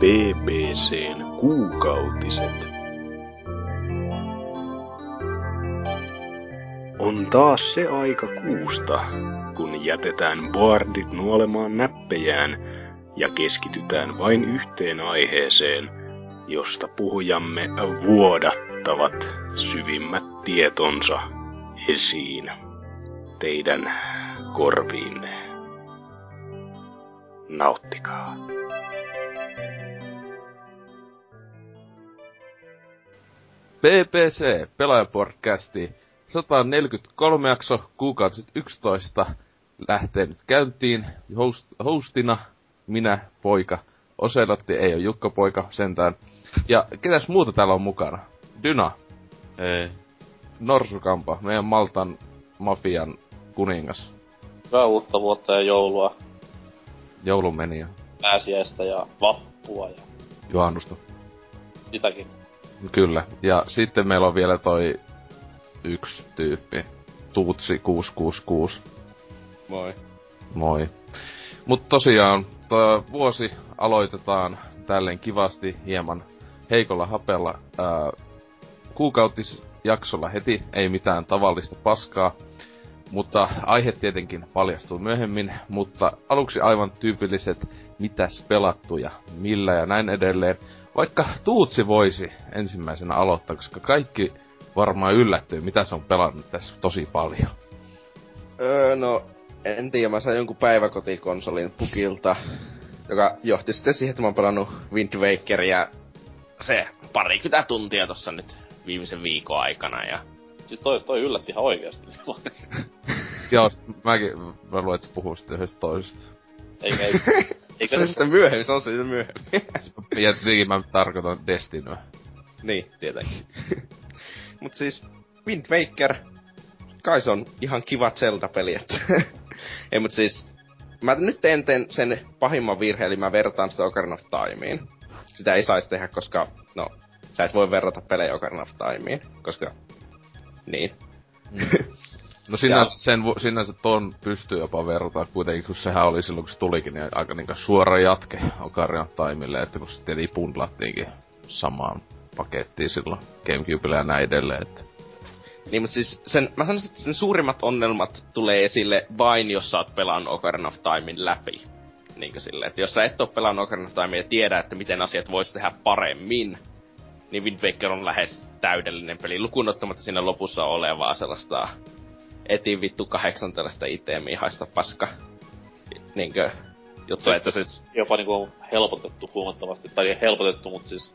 BBCn kuukautiset. On taas se aika kuusta, kun jätetään boardit nuolemaan näppejään ja keskitytään vain yhteen aiheeseen, josta puhujamme vuodattavat syvimmät tietonsa esiin teidän korviinne. Nauttikaa. BBC Pelaajapodcasti 143 jakso kuukausi 11 lähtee nyt käyntiin host, hostina minä poika. Oselotti ei ole Jukka poika sentään. Ja ketäs muuta täällä on mukana? Dyna. Ei. Norsukampa, meidän Maltan mafian kuningas. Hyvää uutta vuotta ja joulua, Joulu meni jo. pääsiäistä ja vappua ja Juhannusta. sitäkin. Kyllä. Ja sitten meillä on vielä toi yksi tyyppi. Tuutsi 666. Moi. Moi. Mut tosiaan, vuosi aloitetaan tälleen kivasti hieman heikolla hapella ää, kuukautisjaksolla heti, ei mitään tavallista paskaa. Mutta aihe tietenkin paljastuu myöhemmin, mutta aluksi aivan tyypilliset mitäs pelattu ja millä ja näin edelleen. Vaikka Tuutsi voisi ensimmäisenä aloittaa, koska kaikki varmaan yllättyy, mitä se on pelannut tässä tosi paljon. Öö, no, en tiedä, mä sain jonkun päiväkotikonsolin pukilta, joka johti sitten siihen, että mä oon pelannut Wind Wakeria se parikymmentä tuntia tossa nyt viimeisen viikon aikana ja Siis toi, toi yllätti ihan oikeesti. Joo, mäkin, mä luulen, että se puhuu sitten yhdestä toisesta. Eikä, ei, eikä se sitten myöhemmin, se on sitten myöhemmin. Ja tietenkin mä tarkoitan Destinyä. niin, tietenkin. Mut siis, Wind Waker, kai se on ihan kiva Zelda-peli, että... Ei mut siis, mä nyt teen, teen sen pahimman virheen, eli mä vertaan sitä Ocarina of Timeen. Sitä ei saisi tehdä, koska, no, sä et voi verrata pelejä Ocarina of Timeen, koska, niin. No sinänsä, sen, vu- sinänsä ton pystyy jopa verrata kuitenkin, kun sehän oli silloin, kun se tulikin, niin aika niinku suora jatke Ocarina of Timelle, että kun se tietenkin bundlattiinkin samaan pakettiin silloin Gamecubelle ja näin edelleen, että Niin, mutta siis sen, mä sanoisin, että sen suurimmat onnelmat tulee esille vain, jos sä oot pelannut Ocarina of Timein läpi. Niinkö sille, että jos sä et oo pelannut Ocarina of Timea ja tiedä, että miten asiat vois tehdä paremmin, niin Wind Waker on lähes täydellinen peli, lukuun ottamatta siinä lopussa olevaa sellaista etin vittu kahdeksan tällaista itemiä haista paska. Niinkö juttu, että siis jopa niinku helpotettu huomattavasti, tai ei helpotettu, mutta siis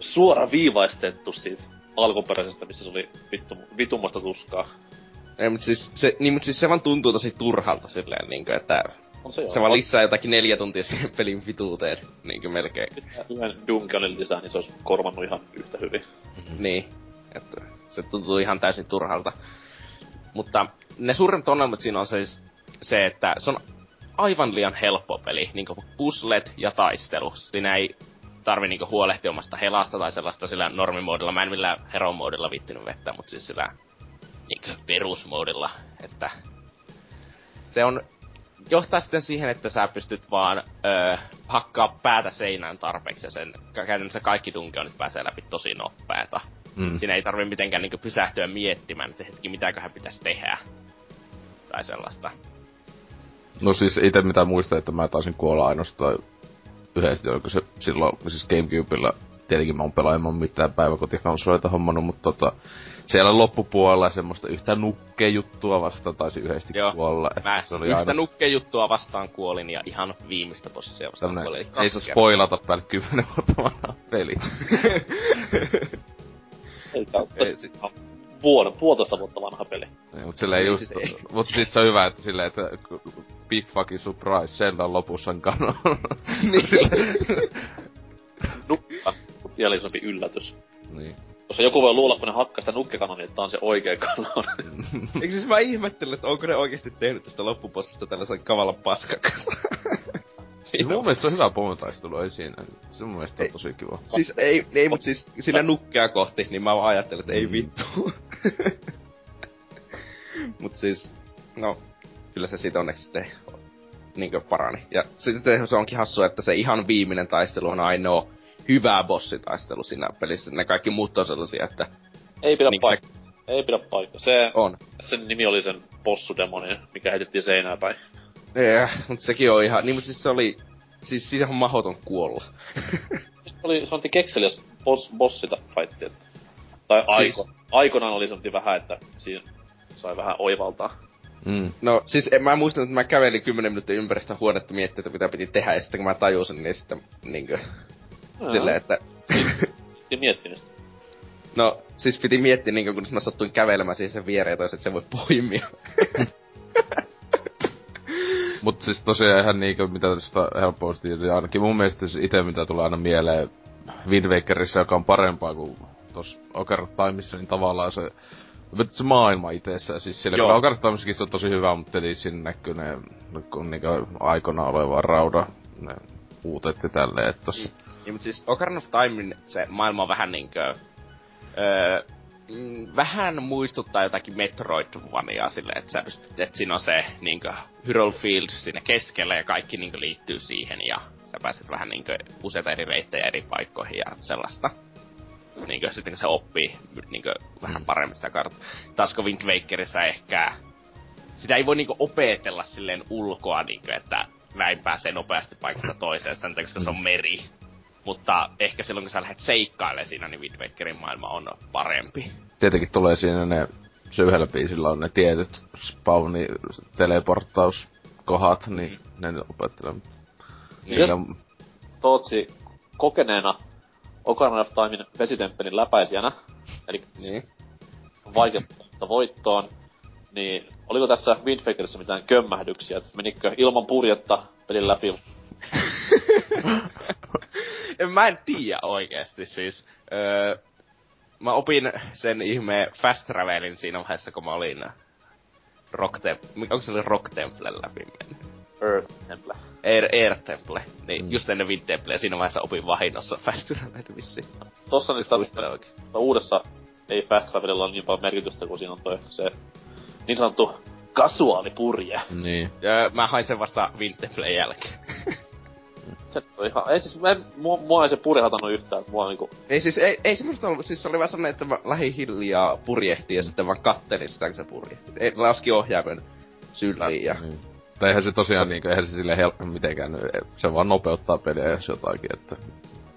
suora viivaistettu siitä alkuperäisestä, missä se oli vittu, vitummasta tuskaa. ei, mutta siis, se, niin, mutta siis se vaan tuntuu tosi turhalta silleen, niinkö, että On se joo. se vaan lisää jotakin neljä tuntia siihen pelin vituuteen, niinkö melkein. Yhden Dungeonin lisää, niin se olisi korvannut ihan yhtä hyvin. Niin, että se tuntuu ihan täysin turhalta. Mutta ne suurimmat ongelmat siinä on siis se, että se on aivan liian helppo peli. Niin puzzlet ja taistelu. Siinä ei tarvi niinku huolehtia omasta helasta tai sellaista sillä normimoodilla. Mä en millään hero-moodilla vittinyt vettä, mutta siis sillä niinku perusmoodilla. Että se on johtaa sitten siihen, että sä pystyt vaan öö, hakkaa päätä seinään tarpeeksi ja sen käytännössä kaikki dungeonit pääsee läpi tosi nopeeta. Mm. Siinä ei tarvi mitenkään niinku pysähtyä miettimään, että hetki mitäköhän pitäisi tehdä. Tai sellaista. No siis itse mitä muistan, että mä taisin kuolla ainoastaan yhdesti, oliko se silloin, siis Gamecubella, tietenkin mä oon pelaamaan mitään päiväkotikonsoleita hommannut, mutta tota, siellä loppupuolella semmoista yhtä nukkejuttua vastaan taisi yhdesti Joo. kuolla. Mä se oli yhtä aina nukkejuttua vastaan kuolin ja ihan viimeistä bossia vastaan tämmönen, kuolin. Ei kertaa. spoilata päälle kymmenen vuotta vanha peli. vuoden, puolitoista vuotta vanha peli. mutta sillä ei Niin, just, siis ei. mut siis se on hyvä, että silleen, että big fucking surprise, Zelda lopussa on kanon. niin. Nukka, mutta vielä isompi yllätys. niin. Koska joku voi luulla, kun ne hakkaa sitä nukkekanonia, että tää on se oikea kanon. Eikö siis mä ihmettelen, että onko ne oikeesti tehnyt tästä loppupossista tällaisen kavalan paskakas? Siis mun mielestä se on hyvä pommotaistelu, ei siinä. Se mun mielestä on Ei. tosi kiva. Siis ei, ei mut siis sinä nukkea kohti, niin mä vaan ajattelin, että ei Mm. vittu. mut siis, no, kyllä se siitä onneksi sitten niinkö parani. Ja sitten se onkin hassua, että se ihan viimeinen taistelu on ainoa hyvä bossitaistelu siinä pelissä. Ne kaikki muut on sellaisia, että... Ei pidä niin paikkaa. Se... Ei pidä paikkaa. Se, on. sen nimi oli sen bossudemonin, mikä heitettiin seinään päin. Yeah, mutta sekin on ihan... Niin, mutta siis se oli... Siis siinä on mahdoton kuolla. oli, se oli kekseliäs boss, bossita fightti, että... Tai aiko, siis... aikoinaan oli se vähän, että siinä sai vähän oivaltaa. Mm. No siis en, mä muistan, että mä kävelin 10 minuuttia ympäri sitä huonetta miettiä, että mitä piti tehdä, ja sitten kun mä tajusin, niin sitten niinkö... Silleen, että... Piti miettiä sitä. No, siis piti miettiä niinkö, kun mä sattuin kävelemään siihen sen viereen, että se voi poimia. Mut siis tosiaan ihan niinkö, mitä tästä helposti, ainakin mun mielestä siis ite mitä tulee aina mieleen Wind Wakerissa, joka on parempaa kuin tossa Ocarina Timeissa, niin tavallaan se se maailma itessä, siis siellä Joo. Ocarina Timessakin se on tosi hyvä, mutta tietysti siinä näkyy ne, kun niinkö aikona oleva rauda, ne uutet ja tälleen, että tossa. Mm. Niin, mutta siis Ocarina of Time, se maailma on vähän niinkö, öö, mm, vähän muistuttaa jotakin Metroidvania silleen, että, pystyt, että siinä on se niinkö Hyrule Field siinä keskellä ja kaikki niinkö liittyy siihen ja sä pääset vähän niinkö useita eri reittejä eri paikkoihin ja sellaista. Niinkö sitten kun se oppii niinkö vähän mm. paremmin sitä karttaa. Taas kun Wind ehkä sitä ei voi niinkö opetella silleen ulkoa niinkö, että näin pääsee nopeasti paikasta toiseen, sen koska se on mm. meri. Mutta ehkä silloin kun sä lähdet seikkailemaan siinä, niin Wind Wakerin maailma on parempi. Tietenkin tulee siinä ne, se yhdellä biisillä on ne tietyt spawni teleporttauskohat, niin mm. ne opettelee. Sillä... Tootsi kokeneena Ocarina of Timein vesitemppelin läpäisijänä, eli niin. vaikeutta voittoon, niin oliko tässä Wind Wakerissa mitään kömmähdyksiä, että menikö ilman purjetta pelin läpi? en mä en tiedä oikeesti siis. Öö, mä opin sen ihmeen fast travelin siinä vaiheessa, kun mä olin Rock Temple. Onko se oli Rock Temple läpi mennyt? Earth Temple. Air, Air Temple. Niin, mm. just ennen Wind Temple, siinä vaiheessa opin vahinnossa Fast Travel vissiin. Tossa niistä uudessa ei Fast Travelilla ole niin paljon merkitystä, kun siinä on toi se niin sanottu kasuaalipurje. Niin. Ja mä hain sen vasta Wind Templen jälkeen. se on ihan, ei siis, mä, mua, mua ei se purje hatannut yhtään, mua niinku... Ei siis, ei, ei semmoista ollut, siis se oli vaan sellainen, että mä lähdin hiljaa purjehtiin ja sitten vaan kattelin sitä, kun se purjehti. Ei, laski ohjaimen syliin ja... Niin. Tai eihän se tosiaan niinku, eihän se silleen helppo mitenkään, se vaan nopeuttaa peliä jos jotakin, että...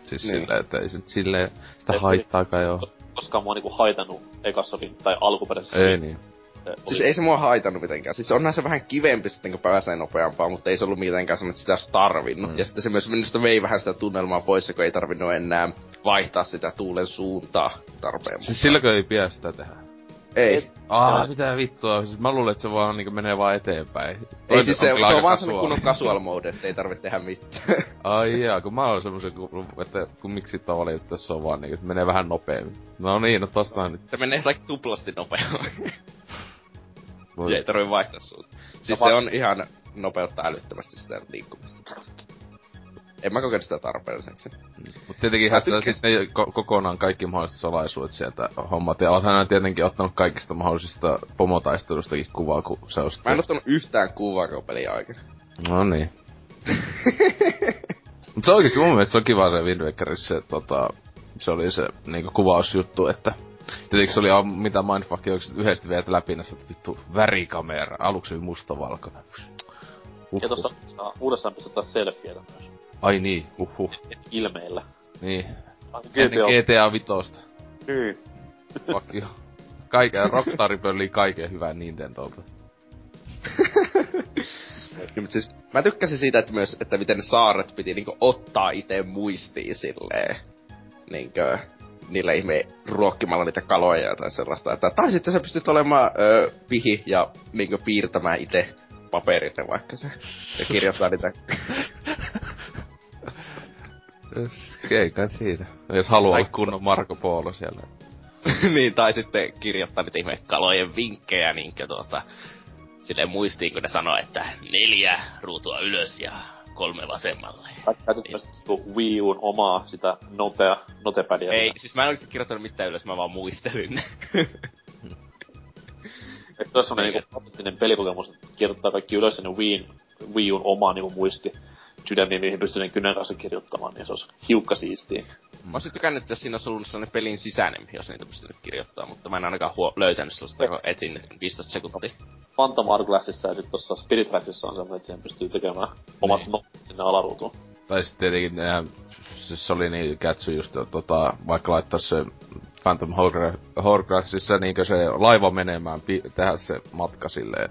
Siis niin. silleen, että ei se silleen sitä ei, haittaakaan joo. Koskaan mua niinku haitannut ekassakin, tai alkuperäisessä. Ei niin. Se siis ei se mua haitannut mitenkään. Siis on se vähän kivempi sitten, kun pääsee nopeampaa, mutta ei se ollut mitenkään semmoinen, että sitä olisi tarvinnut. Mm. Ja sitten se myös minusta vei vähän sitä tunnelmaa pois, kun ei tarvinnut enää vaihtaa sitä tuulen suuntaa tarpeen Siis silläkö ei pidä sitä tehdä? Ei. Aa, mitä vittua. Siis mä luulen, että se vaan niinku menee vaan eteenpäin. Toinen ei siis se, se on vaan semmonen kunnon casual mode, että ei tarvitse tehdä mitään. Ai jaa, kun mä olen semmosen, että kun miksi tavallaan, että tässä on vaan niinku, että menee vähän nopeammin. No niin, no tosta nyt. Se menee like tuplasti nopeammin. Voi. Ei tarvii vaihtaa suut. Siis no, se on ihan nopeuttaa älyttömästi sitä liikkumista. En mä kokenut sitä tarpeelliseksi. Mut tietenkin hän siis ne ko- kokonaan kaikki mahdolliset salaisuudet sieltä hommat. Ja oothan tietenkin ottanut kaikista mahdollisista pomotaistelustakin kuvaa, kun se on Mä en ottanut yhtään kuvaa pelin aikana. No niin. Mut se oikeesti mun mielestä se on kiva se Wind tota, se oli se niinku kuvausjuttu, että Tietenkin se oli mitä mindfuckia, onko yhdesti vielä läpi näissä, että vittu värikamera, aluksi oli mustavalkoinen. Uhuh. Ja tuossa uudessaan pystyt taas selfietä myös. Ai niin, uhuh. Ilmeillä. Niin. Ennen GTA Vitosta. Niin. Fuck you. Kaiken, Rockstar pöllii kaiken hyvän Nintendolta. Niin, mutta siis mä tykkäsin siitä, että myös, että miten saaret piti niinku ottaa itse muistiin silleen. Niinkö, niillä ihme ruokkimalla niitä kaloja tai sellaista. Että, tai sitten sä pystyt olemaan ö, pihi ja niinkö piirtämään itse paperille vaikka se. Ja kirjoittaa niitä. Eikä siinä. Jos haluaa olla kunnon Marko Polo siellä. niin, tai sitten kirjoittaa niitä ihme kalojen vinkkejä, niinkö tuota, silleen muistiin, kun ne sanoo, että neljä ruutua ylös ja kolme vasemmalle. Käytätkö niin. Wii Uun omaa sitä notea, notepadia? Ei, siis mä en oikeesti kirjoittanut mitään ylös, mä vaan muistelin. Eikö tuossa on niinku autenttinen pelikokemus, että kirjoittaa kaikki ylös sinne Wiiin Wii Uun oma niinku muisti sydämiä, mihin pystyy sen kynän kanssa kirjoittamaan, niin se olisi hiukka siistiä. Mä olisin tykännyt, jos siinä olisi ollut sellainen pelin sisäinen, jos niitä pystynyt kirjoittamaan, mutta mä en ainakaan huo- löytänyt sellaista, kun etin 15 sekuntia. Phantom Hourglassissa ja sitten tossa Spirit Tracksissa on semmoinen, että siihen pystyy tekemään omat Niin. no sinne alaruutuun. Tai sitten tietenkin nehän, siis se oli niin kätsy just, tota, vaikka laittaa se Phantom Hourglassissa niinkö se laiva menemään, pi- tehdä se matka silleen,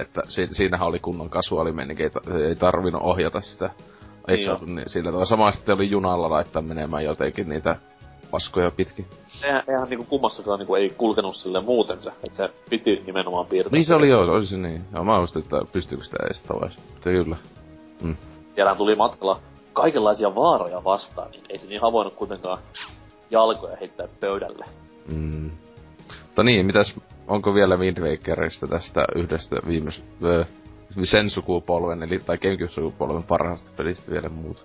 että si- siinähän oli kunnon kasuaalimeininki, ei, ta- ei tarvinnut ohjata sitä. Ei Niin sillä tavalla. Sama sitten oli junalla laittaa menemään jotenkin niitä paskoja pitkin. Eihän, eihän niinku kummassakaan niinku ei kulkenut sille muuten se, että se piti nimenomaan piirtää. Niin se oli joo, oli se niin. Joo, mä muistin, että pystyykö sitä edes. Mutta kyllä. Siellä tuli matkalla kaikenlaisia vaaroja vastaan, niin ei se niin havoinut kuitenkaan jalkoja heittää pöydälle. Mm. Mutta niin, mitäs, onko vielä Wind Wakerista tästä yhdestä viime, ö, sen sukupolven, eli tai Gamecube-sukupolven parhaasta pelistä vielä muuta?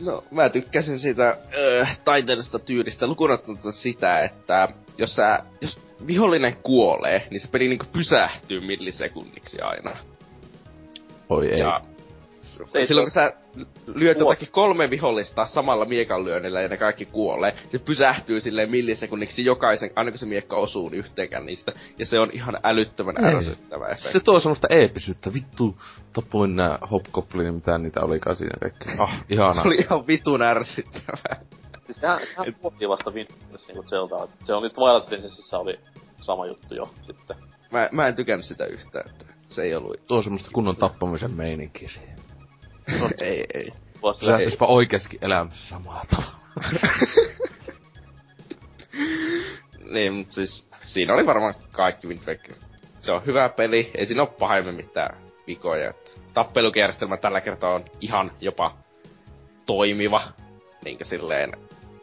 No, mä tykkäsin siitä öö, taiteellisesta tyylistä lukunottamatta sitä, että jos, sä, jos vihollinen kuolee, niin se peli niinku pysähtyy millisekunniksi aina. Oi ei. Ja ei silloin se- kun sä lyöt jotakin kolme vihollista samalla miekan lyönnillä ja ne kaikki kuolee, se pysähtyy silleen millisekunniksi jokaisen, aina kun se miekka osuu niin yhteenkään niistä. Ja se on ihan älyttömän Ei. ärsyttävä efekti. Se tuo semmoista eepisyyttä. Vittu, tapoin nää hopgoblin, mitä niitä olikaan siinä kaikki. Ah, ihana. Se oli ihan vitun ärsyttävää. Siis sehän, sehän puhuttiin vasta Windows niinku Zeldaa. et Se oli Twilight Princessissa oli sama juttu jo sitten. Mä, mä en tykännyt sitä yhtään, että se ei ollut... Tuo semmoista kunnon tappamisen meininkiä siihen. Ei, ei. Se lähtisipä oikeesti elämässä samalla tavalla. Niin, mutta siis siinä oli varmaan kaikki Wind Waker. Se on hyvä peli, ei siinä ole pahemmin mitään vikoja. et Tappelujärjestelmä tällä kertaa on ihan jopa toimiva. Niinkö silleen,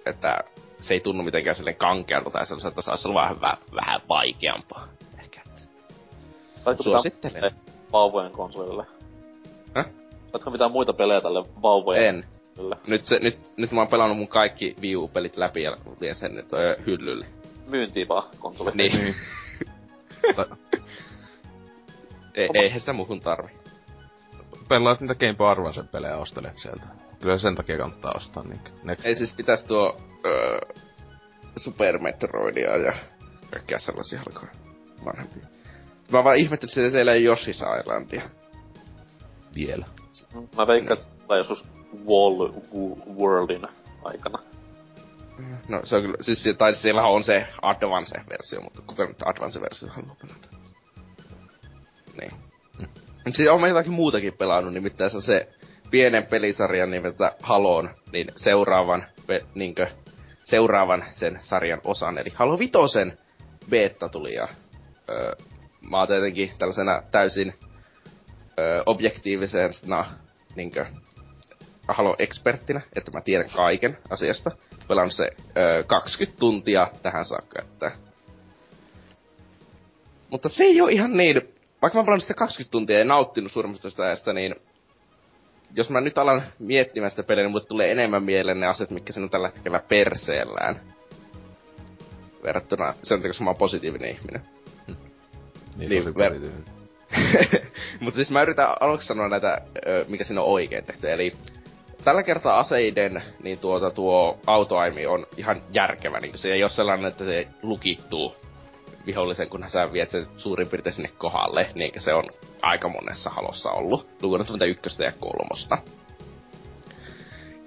että se ei tunnu mitenkään silleen kankealta tai sellaiselta, että saisi olla vähän, vähän, vähän vaikeampaa. Ehkä. Suosittelen. mitään vauvojen konsolille? Häh? Saatko mitään muita pelejä tälle vauvojen En. konsolille? Nyt, se, nyt, nyt mä oon pelannut mun kaikki Wii U-pelit läpi ja vien sen nyt hyllylle. Myyntiin vaan konsoli. Niin. Tai- ei, eihän sitä muuhun tarvi. Pelaat niitä Game Boy Advancen pelejä ostelet sieltä. Kyllä sen takia kannattaa ostaa niinkö. Next. Ei siis pitäis tuo öö, Super Metroidia ja kaikkea sellaisia alkaa vanhempia. Mä vaan ihmettelin, että siellä ei ole Yoshi's Islandia. vielä. Mä veikkaan, että tai joskus Wall Wo- Worldin aikana. No se on kyllä, siis se- tai siellä on se Advance-versio, mutta kuka nyt Advance-versio haluaa pelata? Niin. Mm. Siis on mä jotakin muutakin pelannut, nimittäin se on se pienen pelisarjan nimeltä Haloon, niin seuraavan, pe, niinkö, seuraavan sen sarjan osan, eli Halo Vitosen beta tuli ja öö, mä oon tietenkin tällaisena täysin öö, objektiivisena niinkö, Halo-eksperttinä, että mä tiedän kaiken asiasta. Pelannut se öö, 20 tuntia tähän saakka, että... Mutta se ei ole ihan niin... Vaikka mä pelannut sitä 20 tuntia ja nauttinut suurimmasta sitä ajasta, niin... Jos mä nyt alan miettimään sitä peliä, niin mulle tulee enemmän mieleen ne asiat, mitkä sen on tällä hetkellä perseellään. Verrattuna sen takia, koska mä oon positiivinen ihminen. Niin, Niin, ver-. Mutta siis mä yritän aluksi sanoa näitä, mikä siinä on oikein tehty. Eli tällä kertaa aseiden, niin tuota tuo autoaimi on ihan järkevä. Niin se ei ole sellainen, että se lukittuu vihollisen, kun sä viet sen suurin piirtein sinne kohdalle. Niin se on aika monessa halossa ollut. Lukuun ykköstä ja kolmosta.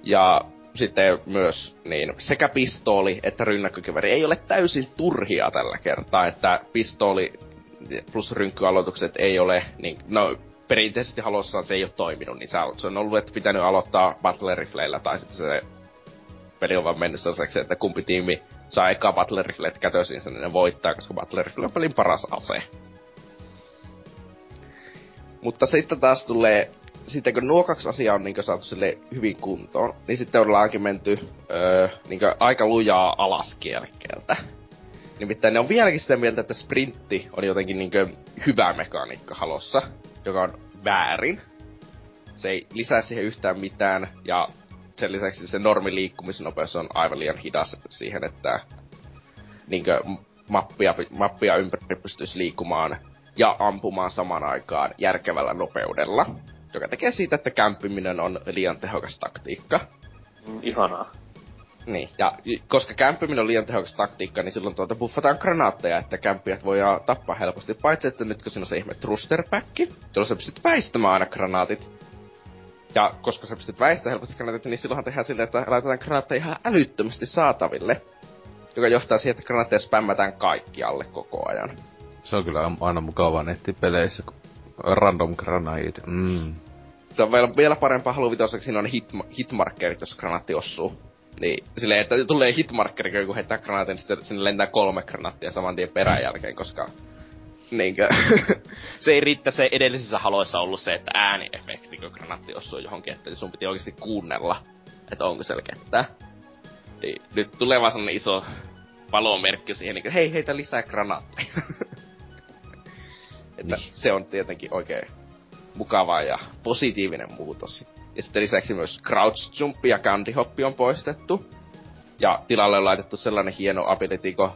Ja sitten myös niin sekä pistooli että rynnäkkökiveri ei ole täysin turhia tällä kertaa, että pistooli plus rynkkyaloitukset ei ole, niin, no perinteisesti halossa se ei ole toiminut, niin se on- ollut, että pitänyt aloittaa battle rifleillä, tai sitten se peli on vaan mennyt sellaiseksi, että kumpi tiimi saa eka battle riflet kätösiinsä, niin ne voittaa, koska battle rifle on pelin paras ase. Mutta sitten taas tulee, sitten kun nuo kaksi asiaa on niin saatu sille hyvin kuntoon, niin sitten ollaankin menty öö, niin aika lujaa alas kielekkeeltä. Nimittäin ne on vieläkin sitä mieltä, että sprintti on jotenkin niin hyvä mekaniikka halossa, joka on väärin. Se ei lisää siihen yhtään mitään, ja sen lisäksi se normi liikkumisnopeus on aivan liian hidas siihen, että niin mappia, mappia ympäri pystyisi liikkumaan ja ampumaan samaan aikaan järkevällä nopeudella. joka tekee siitä, että kämppiminen on liian tehokas taktiikka. Mm, ihanaa. Niin, ja koska kämppiminen on liian tehokas taktiikka, niin silloin tuota buffataan granaatteja, että kämppijät voi tappaa helposti. Paitsi, että nyt kun siinä on se ihme thrusterpäkki, jolloin sä pystyt väistämään aina granaatit. Ja koska sä pystyt väistämään helposti granaatit, niin silloinhan tehdään silleen, että laitetaan granaatteja ihan älyttömästi saataville. Joka johtaa siihen, että granaatteja spämmätään kaikkialle koko ajan. Se on kyllä aina mukavaa nettipeleissä, kun random grenade. Mm. Se on vielä, vielä parempaa Halo siinä on hit, hitmarkerit, jos granaatti osuu. Niin, silleen, että tulee hitmarkeri, kun heittää granaatin, niin sitten sinne lentää kolme granaattia saman tien perän jälkeen, koska... Niinkö? se ei riittä se edellisissä haloissa ollut se, että ääniefekti, kun granaatti osuu johonkin, että sun piti oikeasti kuunnella, että onko selkeää. Niin, nyt tulee vaan sellainen iso palomerkki siihen, niin kuin, hei, heitä lisää granaatteja. että niin. se on tietenkin oikein mukava ja positiivinen muutos. Ja sitten lisäksi myös Crouch Jump ja Candy Hop on poistettu. Ja tilalle on laitettu sellainen hieno ability kuin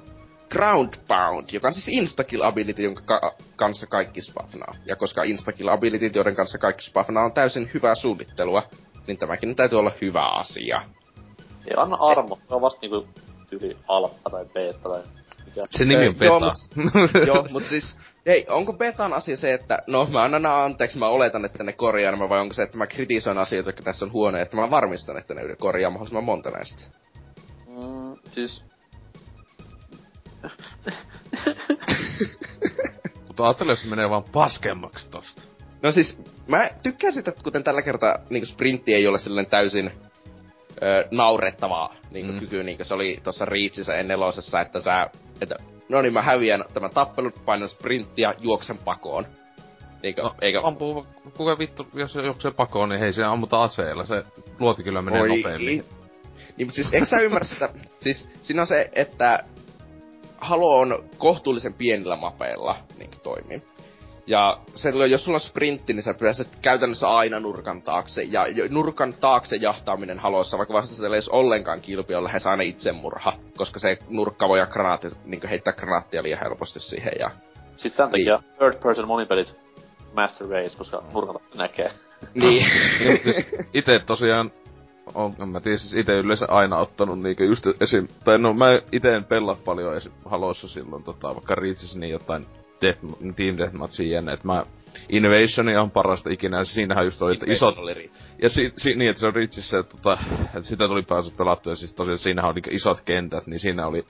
Ground Pound, joka on siis instakill ability, jonka ka- kanssa kaikki spafnaa. Ja koska instakill ability, joiden kanssa kaikki spafnaa, on täysin hyvää suunnittelua, niin tämäkin täytyy olla hyvä asia. Ei anna armo, se on vasta niinku tyyli alfa tai beta tai mikä. Se nimi on beta. Joo, mut, joo, mut siis Hei, onko betan asia se, että no mä annan anteeksi, mä oletan, että ne korjaa vai onko se, että mä kritisoin asioita, jotka tässä on huonoja, että mä varmistan, että ne korjaa mahdollisimman monta näistä? Mm, siis... Mutta ajattele, jos menee vaan paskemmaksi tosta. No siis, mä tykkään sitä, että kuten tällä kertaa niin sprintti ei ole sellainen täysin ö, naurettavaa niin mm. kyky, niin kuin se oli tuossa Reachissä ennelosessa, että sä, että no niin mä häviän tämän tappelun, painan sprinttiä, juoksen pakoon. Eikö, no, eikö... Ampuu, kuka vittu, jos se juoksee pakoon, niin hei se ammuta aseella, se luoti kyllä menee Oi, nopeammin. Niin, niin mutta siis eikö sä ymmärrä sitä, siis siinä on se, että Halo on kohtuullisen pienillä mapeilla niin toimii. Ja se, jos sulla on sprintti, niin sä pääset käytännössä aina nurkan taakse. Ja nurkan taakse jahtaaminen haloissa, vaikka vasta ei ollenkaan kilpi, on lähes aina itsemurha. Koska se nurkka voi granaatti, niin heittää granaattia liian helposti siihen. Ja... Siis tämän takia niin. third person monipelit Master Race, koska nurkan näkee. niin. niin siis ite tosiaan on, mä tiedän siis ite yleensä aina ottanut niinkö just esim... Tai no mä ite en pelaa paljon esim. haloissa silloin tota, vaikka Reaches niin jotain death, Team Deathmatchin jenne, että mä Innovation on parasta ikinä, ja siinähän just oli, että isot... Oli ja si, si, niin, että se on Richissä, että, tota, että sitä tuli päässyt pelattua, ja siis tosiaan siinähän oli isot kentät, niin siinä oli...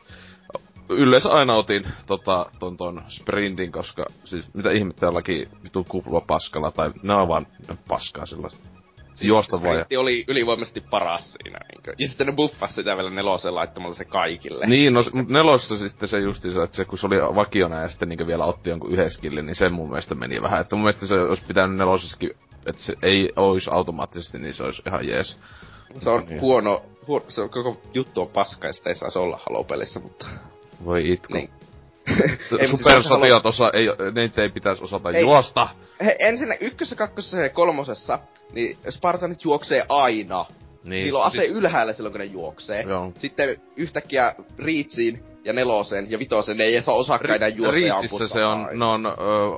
Yleensä aina otin tota, ton, ton sprintin, koska siis mitä ihmettä jollakin vitu kupla paskalla, tai ne on vaan paskaa sellaista. Siis juosta vaan. Ja... oli ylivoimaisesti paras siinä. Niin ja sitten ne buffasi sitä vielä nelosen laittamalla se kaikille. Niin, no nelossa sitten se justiinsa, että se kun se oli vakiona ja sitten niin vielä otti jonkun yhden skillin, niin se mun mielestä meni vähän. Että mun mielestä se olisi pitänyt nelosessakin, että se ei olisi automaattisesti, niin se olisi ihan jees. Se on niin. huono, huono, se on koko juttu on paska ja sitä ei saisi olla halopelissä, mutta... Voi itku. Niin. Supersatiat osa, ei, ne ei pitäisi osata ei. juosta. He, ensin ykkössä, kakkosessa ja kolmosessa, niin Spartanit juoksee aina. Niin. Niillä on ase siis... ylhäällä silloin, kun ne juoksee. Joo. Sitten yhtäkkiä Reachiin ja neloseen ja vitoseen ne ei saa osakkaan enää juosta Reachissä se on, ne on ö,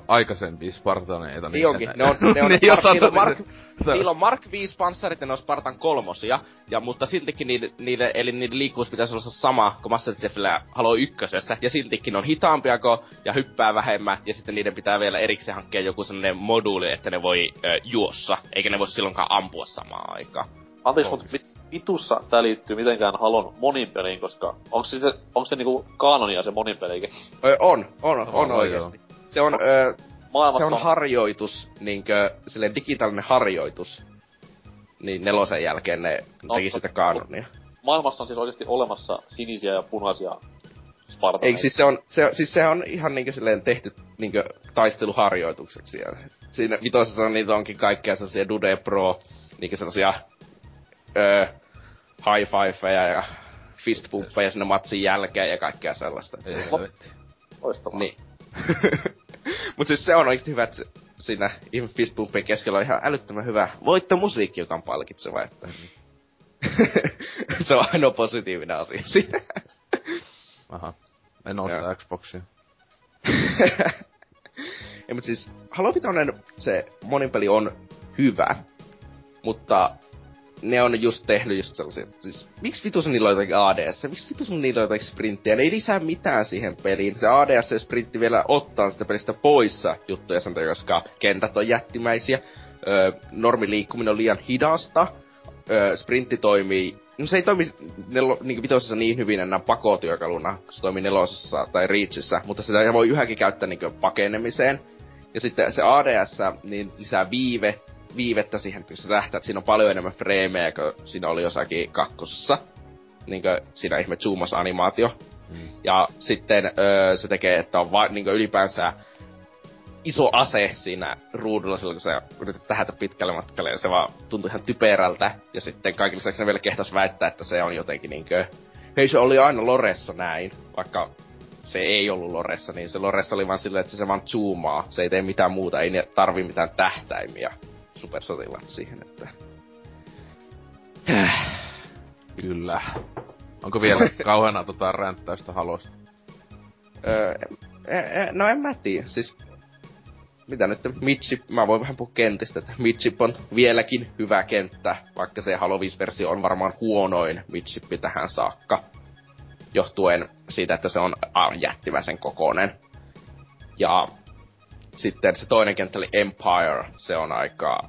aikaisempia Spartaneita. Niin, onkin. Ne on, ne on, niin, Mark, niillä, on Mark, niillä on Mark 5 panssarit ja ne on Spartan kolmosia. Ja, mutta siltikin niille, niille, eli niiden liikkuvuus pitäisi olla sama kuin Master Chiefillä Halo ykkösessä. Ja siltikin on hitaampia ja hyppää vähemmän. Ja sitten niiden pitää vielä erikseen hankkia joku sellainen moduuli, että ne voi ö, juossa. Eikä ne voi silloinkaan ampua samaan aikaan. Anteeksi, mutta mit, vitussa tää liittyy mitenkään Halon monin peliin, koska onko se, onko se niinku kaanonia se monin pelikin? on, on, on, on oikeesti. Se on, ö, se on harjoitus, niinkö, silleen digitaalinen harjoitus. Niin nelosen jälkeen ne no, teki sitä kaanonia. Maailmassa on siis oikeesti olemassa sinisiä ja punaisia Spartaneita. Ei, siis se on, se, siis se on ihan niinkö silleen tehty niinkö taisteluharjoitukseksi. Ja siinä vitosessa on niitä onkin kaikkea sellaisia Dude Pro, niinkö sellaisia öö, high fivejä ja fist pumppeja sinne matsin jälkeen ja kaikkea sellaista. Ei Loistavaa. Niin. Mut siis se on oikeesti hyvä, että siinä fist pumpien keskellä on ihan älyttömän hyvä voittomusiikki, joka on palkitseva, että... se on ainoa positiivinen asia siinä. Aha. En osta Xboxia. ja, mutta siis Halo Vitoinen, se monin peli on hyvä. Mutta ne on just tehnyt just sellaisia, siis miksi vitus niillä on jotakin ADS, miksi vitus niillä on jotakin sprinttiä, ne ei lisää mitään siihen peliin. Se ADS ja sprintti vielä ottaa sitä pelistä poissa juttuja sen koska kentät on jättimäisiä, öö, normiliikkuminen on liian hidasta, öö, sprintti toimii No se ei toimi nelo, niin vitosessa niin hyvin enää pakotyökaluna, kun se toimii nelosessa tai Reachissä, mutta sitä voi yhäkin käyttää niin pakenemiseen. Ja sitten se ADS niin lisää viive, viivettä siihen, kun sä tähtäät, siinä on paljon enemmän freimejä kuin siinä oli jossakin kakkosessa. Niin kuin siinä ihme zoomos-animaatio. Mm. Ja sitten öö, se tekee, että on va- niin ylipäänsä iso ase siinä ruudulla silloin, kun sä yrität tähätä pitkälle matkalle, ja se vaan tuntuu ihan typerältä. Ja sitten kaikille lisäksi ne vielä kehtas väittää, että se on jotenkin niinkö... Hei, se oli aina Loressa näin, vaikka se ei ollut Loressa, niin se Loressa oli vaan silleen, että se vaan zoomaa. Se ei tee mitään muuta, ei tarvi mitään tähtäimiä supersotilaat siihen, että... Kyllä. Onko vielä kauheena tota ränttäystä halosta? Öö, e, e, no en mä tiedä. Siis mitä nyt, Midship, mä voin vähän puhua kentistä, että Midship on vieläkin hyvä kenttä, vaikka se Halo 5-versio on varmaan huonoin Midship tähän saakka, johtuen siitä, että se on jättimäisen kokoinen. Ja sitten se toinen kenttä oli Empire, se on aika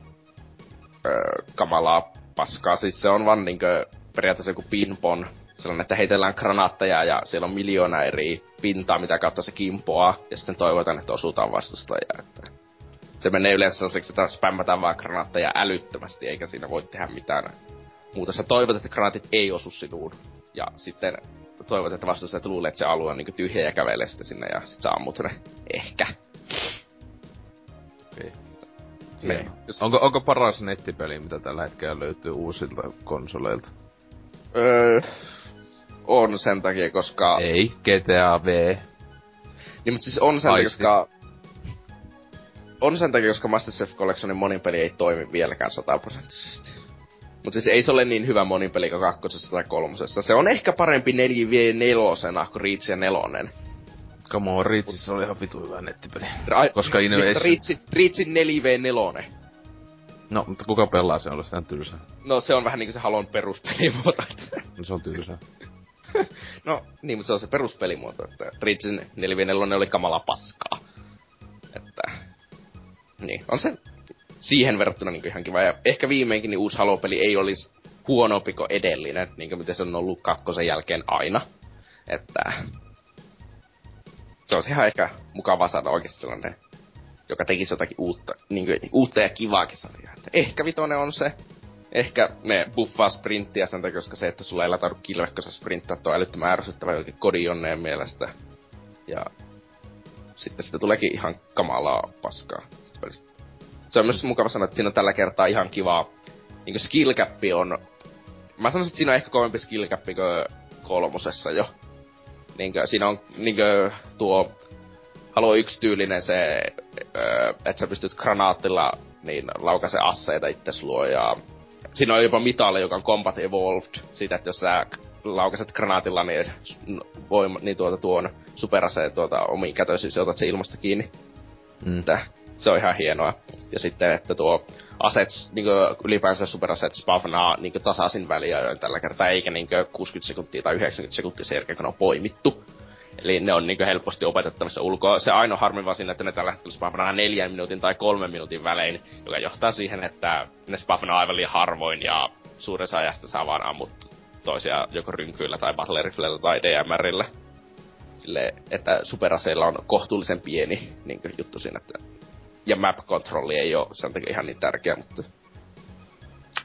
öö, kamalaa paskaa, siis se on vaan niinkö periaatteessa joku pinpon, sellainen, että heitellään granaatteja ja siellä on miljoona eri pintaa, mitä kautta se kimpoaa, ja sitten toivotaan, että osutaan vastustajaa. Että se menee yleensä sellaiseksi, että spämmätään vaan granaatteja älyttömästi, eikä siinä voi tehdä mitään muuta. Sä toivot, että granaatit ei osu sinuun, ja sitten toivot, että vastustajat luulee, että se alue on niin tyhjä ja kävelee sitten sinne, ja sit sä ammut ne. Ehkä. Okay. Niin. Onko, onko paras nettipeli, mitä tällä hetkellä löytyy uusilta konsoleilta? Öö, on sen takia, koska... Ei, GTA V. Niin, mutta siis on sen takia, koska... On sen takia, koska Master Chef Collectionin monin peli ei toimi vieläkään sataprosenttisesti. Mutta siis ei se ole niin hyvä monin peli kuin kakkosessa tai kolmosessa. Se on ehkä parempi 4v4 kuin Reach ja nelonen. Come on, Reachissa oli ihan vitu hyvä nettipeli. Ra- koska Innovation... Reachin, Reachin 4v4. No, mutta kuka pelaa se on sitä tylsä? No se on vähän niinku se Halon peruspelimuoto. no se on tylsä. no niin, mutta se on se peruspelimuoto, että Reachin 4v4 oli kamala paskaa. Että... Niin, on se siihen verrattuna niin ihan kiva. Ja ehkä viimeinkin niin uusi Halo-peli ei olisi huonompi kuin edellinen, niin kuin miten se on ollut kakkosen jälkeen aina. Että se on ihan ehkä mukava saada oikeasti sellainen, joka tekisi jotakin uutta, niin kuin, uutta ja kivaakin sarjaa. Että ehkä vitonen on se. Ehkä ne buffaa sprinttiä sen takia, koska se, että sulla ei lataudu kilvekkossa sprinttaa, on älyttömän ärsyttävä jotenkin kodijonneen mielestä. Ja sitten sitä tuleekin ihan kamalaa paskaa Se on myös mukava sanoa, että siinä on tällä kertaa ihan kivaa, niin skill on... Mä sanoisin, että siinä on ehkä kovempi skill kuin kolmosessa jo niinkö, siinä on niinkö tuo Halo yksi tyylinen se, että sä pystyt granaattilla niin laukaise asseita itse luo ja siinä on jopa mitali, joka on Combat Evolved, siitä, että jos sä laukaset granaatilla, niin, voima, niin tuota, tuon superaseen tuota, omiin kätöisiin, otat se ilmasta kiinni. Mm. Se on ihan hienoa. Ja sitten, että tuo assets, niin ylipäänsä superaset spawnaa niin tasaisin väliajoin tällä kertaa, eikä niin 60 sekuntia tai 90 sekuntia sen jälkeen, kun on poimittu. Eli ne on niin helposti opetettavissa ulkoa. Se ainoa harmi vaan siinä, että ne tällä hetkellä spawnaa neljän minuutin tai kolmen minuutin välein, joka johtaa siihen, että ne spawnaa aivan liian harvoin ja suuressa ajasta saa vaan ammut toisia joko rynkyillä tai battle riflellä tai DMRillä. Sille, että superaseilla on kohtuullisen pieni niin juttu siinä, että ja map-kontrolli ei ole sen takia ihan niin tärkeä, mutta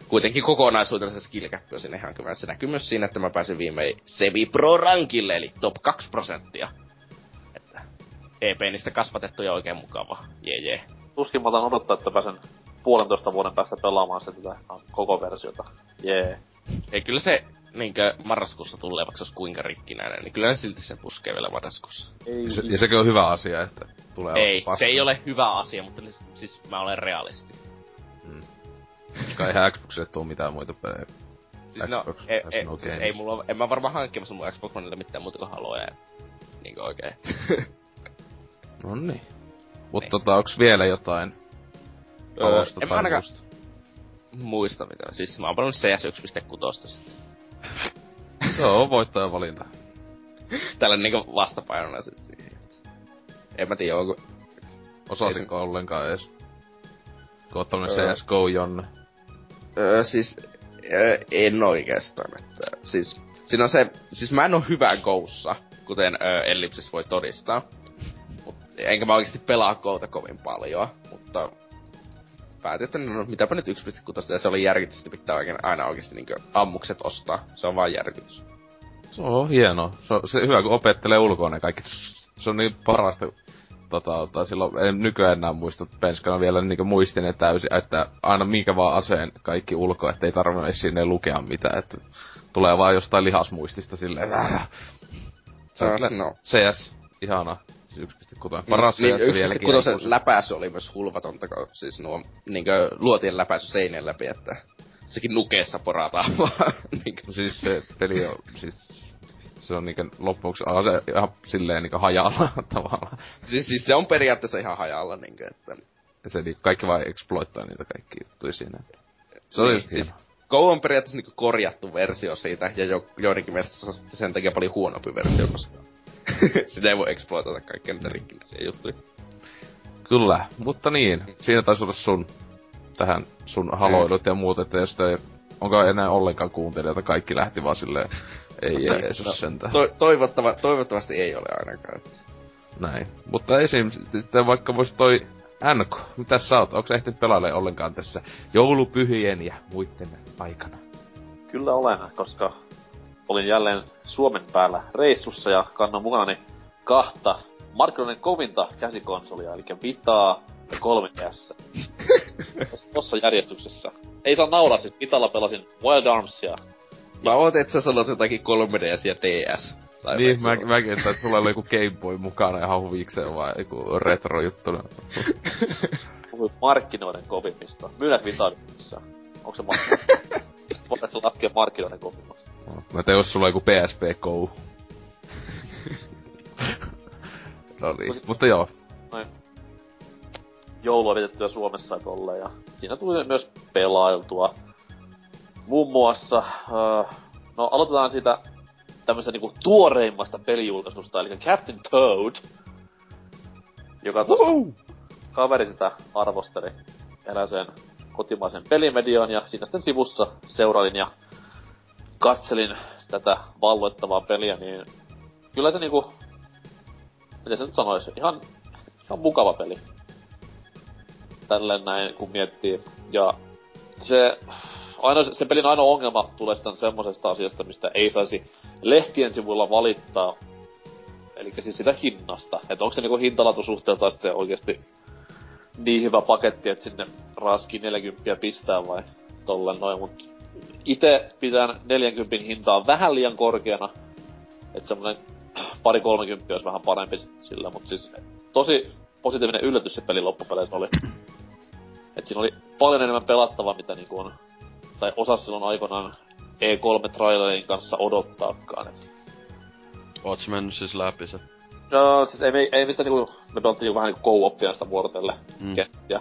kuitenkin kokonaisuutena se skill cap on ihan hyvä. Se näkyy myös siinä, että mä pääsin viimein Sevi Pro rankille, eli top 2 prosenttia. Että EP niistä kasvatettu ja oikein mukava. Jee jee. Tuskin mä otan odottaa, että pääsen puolentoista vuoden päästä pelaamaan sitä koko versiota. Jee. Ei kyllä se niinkö marraskuussa tulee, vaikka se olisi kuinka rikkinäinen, niin kyllä silti se puskee vielä marraskuussa. Ei. Se, ja sekin on hyvä asia, että tulee Ei, se ei ole hyvä asia, mutta siis mä olen realisti. Hmm. Kai ihan Xboxille tuu mitään muita pelejä. Siis no, Xbox, no, e, e, no siis ei mulla, en mä varmaan hankkimassa mun Xbox Oneille mitään muuta kuin Haloja. Niinkö oikein. no niin. Mutta niin. tota, onks vielä jotain? Öö, en mä ainakaan, muista mitä. Siis mä oon pelannut CS 1.6 sitten. Se on voittajan valinta. Tällä niinku vastapainona sit siihen. En mä tiedä, onko... Osasitko sen... ollenkaan edes? Kun öö. CSGO Jonne. Öö, siis... Öö, en oikeastaan, että... Siis... Siinä on se... Siis mä en oo hyvä Goussa, kuten öö, Ellipsis voi todistaa. Mut, enkä mä oikeesti pelaa Gouta kovin paljon, mutta päätin, että no, mitäpä nyt 1.6 ja se oli järkytys, että pitää oikein, aina oikeesti niinku ammukset ostaa. Se on vaan järkytys. Se on hieno. Se on se hyvä, kun opettelee ulkoa ne kaikki. Se on niin parasta tota, tai silloin, en nykyään enää muista, penskana vielä niin muistin täysin, että aina minkä vaan aseen kaikki ulko, että ei tarvitse sinne lukea mitään, että tulee vaan jostain lihasmuistista silleen, että se on kyllä no. CS, ihana. Siis 1.6. Paras niin, CS vieläkin. 1.6 läpäisy oli myös hulvatonta, kun siis nuo niinkö luotien läpäisy seinien läpi, että sekin nukeessa porataan vaan. no siis se peli on, siis se on niinkö loppuksi se ihan silleen niinkö hajalla tavallaan. Siis, siis se on periaatteessa ihan hajalla niinkö, että... Se niinku kaikki vaan exploittaa niitä kaikki juttuja siinä, että... Se on niin, just siis, Go on periaatteessa niinku korjattu versio siitä, ja jo, joidenkin mielestä se on sen takia paljon huonompi versio, koska sitä ei voi exploitata kaikkia niitä rikkinäisiä juttuja. Kyllä, mutta niin, siinä taisi olla sun tähän sun haloilut ja muut, että jos ei, onko enää ollenkaan kuuntelijoita, kaikki lähti vaan silleen ei niin, Jeesus no, sentään. To, toivottava, toivottavasti ei ole ainakaan. Näin. Mutta esim. sitten vaikka vois toi NK, mitä sä oot? Onko ehtinyt pelailemaan ollenkaan tässä joulupyhien ja muiden aikana? Kyllä olen, koska olin jälleen Suomen päällä reissussa ja kannan mukanani kahta markkinoiden kovinta käsikonsolia, eli Vitaa ja 3DS. Tossa järjestyksessä. Ei saa naulaa, siis Vitalla pelasin Wild Armsia Mä ootin, että sä sanot jotakin 3DS ja DS. Tai niin, mä, mäkin, että sulla oli joku Game Boy mukana ihan huvikseen vai joku retro-juttu. Puhuit markkinoiden kovimmista. Myydät Vitalissa. Onko se markkinoiden? Voitaisiin laskea markkinoiden kovimmasta. No, mä tein, jos sulla on joku PSP Go. no niin, mutta joo. Noin. Joulua vietettyä Suomessa ja tolle, ja siinä tuli myös pelailtua muun muassa, uh, no aloitetaan siitä tämmöistä niinku tuoreimmasta pelijulkaisusta, eli Captain Toad, joka tossa kaveri sitä arvosteli eräseen kotimaisen pelimediaan, ja siinä sitten sivussa seurailin ja katselin tätä valloittavaa peliä, niin kyllä se niinku, miten se nyt sanoisi, ihan, ihan mukava peli. Tälleen näin, kun miettii. Ja se, ainoa, sen pelin ainoa ongelma tulee sitten semmosesta asiasta, mistä ei saisi lehtien sivuilla valittaa. Eli siis sitä hinnasta. Että onko se niinku hintalatusuhteelta sitten oikeasti niin hyvä paketti, että sinne raski 40 pistää vai tolleen noin, mut ite pitää 40 hintaa vähän liian korkeana. Että semmonen pari 30 olisi vähän parempi sillä, mutta siis tosi positiivinen yllätys se peli loppupeleissä oli. Et siinä oli paljon enemmän pelattavaa, mitä niinku on tai osa silloin aikoinaan E3-trailerin kanssa odottaakaan. Et. Oot mennyt siis läpi se? No, siis ei, ei mistä niinku, me pelattiin vähän niinku co-opia sitä vuorotelle mm. kenttiä.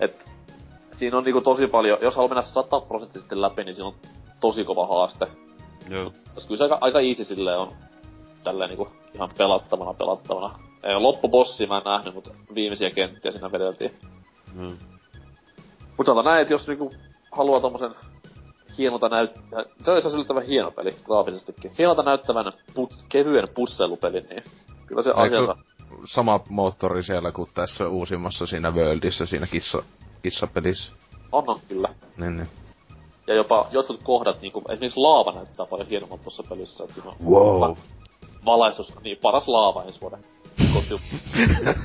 Et siinä on niinku tosi paljon, jos haluaa mennä sataprosenttisesti läpi, niin siinä on tosi kova haaste. Joo. Koska kyllä se aika, aika easy silleen on tälleen niinku ihan pelattavana pelattavana. Ei, loppubossia mä en nähnyt, mutta viimeisiä kenttiä siinä vedeltiin. Mm. Mutta sanotaan näin, että jos niinku haluaa tommosen hienolta näyttää... Se olisi yllättävän hieno peli, graafisestikin. Hienolta näyttävän put, kevyen pusselupeli, niin kyllä se asiansa... sama moottori siellä kuin tässä uusimmassa siinä Worldissa, siinä kissa, kissapelissä? On, on kyllä. Niin, niin. Ja jopa jotkut kohdat, niinku, esimerkiksi laava näyttää paljon hienommalta tuossa pelissä. Että siinä on wow. valaistus, niin paras laava ensi vuoden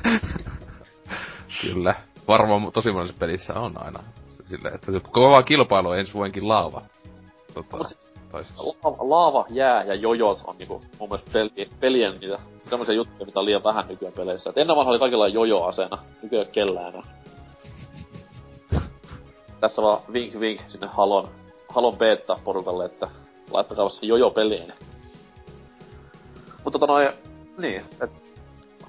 Kyllä. Varmaan tosi monessa pelissä on aina silleen, että kova kilpailu ensi vuodenkin laava. Tota, laava, laava, jää ja jojot on niinku mun mielestä peli, pelien niitä semmoisia juttuja, mitä on liian vähän nykyään peleissä. Et ennen vanha oli kaikilla jojo-aseena, nykyään kellään enää. Tässä vaan vink vink sinne Halon, Halon beta-porukalle, että laittakaa se jojo peliin. Mutta tota noin, niin, et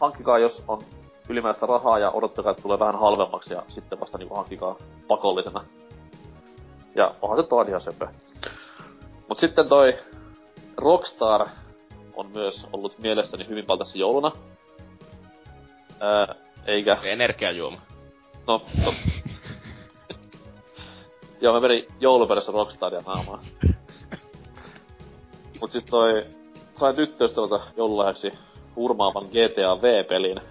hankkikaa jos on ylimääräistä rahaa ja odottakaa, että tulee vähän halvemmaksi ja sitten vasta niinku hankkikaa pakollisena. Ja onhan se toinen ihan söpö. Mut sitten toi Rockstar on myös ollut mielestäni hyvin paljon tässä jouluna. Ää, eikä... Energiajuoma. No, no. Joo, mä vedin jouluperässä Rockstaria naamaa. Mut sit toi... Sain tyttöystävältä joululahjaksi hurmaavan GTA V-pelin.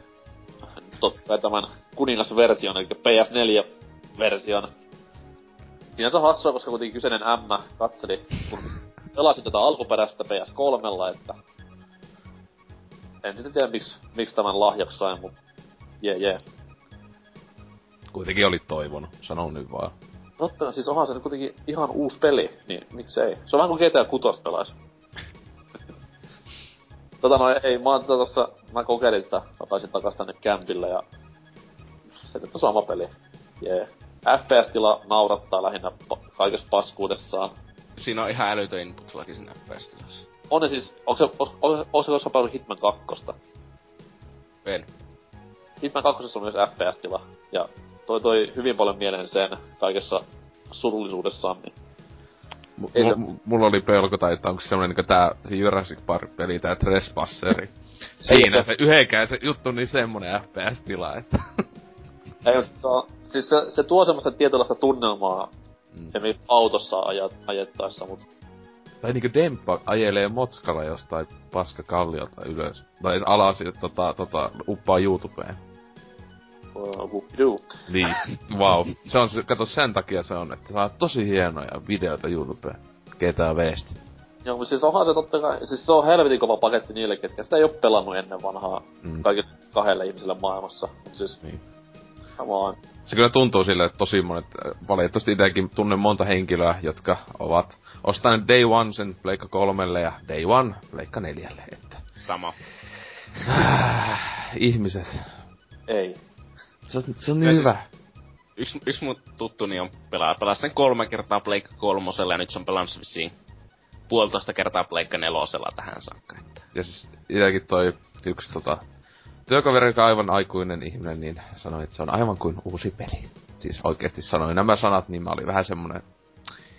Totta kai tämän kuningasversion, eli PS4-version. Sinänsä hassua, koska kuitenkin kyseinen M katseli, kun pelasin tätä alkuperäistä PS3, että en sitten tiedä miksi, miksi tämän lahjaksi sain, mut jee yeah, jee. Yeah. Kuitenkin oli toivonut, sanon nyt vaan. Totta, siis onhan se nyt kuitenkin ihan uusi peli, niin miksei. Se on vähän kuin GTA 6 pelais. Tota no ei, mä oon tossa, mä kokeilin sitä, mä pääsin takas tänne kämpille ja se nyt on sama peli. Jee. Yeah. FPS-tila naurattaa lähinnä pa- kaikessa paskuudessaan. Siinä on ihan älytön input siinä FPS-tilassa. On ne siis, onko se, onko se koskaan paljon Hitman 2? En. Hitman 2 on myös FPS-tila, ja toi toi hyvin paljon mieleen sen kaikessa surullisuudessaan, niin M- m- mulla oli pelko, tai että onko se semmonen niinku tää Jurassic Park-peli, tää Trespasseri. Siinä se yhdenkään se juttu niin semmonen FPS-tila, että... Ei, se, on, siis se, se tuo semmoista tietynlaista tunnelmaa mm. esimerkiksi autossa ajat, ajettaessa, mut... Tai niinku Demppa ajelee motskalla jostain paska kalliolta ylös. Tai alas tota, tota, uppaa YouTubeen. Uh, niin, wow. Se on, kato sen takia se on, että saa tosi hienoja videoita YouTubeen. GTA Vstä. Joo, mutta siis onhan se totta kai, siis se on helvetin kova paketti niille, ketkä sitä ei oo pelannut ennen vanhaa mm. kaikille kahdelle ihmiselle maailmassa. Mut siis, niin. come on. Se kyllä tuntuu sille, että tosi monet, äh, valitettavasti itsekin tunnen monta henkilöä, jotka ovat ostaneet Day One sen Pleikka kolmelle ja Day One Pleikka neljälle, että... Sama. ihmiset. Ei. Se on, se on niin hyvä. Siis, yksi, yksi mun tuttuni on pelaa, pelaa sen kolme kertaa Pleikka kolmosella ja nyt se on pelannut vissiin puolitoista kertaa Pleikka nelosella tähän saakka. Että. Ja siis itsekin toi yksi tota, työkaveri, joka on aivan aikuinen ihminen, niin sanoi, että se on aivan kuin uusi peli. Siis oikeasti sanoi nämä sanat, niin mä olin vähän semmonen,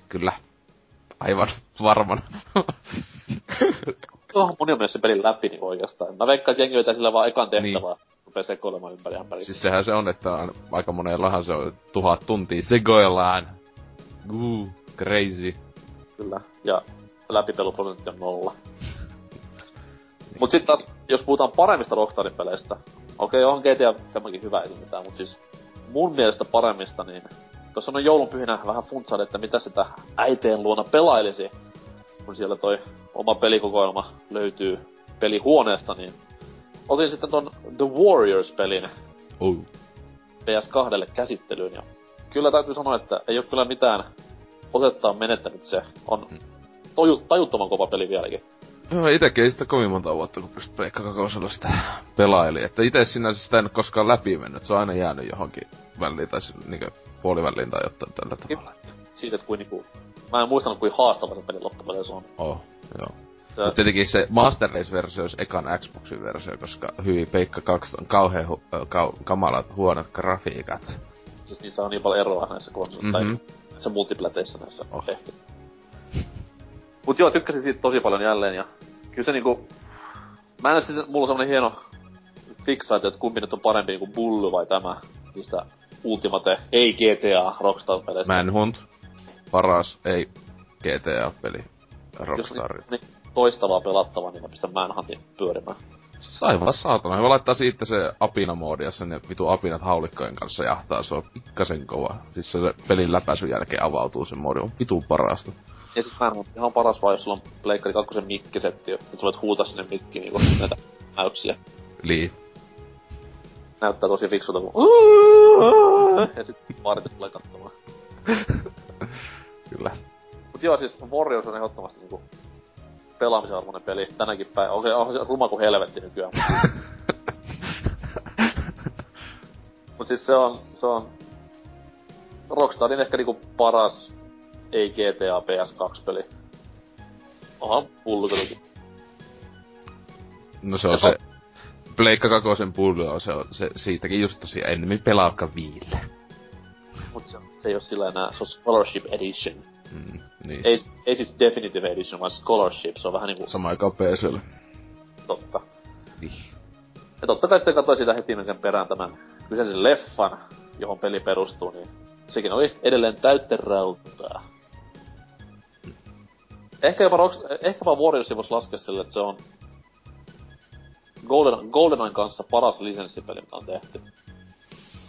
kyllä, aivan varman. Tuohon moni on se pelin läpi niin oikeastaan. Mä veikkaan, että jengi sillä vaan ekan tehtävää. Niin rupee sekoilemaan ympäri ämpäri. Siis sehän se on, että on, aika monellahan se on tuhat tuntia sekoillaan. Guu, crazy. Kyllä, ja läpipeluprosentti on nolla. Mut sit taas, jos puhutaan paremmista Rockstarin peleistä, okei, okay, on GTA tämäkin hyvä ei mitään, mut siis mun mielestä paremmista, niin tuossa on joulunpyhinä vähän funtsaili, että mitä sitä äiteen luona pelailisi, kun siellä toi oma pelikokoelma löytyy pelihuoneesta, niin otin sitten ton The Warriors-pelin oh. PS2 käsittelyyn ja kyllä täytyy sanoa, että ei ole kyllä mitään otettaa menettänyt se. On hmm. toju, tajuttoman kova peli vieläkin. Joo, itekin ei sitä kovin monta vuotta, kun pystyt Pleikka kakosella sitä pelaili. Että itse sinänsä sitä en ole koskaan läpi mennyt, se on aina jäänyt johonkin väliin tai niinku puoliväliin tai jotain tällä tavalla. Siitä, että kuin niinku... Mä en muistanut, kuin haastava se pelin loppupeleissä on. Oh, joo. Mutta tietenkin se Master Race-versio olisi ekan Xboxin versio, koska hyvin Peikka 2 on kauhean hu- ka- kamalat huonot grafiikat. Siis niissä on niin paljon eroa näissä konsoleissa, mm-hmm. tai näissä multiplateissa näissä oh. tehty. Mut joo, tykkäsin siitä tosi paljon jälleen, ja kyllä se niinku... Mä en sitten, mulla on semmonen hieno fiksaatio, että kumpi nyt on parempi niinku Bullu vai tämä, niistä Ultimate, ei GTA Rockstar-peleistä. Manhunt, paras, ei GTA-peli Rockstarit. Jos, niin, toistavaa pelattavaa, niin mä pistän Manhuntin pyörimään. Aivan saatana. Hyvä laittaa siitä se apina-moodi, jossa ne vitu apinat haulikkojen kanssa jahtaa. Se on pikkasen kova. Siis se pelin läpäisyn jälkeen avautuu se moodi. On vitu parasta. Ja siis Manhunt ihan paras vaan, jos sulla on Pleikkari 2 mikkisetti, että sä voit huutaa sinne mikkiin niinku näitä näyksiä. Lii. Näyttää tosi fiksulta, kun ja sitten partit tulee katsomaan. Kyllä. Mut joo, siis Warriors on ehdottomasti niinku pelaamisen arvoinen peli tänäkin päivänä. Okei, onhan se ruma kuin helvetti nykyään. Mut siis se on, se on Rockstarin ehkä niinku paras ei GTA PS2-peli. Onhan pullu No se on ja se... Pleikka kakosen pullu on se, se siitäkin just tosiaan ennemmin pelaa viille. Mut se, se ei oo sillä enää, se on Scholarship Edition. Mm, niin. Ei, ei siis Definitive Edition, vaan Scholarship, se on vähän niinku... Sama aikaan PClle. Totta. Niin. Ja totta kai sitten katsoin siitä heti sen perään tämän kyseisen leffan, johon peli perustuu, niin sekin oli edelleen täyttä rautaa. Ehkä jopa, Rock, ehkä vaan Warriorsin voisi laskea sille, että se on Golden, GoldenEyen kanssa paras lisenssipeli, mitä on tehty.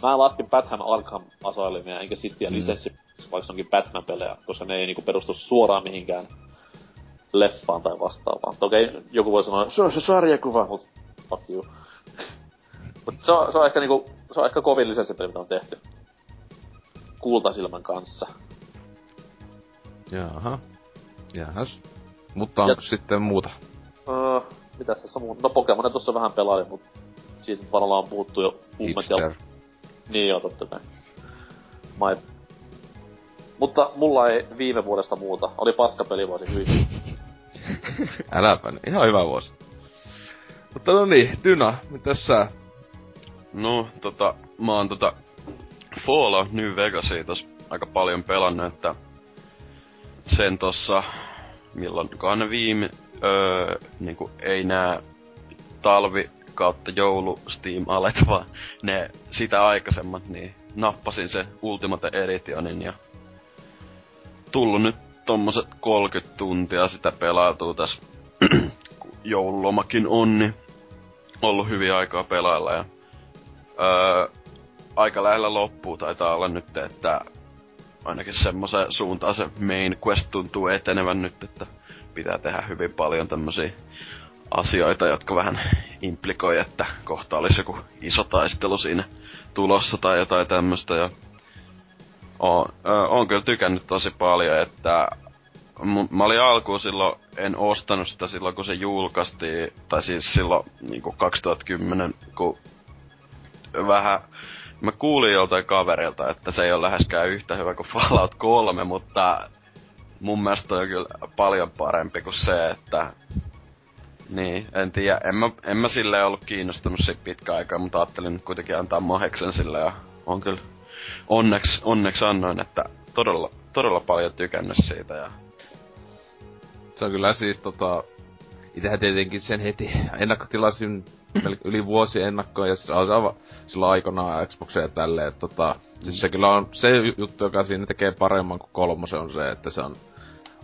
Mä laskin Batman Arkham Asylumia, enkä Cityä mm. lisenssi, vaikka se onkin Batman-pelejä, koska ne ei niinku perustu suoraan mihinkään leffaan tai vastaavaan. Toki joku voi sanoa, se on se sarjakuva, mut fuck you. mut se on, se on ehkä niinku, se on ehkä kovin lisenssipeli, mitä on tehty. Kultasilmän kanssa. Jaha. Jahas. Mutta onko ja... sitten muuta? Uh, mitä tässä muuta? No Pokemon tuossa vähän pelailin, mut siitä varmaan on puhuttu jo ummet ja... Niin joo, totta kai. My... Mutta mulla ei viime vuodesta muuta. Oli paska pelivuosi hyvin. Äläpä, niin. ihan hyvä vuosi. Mutta no niin, Dyna, mitä sä? No, tota, mä oon tota Fallout New Vegasia tos aika paljon pelannut, että sen tossa, milloinkaan ne viime, öö, niinku ei nää talvi kautta joulu Steam alet, vaan ne sitä aikaisemmat, niin nappasin se Ultimate Editionin ja tullut nyt tommoset 30 tuntia sitä pelautuu tässä, joululomakin on, niin ollut hyvin aikaa pelailla ja öö, aika lähellä loppuu taitaa olla nyt, että ainakin semmoisen suuntaan se main quest tuntuu etenevän nyt, että pitää tehdä hyvin paljon tämmöisiä asioita, jotka vähän implikoi, että kohta olisi joku iso taistelu siinä tulossa tai jotain tämmöistä. Ja oon, oon kyllä tykännyt tosi paljon, että mä olin alkuun silloin, en ostanut sitä silloin kun se julkaistiin, tai siis silloin niin 2010, kun vähän Mä kuulin joltain kaverilta, että se ei ole läheskään yhtä hyvä kuin Fallout 3, mutta mun mielestä on kyllä paljon parempi kuin se, että... Niin, en tiedä. En mä, en mä silleen ollut kiinnostunut siitä pitkä aikaa, mutta ajattelin kuitenkin antaa maheksen sille ja on kyllä onneksi, onneksi annoin, että todella, todella paljon tykännyt siitä ja... Se on kyllä siis tota... Itähän tietenkin sen heti ennakkotilasin yli vuosi ennakkoon, ja siis on silloin aikanaan Xboxia ja tälleen, että tota, siis se kyllä on se juttu, joka siinä tekee paremman kuin kolmosen on se, että se on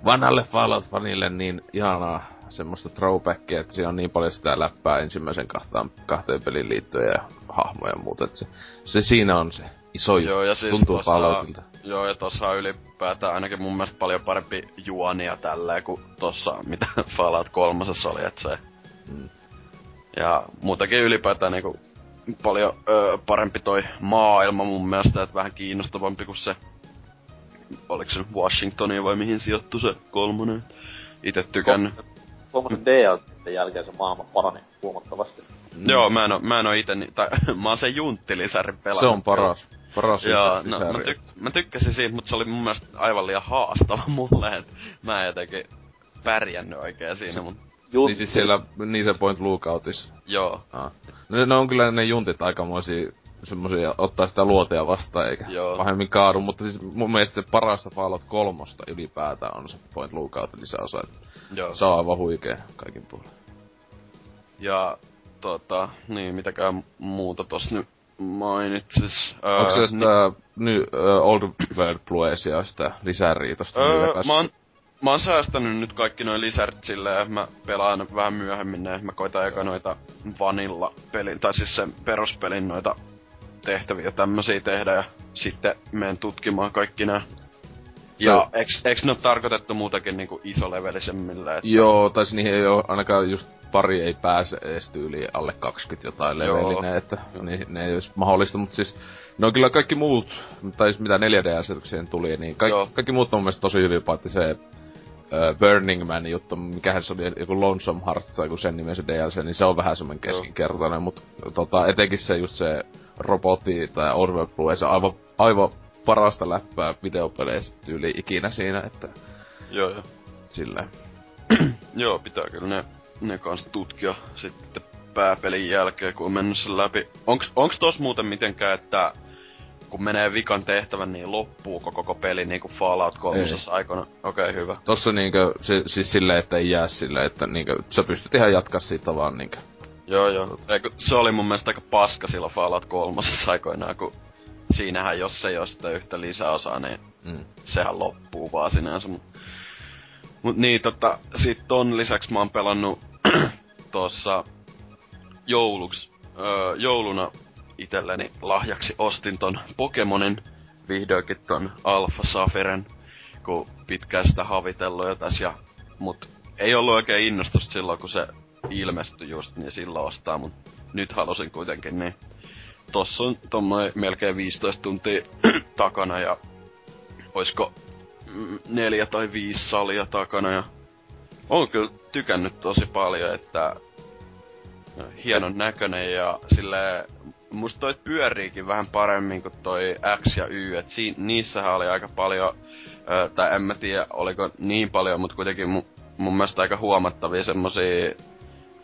vanhalle Fallout-fanille niin ihanaa semmoista throwbackia, että siinä on niin paljon sitä läppää ensimmäisen kahtaan, kahteen pelin liittyen ja hahmoja ja muuta, että se, se siinä on se iso Joo, ja siis tuntuu Falloutilta. Joo, ja tossa on ylipäätään ainakin mun mielestä paljon parempi juonia tälleen kuin tossa, mitä Fallout kolmosessa oli, että se... Mm. Ja muutenkin ylipäätään niinku paljon öö, parempi toi maailma mun mielestä, että vähän kiinnostavampi kuin se... Oliko se Washingtonia vai mihin sijoittu se kolmonen? Itse tykännyt. Kolmonen DLC jälkeen se maailma parani huomattavasti. Mm. Joo, mä en oo, mä en oo ite, tai mä oon sen junttilisärin pelannut. Se on paras. Paras Joo, no, mä, tyk- mä tykkäsin siitä, mutta se oli mun mielestä aivan liian haastava mulle, että mä en jotenkin pärjännyt oikein siinä, mutta Juntti. Niin siis siellä niin se Point Lookoutissa. Joo. Ah. No, ne on kyllä ne juntit aikamoisia semmosia ottaa sitä luotea vastaan eikä Joo. pahemmin kaadu, mutta siis mun mielestä se parasta Fallout kolmosta ylipäätään on se Point Lookout lisäosa. Joo. Se on aivan huikee kaikin puolin. Ja tota, niin mitäkään muuta tossa nyt mainitsis. Onko se sitä niin... uh, Old World Bluesia sitä lisäriitosta? Öö, mä oon mä oon säästänyt nyt kaikki noin lisärit silleen, mä pelaan vähän myöhemmin ne, mä koitan eka noita vanilla pelin, tai siis sen peruspelin noita tehtäviä tämmösiä tehdä ja sitten menen tutkimaan kaikki nää. Ja eks, eks ne ole tarkoitettu muutakin niinku isolevelisemmillä? Että... Joo, tai siis niihin ei oo, ainakaan just pari ei pääse edes yli alle 20 jotain levelinen, että ne, ne ei olisi mahdollista, mutta siis No kyllä kaikki muut, tai siis mitä 4D-asetukseen tuli, niin kaikki, kaikki muut on mielestäni tosi hyvin, paitsi se uh, Burning Man juttu, mikähän se oli joku Lonesome Heart tai joku sen nimisen DLC, niin se on vähän semmoinen keskinkertainen, mutta tota, etenkin se just se robotti tai Overworld Blue, se aivan, aivan parasta läppää videopeleissä tyyli ikinä siinä, että... Joo, joo. Silleen. joo, pitää kyllä ne, ne kanssa tutkia sitten pääpelin jälkeen, kun on mennyt sen läpi. Onks, onks tos muuten mitenkään, että kun menee vikan tehtävän, niin loppuu koko peli niinku Fallout 3 aikana. Okei, okay, hyvä. Tossa niinkö, se, siis silleen, että ei jää silleen, että niinkö, sä pystyt ihan jatkaa siitä vaan niinkö. Joo, joo. Eiku, se oli mun mielestä aika paska silloin Fallout 3 aikoinaan, kun siinähän jos ei ole sitä yhtä lisäosaa, niin mm. sehän loppuu vaan sinänsä. Mut, mut niin, tota, sit ton lisäksi mä oon pelannut tuossa jouluksi, öö, jouluna itselleni lahjaksi ostin ton Pokemonin vihdoinkin ton Alpha Safiren, kun pitkään sitä havitellut jo tässä ja, mut ei ollut oikein innostusta silloin, kun se ilmestyi just, niin silloin ostaa, mut nyt halusin kuitenkin, niin tossa on tommoinen melkein 15 tuntia takana ja oisko neljä tai viisi salia takana ja on kyllä tykännyt tosi paljon, että hienon näköinen ja sille musta toi pyöriikin vähän paremmin kuin toi X ja Y, et si- niissähän oli aika paljon, ö, tai en mä tiedä oliko niin paljon, mutta kuitenkin mu- mun mielestä aika huomattavia semmosia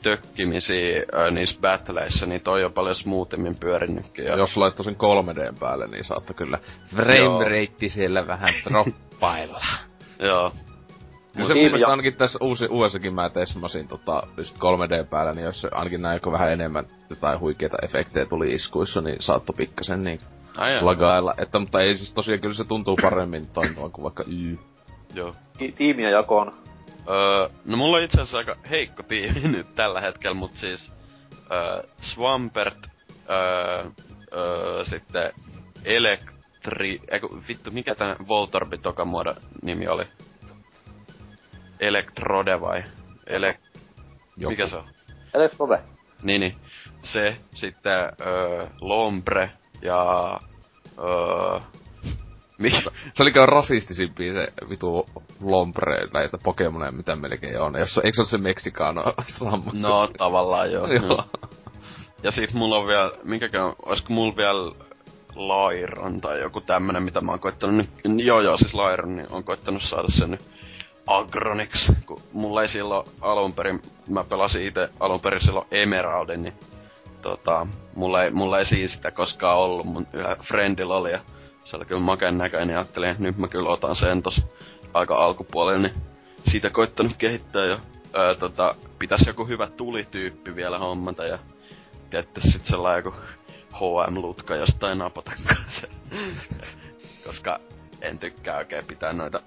tökkimisiä ö, niissä battleissa, niin toi on paljon smoothimmin pyörinnytkin. Ja... Jos laittoi sen 3D päälle, niin saatte kyllä frame rate siellä vähän droppailla. Joo. Kyllä se mun mielestä ainakin tässä uusi, uudessakin mä tesmasin tota, just 3D päällä, niin jos se ainakin näin vähän enemmän jotain huikeita efektejä tuli iskuissa, niin saattoi pikkasen niin lagailla. Että, mutta ei siis tosiaan kyllä se tuntuu paremmin toimivan kuin vaikka Y. Joo. Ti- tiimiä jakoon. Öö, no mulla on itse asiassa aika heikko tiimi nyt tällä hetkellä, mutta siis öö, Swampert, öö, öö, sitten Elektri, eiku, vittu, mikä tän Voltorbi toka muodon nimi oli? Electrode vai? Ele... Joku. Mikä se on? Electrode. Niin, niin. Se, sitten öö, Lombre ja... Öö, mikä? Se oli kyllä rasistisimpia se vitu Lombre näitä Pokemoneja, mitä melkein on. Jos, eikö se ole se Meksikano sammu? No, tavallaan joo. joo. Ja sit mulla on vielä, minkäkään, olisiko mulla vielä Lairon tai joku tämmönen, mitä mä oon koittanut nyt, joo joo, siis Lairon, niin on koittanut saada sen nyt Agronix, kun mulla ei silloin alun perin, mä pelasin itse alun perin silloin Emeraldin, niin tota, mulla ei, mulla ei siis sitä koskaan ollut, mun yhä friendillä oli ja se oli kyllä makeen näköinen, ajattelin, nyt mä kyllä otan sen tos aika alkupuolella, niin siitä koittanut kehittää ja ää, tota, pitäisi joku hyvä tulityyppi vielä hommata ja tietysti sit sellainen joku HM-lutka jostain napata kanssa. Koska en tykkää oikein pitää noita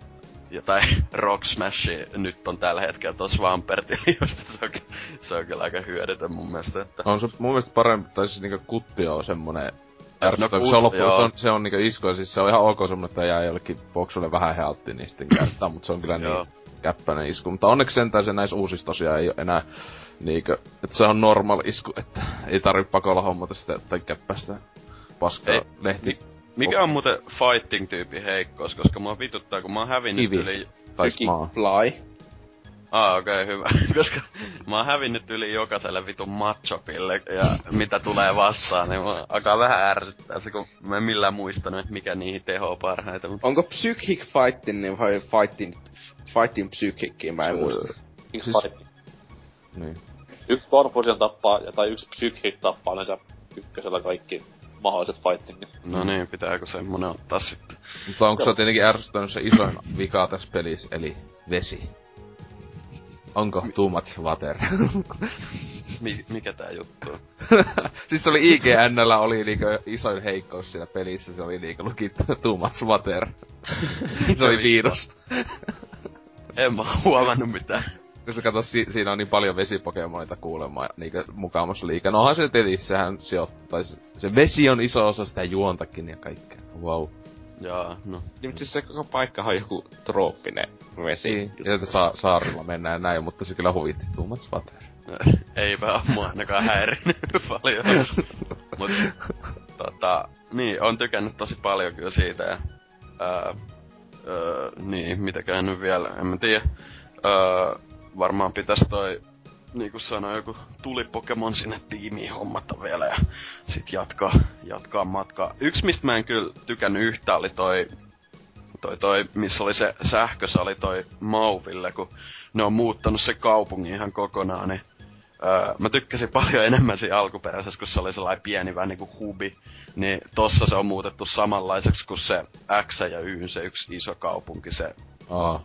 jotain Rock Smashia nyt on tällä hetkellä tuossa Vampertilla, josta se on, se on kyllä aika hyödytön mun mielestä. Että... On se mun mielestä parempi, tai siis niinku kutti on semmonen No, kun se on, loppu, se on, se on niinku isko, siis se on ihan ok semmonen, että jää jollekin boksulle vähän healtti, niin sitten käyttää, mutta se on kyllä niin käppäinen isku. Mutta onneksi sentään se näissä uusissa tosiaan ei ole enää niinkö, että se on normal isku, että ei tarvi pakolla hommata sitä tai käppästä paskaa ei, lehti. Mikä on muuten fighting-tyypin heikkous, koska mua vituttaa, kun mä oon hävinnyt Kivi. yli... Tai Fly. Ah, okei, okay, hyvä. koska mä oon hävinnyt yli jokaiselle vitun matchopille, ja mitä tulee vastaan, niin mä alkaa vähän ärsyttää se, kun mä en millään muistanut, että mikä niihin teho parhaita. Mutta... Onko Psychic Fighting niin vai Fighting, fighting Psychicin, mä en muista. Siis... Fighting. Niin. Yksi Confusion tappaa, tai yksi Psychic tappaa näissä ykkösellä kaikki mahdolliset fightingit. No niin, pitääkö semmonen ottaa sitten. Mutta onko se tietenkin ärsyttänyt se isoin vika tässä pelissä, eli vesi? Onko too much water? Mi- mikä tää juttu on? siis se oli IGNllä oli liikä isoin heikkous siinä pelissä, se oli liikä luki too much water. se oli viidos. en mä huomannut mitään kun kato, si- siinä on niin paljon vesipokemoita kuulemma niinkö mukaamassa liikaa. No onhan se tietysti, sehän sijoittaa, tai se, se vesi on iso osa sitä juontakin ja kaikkea. Wow. Jaa, no. Niin, mutta siis se koko paikka on joku trooppinen vesi. Niin, ja sa- saarilla mennään näin, mutta se kyllä huvitti too much water. Eipä oo mua ainakaan häirinnyt paljon. Mut, tota, niin, on tykännyt tosi paljon kyllä siitä ja... Ää, ää, niin, mitäkään nyt vielä, en mä tiedä. Ää, varmaan pitäisi toi niinku sanoi, joku tuli Pokemon sinne tiimiin hommata vielä ja sit jatkaa, jatkaa matkaa. Yksi mistä mä en kyllä tykännyt yhtä oli toi, toi, toi missä oli se sähkösali toi Mauville, kun ne on muuttanut se kaupungin ihan kokonaan, niin öö, mä tykkäsin paljon enemmän siinä alkuperäisessä, kun se oli sellainen pieni vähän niinku hubi. Niin tossa se on muutettu samanlaiseksi kuin se X ja Y, se yksi iso kaupunki, se... Aa.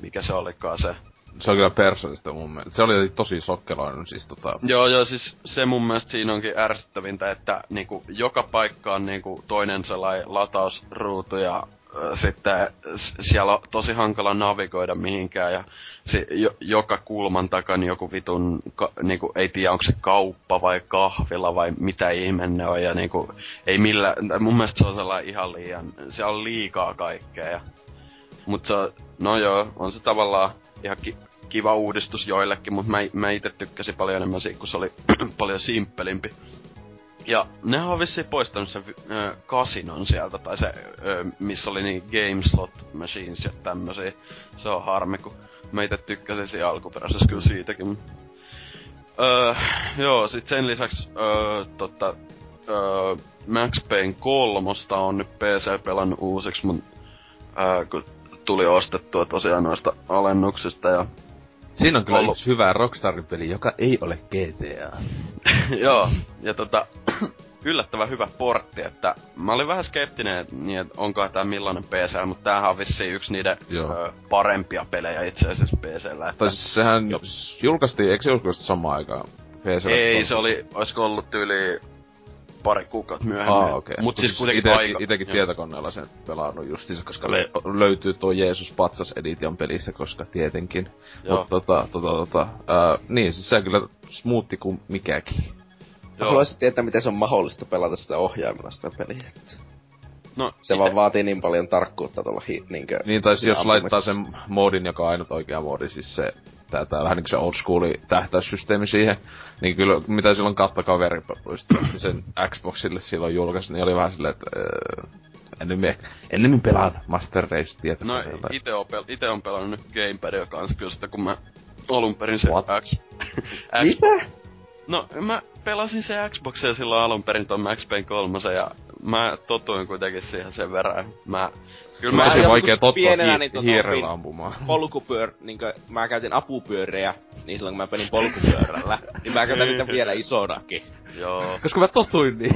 Mikä se olikaan se? Se on kyllä persoonista mun mielestä. Se oli tosi sokkeloinen siis tota... Joo, joo, siis se mun mielestä siinä onkin ärsyttävintä, että niinku joka paikka on niinku toinen sellainen latausruutu ja sitten siellä on tosi hankala navigoida mihinkään ja se, jo, joka kulman takana joku vitun, ka, niinku, ei tiedä onko se kauppa vai kahvila vai mitä ihmenne on ja niinku, ei millä, mun mielestä se on sellainen ihan liian, se on liikaa kaikkea ja, mut se on, no joo, on se tavallaan ihan ki, kiva uudistus joillekin, mutta mä, mä itse tykkäsin paljon enemmän siitä, kun se oli paljon simppelimpi. Ja ne on vissiin poistanut sen äh, kasinon sieltä, tai se, äh, missä oli niin game slot machines ja tämmösiä. Se on harmi, kun mä itse tykkäsin siinä alkuperäisessä kyllä siitäkin. Öö, joo, sit sen lisäksi öö, tota, öö, Max Payne kolmosta on nyt PC pelannut uusiksi, öö, kun tuli ostettua tosiaan noista alennuksista ja Siinä on kyllä ollut... yksi hyvä Rockstarin peli, joka ei ole GTA. Joo, ja tota, yllättävän hyvä portti, että mä olin vähän skeptinen, niin että onko tämä millainen PC, mutta tämähän on vissiin yksi niiden ö, parempia pelejä itse asiassa PCllä. Että... Tai siis sehän jo. julkaistiin, eikö se julkaistu samaan aikaan? PC ei, se oli, olisiko ollut yli pari kuukautta myöhemmin. Ah, okei. Okay. Mut siis kuitenkin ite, aika... Itekin joo. tietokoneella sen pelannut justiinsa, koska le- löytyy tuo Jeesus Patsas Edition pelissä, koska tietenkin. Mutta tota, tota, tota, ää, niin, siis se on kyllä smoothi kuin mikäkin. Joo. Haluaisin tietää, miten se on mahdollista pelata sitä ohjaimella sitä peliä. No, se ite... vaan vaatii niin paljon tarkkuutta tuolla hi, niinkö, Niin, tai jos laittaa sen moodin, joka on ainut oikea moodi, siis se tää, tää vähän niinku se old school tähtäyssysteemi siihen. Niin kyllä, mitä silloin kattokaveri sen Xboxille silloin julkaisi, niin oli vähän silleen, että äh, ennemmin, ennemmin pelaan Master Race tietokoneella. No ite on, pel- ite on pelannut nyt Gamepadia kanssa kyllä sitä, kun mä alun perin se What? X... X... Mitä? No, mä pelasin se Xboxia silloin alun perin ton Max Payne 3 ja mä totuin kuitenkin siihen sen verran. Mä Kyllä mä tosi vaikea tottua pienenä, niin tota, hiirellä ampumaan. Polkupyör, niinkö, mä käytin apupyöreä, niin silloin kun mä pelin polkupyörällä, niin mä käytän niitä vielä isonakin. Joo. Koska mä totuin niin.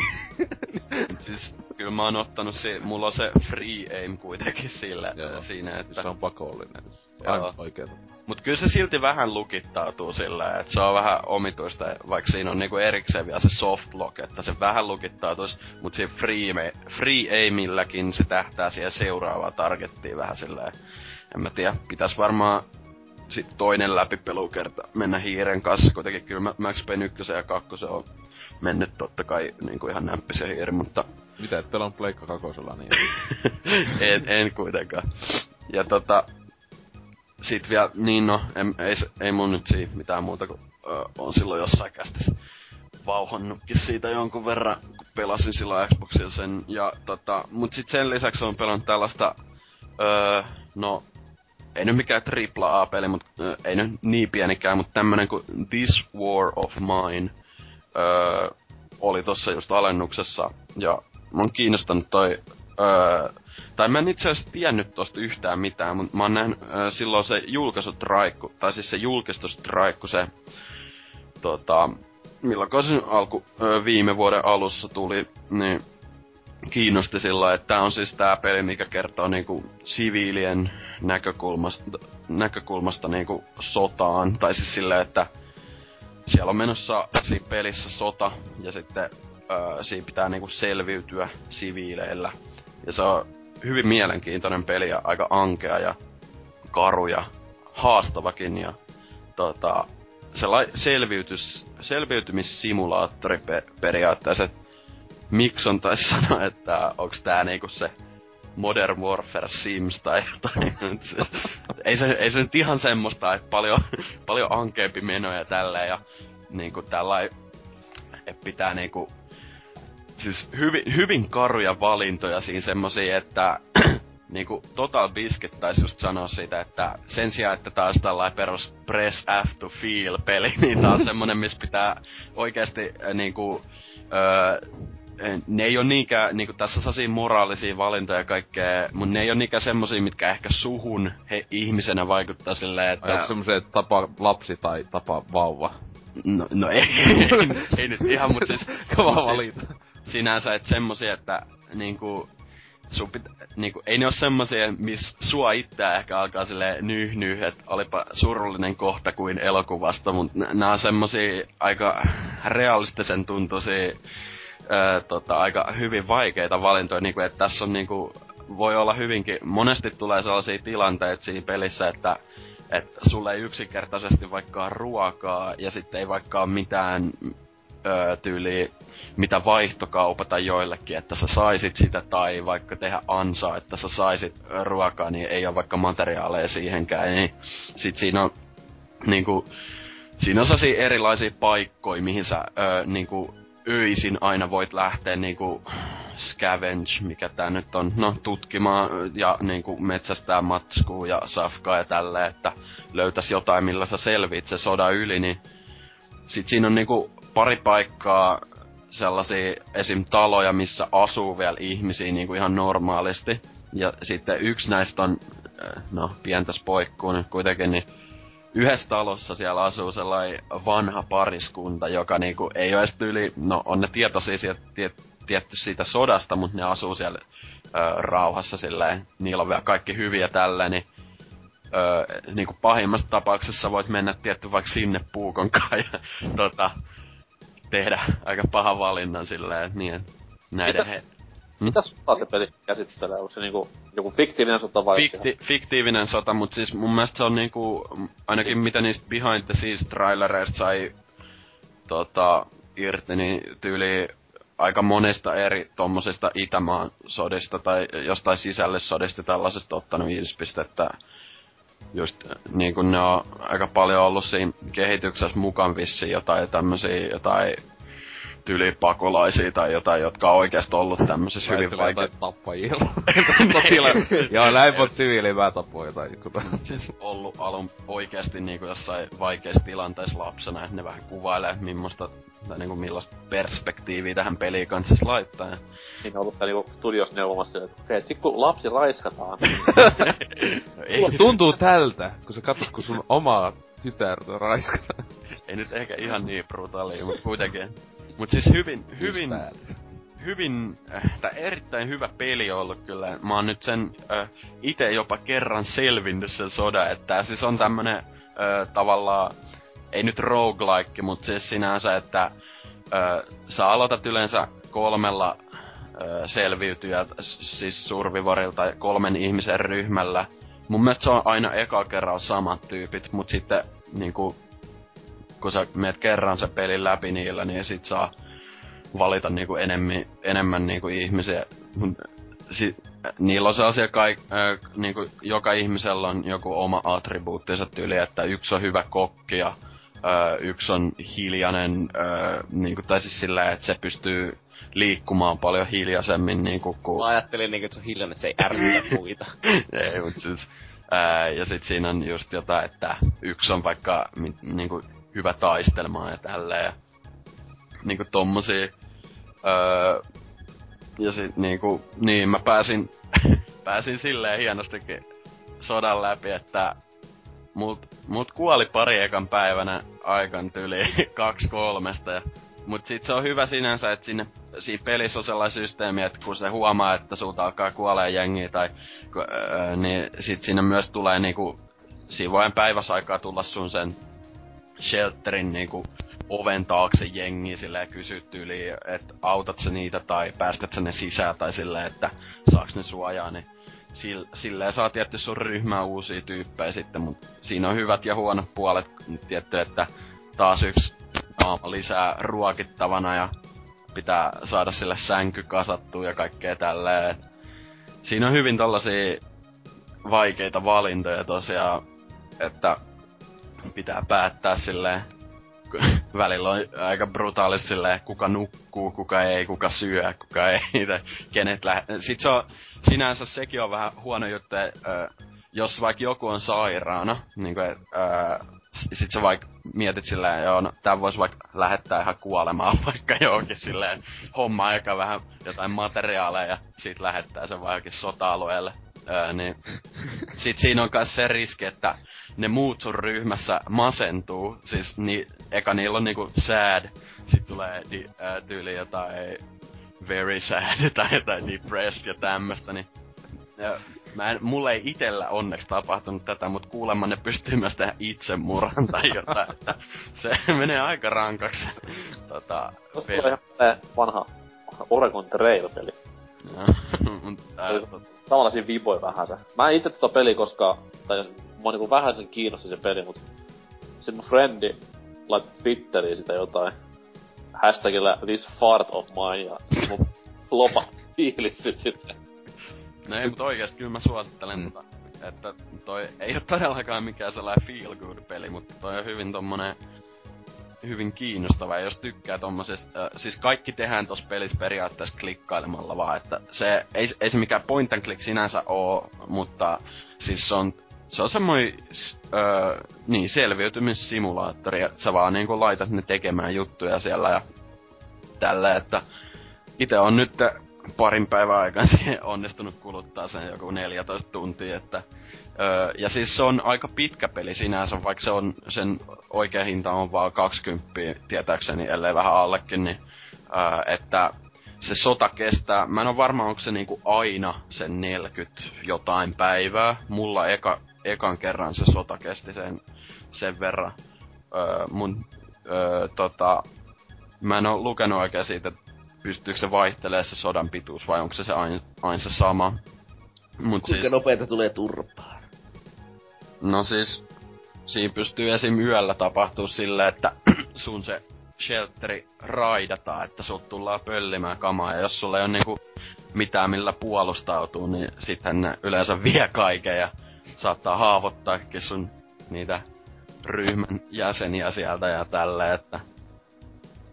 siis, kyllä mä oon ottanut si- mulla on se free aim kuitenkin sillä, Joo. siinä, että... Se on pakollinen. Aina oikeeta. Mut kyllä se silti vähän lukittautuu sillä, että se on vähän omituista, vaikka siinä on niinku erikseen vielä se soft lock, että se vähän lukittautuisi, mut siinä free, free aimilläkin se tähtää siihen seuraavaan targettiin vähän sillä en mä tiedä, pitäis varmaan sit toinen läpipelukerta mennä hiiren kanssa, kuitenkin kyllä Max Payne 1 ja 2 on mennyt totta kai niinku ihan näppisen hiiri, mutta... Mitä, et pelannut Pleikka kakosella niin? en, en kuitenkaan. Ja tota, sit vielä, niin no, en, ei, ei mun nyt siitä mitään muuta kuin on silloin jossain kästissä vauhannutkin siitä jonkun verran, kun pelasin silloin Xboxilla sen. Ja tota, mut sit sen lisäksi on pelannut tällaista, öö, no, ei nyt mikään tripla A-peli, mut ö, ei nyt niin pienikään, mutta tämmönen kuin This War of Mine öö, oli tossa just alennuksessa. Ja mä oon kiinnostanut toi öö, tai mä en itse asiassa tiennyt tosta yhtään mitään, mutta mä oon nähnyt äh, silloin se julkaisutraikku, tai siis se julkistustraikku, se tota, milloin se alku äh, viime vuoden alussa tuli, niin kiinnosti sillä, että tää on siis tää peli, mikä kertoo niinku siviilien näkökulmasta, näkökulmasta niinku sotaan, tai siis silleen, että siellä on menossa siinä pelissä sota, ja sitten öö, siinä pitää niinku selviytyä siviileillä. Ja se on hyvin mielenkiintoinen peli ja aika ankea ja karu ja haastavakin ja tota, selviytys, selviytymissimulaattori pe, periaatteessa, että Mikson taisi sanoa, että onks tää niinku se Modern Warfare Sims tai jotain. ei, se, ei se nyt ihan semmoista, että paljon, paljon ankeampi menoja tälleen ja niinku tällainen, että pitää niinku siis hyvin, hyvin karuja valintoja siinä semmosia, että niinku Total Biscuit taisi just sanoa siitä, että sen sijaan, että taas tällainen perus press F to feel peli, niin tää on semmonen, missä pitää oikeasti äh, niinku, öö, ne ei ole niinkään, niinku tässä on moraalisia valintoja ja kaikkea, mutta ne ei ole niinkään semmosia, mitkä ehkä suhun he ihmisenä vaikuttaa silleen, että... Onko semmosia, että tapa lapsi tai tapa vauva? No, no ei, ei, ei, nyt ihan, mutta siis... Kova siis, sinänsä, että semmosia, että niinku, sun pitä, niinku, ei ne oo semmosia, missä sua itseä ehkä alkaa sille nyhnyh, että olipa surullinen kohta kuin elokuvasta, mutta nämä on semmosia aika realistisen tuntuisia, ää, tota, aika hyvin vaikeita valintoja, niinku, että tässä on niinku, voi olla hyvinkin, monesti tulee sellaisia tilanteita siinä pelissä, että että sulle ei yksinkertaisesti vaikka ruokaa ja sitten ei vaikka mitään öö, tyyliä mitä vaihtokaupata joillekin, että sä saisit sitä tai vaikka tehdä ansaa, että sä saisit ruokaa, niin ei ole vaikka materiaaleja siihenkään, niin sit siinä on niinku, siinä on sellaisia erilaisia paikkoja, mihin sä öö, niinku, öisin aina voit lähteä niinku scavenge, mikä tää nyt on, no tutkimaan ja niinku metsästää matskua ja safkaa ja tälleen, että löytäis jotain, millä sä selviit se soda yli, niin sit siinä on niinku pari paikkaa sellaisia esim. taloja, missä asuu vielä ihmisiä niinku ihan normaalisti. Ja sitten yksi näistä on, äh, no pientä spoikkuun kuitenkin, niin yhdessä talossa siellä asuu sellainen vanha pariskunta, joka niinku ei ole edes tyyli, no on ne tietoisia siitä, tiet, tietty siitä sodasta, mutta ne asuu siellä ö, rauhassa silleen, niillä on vielä kaikki hyviä tälleen, niin ö, niinku pahimmassa tapauksessa voit mennä tietty vaikka sinne puukonkaan ja tota, tehdä aika paha valinnan silleen, että niin, näiden he... Hmm? Mitä sota se peli käsittelee? Onko se niinku joku fiktiivinen sota vai? Fikti, fiktiivinen sota, mutta siis mun mielestä se on niinku, ainakin mitä niistä behind the scenes trailereista sai tota, irti, niin tyyli aika monesta eri tommosesta Itämaan sodista tai jostain sisällissodista tällaisesta ottanut inspistettä. Just niin kuin ne on aika paljon ollut siinä kehityksessä mukaan vissiin jotain tämmösiä, jotain tyylipakolaisia tai jotain, jotka on oikeasti ollut tämmöisessä hyvin vaikea... tappajia. Joo, näin mut siviili mä tapoin jotain. siis ollut alun oikeasti niinku jossain vaikeassa tilanteessa lapsena, että ne vähän kuvailee millaista tai niinku millaista perspektiiviä tähän peliin kanssa laittaa. Ja... Niin on ollut niinku studios neuvomassa, että okei, okay, kun lapsi raiskataan. ei. Tuntuu tältä, kun sä katsot, kun sun omaa tytärtä raiskataan. ei nyt ehkä ihan niin brutaalia, mutta kuitenkin. Mut siis hyvin, hyvin, hyvin, äh, tai erittäin hyvä peli on ollut kyllä. Mä oon nyt sen äh, itse jopa kerran selvinnyt sen sodan, että siis on tämmönen äh, tavallaan, ei nyt roguelike, mutta siis sinänsä, että äh, sä aloitat yleensä kolmella äh, selviytyjä, siis survivorilta kolmen ihmisen ryhmällä. Mun mielestä se on aina eka kerran samat tyypit, mut sitten niinku kun sä meet kerran se pelin läpi niillä, niin sit saa valita niinku enemmän, enemmän niinku ihmisiä. Si, niillä on se asia kaik, äh, niinku, joka ihmisellä on joku oma attribuuttinsa tyyli, että yksi on hyvä kokki ja äh, yksi on hiljainen, äh, niinku, tai siis sillä, että se pystyy liikkumaan paljon hiljaisemmin niinku kuin... Mä ajattelin niinku, että se on hiljainen, että se ei ärsytä muita. ei, mut siis... Ää, ja sit siinä on just jotain, että yksi on vaikka niinku hyvä taistelmaa ja tälleen. Ja niinku tommosia. Öö, ja sit niinku, niin mä pääsin, pääsin silleen hienostikin sodan läpi, että mut, mut kuoli pari ekan päivänä aikan tyli kaksi kolmesta. Ja, mut sit se on hyvä sinänsä, että sinne siinä pelissä on sellainen systeemi, että kun se huomaa, että sulta alkaa kuolee jengiä tai öö, niin sit sinne myös tulee niinku siinä voi päiväsaikaa tulla sun sen shelterin niinku oven taakse jengi silleen kysyt yli, että autat sä niitä tai päästät sä ne sisään tai silleen, että saaks ne suojaa, niin silleen saa tietty sun ryhmää uusia tyyppejä sitten, mutta siinä on hyvät ja huonot puolet, tietty, että taas yksi naama lisää ruokittavana ja pitää saada sille sänky kasattua ja kaikkea tälleen. Siinä on hyvin tällaisia vaikeita valintoja tosiaan, että pitää päättää silleen, välillä on aika brutaalisti silleen, kuka nukkuu, kuka ei, kuka syö, kuka ei, tai kenet lä- Sitten se on, sinänsä sekin on vähän huono juttu, että jos vaikka joku on sairaana, niin kuin, öö, sit sä vaikka mietit silleen, joo, no, tää voisi vaikka lähettää ihan kuolemaan vaikka johonkin silleen, homma aika vähän jotain materiaaleja ja sit lähettää sen vaikka sota-alueelle. Niin sit siinä on myös se riski, että ne muut sun ryhmässä masentuu. Siis ni, eka niillä on niinku sad, sit tulee di, ää, tyyli jotain very sad tai jotain depressed ja tämmöstä, niin ja mä en, mulle ei itellä onneksi tapahtunut tätä, mutta kuulemma ne pystyy myös tehdä itsemurhan tai jotain, että se menee aika rankaksi. tota, Tuosta tulee ihan vanha Oregon Trail-peli. Samalla siinä viboi vähän se. Mä en itse tota peli, koska, tai mua niinku vähän sen kiinnosti se peli, mut sit mun frendi laittoi Twitteriin sitä jotain hashtagillä this fart of mine ja mun lopa fiilissyt sitten. No ei, mutta oikeesti kyllä mä suosittelen mm. tota, että toi ei ole todellakaan mikään sellainen feel good peli, mutta toi on hyvin tommonen hyvin kiinnostava, jos tykkää tommosesta, äh, siis kaikki tehdään tossa pelissä periaatteessa klikkailemalla vaan, että se, ei, ei se mikään point and click sinänsä oo, mutta siis se on, se on semmoinen, äh, niin, selviytymissimulaattori, että sä vaan niinku laitat ne tekemään juttuja siellä ja tällä, että itse on nyt parin päivän aikana siihen onnistunut kuluttaa sen joku 14 tuntia, että Öö, ja siis se on aika pitkä peli sinänsä, vaikka se on, sen oikea hinta on vaan 20 tietääkseni, ellei vähän allekin, niin öö, että se sota kestää, mä en ole varma onko se niinku aina sen 40 jotain päivää. Mulla eka, ekan kerran se sota kesti sen, sen verran. Öö, mun, öö, tota, mä en ole lukenut oikein siitä, että pystyykö se vaihtelemaan se sodan pituus vai onko se se aina, aina se sama. Mut Kuinka siis, nopeeta tulee turpaa? No siis, siinä pystyy esim. yöllä tapahtuu silleen, että sun se shelteri raidataan, että sut tullaan pöllimään kamaa, ja jos sulla ei ole niinku mitään millä puolustautuu, niin sitten ne yleensä vie kaiken ja saattaa haavoittaakin sun niitä ryhmän jäseniä sieltä ja tälle, että...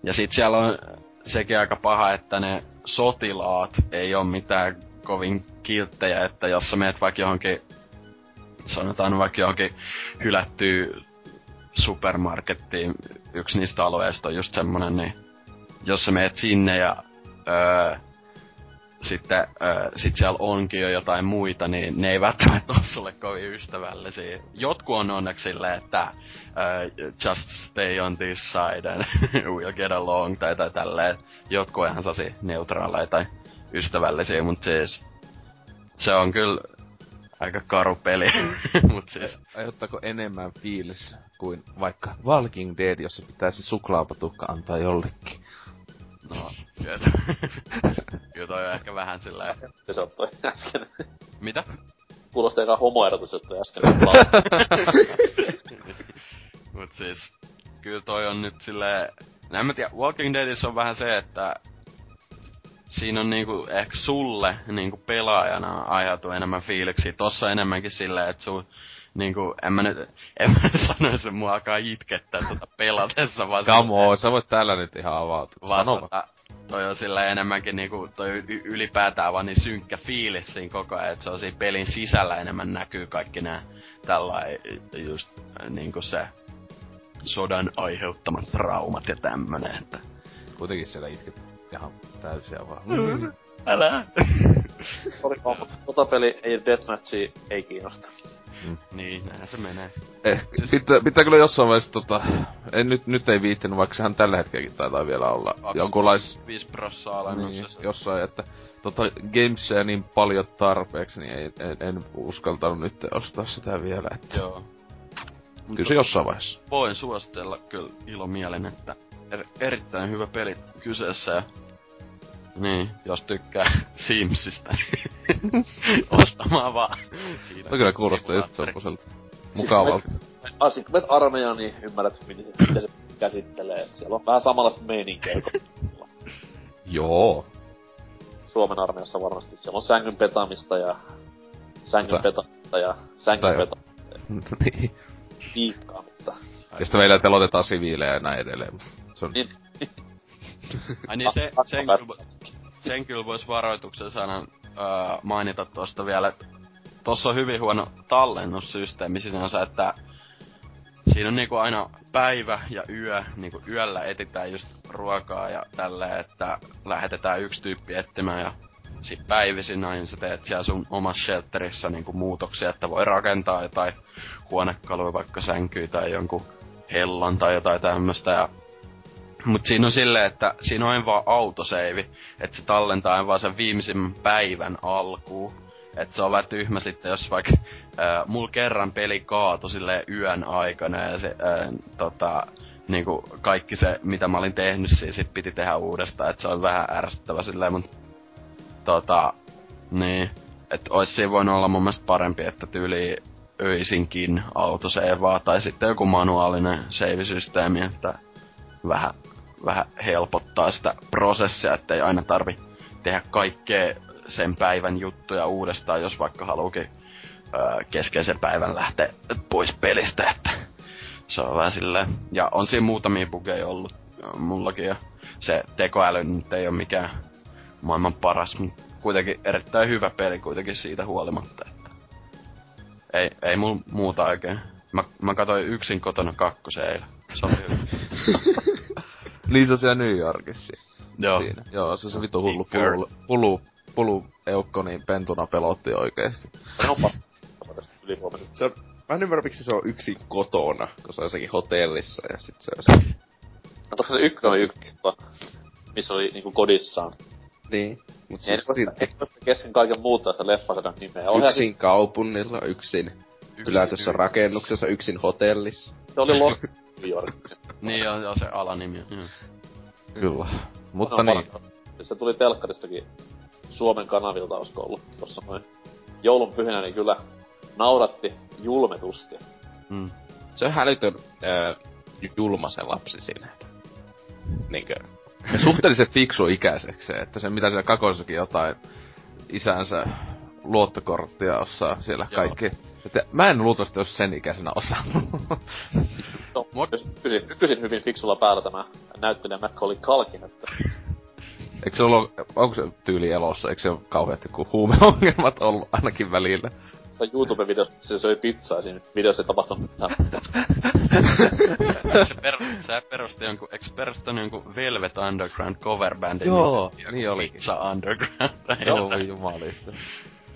Ja sit siellä on sekin aika paha, että ne sotilaat ei ole mitään kovin kilttejä, että jos sä meet vaikka johonkin sanotaan vaikka johonkin hylättyy supermarkettiin, yksi niistä alueista on just semmonen, niin jos sä meet sinne ja öö, sitten öö, sit siellä onkin jo jotain muita, niin ne ei välttämättä ole sulle kovin ystävällisiä. Jotkut on onneksi silleen, että öö, just stay on this side and we'll get along tai, tai tälleen. Jotkut ihan neutraaleja tai ystävällisiä, mutta siis se on kyllä aika karu peli. Mut siis... Aiheuttaako enemmän fiilis kuin vaikka Walking Dead, jossa pitäisi suklaapatukka antaa jollekin? No, kyllä, kyllä toi on ehkä vähän sillä Se on toi äsken. Mitä? Kuulosti aika homoerotus, että toi äsken. Mut siis, kyllä toi on nyt silleen... En mä tiedä, Walking Deadissä on vähän se, että siinä on niinku ehkä sulle niinku pelaajana aiheutuu enemmän fiiliksi. Tossa enemmänkin silleen, että sun niinku, en mä nyt, en mä nyt sanoisi, että mua alkaa itkettää tota pelatessa, vaan... Come on, sä voit täällä nyt ihan avautua. Vaan tota, toi on sillä enemmänkin niinku, toi ylipäätään vaan niin synkkä fiilis siinä koko ajan, että se on siinä pelin sisällä enemmän näkyy kaikki nää tällainen just niinku se sodan aiheuttamat traumat ja tämmönen, että... Kuitenkin siellä itket ihan täysiä vaan. Mm. Älä! Sori mutta tota peli ei Deathmatchi ei kiinnosta. Mm. Niin, näinhän se menee. Eh, siis... pitää, pitää kyllä jossain vaiheessa tota... En, nyt, nyt ei viittinyt, vaikka sehän tällä hetkelläkin taitaa vielä olla jonkunlais... 5 prossaa niin, jossain, että tota gamesia niin paljon tarpeeksi, niin ei, en, en uskaltanut nyt ostaa sitä vielä, että... Joo. Kyllä se jossain vaiheessa. Voin suositella kyllä ilomielen, että er, erittäin hyvä peli kyseessä ja niin, jos tykkää Simsistä, niin ostamaan vaan. Siinä no kyllä kuulostaa just semmoselta mukavalta. Asin kun armeijaan, niin ymmärrät, miten se käsittelee. Siellä on vähän samanlaista meininkiä Joo. Suomen armeijassa varmasti. Siellä on sängyn petamista ja sängyn petamista ja sängyn petamista. niin. Viikkaa, mutta... Ja sitten meillä telotetaan siviilejä ja näin edelleen. Se on... Niin. Ai niin, se, sen, sen kyllä vois varoituksen sanan öö, mainita tosta vielä, että tossa on hyvin huono tallennussysteemi sinänsä, että siinä on niinku aina päivä ja yö, niinku yöllä etitään just ruokaa ja tälleen, että lähetetään yksi tyyppi etsimään ja sit päivisin näin sä teet siellä sun omassa shelterissä niinku muutoksia, että voi rakentaa jotain huonekaluja, vaikka sänkyä tai jonkun hellan tai jotain tämmöstä ja Mut siinä on silleen, että siinä on vaan autoseivi, että se tallentaa vaan sen viimeisimmän päivän alkuun. Että se on vähän tyhmä sitten, jos vaikka äh, mulla kerran peli kaato sille yön aikana ja se äh, tota, niinku kaikki se, mitä mä olin tehnyt, siis sit piti tehdä uudestaan, että se on vähän ärsyttävä silleen, mut tota, niin, että ois siinä voinut olla mun mielestä parempi, että tyyli öisinkin autoseivaa tai sitten joku manuaalinen save-systeemi, että vähän, vähän helpottaa sitä prosessia, ettei aina tarvi tehdä kaikkea sen päivän juttuja uudestaan, jos vaikka haluukin öö, keskeisen päivän lähteä pois pelistä, että se on vähän silleen. Ja on siinä muutamia bugeja ollut mullakin ja se tekoäly nyt ei ole mikään maailman paras, mutta kuitenkin erittäin hyvä peli kuitenkin siitä huolimatta. Että ei, ei mulla muuta oikein. Mä, mä katsoin yksin kotona kakkosen eilen. Se oli hyvä. niin se on siellä New Yorkissa. Joo. Siinä. Joo, se on se vitu hullu pulu, pulu, pulu eukko niin pentuna pelotti oikeesti. Se on, mä en ymmärrä, miksi se on yksin kotona, kun se on jossakin hotellissa ja sit se on se... No tossa se ykkönen oli ykkönen, missä oli niinku kodissaan. Niin. Mut siis ei kesken kaiken muuta sitä leffasadan nimeä. yksin sit... kaupungilla, yksin ylätyssä rakennuksessa, yksin hotellissa. Se oli Lost New York. niin on, on se alanimi. Mm. Kyllä. Mutta no, niin. Se tuli telkkaristakin Suomen kanavilta, olisiko ollut tossa noin joulun pyhinä, niin kyllä nauratti julmetusti. Mm. Se on hälytön äh, julma se lapsi siinä. Niinkö? Ja suhteellisen fiksu ikäiseksi, että se mitä siellä kakossakin jotain isänsä luottokorttia osaa siellä Joo. kaikki. Että mä en luultavasti olisi sen ikäisenä osaa. no, nykyisin, nykyisin hyvin fiksulla päällä tämä näyttelijä Macaulay Culkin, että... Eikö se ollut, onko se tyyli elossa, eikö se ole kauheasti kuin huumeongelmat ollut ainakin välillä? YouTube-videossa se söi pizzaa siinä videossa ei tapahtunut mitään. se per, sä perusti jonkun, eikö perustanut jonkun Velvet Underground coverbandin? Joo, niin oli. Pizza Underground. Joo, jumalista.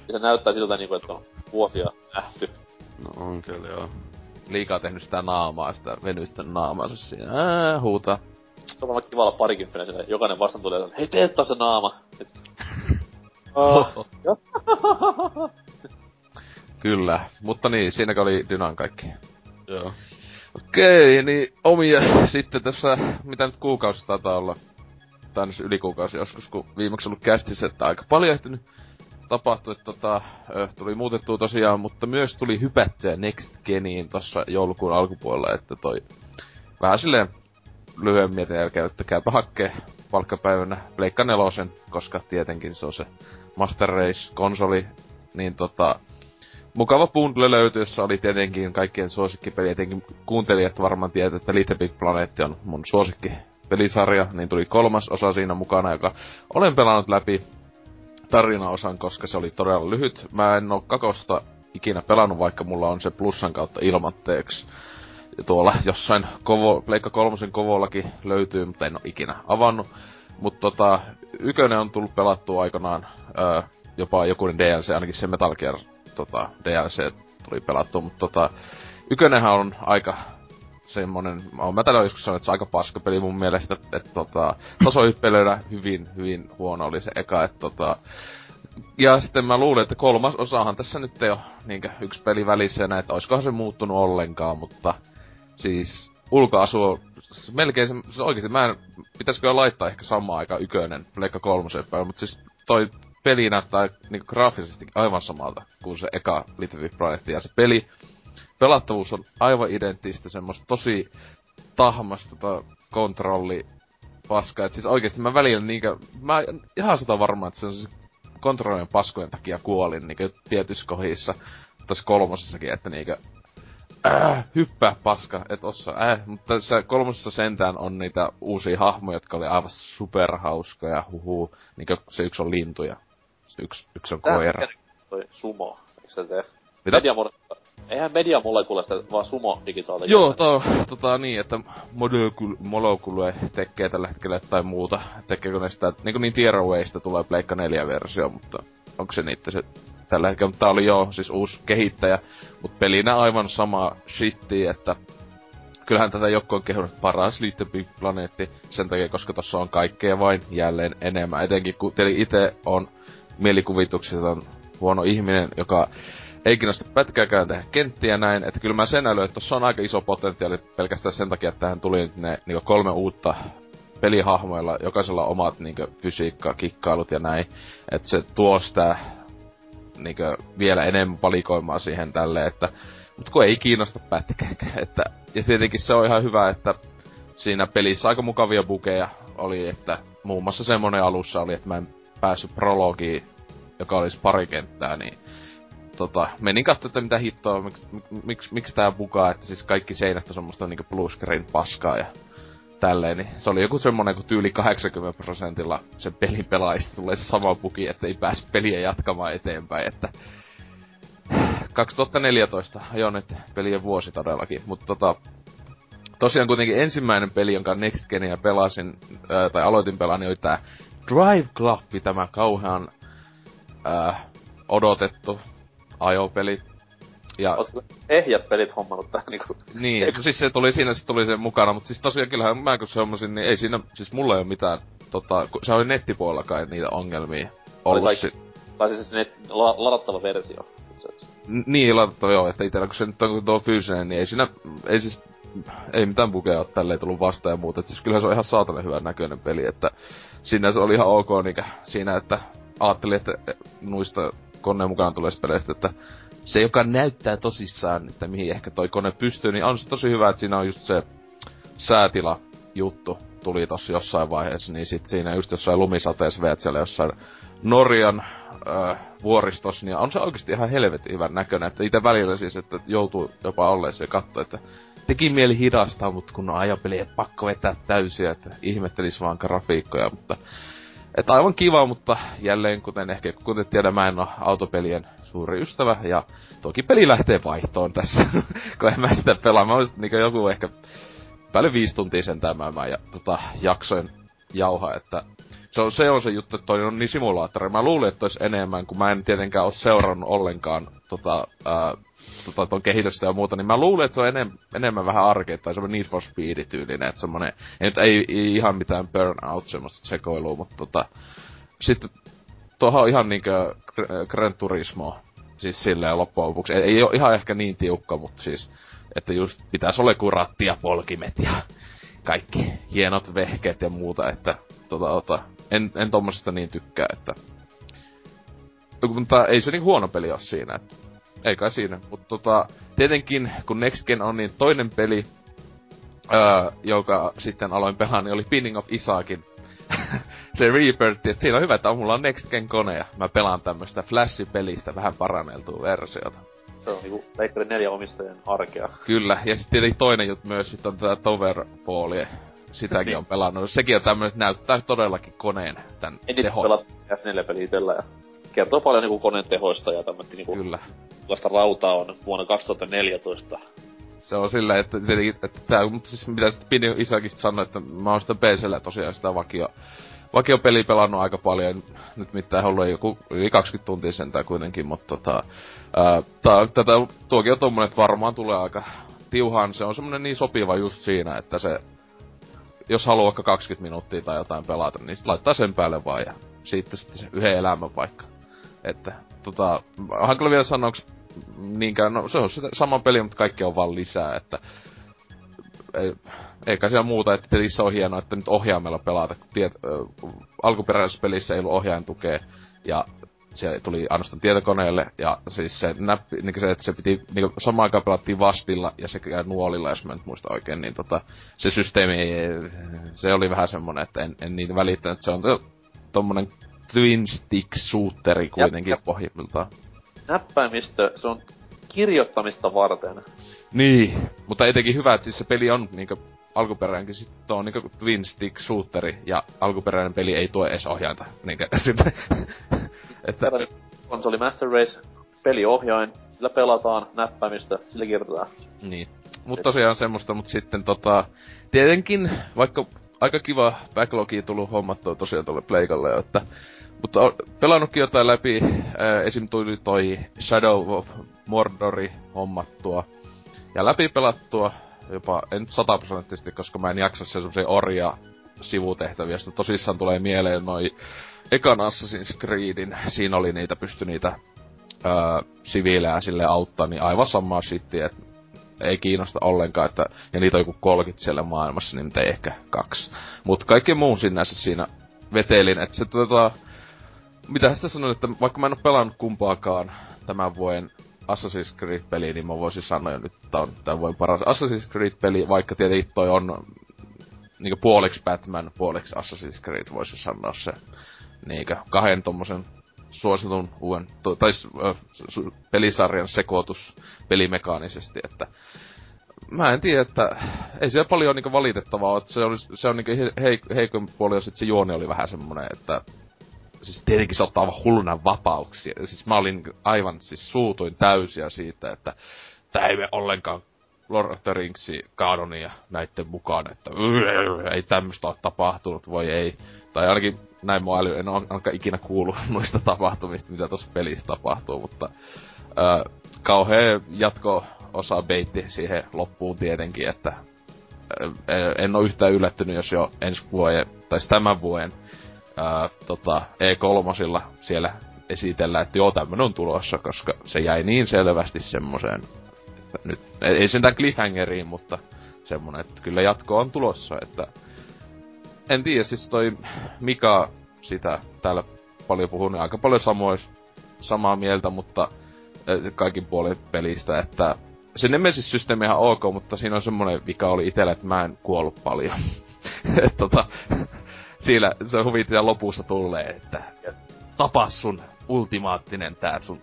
Ja se näyttää siltä niinku, että on vuosia nähty. No on kyllä joo. Liikaa tehnyt sitä naamaa, sitä venyttänyt naamaansa siinä. Ää, huuta. Se on varmaan kiva olla parikymppinen sille. Jokainen vastaan tulee, hei teet taas se naama. oh. Kyllä, mutta niin, siinäkö oli Dynan kaikki. Joo. Okei, niin omia sitten tässä, mitä nyt kuukausi taitaa olla, tai yli kuukausi joskus, kun viimeksi ollut kästissä, että aika paljon ehtinyt tapahtui, että tota, tuli muutettua tosiaan, mutta myös tuli hypättyä Next Geniin tuossa joulukuun alkupuolella, että toi vähän silleen lyhyen mietin jälkeen, että käypä hakkee palkkapäivänä Pleikka nelosen, koska tietenkin se on se Master Race-konsoli, niin tota, mukava bundle löytyi, jossa oli tietenkin kaikkien suosikkipeli, etenkin kuuntelijat varmaan tietää, että Little Big Planet on mun suosikki pelisarja, niin tuli kolmas osa siinä mukana, joka olen pelannut läpi tarinaosan, koska se oli todella lyhyt. Mä en oo kakosta ikinä pelannut, vaikka mulla on se plussan kautta ilmatteeksi. Tuolla jossain kovo, Pleikka kolmosen kovollakin löytyy, mutta en oo ikinä avannut. Mutta tota, ykönen on tullut pelattua aikanaan, ää, jopa joku DLC, ainakin se Metal Gear tota, DLC tuli pelattua, mutta tota, ykönenhän on aika semmonen, mä tällä joskus sanonut, että se on aika paska peli mun mielestä, että et, tota, tasohyppelöidä hyvin, hyvin huono oli se eka, että tota, ja sitten mä luulen, että kolmas osahan tässä nyt ei ole niinkö yksi peli välissä että oiskohan se muuttunut ollenkaan, mutta siis ulkoasu melkein se, se oikeesti mä en, pitäisikö laittaa ehkä samaan aikaan ykönen Pleikka kolmosen päivä, mutta siis toi peli näyttää niinku graafisesti aivan samalta kuin se eka Little Big Planet. Ja se peli, pelattavuus on aivan identtistä, semmoista tosi tahmasta tota kontrolli paska. Et siis oikeesti mä välillä niinkö, mä ihan sitä varmaan, että se on siis kontrollien paskojen takia kuolin niinkö tietyissä kohdissa. Tässä kolmosessakin, että niinkö äh, hyppää paska, et osaa, äh, mutta tässä kolmosessa sentään on niitä uusia hahmoja, jotka oli aivan superhauskoja, huhu, niinkö se yksi on lintuja Yksi, yksi on Tää koira. Toi sumo, eikö se tee? Mitä? Mediamole... Eihän mediamolekuleista vaan sumo digitaalinen. Joo, to, tota niin, että Molekule tekee tällä hetkellä tai muuta. Tekeekö ne sitä, niin kuin niin Tierrawaysta tulee Pleikka 4 versio, mutta onko se niitä se tällä hetkellä, mutta tää oli jo siis uusi kehittäjä, mutta pelinä aivan sama shitti, että kyllähän tätä joku on kehunut paras Little Big Planeetti sen takia, koska tossa on kaikkea vain jälleen enemmän. Etenkin kun itse on mielikuvitukset huono ihminen, joka ei kiinnosta pätkääkään tehdä kenttiä näin, että kyllä mä sen älyyn, että tossa on aika iso potentiaali pelkästään sen takia, että tähän tuli ne niin kolme uutta pelihahmoilla, jokaisella omat niin fysiikka, kikkailut ja näin, että se tuo sitä niin vielä enemmän valikoimaa siihen tälle, että mutta kun ei kiinnosta pätkääkään, että ja tietenkin se on ihan hyvä, että siinä pelissä aika mukavia bukeja oli, että muun muassa semmonen alussa oli, että mä en päässyt prologiin, joka olisi pari kenttää, niin tota, menin katsomaan, että mitä hittoa, miksi miksi, miksi tää bukaa, että siis kaikki seinät on semmoista niinku blue screen paskaa ja tälleen, niin se oli joku semmonen, kun tyyli 80 prosentilla sen pelin pelaajista tulee se sama buki, että ei pääs peliä jatkamaan eteenpäin, että 2014 nyt pelien vuosi todellakin, mutta tota, tosiaan kuitenkin ensimmäinen peli, jonka Next Genia pelasin, ää, tai aloitin pelaan, niin oli tää Drive Club, tämä kauhean ää, odotettu ajopeli. Ja... Ehjät pelit hommannut tähän niinku? Niin, no siis se tuli siinä, se tuli sen mukana, mutta siis tosiaan kyllähän mä kun se hommasin, niin ei siinä, siis mulla ei ole mitään, tota, se oli nettipuolella kai niitä ongelmia ollut. Oli kaikki, tai siis net, la, ladattava versio. Niin, ladattava joo, että itellä kun se nyt on tuo fyysinen, niin ei siinä, ei siis, ei mitään bugea ole tälleen tullut vastaan ja muuta. Et siis kyllähän se on ihan saatana hyvän näköinen peli, että sinne se oli ihan ok niinkö, siinä, että ajattelin, että nuista koneen mukana tulee peleistä, että se, joka näyttää tosissaan, että mihin ehkä toi kone pystyy, niin on se tosi hyvä, että siinä on just se säätila juttu tuli tossa jossain vaiheessa, niin sit siinä just jossain lumisateessa veet siellä jossain Norjan äh, vuoristossa, niin on se oikeasti ihan helvetin hyvän näköinen. Että itse välillä siis, että joutuu jopa olleessa ja katsoa, että teki mieli hidastaa, mutta kun on ajopeli, että pakko vetää täysiä, että ihmettelis vaan grafiikkoja, mutta että aivan kiva, mutta jälleen kuten ehkä kuten tiedä, mä en ole autopelien suuri ystävä, ja toki peli lähtee vaihtoon tässä, kun en mä sitä pelaa. Mä olisin niin joku ehkä päälle viisi tuntia sen tämän ja tota, jaksoin jauha, että se on, se on se juttu, että toi on niin simulaattori. Mä luulin, että olisi enemmän, kun mä en tietenkään ole seurannut ollenkaan tota, ää, tota, ton kehitystä ja muuta, niin mä luulen, että se on enem, enemmän vähän arkea tai semmoinen Need for Speed-tyylinen, että semmoinen, ei, nyt ei, ei ihan mitään burnout semmoista sekoilua, mutta tota, sitten tuohon on ihan niinkö Gran Turismo, siis silleen loppujen lopuksi. Ei, ei ole ihan ehkä niin tiukka, mutta siis, että just pitäisi olla joku ratti ja polkimet ja kaikki hienot vehkeet ja muuta, että tota, tota, en, en tommosesta niin tykkää, että... Mutta ei se niin huono peli ole siinä, että ei kai siinä. Mutta tota, tietenkin kun Next Gen on niin toinen peli, öö, joka sitten aloin pelaa, niin oli Pinning of Isaakin se Rebirth, että siinä on hyvä, että mulla on Next Gen kone ja mä pelaan tämmöstä Flash-pelistä vähän paranneltua versiota. Se on niinku Leikkari 4 omistajien arkea. Kyllä, ja sitten tietenkin toinen juttu myös sit on tätä Towerfallia. Sitäkin niin. on pelannut. Sekin on tämmönen, että näyttää todellakin koneen tän en teho. En F4-peliä itsellä ja kertoo paljon niinku koneen tehoista ja tämmöistä niinku... Kyllä. Tuosta rautaa on vuonna 2014 se on silleen, että tietenkin, että tää, mutta siis mitä sitten Pini Isakista sanoi, että mä oon sitä PCllä tosiaan sitä vakio, vakio peli pelannut aika paljon, nyt mitään ollut joku yli 20 tuntia sentään kuitenkin, mutta tota, ää, tää, tätä, tuokin on tommonen, että varmaan tulee aika tiuhaan, se on semmonen niin sopiva just siinä, että se, jos haluaa vaikka 20 minuuttia tai jotain pelata, niin laittaa sen päälle vaan ja siitä sitten se yhden elämän vaikka. Että tota, hankala vielä sanoa, niinkään, no se on sitä sama peli, mutta kaikki on vaan lisää, että ei, eikä siellä muuta, että tietysti on hienoa, että nyt ohjaimella pelata, kun tiet, äh, alkuperäisessä pelissä ei ollut ohjain tukea, ja se tuli ainoastaan tietokoneelle, ja siis se näppi, niin se, että se piti, niin samaan aikaan pelattiin vastilla ja sekä nuolilla, jos mä nyt muista oikein, niin tota, se systeemi, se oli vähän semmonen, että en, en niitä välittänyt, se on to, tommonen twin stick shooteri kuitenkin pohjimmiltaan näppäimistö, se on kirjoittamista varten. Niin, mutta etenkin hyvä, että siis se peli on niinku alkuperäinenkin sit on niinku twin stick shooteri ja alkuperäinen peli ei tuo edes ohjainta. Niinku, sitten, että... Konsoli Master Race, peliohjain, sillä pelataan näppäimistä, sillä kirjoitetaan. Niin. Mutta tosiaan semmoista, mutta sitten tota, tietenkin, vaikka aika kiva backlogi tullut hommattua tosiaan tuolle Pleikalle, että mutta on pelannutkin jotain läpi. Ää, esim. tuli toi Shadow of Mordori hommattua. Ja läpi pelattua. jopa, en sataprosenttisesti, koska mä en jaksa se semmosia orja sivutehtäviä, josta tosissaan tulee mieleen noi ekan Assassin's Creedin, siinä oli niitä, pysty niitä öö, siviilejä sille auttaa, niin aivan samaa shittiä, että ei kiinnosta ollenkaan, että, ja niitä on joku 30 siellä maailmassa, niin ei ehkä kaksi. Mut kaikki muun sinänsä siinä vetelin, että se tota, mitä sitä sanoin, että vaikka mä en oo pelannut kumpaakaan tämän vuoden Assassin's Creed-peliä, niin mä voisin sanoa jo nyt, että on tämän vuoden paras Assassin's Creed-peli, vaikka tietenkin toi on niinku puoliksi Batman, puoliksi Assassin's Creed, voisi sanoa se. Niinkö, kahden tommosen suositun uuden, tai äh, pelisarjan sekoitus pelimekaanisesti, että mä en tiedä, että ei siellä paljon niinku valitettavaa että se, oli, se on niinku heik- heikon puoli, jos se juoni oli vähän semmonen, että siis tietenkin se ottaa aivan hulluna vapauksia. Siis mä olin aivan siis suutuin täysiä siitä, että tää ei me ollenkaan Lord of the Ringsi kanonia näitten mukaan, että ei tämmöstä ole tapahtunut, voi ei. Tai ainakin näin äly, en ainakaan ikinä kuulu noista tapahtumista, mitä tuossa pelissä tapahtuu, mutta äh, kauhea jatko osa beitti siihen loppuun tietenkin, että äh, en ole yhtään yllättynyt, jos jo ensi vuoden, tai tämän vuoden ää, tota, E3 siellä esitellä, että joo, tämmönen on tulossa, koska se jäi niin selvästi semmoseen, että nyt, ei sentään cliffhangeriin, mutta semmonen, että kyllä jatko on tulossa, että en tiedä, siis toi Mika sitä täällä paljon puhunut, niin aika paljon samois, samaa mieltä, mutta kaikin puolin pelistä, että se Nemesis-systeemi ihan ok, mutta siinä on semmonen vika oli itellä, että mä en kuollut paljon. et tota, siellä se siellä lopussa tulee, että tapa sun ultimaattinen tää sun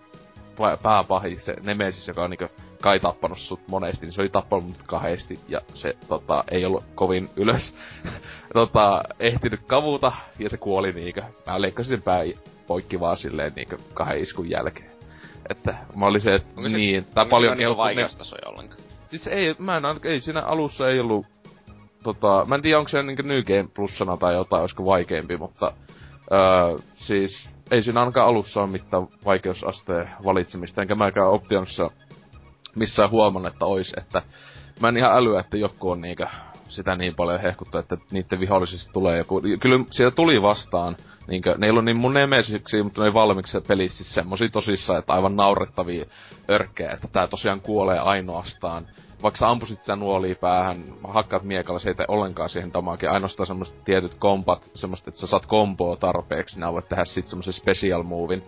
pääpahis, se Nemesis, joka on niinku kai tappanut sut monesti, niin se oli tappanut mut kahdesti, ja se tota, ei ollut kovin ylös tota, ehtinyt kavuta, ja se kuoli niinkö. Mä leikkasin sen pää poikki vaan silleen niinkö kahden iskun jälkeen. Että mä olin se, että onko se, niin, tää paljon... Vaikeustasoja ollenkaan? Siis ei, mä en, ei siinä alussa ei ollut tota, mä en tiedä onko se niinku New Game plussana tai jotain, olisiko vaikeampi, mutta öö, siis ei siinä ainakaan alussa ole mitään vaikeusasteen valitsemista, enkä mäkään Optionissa missään huomannut, että ois, että mä en ihan älyä, että joku on niinkö sitä niin paljon hehkuttu, että niiden vihollisista tulee joku... Kyllä siellä tuli vastaan, niinkö, ne ei ollut niin mun nemesiksi, mutta ne ei valmiiksi pelissä semmosia tosissaan, että aivan naurettavia örkkejä, että tää tosiaan kuolee ainoastaan vaikka sä ampusit sitä nuolia päähän, hakkaat miekalla, se ei tee ollenkaan siihen damageen. Ainoastaan semmoset tietyt kompat, semmoset, että sä saat komboa tarpeeksi, nää voit tehdä sit semmosen special movin.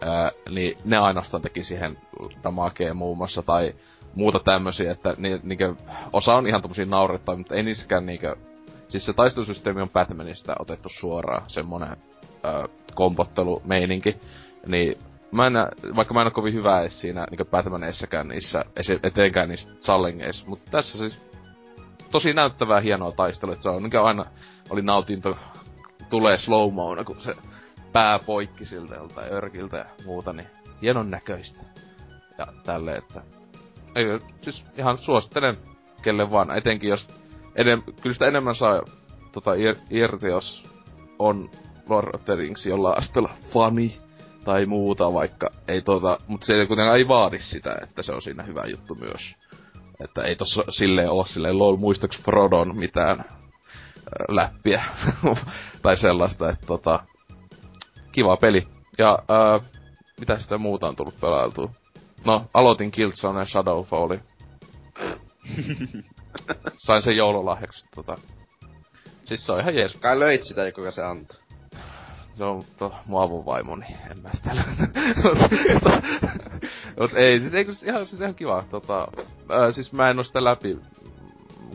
Ää, niin ne ainoastaan teki siihen damageen muun muassa, tai muuta tämmösiä, että ni, niinkö, osa on ihan tommosia naurettavia, mutta ei niissäkään niinkö, siis se taistelusysteemi on Batmanista otettu suoraan, semmonen kompottelumeininki, niin mä en, vaikka mä en ole kovin hyvä edes siinä niin Batmaneissäkään niissä, etenkään niissä challengeissa, mutta tässä siis tosi näyttävää hienoa taistelua, että se on niin aina oli nautinto tulee slow kun se pää poikki siltä joltain örkiltä ja muuta, niin hienon näköistä. Ja tälle, että ei, siis ihan suosittelen kelle vaan, etenkin jos enem, kyllä sitä enemmän saa tota, irti, jos on Lord jollain asteella funny tai muuta, vaikka ei tota, mutta se ei kuitenkaan ei vaadi sitä, että se on siinä hyvä juttu myös. Että ei tossa silleen oo silleen lol muistaks Frodon mitään läppiä tai sellaista, että tota, kiva peli. Ja äh, mitä sitä muuta on tullut pelailtua? No, aloitin Killzone Shadowfallin. Sain sen joululahjaksi, tota. Siis se on ihan jees. Kai löit sitä, kuka se antoi se on to, mun avunvaimo, niin en mä sitä Mut ei, siis eikö ihan, siis ihan kiva. Tota, ää, siis mä en oo sitä läpi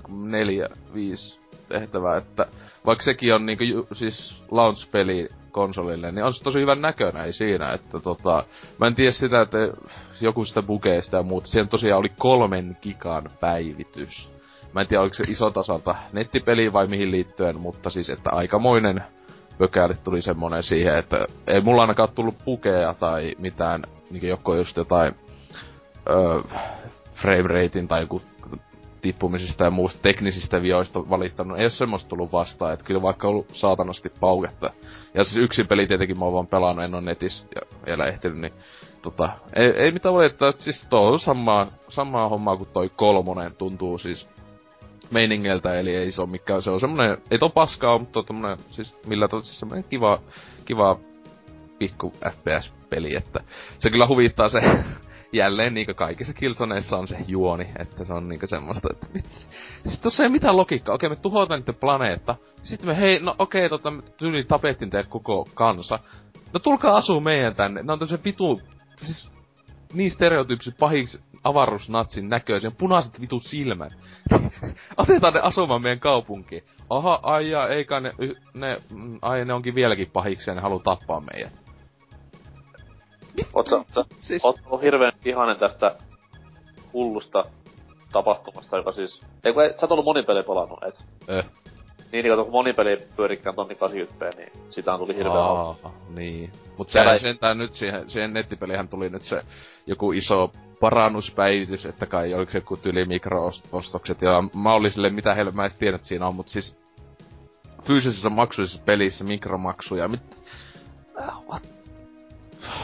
neljä, viisi tehtävää, että vaikka sekin on niinku siis launch-peli konsolille, niin on se tosi hyvän näköinen, siinä, että tota, mä en tiedä sitä, että joku sitä bugeista ja muuta, siellä tosiaan oli kolmen gigan päivitys. Mä en tiedä, oliko se iso tasolta nettipeli vai mihin liittyen, mutta siis, että aikamoinen pökälit tuli semmonen siihen, että ei mulla ainakaan tullut pukeja tai mitään, niinku joko just jotain öö, frame ratein tai joku tippumisista ja muusta teknisistä vioista valittanut. Ei ole semmoista tullut vastaan, että kyllä vaikka ollut saatanasti pauketta. Ja siis yksin peli tietenkin mä oon vaan pelannut, en oo netissä ja vielä ehtinyt, niin tota, ei, ei mitään valittaa, että siis tuo on samaa, samaa hommaa kuin toi kolmonen tuntuu siis meiningeiltä, eli ei se ole mikään, se on semmonen, ei to paskaa, mutta tommonen, siis millä tavalla, siis semmonen kiva, kiva pikku FPS-peli, että se kyllä huvittaa se jälleen niinku kaikissa Killzoneissa on se juoni, että se on niinku semmoista, että mit, siis tossa ei mitään logiikkaa. Okei, me tuhotaan niiden planeetta. Sitten me, hei, no okei, tota, tyyli tapettiin teidän koko kansa. No tulkaa asuu meidän tänne. Ne on tämmösen vitu, siis niin stereotyyppiset pahiksi avaruusnatsin näköisiä, punaiset vitu silmät. Otetaan ne asumaan meidän kaupunkiin. Aha, ai ja, eikä ne, ne, mm, ai ne onkin vieläkin pahiksi ja ne haluu tappaa meidät. Ootko siis... oot ollut hirveen ihanen tästä hullusta tapahtumasta, joka siis... Ei kun sä et ollut monipeli pelannut, et? Eh. Niin, niin kun monipeli pyörikkään tonni 80p, niin sitä tuli hirveä Aa, niin. Mut sehän sentään nyt siihen, siihen nettipelihän tuli nyt se joku iso parannuspäivitys, että kai oliko se joku tyli mikroostokset, ja mä olin sille mitä heille mä edes tiedä, että siinä on, mutta siis fyysisessä maksuisessa pelissä mikromaksuja, mit... What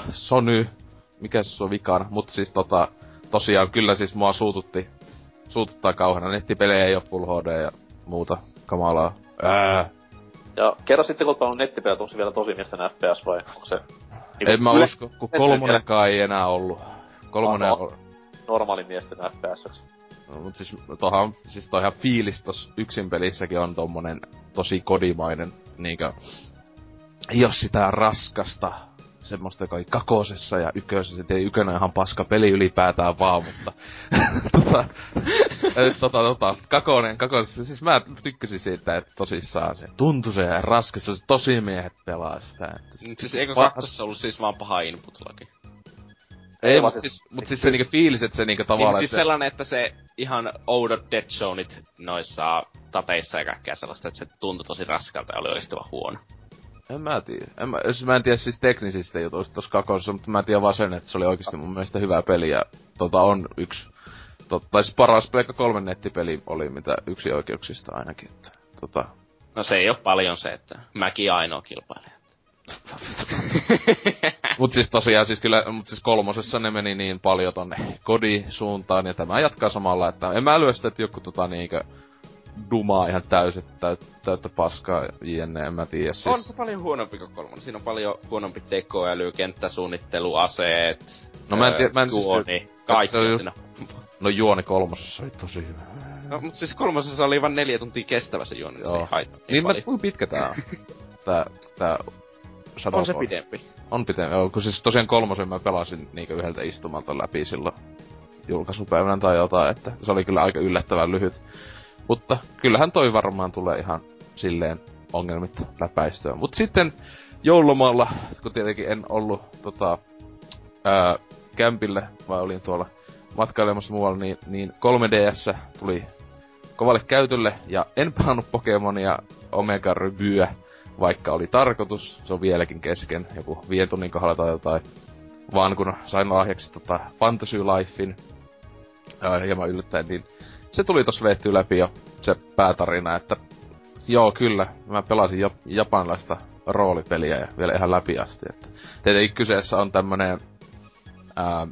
Sony, mikä se on vikana, mutta siis tota, tosiaan kyllä siis mua suututti, suututtaa kauheena. Nettipelejä ei ole Full HD ja muuta kamalaa. Ää. Ja kerran sitten, kun on nettipelejä, onko se vielä tosi miesten FPS vai onko se... Niin en mä yle... usko, kun kolmonenkaan ei enää ollut. Kolmonen on... Normaali miesten FPS. No, mut siis tohan, siis toihan fiilis tos yksin pelissäkin on tommonen tosi kodimainen, niinkö, jos sitä raskasta semmoista, joka oli kakosessa ja ykkösessä. Ei ykkönen ihan paska peli ylipäätään vaan, mutta... tota, tota, tota, kakonen, kakosessa. Siis mä tykkäsin siitä, että tosissaan se tuntui se raskas, se tosi miehet pelaa sitä. Että se, siis eikö kakkosessa ollut siis vaan paha input-laki? Ei, ei mutta siis, mut siis se niinku fiilis, että se niinku tavallaan... Niin, siis se... sellainen, että se ihan oudot Dead Zoneit noissa tateissa ja kaikkea sellaista, että se tuntui tosi raskalta ja oli oikeesti vaan huono. En mä tiedä. En mä, jos mä en tiedä siis teknisistä jutuista tossa kakosessa, mutta mä tiedän vaan sen, että se oli oikeasti mun mielestä hyvä peli ja tota on yksi, tota, tai siis paras Pleikka 3 nettipeli oli mitä yksi oikeuksista ainakin, että tota. No se ei ole paljon se, että mäkin ainoa kilpailija. mut siis tosiaan siis kyllä, mut siis kolmosessa ne meni niin paljon tonne kodisuuntaan ja tämä jatkaa samalla, että en mä lyö sitä, että joku tota niinkö dumaa ihan täysin, täyt, täyttä paskaa jne, en mä tiedä siis. On se paljon huonompi kuin kolmonen. Siinä on paljon huonompi tekoäly, kenttäsuunnittelu, aseet, No mä en tiedä, mä en juoni, siis... Kaikki just, siinä. No juoni kolmosessa oli tosi hyvä. No, mutta siis kolmosessa oli vain neljä tuntia kestävä se juoni, Joo. se ei haittaa. Niin, niin mä, kuinka pitkä tää on? tää, tää Shadow On se pidempi. On pidempi, joo, kun siis tosiaan kolmosen mä pelasin niinku yhdeltä istumalta läpi silloin julkaisupäivänä tai jotain, että se oli kyllä aika yllättävän lyhyt. Mutta kyllähän toi varmaan tulee ihan silleen ongelmitta läpäistyä. Mut sitten joulumalla, kun tietenkin en ollut tota, ää, kämpille, vai olin tuolla matkailemassa muualla, niin, niin 3DS tuli kovalle käytölle, ja en pelannut Pokemonia Omega Rubyä, vaikka oli tarkoitus, se on vieläkin kesken, joku viiden tunnin kohdalla tai jotain, vaan kun sain lahjaksi tota Fantasy Lifein, ää, hieman yllättäen, niin se tuli tossa veettyä läpi jo se päätarina, että joo kyllä, mä pelasin jo japanilaista roolipeliä ja vielä ihan läpi asti. Että tietenkin kyseessä on tämmönen ää,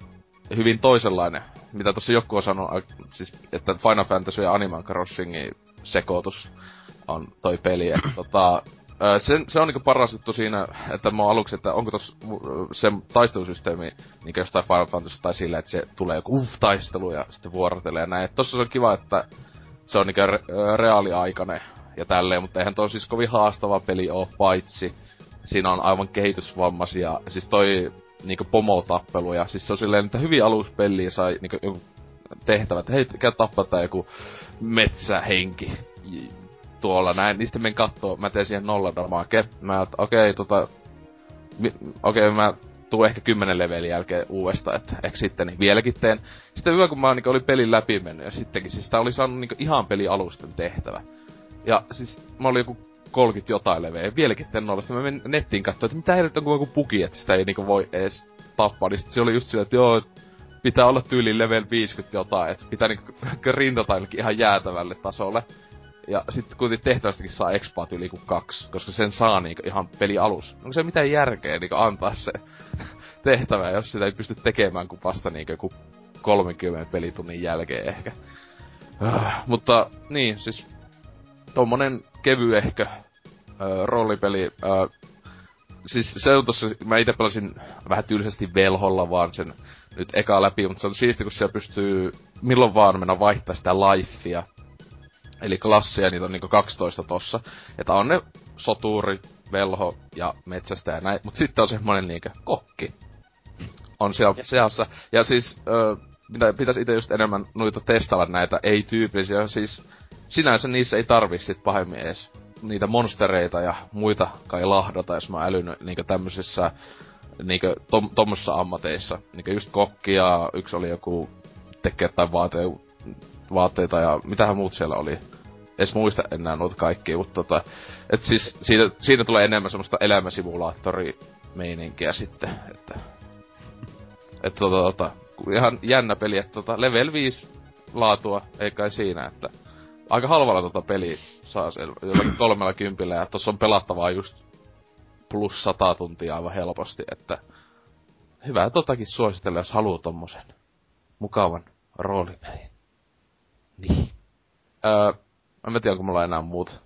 hyvin toisenlainen, mitä tuossa joku on sanonut, siis, että Final Fantasy ja Animal Crossingin sekoitus on toi peli. Että, tota, se, se on niinku paras juttu siinä, että mä aluksi, että onko tos se taistelusysteemi niinku jostain Final Fantasy tai sillä, että se tulee joku uff taistelu ja sitten vuorotelee ja näin. Et tossa se on kiva, että se on niinku re- reaaliaikainen ja tälleen, mutta eihän toi siis kovin haastava peli oo paitsi. Siinä on aivan kehitysvammaisia, siis toi niinku pomotappelu ja siis se on silleen, että hyvin aluspeliä sai niinku joku tehtävä, että hei, käy tappaa joku metsähenki tuolla näin, niin sitten men kattoo, mä teen siihen nolla damage. Mä okei, okay, tota, okei, okay, mä tuu ehkä kymmenen levelin jälkeen uudestaan, että ehkä sitten niin vieläkin teen. Sitten hyvä, kun mä niin olin pelin läpi mennyt ja sittenkin, siis tää oli saanut niin ihan peli alusten tehtävä. Ja siis mä olin joku 30 jotain leveä, vieläkin teen nollasta. Mä menin nettiin katsoa, että mitä helvettiä on kuin joku bugi, että sitä ei niinku voi edes tappaa. Niin se oli just sillä, että joo, pitää olla tyyli level 50 jotain, että pitää niinku rintata ihan jäätävälle tasolle. Ja sitten kuitenkin tehtävästäkin saa expaat yli kuin kaksi, koska sen saa niinku ihan peli alus. Onko se mitään järkeä niinku antaa se tehtävä, jos sitä ei pysty tekemään kuin vasta niinku joku 30 pelitunnin jälkeen ehkä. Äh, mutta niin, siis tommonen kevyehkö äh, roolipeli. Äh, siis se on tossa, mä itse pelasin vähän tylsästi velholla vaan sen nyt eka läpi, mutta se on siisti, kun siellä pystyy milloin vaan mennä vaihtaa sitä lifea. Eli klassia, niitä on niinku 12 tossa. Että on ne soturi, velho ja metsästä ja näin. Mut sitten on semmonen niinkö kokki. On siellä ja. seassa. Ja siis, mitä pitäisi itse just enemmän noita testailla näitä ei-tyypillisiä. Siis sinänsä niissä ei tarvi sit pahemmin edes niitä monstereita ja muita kai lahdata, jos mä älynyt niinkö tämmöisissä niinkö tom, tommosissa ammateissa. Niinkö just kokki ja yksi oli joku tekee jotain vaate, vaatteita ja mitähän muut siellä oli. Edes muista enää noita kaikkia, mutta tota, et siis siitä, siitä tulee enemmän semmoista elämäsimulaattori meininkiä sitten, että että tota, tota, ihan jännä peli, että tota, level 5 laatua, ei kai siinä, että aika halvalla tota peli saa jollakin kolmella kympillä, ja tossa on pelattavaa just plus sata tuntia aivan helposti, että hyvä totakin suositella, jos haluaa tommosen mukavan roolipelin. Niin. Öö, en tiedä, onko mulla enää muut.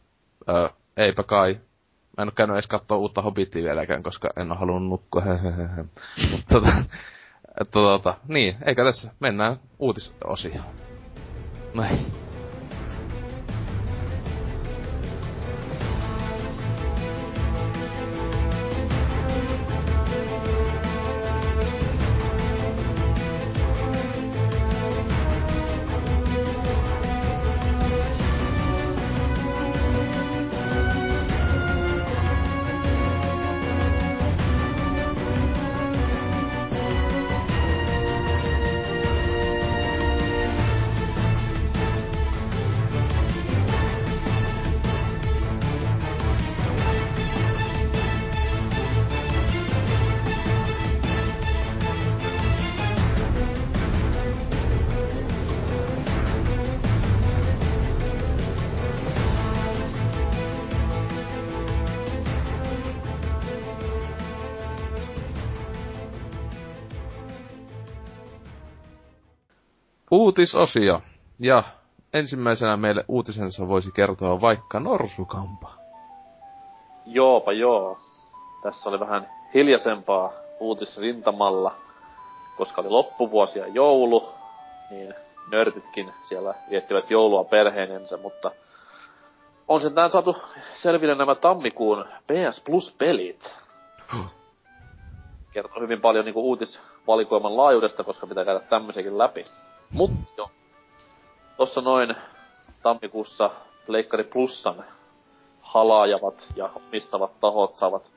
Öö, eipä kai. Mä en oo käynyt edes kattoo uutta Hobbitia vieläkään, koska en oo halunnut nukkua. Mutta tota, että tota, niin, eikä tässä. Mennään uutisosioon. Näin. Uutisosio. Ja ensimmäisenä meille uutisensa voisi kertoa vaikka Norsukampa. Joopa joo. Tässä oli vähän hiljaisempaa uutisrintamalla, koska oli loppuvuosi ja joulu, niin nörtitkin siellä viettivät joulua perheenensä, mutta on sen tän saatu selville nämä tammikuun PS Plus-pelit. Kertoo hyvin paljon niinku uutisvalikoiman laajuudesta, koska pitää käydä tämmöisiäkin läpi. Mut jo. Tossa noin tammikuussa Leikkari Plussan halaajavat ja omistavat tahot saavat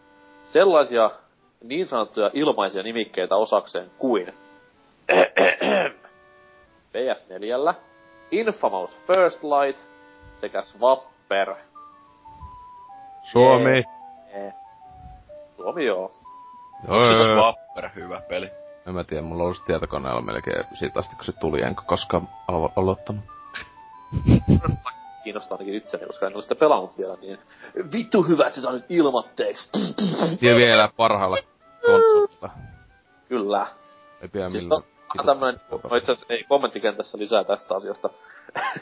sellaisia niin sanottuja ilmaisia nimikkeitä osakseen kuin PS4, Infamous First Light sekä Swapper. Suomi. Suomi joo. Joo, joo, joo. Swapper, hyvä peli. En mä tiedä, mulla on ollut tietokoneella melkein siitä asti, kun se tuli, enkä koskaan alo- aloittanut. Kiinnostaa ainakin itseni, koska en ole sitä pelannut vielä, niin vittu hyvä, että se saa nyt ilmatteeksi. Ja vielä parhaalla konsolilla. Kyllä. Ei pidä siis millään. On tämmönen, no itse asiassa ei kommenttikentässä lisää tästä asiasta.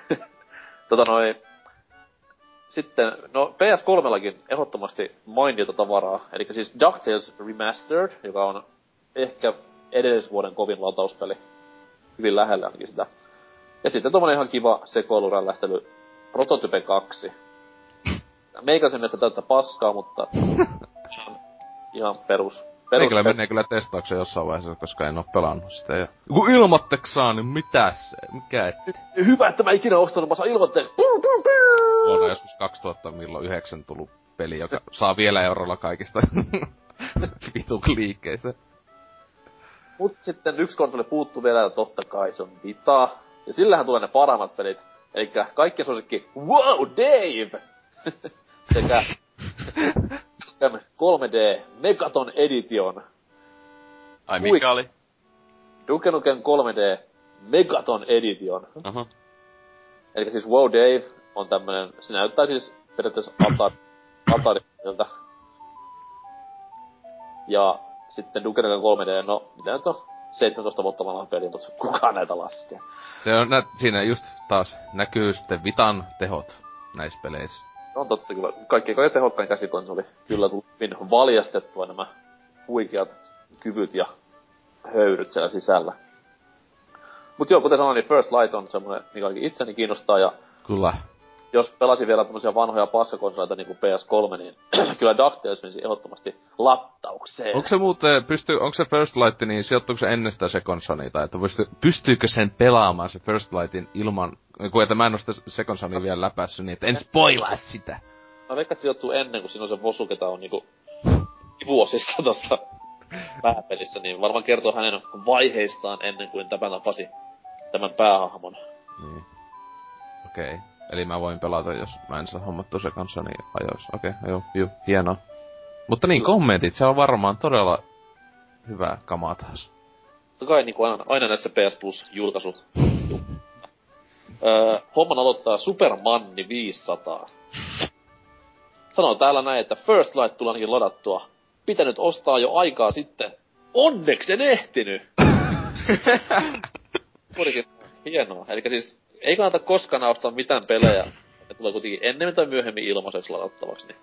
tota noin, sitten, no PS3 ehdottomasti mainiota tavaraa, eli siis DuckTales Remastered, joka on ehkä edellisvuoden kovin latauspeli. Hyvin lähellä ainakin sitä. Ja sitten tommonen ihan kiva sekoilurällästely Prototype 2. Meikäisen mielestä täyttä paskaa, mutta ihan, ihan perus. perus Meikällä menee kyllä testaukseen jossain vaiheessa, koska en oo pelannut sitä. Ja... Kun ilmatteeksi saa, niin mitäs? Mikä et? Hyvä, että mä ikinä ostanut, mä saan ilmatteeksi. On joskus 2000 milloin 9 tullut peli, joka saa vielä eurolla kaikista vitun liikkeistä. Mut sitten yksi konsoli puuttuu vielä, ja totta kai se on Vita. Ja sillähän tulee ne parhaimmat pelit. Eli kaikki suosikki Wow Dave! Sekä 3D Megaton Edition. Ai mikä oli? Duke Nukem 3D Megaton Edition. Uh-huh. Eli siis Wow Dave on tämmönen, se näyttää siis periaatteessa Atari, Atarilta. Ja sitten Duke Nukem 3D, no mitä nyt on? 17 vuotta vanha peli, mutta kukaan näitä laskee. Se on, nä, siinä just taas näkyy sitten Vitan tehot näissä peleissä. On totta kyllä. Kaikki kai tehokkain käsikonsoli. Kyllä tuli valjastettua nämä huikeat kyvyt ja höyryt siellä sisällä. Mut joo, kuten sanoin, niin First Light on semmonen, mikä ainakin itseni kiinnostaa ja... Kyllä. Jos pelasin vielä tämmöisiä vanhoja paskakonsoleita niinku PS3, niin kyllä DuckTales menisi ehdottomasti lattaukseen. Onko se muuten, pystyy, onko se First Light, niin sijoittuuko se ennen sitä Second Sonya, että pystyy, pystyykö sen pelaamaan se First Lightin ilman, kun että mä en oo sitä Second Sonya vielä läpässyt, niin että en spoilaa sitä. Mä veikkaan, että sijoittuu ennen, kuin siinä on se Vosu, ketä on niinku vuosissa tossa pääpelissä, niin varmaan kertoo hänen vaiheistaan ennen kuin tämä tapasi tämän päähahmon. Niin. Okei. Okay. Eli mä voin pelata, jos mä en saa hommattua se kanssa, niin ajoissa. Okei, okay, joo, joo, hienoa. Mutta niin, kommentit, se on varmaan todella hyvä kamaa taas. Totta kai niin kuin aina, aina näissä PS Plus-julkaisut. öö, homman aloittaa Supermanni 500. Sanoo täällä näin, että First Light tulee ainakin ladattua pitänyt ostaa jo aikaa sitten. Onneksi en ehtinyt! Kuitenkin hienoa. Eli siis ei kannata koskaan ostaa mitään pelejä. Ne tulee kuitenkin ennemmin tai myöhemmin ilmaiseksi ladattavaksi. Niin.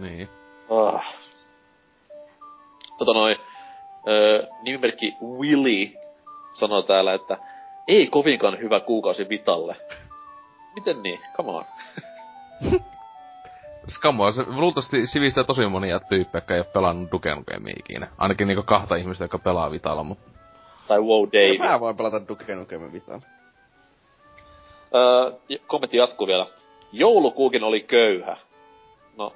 niin. Oh. Tota noin, öö, nimimerkki Willy sanoo täällä, että ei kovinkaan hyvä kuukausi Vitalle. Miten niin? Come on. Skammoa, se luultavasti sivistää tosi monia tyyppejä, jotka ei ole pelannut Duke Nukemia ikinä. Ainakin niinku kahta ihmistä, jotka pelaa Vitalla, mutta... Tai Wow Dave. Mä voin pelata Duke Nukemia Vitalla. Öö, kommentti jatkuu vielä. Joulukuukin oli köyhä. No,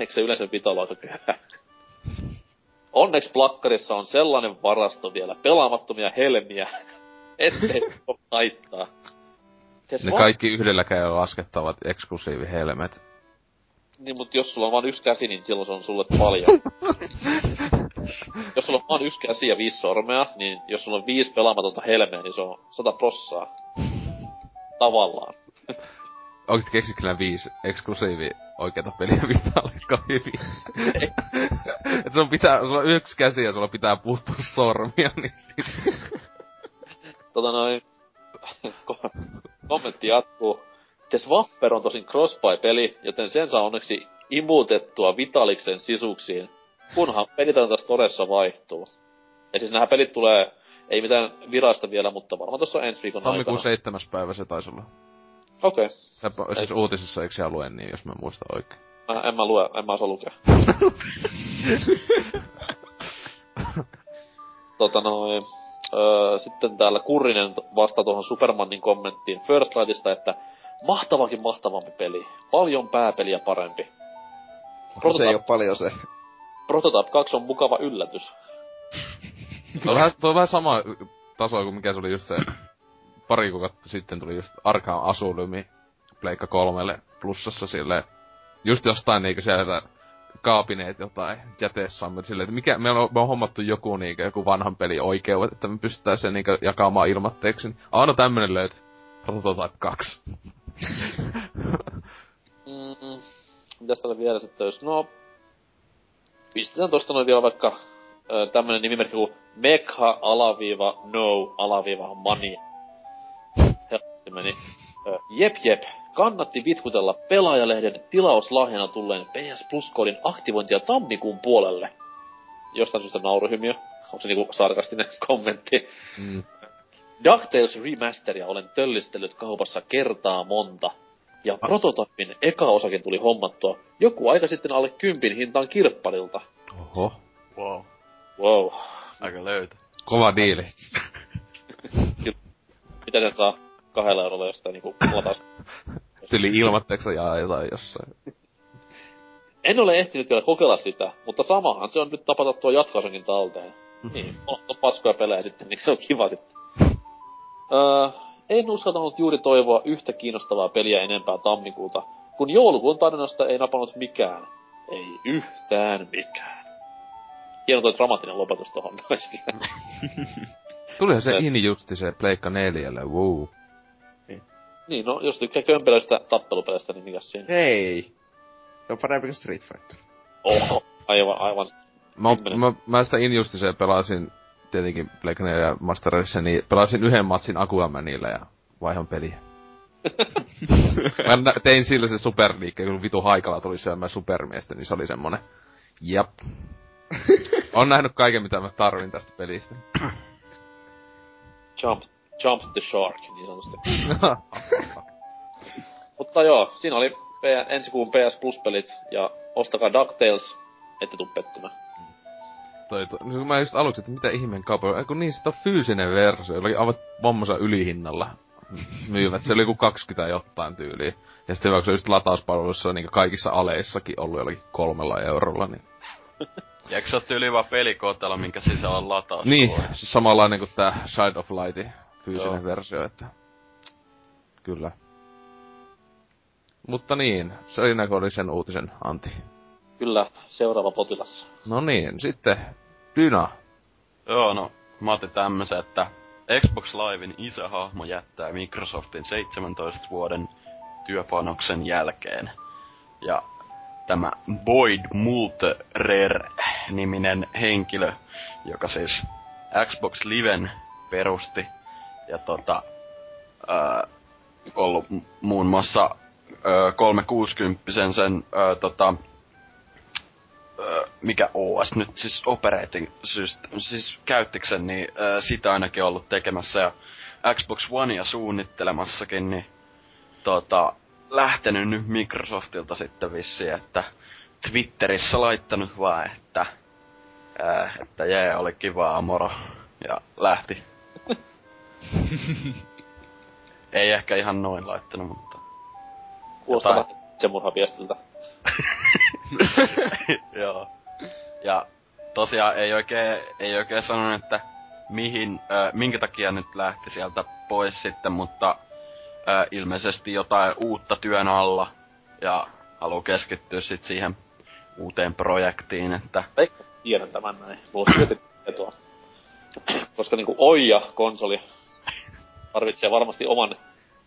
eikö se yleensä Vitalla aika köyhä? Onneksi plakkarissa on sellainen varasto vielä, pelaamattomia helmiä, ettei haittaa. ne va- kaikki yhdellä käydellä laskettavat eksklusiivihelmet niin, mutta jos sulla on vain yksi käsi, niin silloin se on sulle paljon. jos sulla on vain yksi käsi ja viisi sormea, niin jos sulla on viisi pelaamatonta helmeä, niin se on sata prossaa. Tavallaan. Oikeesti keksit kyllä viisi eksklusiivi oikeita peliä Vitalle hyvin. Et sun pitää, sulla on yksi käsi ja sulla pitää puuttua sormia, niin sit... tota noin... Kommentti jatkuu. The Swapper on tosin crossbuy-peli, joten sen saa onneksi imutettua Vitaliksen sisuksiin, kunhan pelitantas toressa vaihtuu. Ja siis nämä pelit tulee, ei mitään virasta vielä, mutta varmaan tuossa ensi viikon Tammikuun aikana. seitsemäs päivä se taisi olla. Okei. Okay. Se, siis ei. uutisissa eikö siellä lue niin, jos mä muistan oikein? Mä, en mä lue, en mä osaa lukea. tota noin. Öö, sitten täällä Kurinen vastaa tuohon Supermanin kommenttiin First Lightista, että mahtavakin mahtavampi peli. Paljon pääpeliä parempi. Prototype... Se ei oo paljon se. Prototype 2 on mukava yllätys. Tuo, on vähän, on vähän sama taso kuin mikä se oli just se pari kuukautta sitten tuli just Arkham Asylymi Pleikka kolmelle plussassa sille just jostain niinku sieltä kaapineet jotain jätesammet silleen, että mikä, me on, me on hommattu joku niinku, joku vanhan peli oikeudet, että me pystytään sen niinku jakamaan ilmatteeksi. Aina tämmönen löyt. Prototype 2. mm, mitäs täällä vielä sitten jos, no... Pistetään tosta noin vielä vaikka ö, tämmönen nimimerkki kuin Mekha alaviiva no alaviiva money. Helposti meni. Ö, jep jep, kannatti vitkutella pelaajalehden tilauslahjana tulleen PS Plus-koodin aktivointia tammikuun puolelle. Jostain syystä nauruhymiö. Onko se niinku sarkastinen kommentti? Mm. DuckTales Remasteria olen töllistellyt kaupassa kertaa monta. Ja ah. prototypin eka osakin tuli hommattua joku aika sitten alle kympin hintaan kirpparilta. Oho. Wow. Wow. Aika löytä. Kova diili. Mitä sen saa kahdella eurolla jostain niinku latas? Tyli ilmatteeksi ja jotain jossain. En ole ehtinyt vielä kokeilla sitä, mutta samahan se on nyt tapata tuo jatkoasenkin talteen. Mm-hmm. Niin, on, on paskoja pelejä sitten, niin se on kiva sitten. Öö, en uskaltanut juuri toivoa yhtä kiinnostavaa peliä enempää tammikuuta, kun joulukuun tarinasta ei napannut mikään. Ei yhtään mikään. Hieno toi dramaattinen lopetus tohon myöskin. Tulihan se in justi se Pleikka neljälle, wow. Niin. niin, no jos tykkää kömpelöistä tappelupeleistä, niin mikä siinä? Ei. Se on parempi kuin Street Fighter. Oho, aivan, aivan. Mä, mä, mä sitä Injustiseen pelasin tietenkin Black ja Master Race, niin pelasin yhden matsin Aquamanilla ja vaihon peliä. mä tein sillä se superliikkeen, kun vitu haikala tuli syömään supermiestä, niin se oli semmonen. Jap. On nähnyt kaiken, mitä mä tarvin tästä pelistä. Jump, jump the shark, niin sanotusti. Mutta joo, siinä oli P- ensi kuun PS Plus-pelit, ja ostakaa DuckTales, ette tuu pettymään. Toi, toi, no, mä just aluksi, että mitä ihmeen kaupoja, kun niin sit on fyysinen versio, jollakin aivan vammosa ylihinnalla myyvät. Se oli joku 20 jotain tyyliä. Ja sitten vaikka se just latauspalvelussa niin kaikissa aleissakin ollut jollakin kolmella eurolla, niin... Ja eikö se ole tyyli vaan pelikootella, minkä sisällä on lataus? Niin, siis samanlainen kuin tää Side of Light fyysinen Joo. versio, että... Kyllä. Mutta niin, Selinako oli sen uutisen anti. Kyllä, seuraava potilas. No niin, sitten Dyna. Joo, no mä otin tämmösen, että Xbox Livein iso hahmo jättää Microsoftin 17 vuoden työpanoksen jälkeen. Ja tämä Boyd Multerer-niminen henkilö, joka siis Xbox Liven perusti ja tota, ää, ollut muun muassa ää, 360 sen ää, tota, mikä OS nyt, siis operating system, siis käyttiksen, niin sitä ainakin ollut tekemässä ja Xbox Onea suunnittelemassakin, niin tota, lähtenyt nyt Microsoftilta sitten vissiin, että Twitterissä laittanut vaan, että, ää, että jee, oli kiva moro, ja lähti. Ei ehkä ihan noin laittanut, mutta... Kuulostaa jotain... itsemurhaviestiltä. Joo. Ja tosiaan ei oikein, ei oikein sanonut, että mihin, äh, minkä takia nyt lähti sieltä pois sitten, mutta äh, ilmeisesti jotain uutta työn alla ja haluaa keskittyä sitten siihen uuteen projektiin, että... Ei tiedän tämän näin. Mulla on tietoa. Koska niinku Oija-konsoli tarvitsee varmasti oman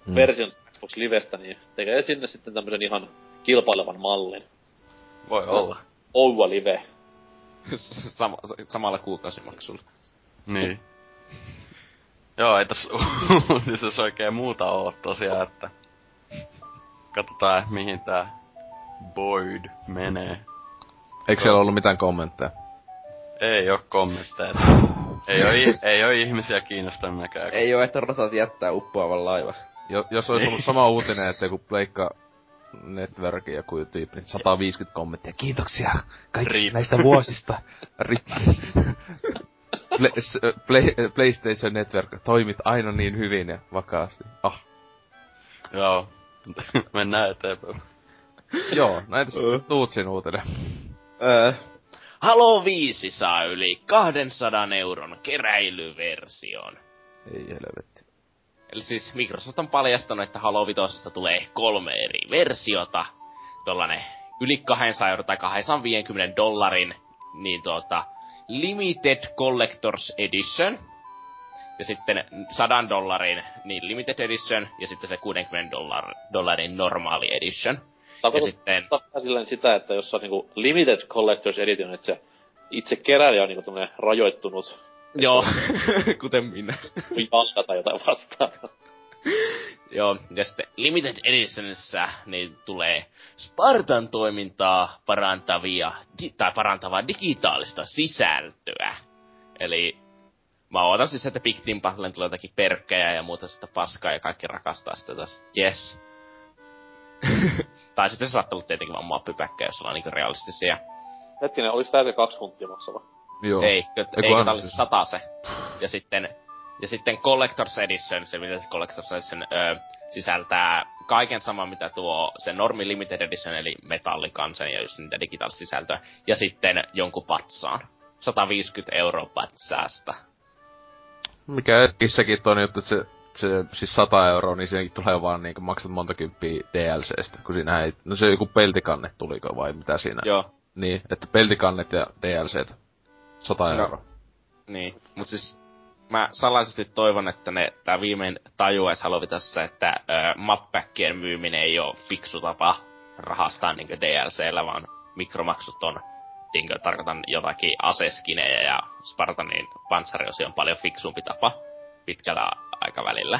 hmm. version Xbox Livestä, niin tekee sinne sitten tämmösen ihan kilpailevan mallin. Voi olla. Oua Live. Sama, samalla kuukausimaksulla. Niin. Joo, ei tässä uutisessa oikein muuta oo tosiaan, että... Katsotaan, mihin tää Boyd menee. Eikö siellä ollut mitään kommentteja? Ei oo kommentteja. ei, oo, ei oo ihmisiä kiinnostanut näkään. Ei oo, että rotat jättää uppoavan laiva. Jo, jos olisi ollut sama uutinen, että joku pleikka Networkin joku tyyppi, niin 150 kommenttia. Kiitoksia kaikista Rip. näistä vuosista. Rip. Play, play, PlayStation Network toimit aina niin hyvin ja vakaasti. Ah. Joo. Mennään eteenpäin. Joo, näitä Tuutsin uutinen. Öö. Halo 5 saa yli 200 euron keräilyversion. Ei helvetti. Eli siis Microsoft on paljastanut, että Halo 5 tulee kolme eri versiota. Tollanen yli 200 euro tai 250 dollarin, niin tuota, Limited Collectors Edition. Ja sitten 100 dollarin niin Limited Edition, ja sitten se 60 dollar, dollarin normaali edition. Tarkoitus, ja sitten... silleen sitä, että jos on niinku Limited Collectors Edition, että se itse keräilijä on niinku rajoittunut Joo, kuten minä. Jalka tai jotain vastaavaa. Joo, ja sitten Limited Editionissa niin tulee Spartan toimintaa parantavia, di- tai parantavaa digitaalista sisältöä. Eli mä ootan siis, että Big Team Battlen tulee jotakin perkkejä ja muuta sitä paskaa ja kaikki rakastaa sitä taas. Yes. tai sitten se saattaa olla tietenkin vaan mappipäkkä, jos ollaan niinku realistisia. Hetkinen, oliks tää se kaksi huntia maksava? Joo. Ei, ei, ei tää oli se sata se. Ja sitten, ja sitten Collector's Edition, se mitä se Collector's Edition öö, sisältää kaiken saman, mitä tuo se normi Limited Edition, eli metallikansen ja just niitä digitaalista sisältöä. Ja sitten jonkun patsaan. 150 euroa patsaasta. Mikä Epissäkin on juttu, että se, se, siis 100 euroa, niin siinäkin tulee vaan niinku maksat monta kymppiä DLCstä, kun siinä ei, no se joku peltikanne tuliko vai mitä siinä? Joo. Niin, että peltikannet ja DLCt 100 no. euroa. Niin, mut siis mä salaisesti toivon, että ne tää viimein tajuais halovitossa, että ö, mappäkkien myyminen ei oo fiksu tapa rahastaa niinku DLCllä, vaan mikromaksut on niinkö, tarkoitan jotakin aseskinejä ja Spartanin panssariosi on paljon fiksumpi tapa pitkällä aikavälillä.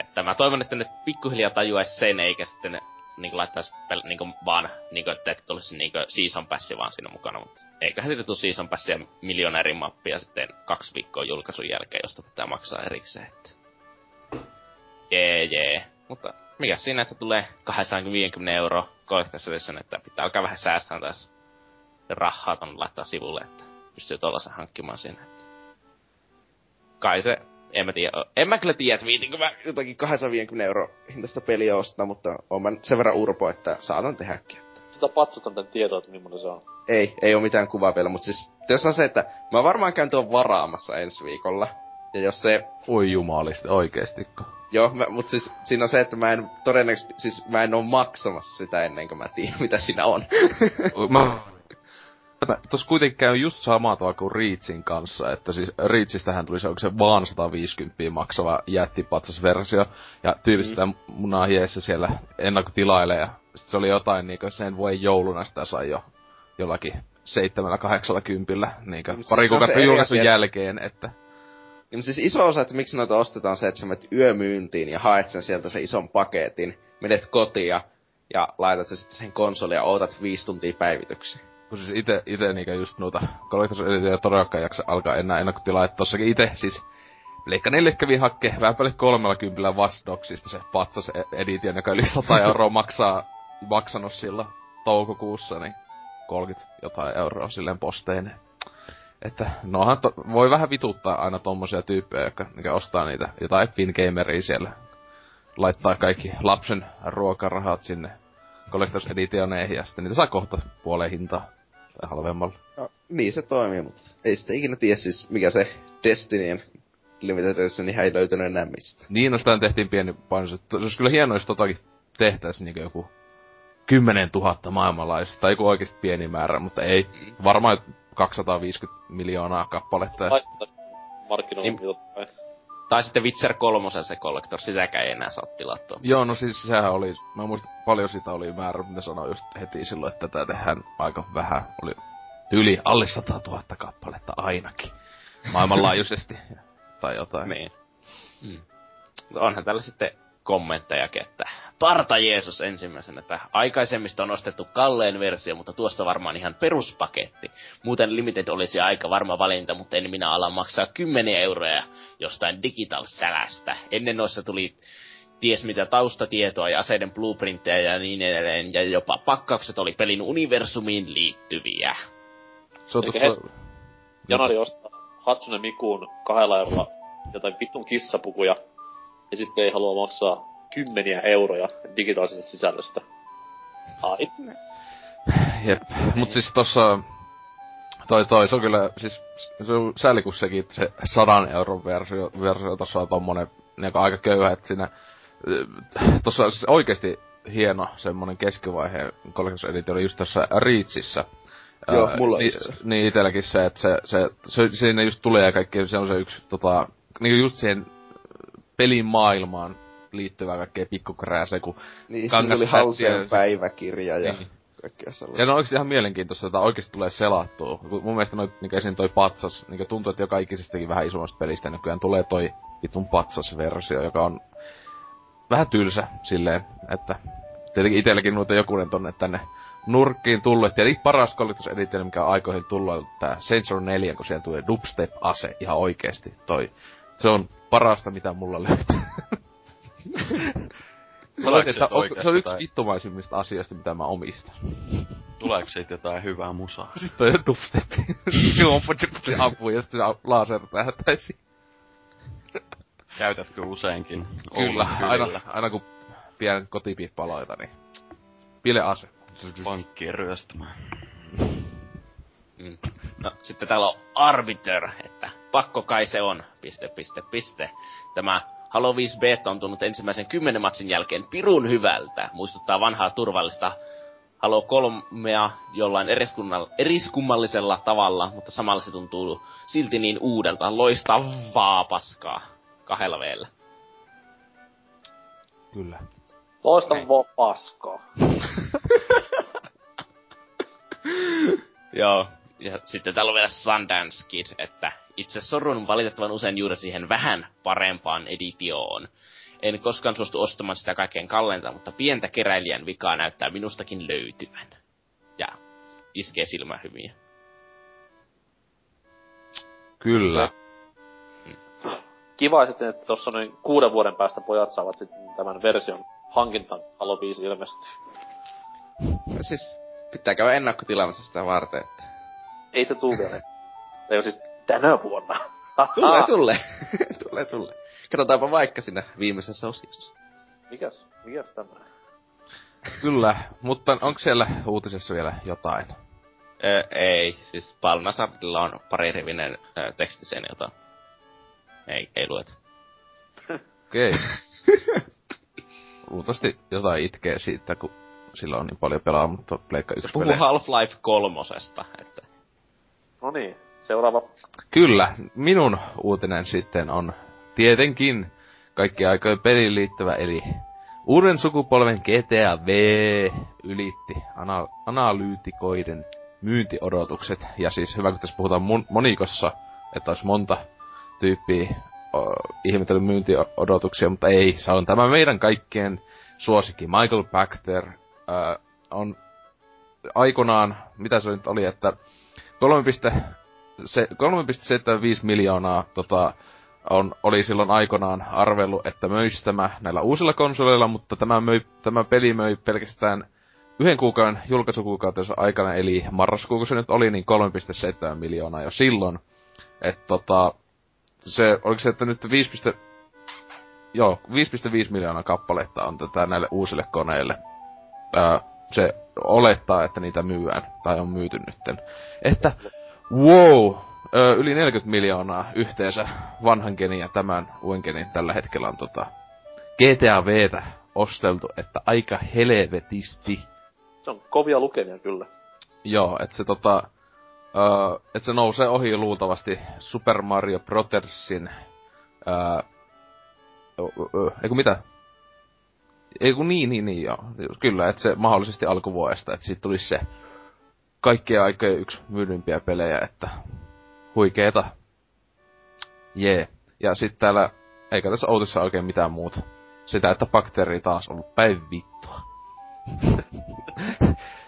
Että mä toivon, että ne pikkuhiljaa tajuais sen, eikä sitten niinku laittais pel- niinku vaan, niinku, että et tulisi niinku season passi vaan siinä mukana, mutta eiköhän siitä tule season passia miljonäärin mappia sitten kaksi viikkoa julkaisun jälkeen, josta pitää maksaa erikseen, että... Jee, jee. Mutta mikä siinä, että tulee 250 euro Collector's Edition, että pitää alkaa vähän säästää taas rahaa ton laittaa sivulle, että pystyy tollasen hankkimaan sinne. Että... Kai se, en mä tiedä, en mä kyllä tiedä, että viitinkö mä jotakin 250 euro hintaista peliä ostaa, mutta on mä sen verran urpo, että saatan tehdäkin. Sitä patsastan tän tietoa, että millainen se on. Ei, ei oo mitään kuvaa vielä, mutta siis jos on se, että mä varmaan käyn tuon varaamassa ensi viikolla. Ja jos se... Oi jumalista, oikeestikko. Joo, mä, mut siis siinä on se, että mä en todennäköisesti, siis mä en oo maksamassa sitä ennen kuin mä tiedän, mitä siinä on. mä Tuossa kuitenkin käy just sama tavalla kuin Reachin kanssa, että siis Reachistähän tuli se, onko se vaan 150 maksava jättipatsasversio, ja tyylistä mm. munaa hiessä siellä ennakkotilailee, ja sit se oli jotain niinkö sen voi jouluna sitä sai jo jollakin seitsemällä kahdeksalla kympillä, niinkö siis pari kuukautta julkaisun jälkeen, että... Niin siis iso osa, että miksi noita ostetaan se, että sä menet yömyyntiin ja haet sen sieltä se ison paketin, menet kotiin ja laitat sen sitten sen konsoliin ja ootat viisi tuntia päivityksiä kun siis ite, ite niinkö just noita Collectors Edition todellakaan jaksa alkaa enää ennakkotilaa, että tossakin ite siis Leikka 4 kävi hakke vähän paljon 30 vastoksista se patsas e- edition, joka yli 100 euroa maksaa, maksanut silloin toukokuussa, niin 30 jotain euroa silleen posteineen. Että nohan to, voi vähän vituttaa aina tommosia tyyppejä, jotka mikä ostaa niitä jotain Fingameria siellä. Laittaa kaikki lapsen ruokarahat sinne Collectors Editioneihin ja sitten niitä saa kohta puoleen hintaa halvemmalla. No, niin se toimii, mutta ei sitten ikinä tiedä siis mikä se Destinyin Limited Edition niin ei löytynyt enää mistä. Niin, no sitä tehtiin pieni painos. Se olisi kyllä hienoa, jos totakin tehtäisiin niin joku 10 000 maailmanlaista, tai joku oikeasti pieni määrä, mutta ei. Mm. Varmaan 250 miljoonaa kappaletta. Markkinoilla niin, tai sitten Witcher 3 se Collector, sitäkään ei enää saa tilattua. Joo, no siis sehän oli, mä muistan paljon sitä oli määrä, mitä sanoi just heti silloin, että tätä tehdään aika vähän. Oli tyli alle 100 000 kappaletta ainakin. Maailmanlaajuisesti. tai jotain. Niin. Hmm. Onhan tällä sitten kommentteja, että Parta Jeesus ensimmäisenä, että aikaisemmista on ostettu kalleen versio, mutta tuosta varmaan ihan peruspaketti. Muuten Limited olisi aika varma valinta, mutta en minä ala maksaa 10 euroja jostain digital sälästä. Ennen noissa tuli ties mitä taustatietoa ja aseiden blueprintteja ja niin edelleen, ja jopa pakkaukset oli pelin universumiin liittyviä. Se on tuossa... Janari ostaa Hatsune Mikuun kahdella eurolla jotain vitun kissapukuja, ja sitten ei halua maksaa kymmeniä euroja digitaalisesta sisällöstä. Ai. Jep, mut siis tossa... Toi, toi, se on kyllä, siis se on sääli, kun sekin, se sadan euron versio, versio tossa on tommonen niin aika köyhä, että siinä... Tossa on siis oikeesti hieno semmonen keskivaiheen Collector's Edition oli just tässä Reachissä. Joo, mulla niin, niin itelläkin se, että se, se, se, siinä just tulee kaikki, se on se yksi tota, niinku just siihen pelin maailmaan liittyvää kaikkea pikkukrääsee, kun Niin, siinä oli Halsien päiväkirja ja niin. kaikkea sellaista. Ja no oikeesti ihan mielenkiintoista, että oikeesti tulee selattua. Mun mielestä noit, niin esim. toi patsas, niin tuntuu, että joka ikisestäkin vähän isommasta pelistä nykyään tulee toi vitun patsas-versio, joka on vähän tylsä silleen, että tietenkin itelläkin noita jokunen tonne tänne nurkkiin tullut. Tietenkin paras Collector's Edition, mikä on aikoihin tullut, on tää Saints Row 4, kun siellä tulee dubstep-ase ihan oikeesti. Toi. Se on parasta, mitä mulla löytyy. Sanoisin, että on, se on yksi vittumaisimmista asioista, mitä mä omistan. Tuleeko siitä jotain hyvää musaa? Siis toi on dubstep. se ampuu ja sitten laser tähtäisi. Käytätkö useinkin? Kyllä, aina, aina kun pienen kotipiippa laita, niin pile ase. Pankkien ryöstämään. Mm. No, sitten täällä on Arbiter, että pakko kai se on, piste, piste, piste. Tämä Halo 5 beta on tullut ensimmäisen kymmenen matsin jälkeen pirun hyvältä. Muistuttaa vanhaa turvallista Halo 3 jollain eriskummallisella tavalla, mutta samalla se tuntuu silti niin uudelta. Loistavaa paskaa. Kahdella veellä. Kyllä. Loistavaa paskaa. Joo. Ja sitten täällä on vielä Sundance Kid, että itse sorrun valitettavan usein juuri siihen vähän parempaan editioon. En koskaan suostu ostamaan sitä kaikkein kalleinta, mutta pientä keräilijän vikaa näyttää minustakin löytyvän. Ja iskee silmään hyviä. Kyllä. Kiva sitten, että tuossa noin kuuden vuoden päästä pojat saavat sitten tämän version hankintaan Halo 5 ilmestyy. Siis pitää käydä ennakkotilaamassa sitä varten, että... Ei se tuu vielä. Ei siis tänä vuonna. Tulee, tulee. tulee, tulee. Katsotaanpa vaikka siinä viimeisessä osiossa. Mikäs? Mikäs tämä? Kyllä, mutta onko siellä uutisessa vielä jotain? Ö, ei, siis Balnasartilla on pari rivinen ö, teksti sen, jota ei, ei lueta. Okei. Luultavasti jotain itkee siitä, kun sillä on niin paljon pelaa, mutta Pleikka Se yksi puhuu pelejä. Half-Life kolmosesta, että No niin, seuraava. Kyllä, minun uutinen sitten on tietenkin kaikki aikojen peliin liittyvä, eli uuden sukupolven GTA V ylitti ana- analyytikoiden myyntiodotukset. Ja siis hyvä, kun tässä puhutaan mon- monikossa, että olisi monta tyyppiä ihmetellyt myyntiodotuksia, mutta ei, se on tämä meidän kaikkien suosikki. Michael Pachter on aikanaan, mitä se nyt oli, että 3,75 miljoonaa tota, on, oli silloin aikanaan arvellut, että möisi tämä näillä uusilla konsoleilla, mutta tämä, möi, tämä peli möi pelkästään yhden kuukauden julkaisukuukautensa aikana, eli marraskuussa se nyt oli, niin 3,7 miljoonaa jo silloin. Et tota, se, oliko se, että nyt 5, joo, 5,5 miljoonaa kappaletta on tätä näille uusille koneille. Ää, se olettaa, että niitä myydään, tai on myyty nytten. Että, wow, ö, yli 40 miljoonaa yhteensä vanhan genin ja tämän uuden genin tällä hetkellä on tota GTA Vtä osteltu, että aika helvetisti. Se on kovia lukemia kyllä. Joo, että se tota, öö, että se nousee ohi luultavasti Super Mario Brothersin, öö, ö, ö, eiku mitä? Ei kun niin, niin, niin, joo. Kyllä, että se mahdollisesti alkuvuodesta, että siitä tulisi se kaikkien aikojen yksi myydympiä pelejä, että huikeeta. Jee. Yeah. Ja sitten täällä, eikä tässä outissa oikein mitään muuta. Sitä, että bakteeri taas on ollut päin vittua.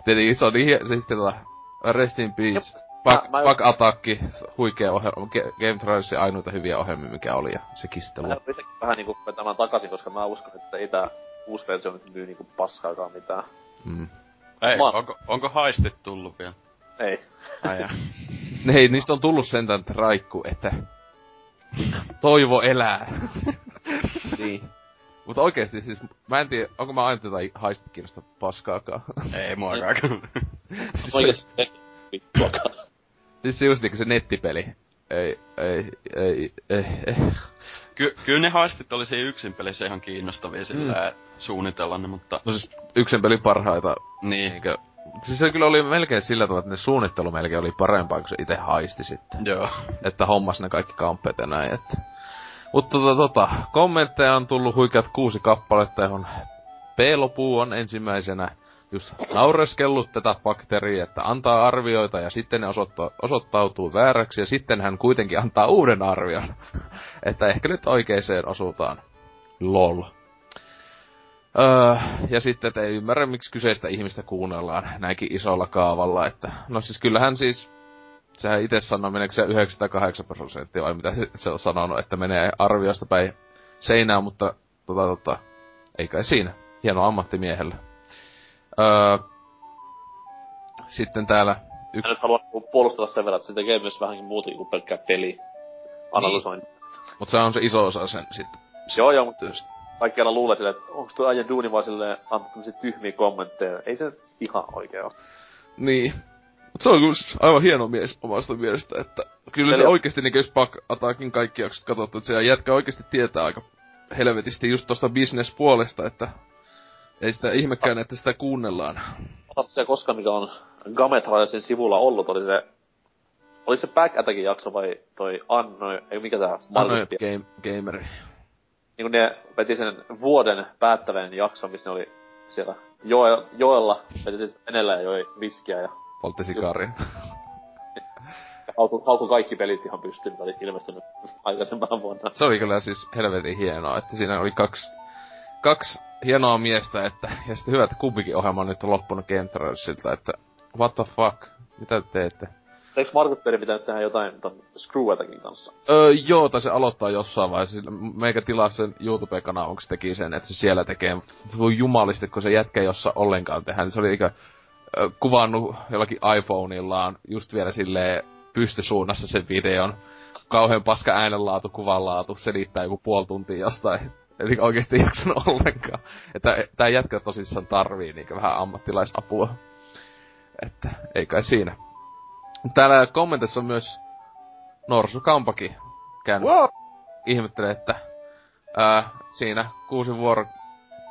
Tietenkin se on niin, siis tota, Rest in Peace, Bug, Mä- mä- Attack, huikea ohjelma, Game Trialsin ainoita hyviä ohjelmia, mikä oli, ja sekin sitten Mä loppu. yritin vähän niinku vetämään takaisin, koska mä uskon, että ei tää uusi versio nyt myy niinku paskaakaan mitään. Mm. Ei, Mä- onko, onko haistit tullut vielä? Ei. Ai jaa. Hei, niistä on tullut sentään raikku, että toivo elää. Niin. Mutta oikeesti siis, mä en tiedä, onko mä aina jotain haistikirjasta paskaakaan. Ei muakaan. siis, Oikeesti ei vittuakaan. siis se just niinku se nettipeli. Ei, ei, ei, ei, ei. Ky- kyllä ne haistit oli siinä yksin pelissä ihan kiinnostavia sillä mm. suunnitella ne, mutta... No siis yksin pelin parhaita Niin. Niinkö, siis se kyllä oli melkein sillä tavalla, että ne suunnittelu melkein oli parempaa, kun se itse haisti sitten. Joo. Että hommas ne kaikki kamppeet ja näin, että... Mutta tota, tota, kommentteja on tullut huikeat kuusi kappaletta, johon P-lopu on ensimmäisenä just naureskellut tätä bakteria, että antaa arvioita ja sitten ne osoittaa, osoittautuu vääräksi ja sitten hän kuitenkin antaa uuden arvion. että ehkä nyt oikeeseen osutaan. Lol. Öö, ja sitten, että ei ymmärrä, miksi kyseistä ihmistä kuunnellaan näinkin isolla kaavalla, että... No siis kyllähän siis... Sehän itse sanoo, meneekö se 98 prosenttia vai mitä se, se on sanonut, että menee arviosta päin seinään, mutta tota tota... Ei kai siinä. Hieno ammattimiehellä. Öö, sitten täällä Mä yksi... nyt haluan niinku puolustella sen verran, että se tekee myös vähänkin muutakin kuin pelkkää peli. Analysointi. Mutta se on se iso osa sen sitten. Joo, joo, mutta kaikkialla luulee silleen, että onko tuo äijän duuni vaan silleen antaa tämmösiä tyhmiä kommentteja. Ei se ihan oikein oo. Niin. Mut se on kyllä aivan hieno mies omasta mielestä, että kyllä se Eli- oikeesti niinku jos Buck Attackin kaikki jaksot katsottu, että se jätkä oikeesti tietää aika helvetisti just tosta business-puolesta, että ei sitä ihmekään, että sitä kuunnellaan. Otatko se koskaan, mikä on Gamet Rajasin sivulla ollut, oli se... Oliko se Back Attackin jakso vai toi Anno, ei mikä tää Anno game, gameri. Niin kun ne veti sen vuoden päättävän jakson, missä ne oli siellä joe, joella, veti sen venellä ja joi viskiä ja Poltti sikaria. hauku, hauku kaikki pelit ihan pystyyn, mitä oli ilmestynyt aikaisempana vuonna. Se oli kyllä siis helvetin hienoa, että siinä oli kaksi, kaksi hienoa miestä, että, ja sitten hyvä, että kumpikin ohjelma on nyt loppunut Gentrailersilta, että what the fuck, mitä te teette? Eikö Markus Peri pitänyt tehdä jotain ton Screw kanssa? Öö, joo, tai se aloittaa jossain vaiheessa. Meikä tilaa sen YouTube-kanavaksi teki sen, että se siellä tekee. Voi jumalisti, kun se jätkä jossa ollenkaan tehdään. Se oli ikä kuvannut jollakin iPhoneillaan just vielä silleen pystysuunnassa sen videon. Kauhean paska äänenlaatu, kuvanlaatu, selittää joku puoli tuntia jostain. Eli oikeesti ei jaksanut ollenkaan. Että tää jätkä tosissaan tarvii niinku vähän ammattilaisapua. Että ei kai siinä. Täällä kommentissa on myös Norsu Kampaki käynyt wow. ihmettelee, että ää, siinä kuusi vuoro,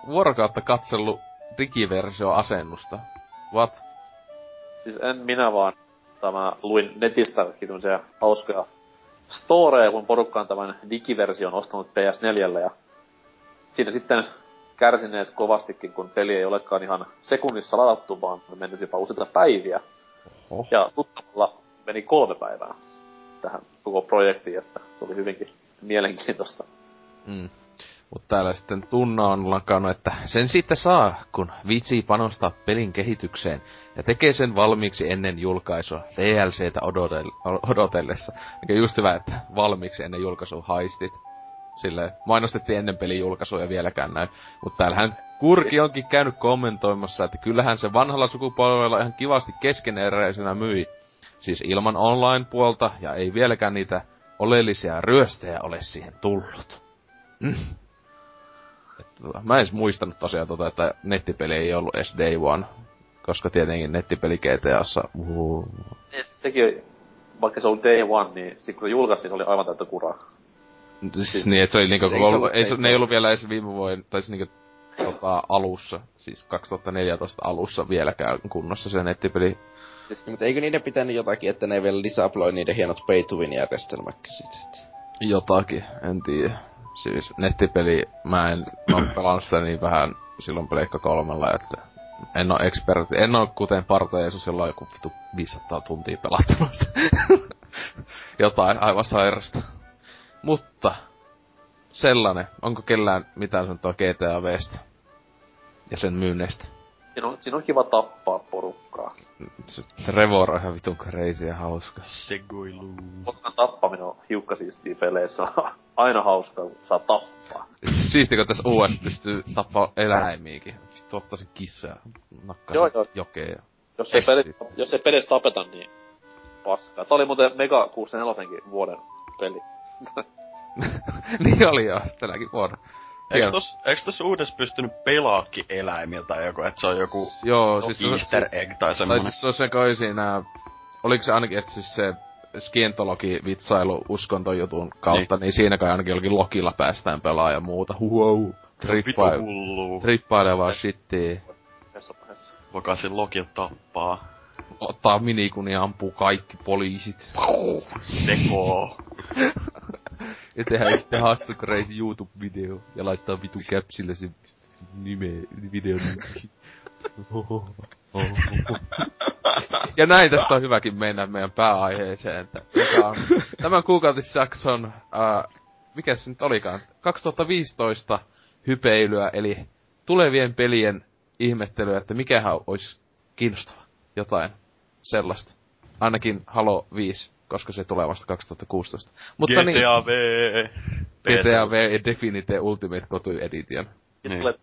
vuorokautta katsellut digiversio-asennusta. What? Siis en minä vaan. Tämä luin netistä se hauskoja storeja, kun porukka on tämän digiversion ostanut PS4 ja siinä sitten kärsineet kovastikin, kun peli ei olekaan ihan sekunnissa ladattu, vaan mennyt jopa useita päiviä. Oho. Ja tuttavalla meni kolme päivää tähän koko projektiin, että se oli hyvinkin mielenkiintoista. Mm. Mutta täällä sitten Tunna on lakannut, että sen sitten saa, kun viitsii panostaa pelin kehitykseen ja tekee sen valmiiksi ennen julkaisua DLCtä odotellessa. Mikä just hyvä, että valmiiksi ennen julkaisua haistit. Sille mainostettiin ennen pelin julkaisua ja vieläkään näin. Mutta täällähän Kurki onkin käynyt kommentoimassa, että kyllähän se vanhalla sukupolvella ihan kivasti keskeneräisenä myi. Siis ilman online-puolta ja ei vieläkään niitä oleellisia ryöstejä ole siihen tullut. Mm. tota, mä en muistanut tosiaan tota, että nettipeli ei ollut edes day one. Koska tietenkin nettipeli GTAssa... Uh. Sekin, vaikka se oli day one, niin sit kun julkaistiin, se oli aivan täyttä kuraa. Siis, niin, että se oli niinku, se ei, ollut, ei, se, ne ei ollut vielä edes viime vuoden, tai siis niinku tota, alussa, siis 2014 alussa vieläkään kunnossa se nettipeli. Siis, mutta eikö niiden pitänyt jotakin, että ne vielä lisäploi niiden hienot pay to win järjestelmäkin sit? Jotakin, en tiedä. Siis nettipeli, mä en oo pelannut sitä niin vähän silloin Pleikka kolmella, että en oo ekspertti. En oo kuten Parto Jeesus, jolla on joku vitu 500 tuntia pelattanut Jotain aivan sairasta. Mutta, sellainen. Onko kellään mitään sanottua GTA Vstä? Ja sen myynneistä? Siinä on, siinä on kiva tappaa porukkaa. Se Trevor on ihan vitun crazy ja hauska. Segoilu. Porkan tappaminen on hiukka siistiä peleissä. Aina hauskaa, kun saa tappaa. Siisti, kun tässä US pystyy tappaa eläimiäkin. Vittu ottaisin kissaa ja nakkaisin jokeen. Jos ei, peli, jos ei pelissä tapeta, niin paskaa. Tää oli muuten Mega 64 vuoden peli. niin oli joo, tänäkin vuonna. Eikö tos, eikö tos uudessa pystynyt pelaakin eläimiltä tai joku, että se on joku Joo, siis easter egg tai semmonen? Tai siis se on se kai siinä, oliko se ainakin, että siis se skientologi vitsailu uskontojutun kautta, niin. niin siinä kai ainakin jollakin lokilla päästään pelaamaan ja muuta. Wow, trippailevaa shittiä. Vokasin lokil tappaa. Ottaa minikuni ja ampuu kaikki poliisit. Sekoo. ja tehdään sitten hassu crazy YouTube-video ja laittaa vitu käpsille se nime, video Ja näin tästä on hyväkin mennä meidän pääaiheeseen, että on tämän kuukautisjakson, äh, mikä se nyt olikaan, 2015 hypeilyä, eli tulevien pelien ihmettelyä, että mikähän olisi kiinnostava jotain sellaista. Ainakin Halo 5 koska se tulee vasta 2016. Mutta GTA niin, V. GTA V Definite Ultimate Kotu Edition. Niin.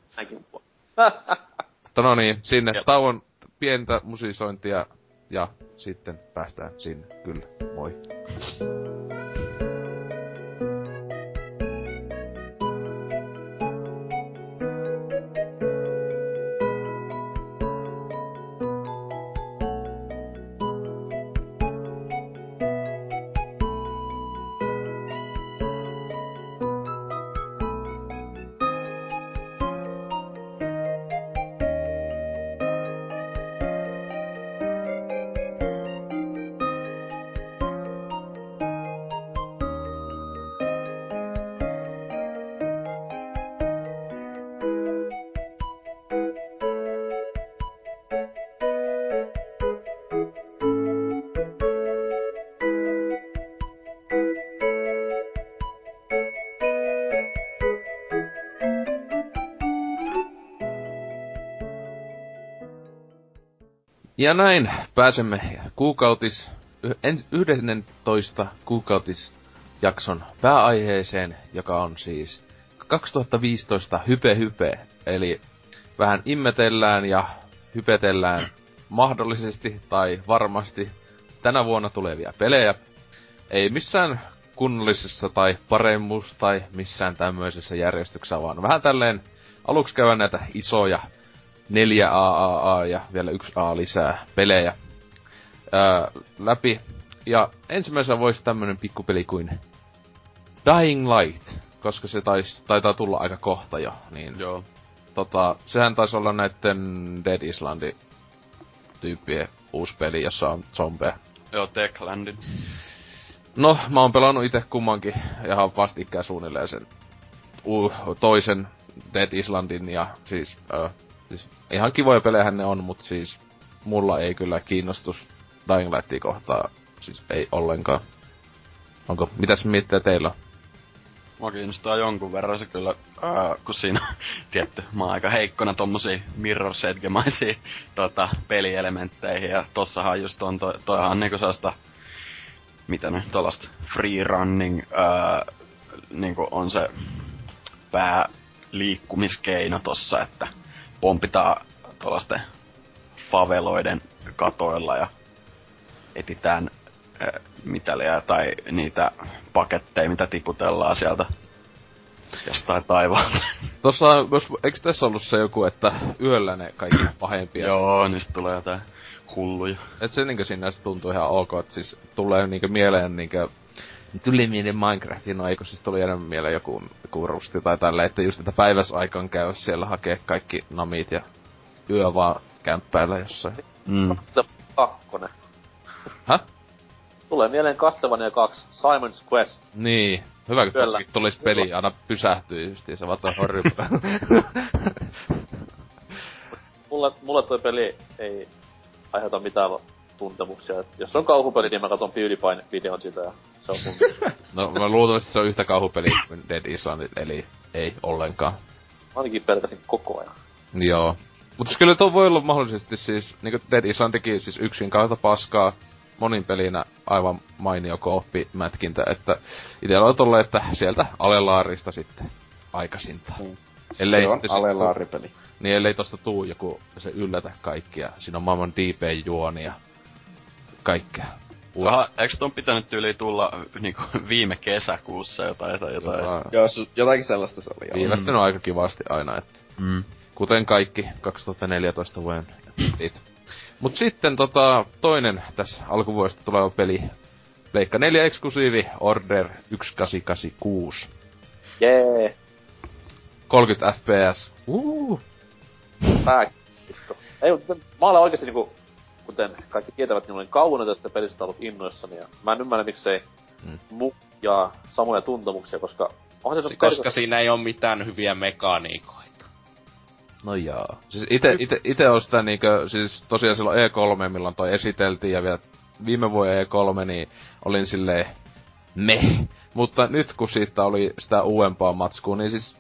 Mutta no niin, sinne Jep. tauon pientä musisointia ja sitten päästään sinne. Kyllä, moi. Ja näin pääsemme kuukautis, 11 kuukautisjakson pääaiheeseen, joka on siis 2015 Hype Hype, eli vähän immetellään ja hypetellään mahdollisesti tai varmasti tänä vuonna tulevia pelejä. Ei missään kunnollisessa tai paremmuus tai missään tämmöisessä järjestyksessä, vaan vähän tälleen aluksi käydään näitä isoja 4 AAA ja vielä yksi A lisää pelejä ää, läpi. Ja ensimmäisenä voisi tämmönen pikkupeli kuin Dying Light, koska se tais, taitaa tulla aika kohta jo, niin Joo. tota, sehän taisi olla näitten Dead Islandi tyyppien uusi peli, jossa on zombeja. Joo, Techlandin. No, mä oon pelannut itse kummankin ihan vastikään suunnilleen sen u- toisen Dead Islandin ja siis, ö, siis ihan kivoja pelejä ne on, mutta siis mulla ei kyllä kiinnostus Dying Lightia kohtaa, siis ei ollenkaan. Onko, mitäs miettiä teillä? Mua kiinnostaa jonkun verran se kyllä, ää, kun siinä tietty, mä oon aika heikkona tommosia mirror sedgemaisia tota, pelielementteihin, ja tossahan just on, toi, toihan on niinku sellaista, mitä ne, tollasta free running, ää, niinku on se pää liikkumiskeino tossa, että pompitaan tollasten faveloiden katoilla ja etitään ää, mitäliä tai niitä paketteja, mitä tiputellaan sieltä jostain taivaalta. Tossa, on myös, eikö tässä ollut se joku, että yöllä ne kaikki pahempia? Joo, niistä tulee jotain hulluja. Et se niinkö sinne se tuntuu ihan ok, että siis tulee niinkö mieleen niinkö Tuli mieleen Minecraftin, no eikö siis tuli enemmän mieleen joku, joku rusti tai tällä, että just että päiväsaikaan käy siellä hakee kaikki namit ja yö vaan kämppäillä jossain. Mm. kakkonen. Häh? Tulee mieleen Castlevania 2, Simon's Quest. Niin. Hyvä, kun Kyllä. tässäkin tulisi peli aina pysähtyy justiinsa, what the horrible. Mulle, mulle toi peli ei aiheuta mitään tuntemuksia. Et jos on kauhupeli, niin mä katon PewDiePie videon siitä ja se on mun... no mä luultavasti se on yhtä kauhupeli kuin Dead Island, eli ei ollenkaan. ainakin pelkäsin koko ajan. Joo. Mutta kyllä tuo voi olla mahdollisesti siis, niinku Dead Islandikin siis yksin kautta paskaa, monin pelinä aivan mainio kooppi mätkintä, että itellä on tolle, että sieltä alelaarista sitten aikaisinta. Niin. Ellei se on alelaaripeli. Niin ellei tosta tuu joku, se yllätä kaikkia. Siinä on maailman deep juoni ja kaikkea. Aha, eikö ton pitänyt tyyli tulla niinku viime kesäkuussa jotain tai jotain? Jotain. Joo, su- jotakin sellaista se oli. Viivästynyt aika kivasti aina, että Mm. kuten kaikki 2014 vuoden pelit. Mut sitten tota, toinen tässä alkuvuodesta tuleva peli, Pleikka 4 eksklusiivi Order 1886. Jee, 30 FPS. Uh. pääkitto. Ei, mä olen oikeesti niinku, kuten kaikki tietävät, niin olen kauan tästä pelistä ollut innoissani ja mä en ymmärrä miksei Mm. mm. mu ja samoja tuntemuksia, koska onhan se, Si- koska siinä ei ole mitään hyviä mekaniikoita. No jaa. Siis ite, ite, ite on sitä niinkö, siis tosiaan silloin E3, milloin toi esiteltiin ja vielä viime vuoden E3, niin olin silleen meh. Mutta nyt kun siitä oli sitä uudempaa matskua, niin siis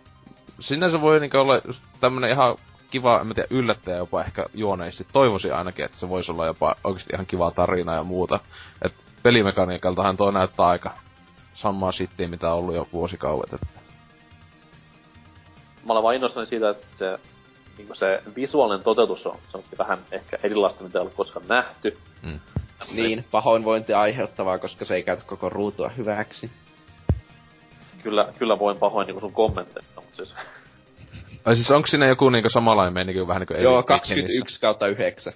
sinänsä voi niinkö olla just tämmönen ihan kiva, en mä tiedä, yllättäjä jopa ehkä juoneisesti. Toivoisin ainakin, että se voisi olla jopa oikeasti ihan kiva tarina ja muuta. Et pelimekaniikaltahan tuo näyttää aika samaa shittiä, mitä on ollut jo vuosikauet. Että. mä olen vaan innoissani siitä, että se, niin se visuaalinen toteutus on, se on vähän ehkä erilaista, mitä ei ole koskaan nähty. Niin, pahoinvointia aiheuttavaa, koska se ei käytä koko ruutua hyväksi. Kyllä, kyllä voin pahoin niin sun kommentteista, mutta siis Ai siis onko siinä joku niinku samanlainen meininki vähän niinku Joo, Epic Mickenissä? 21 kautta 9.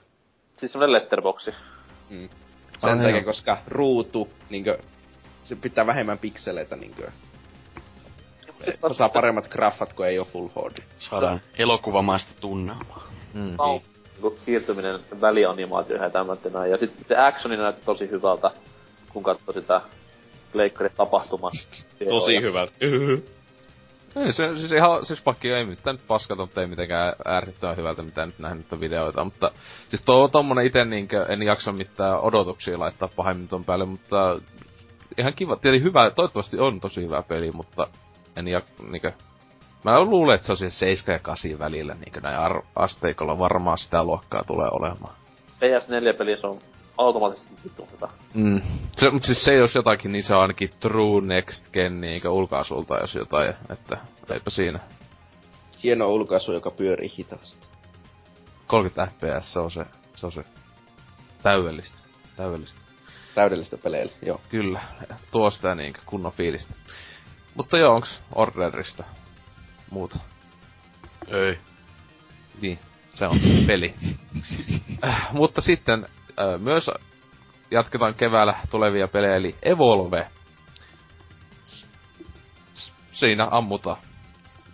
siis semmonen letterboxi. Sen Ah, takia, joo. koska ruutu, niinkö, se pitää vähemmän pikseleitä, niinkö, että saa paremmat graffat, kun ei oo Full HD. Saadaan elokuvamaista tunnelmaa. Mm. Au. Niinku siirtyminen välianimaatioihin ja tämmöinen näin. Ja sitten se actioni näytti tosi hyvältä, kun katsoi sitä leikkarin tapahtumaa. Tosi hyvältä. Ei, se, siis ihan, siis pakki ei mitään nyt paskata, mutta ei mitenkään äärettömän hyvältä, mitä nyt nähnyt videoita, mutta siis tuo tommonen ite niinkö, en jaksa mitään odotuksia laittaa pahemmin ton päälle, mutta ihan kiva, tietenkin hyvä, toivottavasti on tosi hyvä peli, mutta en jak, niinkö, mä luulen, että se on siis 7 ja 8 välillä, niinkö näin ar- asteikolla varmaan sitä luokkaa tulee olemaan. PS4-pelissä on automaattisesti vittu hyvä. Mm. Se, mutta siis se jos jotakin, niin se on ainakin true next gen niin ulkaasulta jos jotain, että eipä siinä. Hieno ulkaisu, joka pyörii hitaasti. 30 fps, se on se, se on se täydellistä. Täydellistä. Täydellistä peleillä, joo. Kyllä, tuo sitä niin kunnon fiilistä. Mutta joo, onks Orderista muuta? Ei. Niin, se on peli. äh, mutta sitten myös jatketaan keväällä tulevia pelejä, eli Evolve. Siinä ammutaan.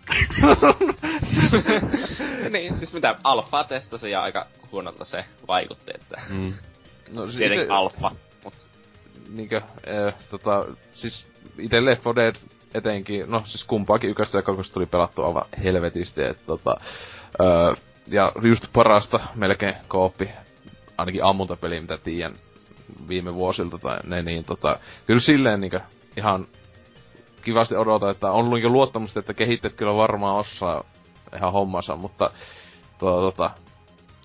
niin, siis mitä, alfa testasi ja aika huonolta se vaikutti, että... Mm. No, siis Tietenkin ite... alfa, mut... Niinkö, äh, tota, siis ite Left 4 Dead etenkin, no siis kumpaakin yköstä ja kakosta tuli pelattu aivan helvetisti, että tota, öö, ja just parasta melkein kooppi, ainakin ammuntapeli, mitä tiedän viime vuosilta tai ne, niin tota, kyllä silleen niinkö ihan kivasti odota, että on ollut luottamusta, että kehittäjät kyllä varmaan osaa ihan hommansa, mutta tota, tota,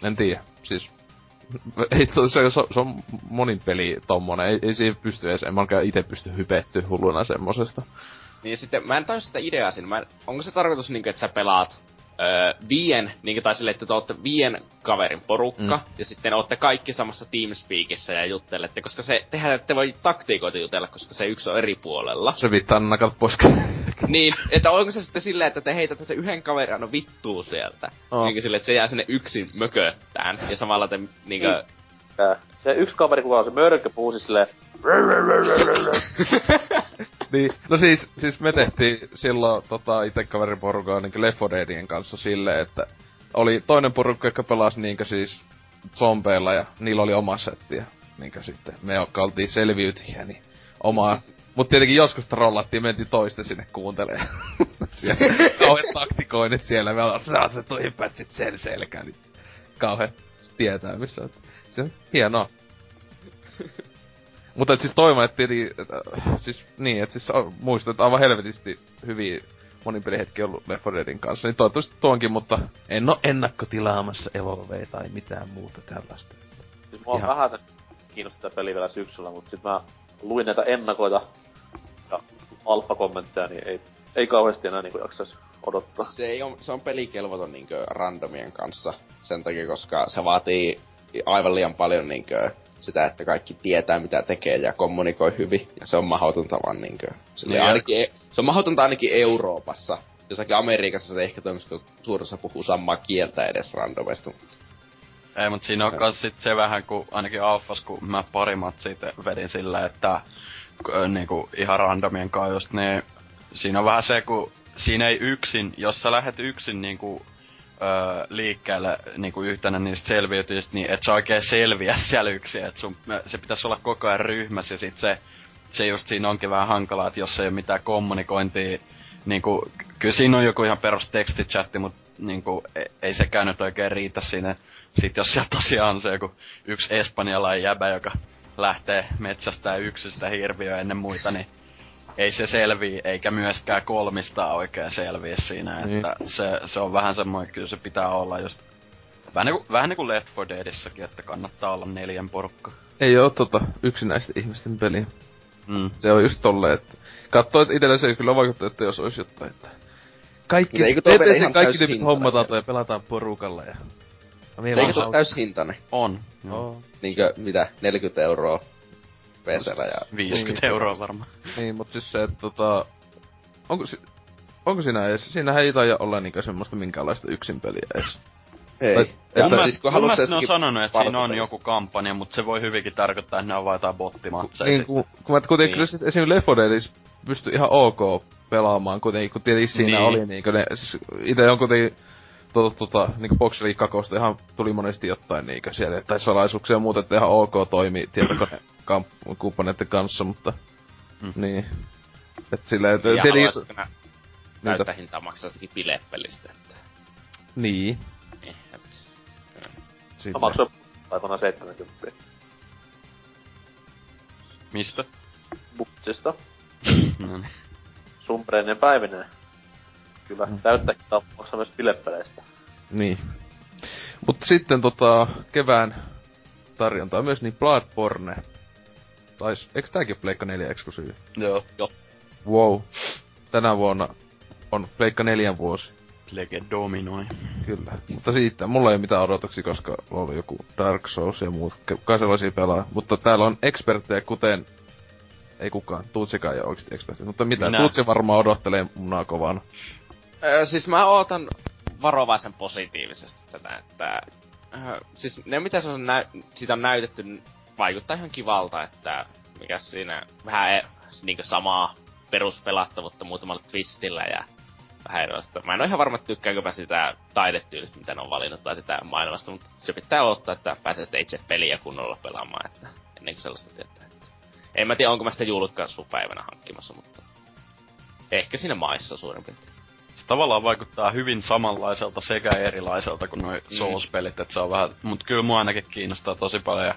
en tiedä, siis ei, se, se, se, on monin peli tommonen, ei, ei siihen pysty edes, en mä itse pysty hypetty hulluna semmosesta. Niin sitten, mä en tajua sitä ideaa siinä. Mä, onko se tarkoitus niinku, että sä pelaat öö, viien, niin tai silleen, että te olette vien kaverin porukka, mm. ja sitten olette kaikki samassa Teamspeakissä ja juttelette, koska se, tehän ette voi taktiikoita jutella, koska se yksi on eri puolella. Se vittaa nakat pois. niin, että onko se sitten silleen, että te heitätte se yhden kaverin no vittuu sieltä. Oh. Niin silleen, että se jää sinne yksin mököttään, ja samalla te niinkö... Mm. Se yksi kaveri, kuka on se mörkö, puhuu siis silleen... niin, no siis, siis me tehtiin silloin tota, ite kaveriporukaa niin Left kanssa silleen, että oli toinen porukka, joka pelasi niinkö siis zombeilla ja niillä oli oma setti ja niinkö sitten me, jotka oltiin selviytyjiä, niin omaa Mut tietenkin joskus trollattiin, mentiin toista sinne kuuntelemaan. kauheat taktikoinnit siellä, me ollaan saa se toi hyppäät sen selkään, niin kauhean tietää missä on. Se on hienoa. Mutta et siis toivon, että tieti, et, äh, siis niin, että siis muistat, että aivan helvetisti hyviä monin pelihetki ollut Left 4 Deadin kanssa, niin toivottavasti tuonkin, mutta en oo ennakkotilaamassa Evolve tai mitään muuta tällaista. Siis mua Ihan... vähän se kiinnostaa peli vielä syksyllä, mutta sit mä luin näitä ennakoita ja alfa-kommentteja, niin ei, ei kauheasti enää niinku jaksais odottaa. Se, ei on, se on pelikelvoton niinkö randomien kanssa sen takia, koska se vaatii aivan liian paljon niinkö sitä, että kaikki tietää mitä tekee ja kommunikoi hyvin. Ja se on mahdotonta vaan niinkö. Niin ainakin, e- se on mahdotonta ainakin Euroopassa. Jossakin Amerikassa se ehkä toimisi, kun suurissa puhuu samaa kieltä edes randomista. Ei, mutta siinä on kans sit se vähän, kun ainakin Alfas, kun mä pari siitä vedin sillä, että niinku ihan randomien kanssa just niin siinä on vähän se, kun siinä ei yksin, jos sä lähdet yksin niinku öö, liikkeelle niinku yhtenä niistä selviytyjistä, niin et sä oikein selviä siellä yksin, et sun, se pitäisi olla koko ajan ryhmässä ja sit se, se just siinä onkin vähän hankalaa, että jos ei ole mitään kommunikointia, niinku, kyllä siinä on joku ihan perus tekstichatti, mutta niinku, ei, ei sekään nyt oikein riitä siinä. Sitten jos siellä tosiaan on se joku yksi espanjalainen jäbä, joka lähtee metsästä yksistä hirviöä ennen muita, niin ei se selviä, eikä myöskään kolmista oikein selviä siinä, niin. että se, se on vähän semmoinen, kyllä se pitää olla just Vähän niinku, vähän niinku Left 4 Deadissäkin, että kannattaa olla neljän porukka. Ei oo tota yksinäisten ihmisten peliä. Mm. Se on just tolleen, että katsoo, että itellä se kyllä vaikuttaa, että jos olisi jotain, että kaikki, eikö ihan kaikki tyypit hommataan ja pelataan porukalla ja... No, eikö tuo täys hintainen? On. Joo. Niinkö, mitä, 40 euroa PCllä ja... 50 niin, euroa varmaan. Niin, mut siis se, että tota... Onko, si- onko siinä edes... Siinähän ei taida olla niinkö semmoista minkäänlaista yksin peliä edes. Ei. Tai, että mun siis kun ne on sanonut, että siinä on joku kampanja, mutta se voi hyvinkin tarkoittaa, että ne on vain jotain bottimatseja. Niin, kun, kun mä kuitenkin niin. kyllä siis esim. Left 4 pystyi ihan ok pelaamaan kuitenkin, kun tietenkin siinä niin. oli niinkö ne, siis ite on kuitenkin tota, tota, niinku Box League 2 ihan tuli monesti jotain niinkö siellä, tai salaisuuksia ja muuta, että ihan ok toimi tietokone kumppaneiden kanssa, mutta mm. niin. Et silleen, et, ja tiedä, haluaisitko nä täyttä hintaa maksaa jostakin bileppelistä, että... Niin. Niin, et... Mä maksoin aikoinaan 70. Mistä? Buksista. no niin. Sumpreinen päivinen. Kyllä, mm. täyttä hintaa maksaa myös bileppeleistä. Niin. Mutta sitten tota, kevään tarjontaa myös, niin Bloodborne. Tais, eikö tääkin Pleikka 4 eksklusiivi? Joo. Joo. Wow. Tänä vuonna on Pleikka 4 vuosi. Lege dominoi. Kyllä. Mutta siitä, mulla ei ole mitään odotuksia, koska oli joku Dark Souls ja muut. Kuka sellaisia pelaa. Mutta täällä on eksperttejä, kuten... Ei kukaan. Tuutsikaan ei ole oikeesti ekspertti. Mutta mitä? Minä. Tuutsi varmaan odottelee munaa kovana. Öö, siis mä ootan varovaisen positiivisesti tätä, että... Öö, siis ne mitä se on nä- sitä on näytetty, vaikuttaa ihan kivalta, että mikä siinä vähän niinku samaa peruspelattavuutta muutamalla twistillä ja vähän erilaista. Mä en ole ihan varma, että tykkäänkö mä sitä taidetyylistä, mitä ne on valinnut, tai sitä maailmasta, mutta se pitää ottaa, että pääsee sitä itse peliä kunnolla pelaamaan, että ennen kuin sellaista tietää. Että. En mä tiedä, onko mä sitä julkaisupäivänä hankkimassa, mutta ehkä siinä maissa suurin piirtein. Se tavallaan vaikuttaa hyvin samanlaiselta sekä erilaiselta kuin noi Mm. Souls-pelit, että se on vähän... Mut kyllä mua ainakin kiinnostaa tosi paljon, ja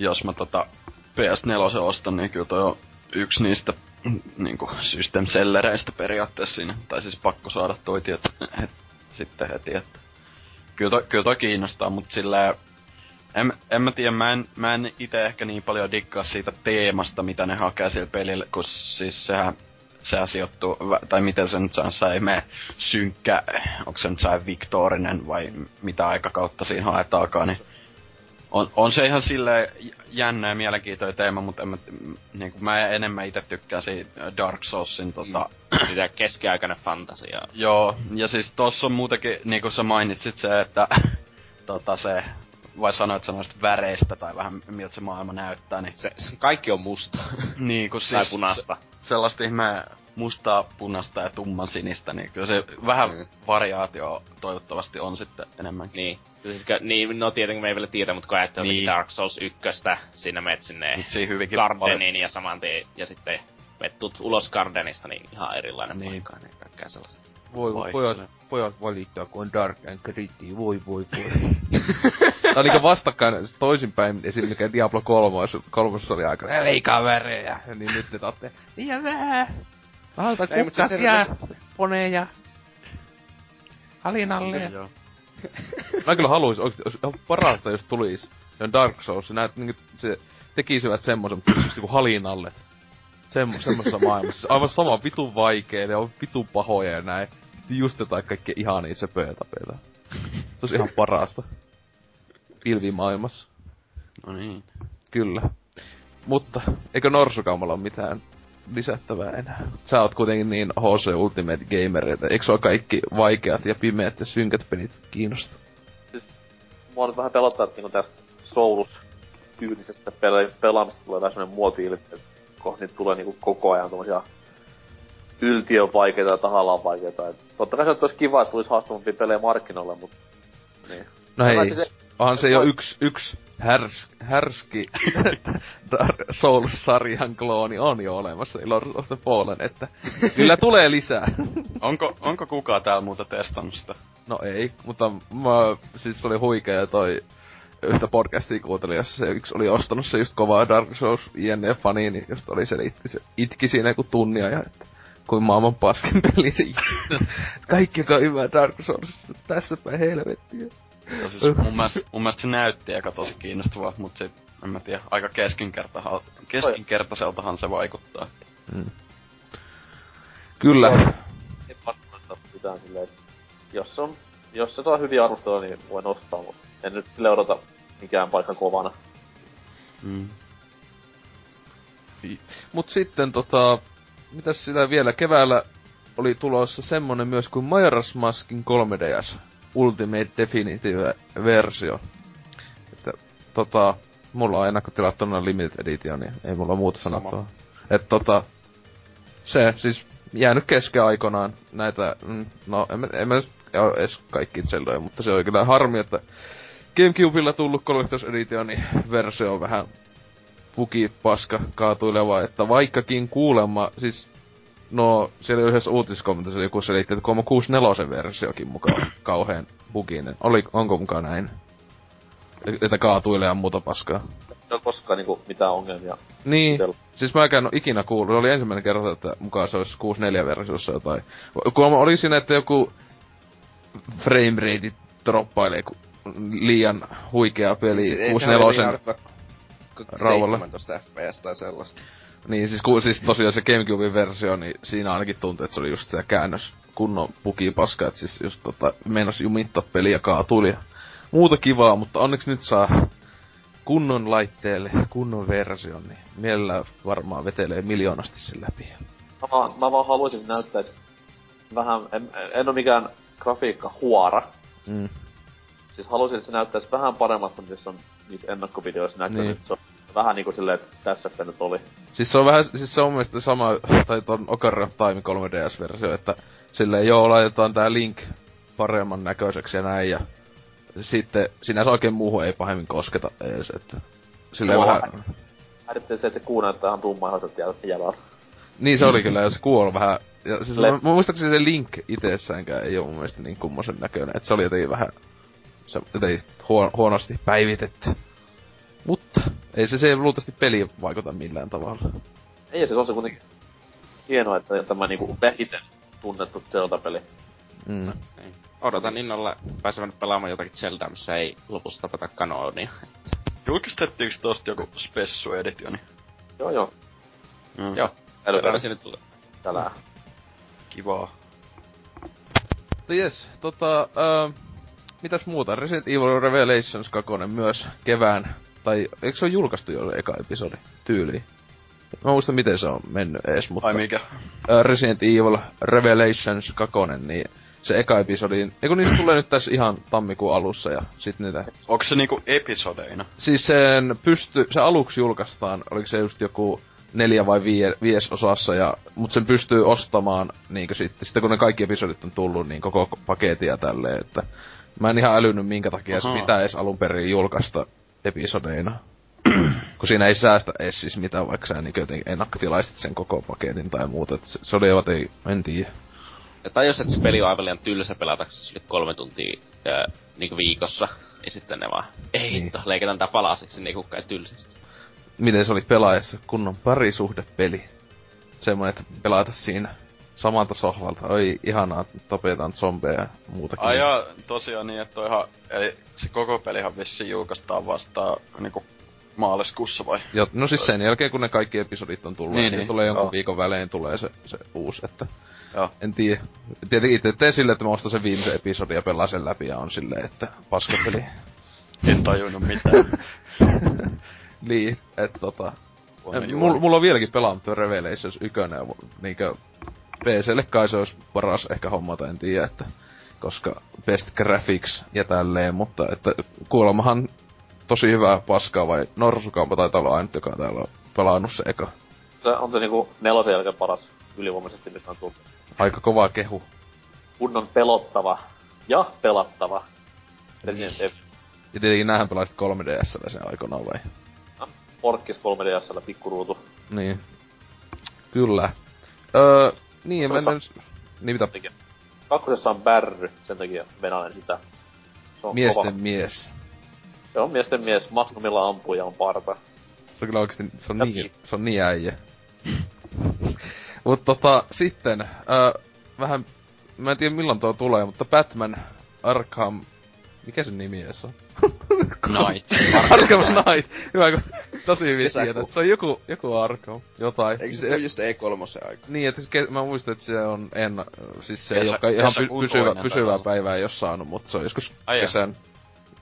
jos mä tota PS4 ostan, niin kyllä toi on yksi niistä niinku system sellereistä periaatteessa siinä. Tai siis pakko saada toi tiet, het, sitten heti, että... Kyllä toi, kyllä toi kiinnostaa, mut silleen... En, en mä tiedä, mä en, mä en ite ehkä niin paljon dikkaa siitä teemasta, mitä ne hakee sillä pelillä, kun siis sehän sehän sijoittuu, tai miten se nyt se ei mene synkkä, onko se nyt se viktorinen vai mitä aikakautta siinä haetaakaan, niin on, on se ihan sille jännä ja mielenkiintoinen teema, mutta en mä, niin kuin mä enemmän itse tykkään siitä Dark Soulsin tota, Sitä keskiaikainen fantasia. Joo, ja siis tossa on muutenkin, niin kuin sä mainitsit se, että tota se, vai sanoit sä noista väreistä tai vähän miltä se maailma näyttää, niin, Se, se kaikki on musta. niin kun tai siis punaista. sellaista ihme mustaa, punaista ja tumman sinistä, niin kyllä se vähän Mm. variaatio toivottavasti on sitten enemmänkin. Niin. Siis, niin, no tietenkin me ei vielä tiedä, mutta kun ajattelee Niin. niin. Dark Souls 1, siinä menet sinne Gardenin ja saman tien, ja sitten menet ulos Gardenista, niin ihan erilainen Niin. niin. paikka ja kaikkea sellaista. Voi, pojat, pojat valittaa, kun on Dark and Gritty. Voi, voi, voi. Tää on niinku vastakkain toisinpäin esim. mikä Diablo 3 kolmosessa oli aika liikaa värejä. Ja niin nyt ne taatte liian vähän. Ei, se kukkasia, poneja. Halinalle. Mä kyllä haluais oikeesti, olisi ihan parasta, jos tulis. Se on Dark Souls, se näet niinku, se tekisivät semmosen, mutta just niinku halinallet. Semmo, semmoisessa maailmassa. Aivan sama vitun vaikee, ne on vitun pahoja ja näin. Sitten just jotain kaikkea ihania söpöjä tapeita. Se olisi ihan parasta. Pilvimaailmassa. No niin. Kyllä. Mutta, eikö Norsukaumalla ole mitään lisättävää enää? Sä oot kuitenkin niin HC Ultimate Gamer, että eikö sua kaikki vaikeat ja pimeät ja synkät pelit kiinnosta? Mua nyt vähän pelottaa, että niinku tästä Soulus-tyylisestä pele- pelaamista tulee vähän semmonen muoti niitä tulee niinku koko ajan tommosia yltiön vaikeita ja tahallaan vaikeita. Et totta kai se olisi kiva, että tulisi haastavampia pelejä markkinoille, mutta niin. No hei, siis- onhan se jo yksi, yksi härs, härski Souls-sarjan klooni on jo olemassa, Lord of the Fallen, että kyllä tulee lisää. Onko, onko kukaan täällä muuta testannut sitä? No ei, mutta mä, siis se oli huikea toi yhtä podcastia kuuntelin, jossa se yksi oli ostanut se just kovaa Dark Souls INF fani, niin just oli selitti, se itki siinä joku tunnia ja että kuin maailman paskin peli Kaikki joka on hyvä Dark Souls, tässä päin helvettiä. Ja siis mun, mielestä, mun mielestä se näytti aika tosi kiinnostavaa, mutta sit, en mä tiedä, aika keskinkertaiseltahan se vaikuttaa. Kyllä. Ei pakko mitään silleen, jos on, jos se saa hyviä arvosteluja, niin voin ostaa, mutta en nyt sille odota mikään paikka kovana. Mm. Mut sitten tota, mitäs sitä vielä keväällä oli tulossa semmonen myös kuin Majora's Maskin 3DS Ultimate Definitive versio. Että tota, mulla on ennakkotilattuna Limited Edition, niin ei mulla muuta Sama. sanottavaa. Et tota, se siis jäänyt kesken aikoinaan näitä, mm, no en, mä- en mä oo edes kaikki Zeldoja, mutta se oli kyllä harmi, että Gamecubella tullut Collector's Editionin versio on vähän puki paska kaatuileva, että vaikkakin kuulemma, siis no siellä yhdessä uutiskommentissa joku selitti, että kuulemma 64 versiokin mukaan kauheen buginen. Oli, onko mukaan näin? Että kaatuilee ja muuta paskaa. Ei ole koskaan niinku mitään ongelmia. Niin, Itellä. siis mä en oo ikinä kuullut. Se oli ensimmäinen kerta, että mukaan se olisi 64 versiossa jotain. Kuulemma oli siinä, että joku frame rate droppailee, kun liian huikea peli siis 64 rauhalla. 17 fps tai sellaista. Niin, siis, ku, siis tosiaan se Gamecubein versio, niin siinä ainakin tuntui, että se oli just se käännös kunnon pukipaska, että siis just tota, meinas jumittaa peliä kaatuili ja muuta kivaa, mutta onneksi nyt saa kunnon laitteelle, kunnon version, niin mielellä varmaan vetelee miljoonasti sen läpi. Mä vaan, mä vaan haluaisin näyttää, että vähän, en, en ole mikään grafiikka huora. Mm. Siis haluaisin, että se näyttäisi vähän paremmasta, mitä on niissä ennakkovideoissa näkynyt. Niin. Se on vähän niinku silleen, että tässä se nyt oli. Siis se on vähän, siis se on mielestäni sama, tai ton Ocarina of Time 3DS-versio, että silleen joo, laitetaan tää Link paremman näköiseksi ja näin, ja sitten sinänsä oikein muuhun ei pahemmin kosketa edes, että silleen no, vähän... Häirittää se, että se kuu näyttää ihan tummaihoiset jäljellä. Niin se oli kyllä, ja se kuu on vähän... Ja siis Le- mä, mä muistaakseni se Link itsessäänkään ei oo mun mielestä niin kummosen näköinen, että se oli jotenkin vähän... Se huon, huonosti päivitetty. Mutta ei se, se ei luultavasti peli vaikuta millään tavalla. Ei, se on se kuitenkin hienoa, että tämä niinku vähiten tunnettu Zelda-peli. Mm. Niin. Odotan innolla pääsevän pelaamaan jotakin Zeldaa, missä ei lopussa tapeta kanonia. Julkistettiinko tosta joku spessu editioni? Joo joo. Mm. Joo, älä sinne tulee. Tälää. Kivaa. Mutta jes, tota, äh, mitäs muuta? Resident Evil Revelations 2 myös kevään tai eikö se ole julkaistu jo eka episodi tyyliin? Mä muistan miten se on mennyt ees, mutta... Ai mikä? Resident Evil Revelations 2, niin se eka episodi, eikö niistä tulee nyt tässä ihan tammikuun alussa ja sit niitä... Onko se niinku episodeina? Siis sen pysty, se aluksi julkaistaan, oliko se just joku neljä vai vie, vies osassa, ja, mutta sen pystyy ostamaan niinkö sitten, sitten kun ne kaikki episodit on tullut, niin koko paketia tälleen, että mä en ihan älynyt minkä takia Aha. se pitää edes alun perin julkaista episodeina. kun siinä ei säästä edes siis mitään, vaikka sä niin jotenkin ennakkotilaisit sen koko paketin tai muuta. Et se, se oli ei, en tiedä. Ja tai jos et se peli on aivan liian tylsä pelataksesi sille kolme tuntia ää, niinku viikossa, ja sitten ne vaan, ei niin. hitto, leiketään tää palasiksi, niin kukaan tylsästi. Miten se oli pelaajassa kunnon parisuhdepeli? Semmoinen, että pelata siinä samalta sohvalta. Oi, ihanaa, tapetaan zombeja ja muutakin. Ai jaa, tosiaan niin, että ihan, eli se koko pelihan vissiin julkaistaan vasta niinku maaliskuussa vai? Joo, no siis sen jälkeen kun ne kaikki episodit on tullut, niin, niin, niin tulee jonkun joo. viikon välein tulee se, se uusi, että... Joo. En tiedä. Tietenkin itse teen silleen, että mä ostan sen viimeisen episodin ja pelaan sen läpi ja on silleen, että paskapeli. en tajunnut mitään. niin, että tota... Mulla mul on vieläkin pelaamatta Revelations 1, niinkö PClle kai se olisi paras ehkä hommata, en tiedä, että koska best graphics ja tälleen, mutta että kuolemahan tosi hyvää paskaa vai Norsukampa taitaa olla ainut, joka täällä on pelannut se eka. Se on se niinku nelosen jälkeen paras ylivoimaisesti, mitä on tullut. Aika kova kehu. Kunnon pelottava ja pelattava Resident Evil. Ja tietenkin näähän pelaisit 3DSllä sen aikanaan vai? No, porkkis 3DSllä pikkuruutu. Niin. Kyllä. Öö, niin, mä en... Niin mitä? Kakkosessa on bärry, sen takia venälen sitä. Se on Miesten kova. mies. Se on miesten mies, Magnumilla ampuu ja on parta. Se on kyllä oikeesti, se on ja niin, se on niin äijä. Mut tota, sitten, äh, vähän, mä en tiedä milloin tuo tulee, mutta Batman Arkham mikä sen nimi edes on? Knight. Arkham Knight. Hyvä, kun tosi hyvin tiedät. Se on joku, joku Arkham. Jotain. Eikö se ole just E3 aika? Niin, että ke- mä muistan, että se on en... Siis se Kesä, ole ihan py- pysyvä, pysyvää päivää ei ole saanut, mutta se on joskus kesän...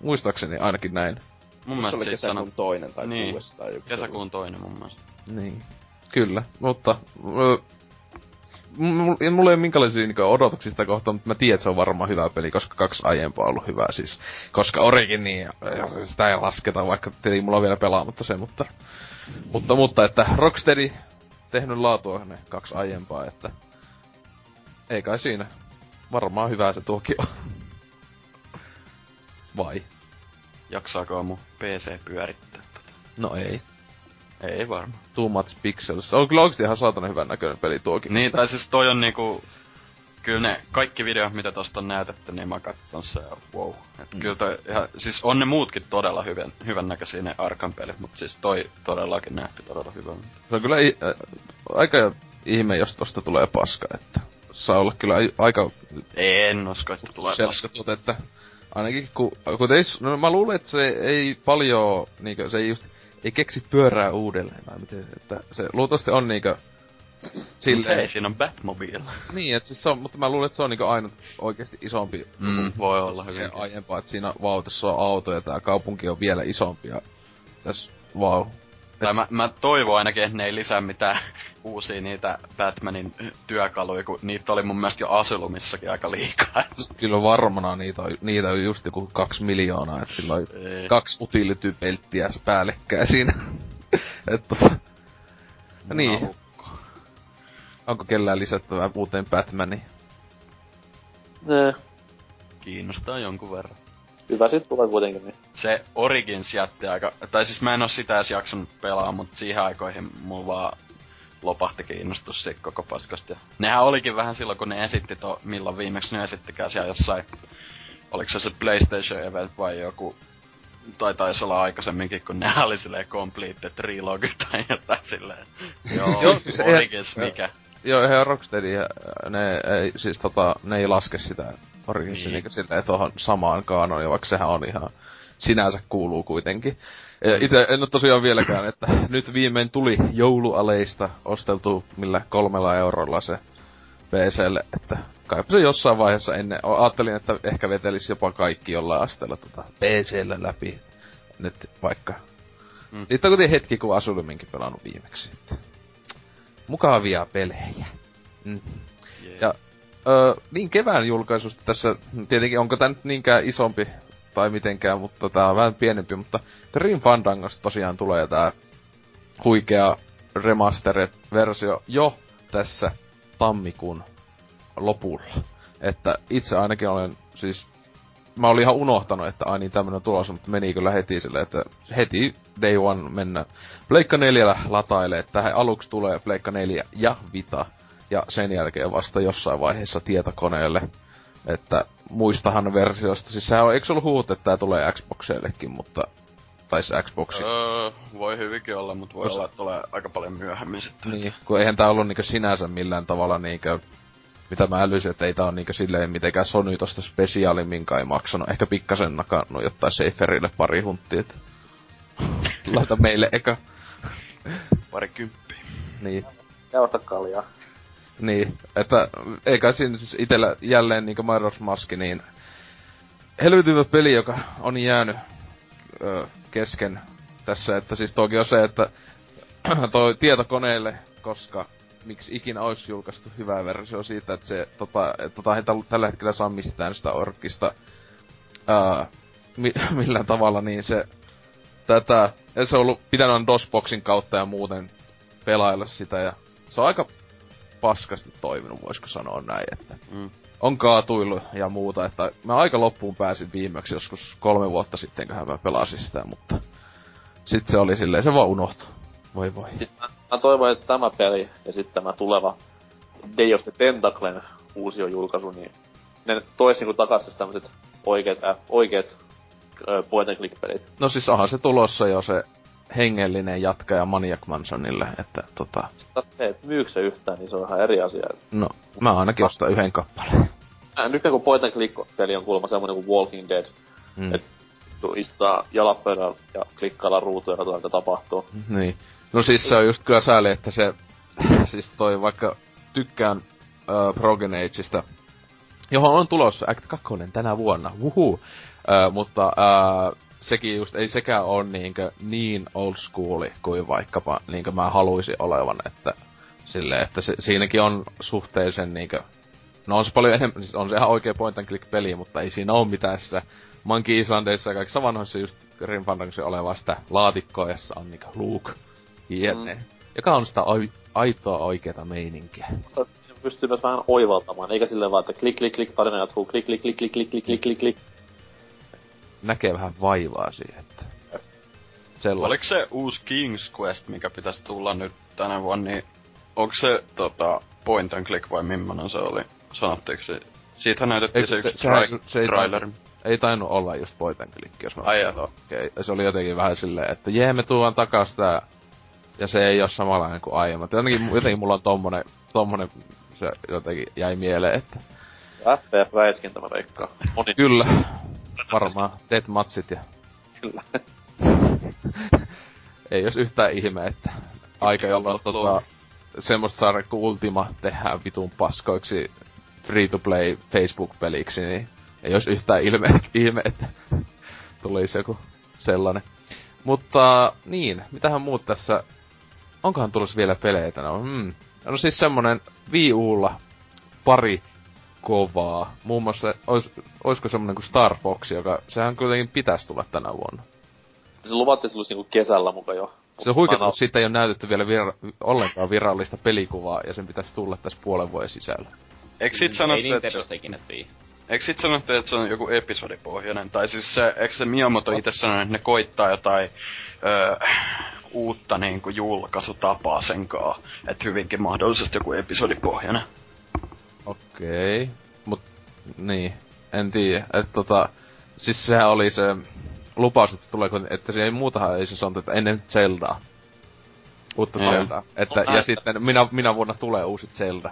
Muistaakseni ainakin näin. Mun mielestä se oli kesäkuun sano... toinen tai niin. kuudes tai joku. Kesäkuun toinen mun mielestä. Niin. Kyllä, mutta mulla ei ole minkälaisia niin odotuksista kohtaan, mutta mä tiedän, että se on varmaan hyvä peli, koska kaksi aiempaa on ollut hyvää siis. Koska Origin, niin sitä ei lasketa, vaikka tietenkin mulla on vielä pelaamatta se, mutta... Mutta, mutta, että Rocksteady tehnyt laatua ne kaksi aiempaa, että... Ei kai siinä. Varmaan hyvää se tuokin on. Vai? Jaksaako mun PC pyörittää tätä? No ei. Ei varma. Too much pixels. On kyllä oikeesti ihan saatana hyvän näköinen peli tuokin. Niin, tai siis toi on niinku... Kyllä ne kaikki videot, mitä tosta on näytetty, niin mä katson se ja wow. Et mm. kyllä toi ihan, siis on ne muutkin todella hyvän, hyvän näköisiä ne Arkan pelit, mutta siis toi todellakin näytti todella hyvältä. Se on kyllä i- äh, aika ihme, jos tosta tulee paska, että saa olla kyllä aika... En usko, että tulee paskatut, että ainakin kun, kun ei, no mä luulen, että se ei paljon, niinkö, se ei just, ei keksi pyörää uudelleen, tai miten, että se luultavasti on niinkö, Silleen... Hei, siinä on Batmobile. Niin, et siis se on, mutta mä luulen, että se on niinku ainut oikeesti isompi. Mm, voi olla hyvin. Aiempaa, että siinä vautessa on auto ja tää kaupunki on vielä isompi ja tässä, wow. Tai mä, mä toivon ainakin, että ne ei lisää mitään uusia niitä Batmanin työkaluja, kun niitä oli mun mielestä jo Asylumissakin aika liikaa. Kyllä varmana niitä on, niitä on just joku kaksi miljoonaa, että sillä on ei. kaksi utility-pelttiä päällekkäin siinä. että tota... Niin. Onko kellään lisättävää uuteen Batmaniin? Kiinnostaa jonkun verran. Hyvä sit tulee kuitenkin. Niin. Se Origins jätti aika... Tai siis mä en oo sitä edes jakson pelaa, mutta siihen aikoihin mulla vaan lopahti kiinnostus siitä koko paskasta. Nehän olikin vähän silloin, kun ne esitti to, milloin viimeksi ne esittikään siellä jossain... Oliko se se PlayStation Event vai joku tai taisi olla aikaisemminkin, kun ne oli silleen complete trilogy tai jotain silleen. Joo, Joo siis Origins mikä. Joo, he on Rocksteady ja ne ei, siis tota, ne ei laske sitä Originsia niin. silleen tohon samaan kaanoon, vaikka sehän on ihan sinänsä kuuluu kuitenkin. Itse en ole tosiaan vieläkään, että nyt viimein tuli joulualeista osteltu millä kolmella eurolla se PClle, että kaipa se jossain vaiheessa ennen, ajattelin, että ehkä vetelisi jopa kaikki jollain asteella tota PClle läpi nyt vaikka. Mm. Sitten on kuitenkin hetki, kun Asulyminkin pelannut viimeksi. Että mukavia pelejä. Mm. Yeah. Ja ö, niin kevään julkaisusta tässä, tietenkin onko tämä nyt niinkään isompi tai mitenkään, mutta tää on vähän pienempi, mutta Grim Fandangosta tosiaan tulee tää huikea remastered-versio jo tässä tammikuun lopulla. Että itse ainakin olen siis mä olin ihan unohtanut, että ai niin tämmönen tulossa, mutta meni kyllä heti silleen, että heti day one mennä Pleikka 4 latailee, että tähän aluksi tulee Pleikka 4 ja Vita, ja sen jälkeen vasta jossain vaiheessa tietokoneelle. Että muistahan versioista, siis sehän on, eikö ollut huut, että tää tulee Xboxeillekin, mutta tai se Xboxi. Öö, voi hyvinkin olla, mutta voi Kos... olla, että tulee aika paljon myöhemmin sitten. Niin, kun eihän tää ollut niinku sinänsä millään tavalla niinkö mitä mä älysin, että ei tää on niinku silleen mitenkään Sony tosta spesiaalimmin kai maksanut. Ehkä pikkasen nakannut jotain Seiferille pari hunttia, että laita meille eka. Pari kymppiä. Niin. Ja osta kaljaa. Niin, että eikä siinä siis itellä jälleen niinku Majora's Mask, niin helvetin peli, joka on jäänyt ö, kesken tässä, että siis toki on se, että toi tietokoneelle, koska miksi ikinä olisi julkaistu hyvää versio siitä, että se tota, tota ei tällä hetkellä saa mistään sitä orkista. Ää, mi, millään tavalla, niin se tätä, se on ollut pitänyt DOSBoxin kautta ja muuten pelailla sitä ja se on aika paskasti toiminut, voisiko sanoa näin, että mm. on kaatuillut ja muuta, että mä aika loppuun pääsin viimeksi joskus kolme vuotta sitten, kun mä pelasin sitä, mutta sitten se oli silleen, se vaan unohtui. Voi voi. Sitten mä, mä toivon, että tämä peli ja sitten tämä tuleva Day of the Tentaclen uusi julkaisu, niin ne tois niinku takas tämmöset oikeet, äh, oikeet äh, point and click pelit. No siis onhan se tulossa jo se hengellinen jatkaja Maniac Mansonille, että tota... Se, että myykö se yhtään, niin se on ihan eri asia. No, mä ainakin ostan yhden kappaleen. Äh, nyt kun point and click peli on kuulemma semmonen kuin Walking Dead, mm. että istaa jalat ja klikkailla ruutuja ja mitä tapahtuu. Niin. No siis se on just kyllä sääli, että se, siis toi vaikka tykkään uh, Progenageista, johon on tulossa Act 2 tänä vuonna, wuhu. Uh, mutta sekin just, ei sekään ole niinkö niin old schooli kuin vaikkapa niinkö mä haluaisin olevan, että silleen, että se, siinäkin on suhteellisen niinkö, no on se paljon enemmän, siis on se ihan oikea point and click peli, mutta ei siinä ole mitään sitä Monkey Islandeissa ja kaikissa vanhoissa just Grim Fandangossa olevaa sitä laatikkoa, jossa on niinkö Luke jne. Mm. Joka on sitä ai- aitoa oikeeta meininkiä. Pystyy myös vähän oivaltamaan, eikä silleen vaan, että klik, klik, klik, tarina jatkuu, klik, klik, klik, klik, klik, klik, klik, klik. Näkee vähän vaivaa siihen, että... Sellaista. Oliko se uusi King's Quest, mikä pitäisi tulla nyt tänä vuonna, niin onko se tota, point and click vai millainen se oli? Sanottiinko se? Siitähän näytettiin Eikö se, se, tra- se, se trailer. Ei ei tainnut olla just point and click, jos mä Ai okei. Okay. Se oli jotenkin vähän silleen, että jee, me tuon takas tää ja se ei ole samanlainen kuin aiemmat. Jotenkin, jotenkin mulla on tommonen, tommonen se jotenkin jäi mieleen, että... FF-räiskintä mä veikkaan. Moni... Kyllä. Varmaan Deathmatchit ja... Kyllä. Ei jos yhtään ihme, että aika jolloin tota, semmoista sarja kuin Ultima tehdään vitun paskoiksi free-to-play Facebook-peliksi, niin ei jos yhtään ilme, ihme että tulisi joku sellainen. Mutta niin, mitähän muut tässä... Onkohan tulossa vielä peleitä? No, hmm. no siis semmonen Wii Ulla pari kovaa. Muun muassa, ois, oisko semmonen kuin Star Fox, joka, sehän kuitenkin pitäisi tulla tänä vuonna. Se luvattiin, että se niinku kesällä muka jo. Se on huikeaa, että siitä ei ole näytetty vielä vira- ollenkaan virallista pelikuvaa, ja sen pitäisi tulla tässä puolen vuoden sisällä. Eikö sit sanottu, että se... ikinä tiedä. Eikö sit sanottu, että se on joku episodipohjainen? Tai siis se, eikö se Miyamoto itse sanonut, että ne koittaa jotain öö, uutta niinku julkaisutapaa senkaa. Että hyvinkin mahdollisesti joku episodipohjainen. Okei. Okay. Mut, niin. En tiedä. Että tota, siis sehän oli se lupaus, että se tulee, että se ei muutahan ei se sanota, että ennen Zeldaa. Uutta mm. Zeldaa. Että, ja sitten minä, minä vuonna tulee uusi Zelda.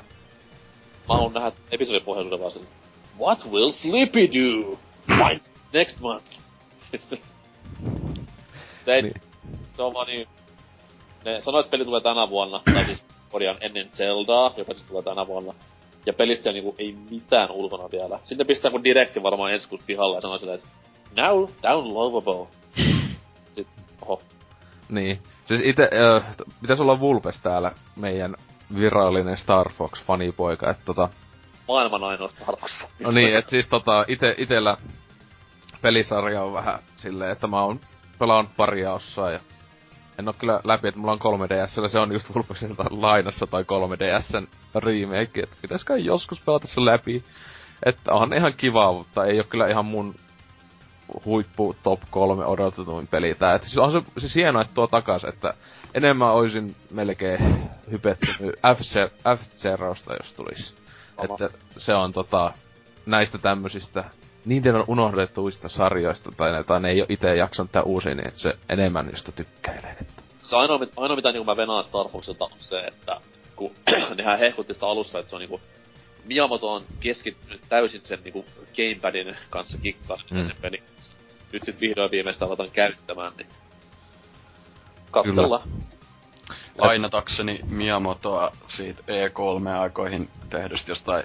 Mä haluan nähdä episodipohjaisuuden vaan sen. What will Sleepy do? Fine. Next month. Sitten. Se, niin. se on vaan niin... Ne sanoi, että peli tulee tänä vuonna, tai siis korjaan ennen Zeldaa, joka siis tulee tänä vuonna. Ja pelistä niinku ei mitään ulkona vielä. Sitten pistää kun direkti varmaan ensi kuussa pihalle ja sanoo silleen, että now downloadable. Sitten, oho. Niin. Siis ite, äh, pitäis olla Vulpes täällä meidän virallinen Star Fox fanipoika, että tota... Maailman ainoa Star Fox. No niin, et siis tota, ite, itellä pelisarja on vähän silleen, että mä oon pelannut paria osaa ja en oo kyllä läpi, että mulla on 3DS, se on just Vulpesilta lainassa tai 3DSn remake, että pitäisikö joskus pelata se läpi. Että on ihan kiva, mutta ei oo kyllä ihan mun huippu top 3 odotetuin peli tää. Et siis on se siis hienoa, että tuo takas, että enemmän oisin melkein hypettynyt F-Zerosta, jos tulisi. Että se on tota, näistä tämmöisistä niiden on unohdettuista sarjoista, tai ne, ne ei ole itse jaksanut tää uusi, niin se enemmän josta tykkäilee. Että. Se ainoa, ainoa mitä niin mä venaan Star Foxilta on se, että kun nehän hehkutti sitä alussa, että se on niinku Miyamoto on keskittynyt täysin sen niinku gamepadin kanssa kikkaa mm. sen peli. Nyt sit vihdoin viimeistä aletaan käyttämään, niin katsellaan. Lainatakseni Miyamotoa siitä E3-aikoihin tehdystä jostain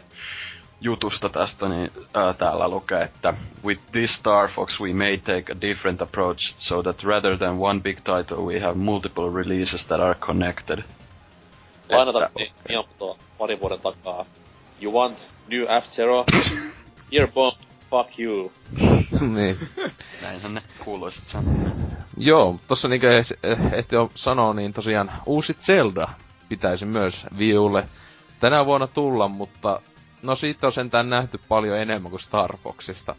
jutusta tästä, niin ää, täällä lukee, että With this Star Fox we may take a different approach, so that rather than one big title we have multiple releases that are connected. Lainata että... Miyamotoa pari vuoden takaa. You want new F-Zero? Here bomb, fuck you. niin. Näinhän ne kuuluisit Joo, tossa niinkö ehti jo sanoa, niin tosiaan uusi Zelda pitäisi myös Viulle tänä vuonna tulla, mutta no siitä on sentään nähty paljon enemmän kuin Star Foxista.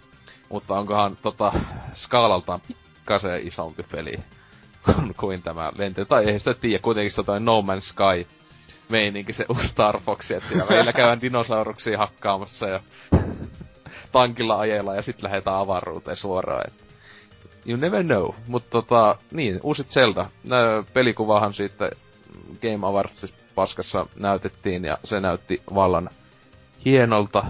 Mutta onkohan tota skaalaltaan pikkasen isompi peli kuin tämä lento. Tai ei sitä tiedä, kuitenkin se No Man's Sky meininki se uusi Star Fox, että meillä käydään dinosauruksia hakkaamassa ja tankilla ajella ja sitten lähdetään avaruuteen suoraan. Et you never know. Mutta tota, niin, uusit Zelda. Nää pelikuvahan siitä Game Awardsissa paskassa näytettiin ja se näytti vallan hienolta.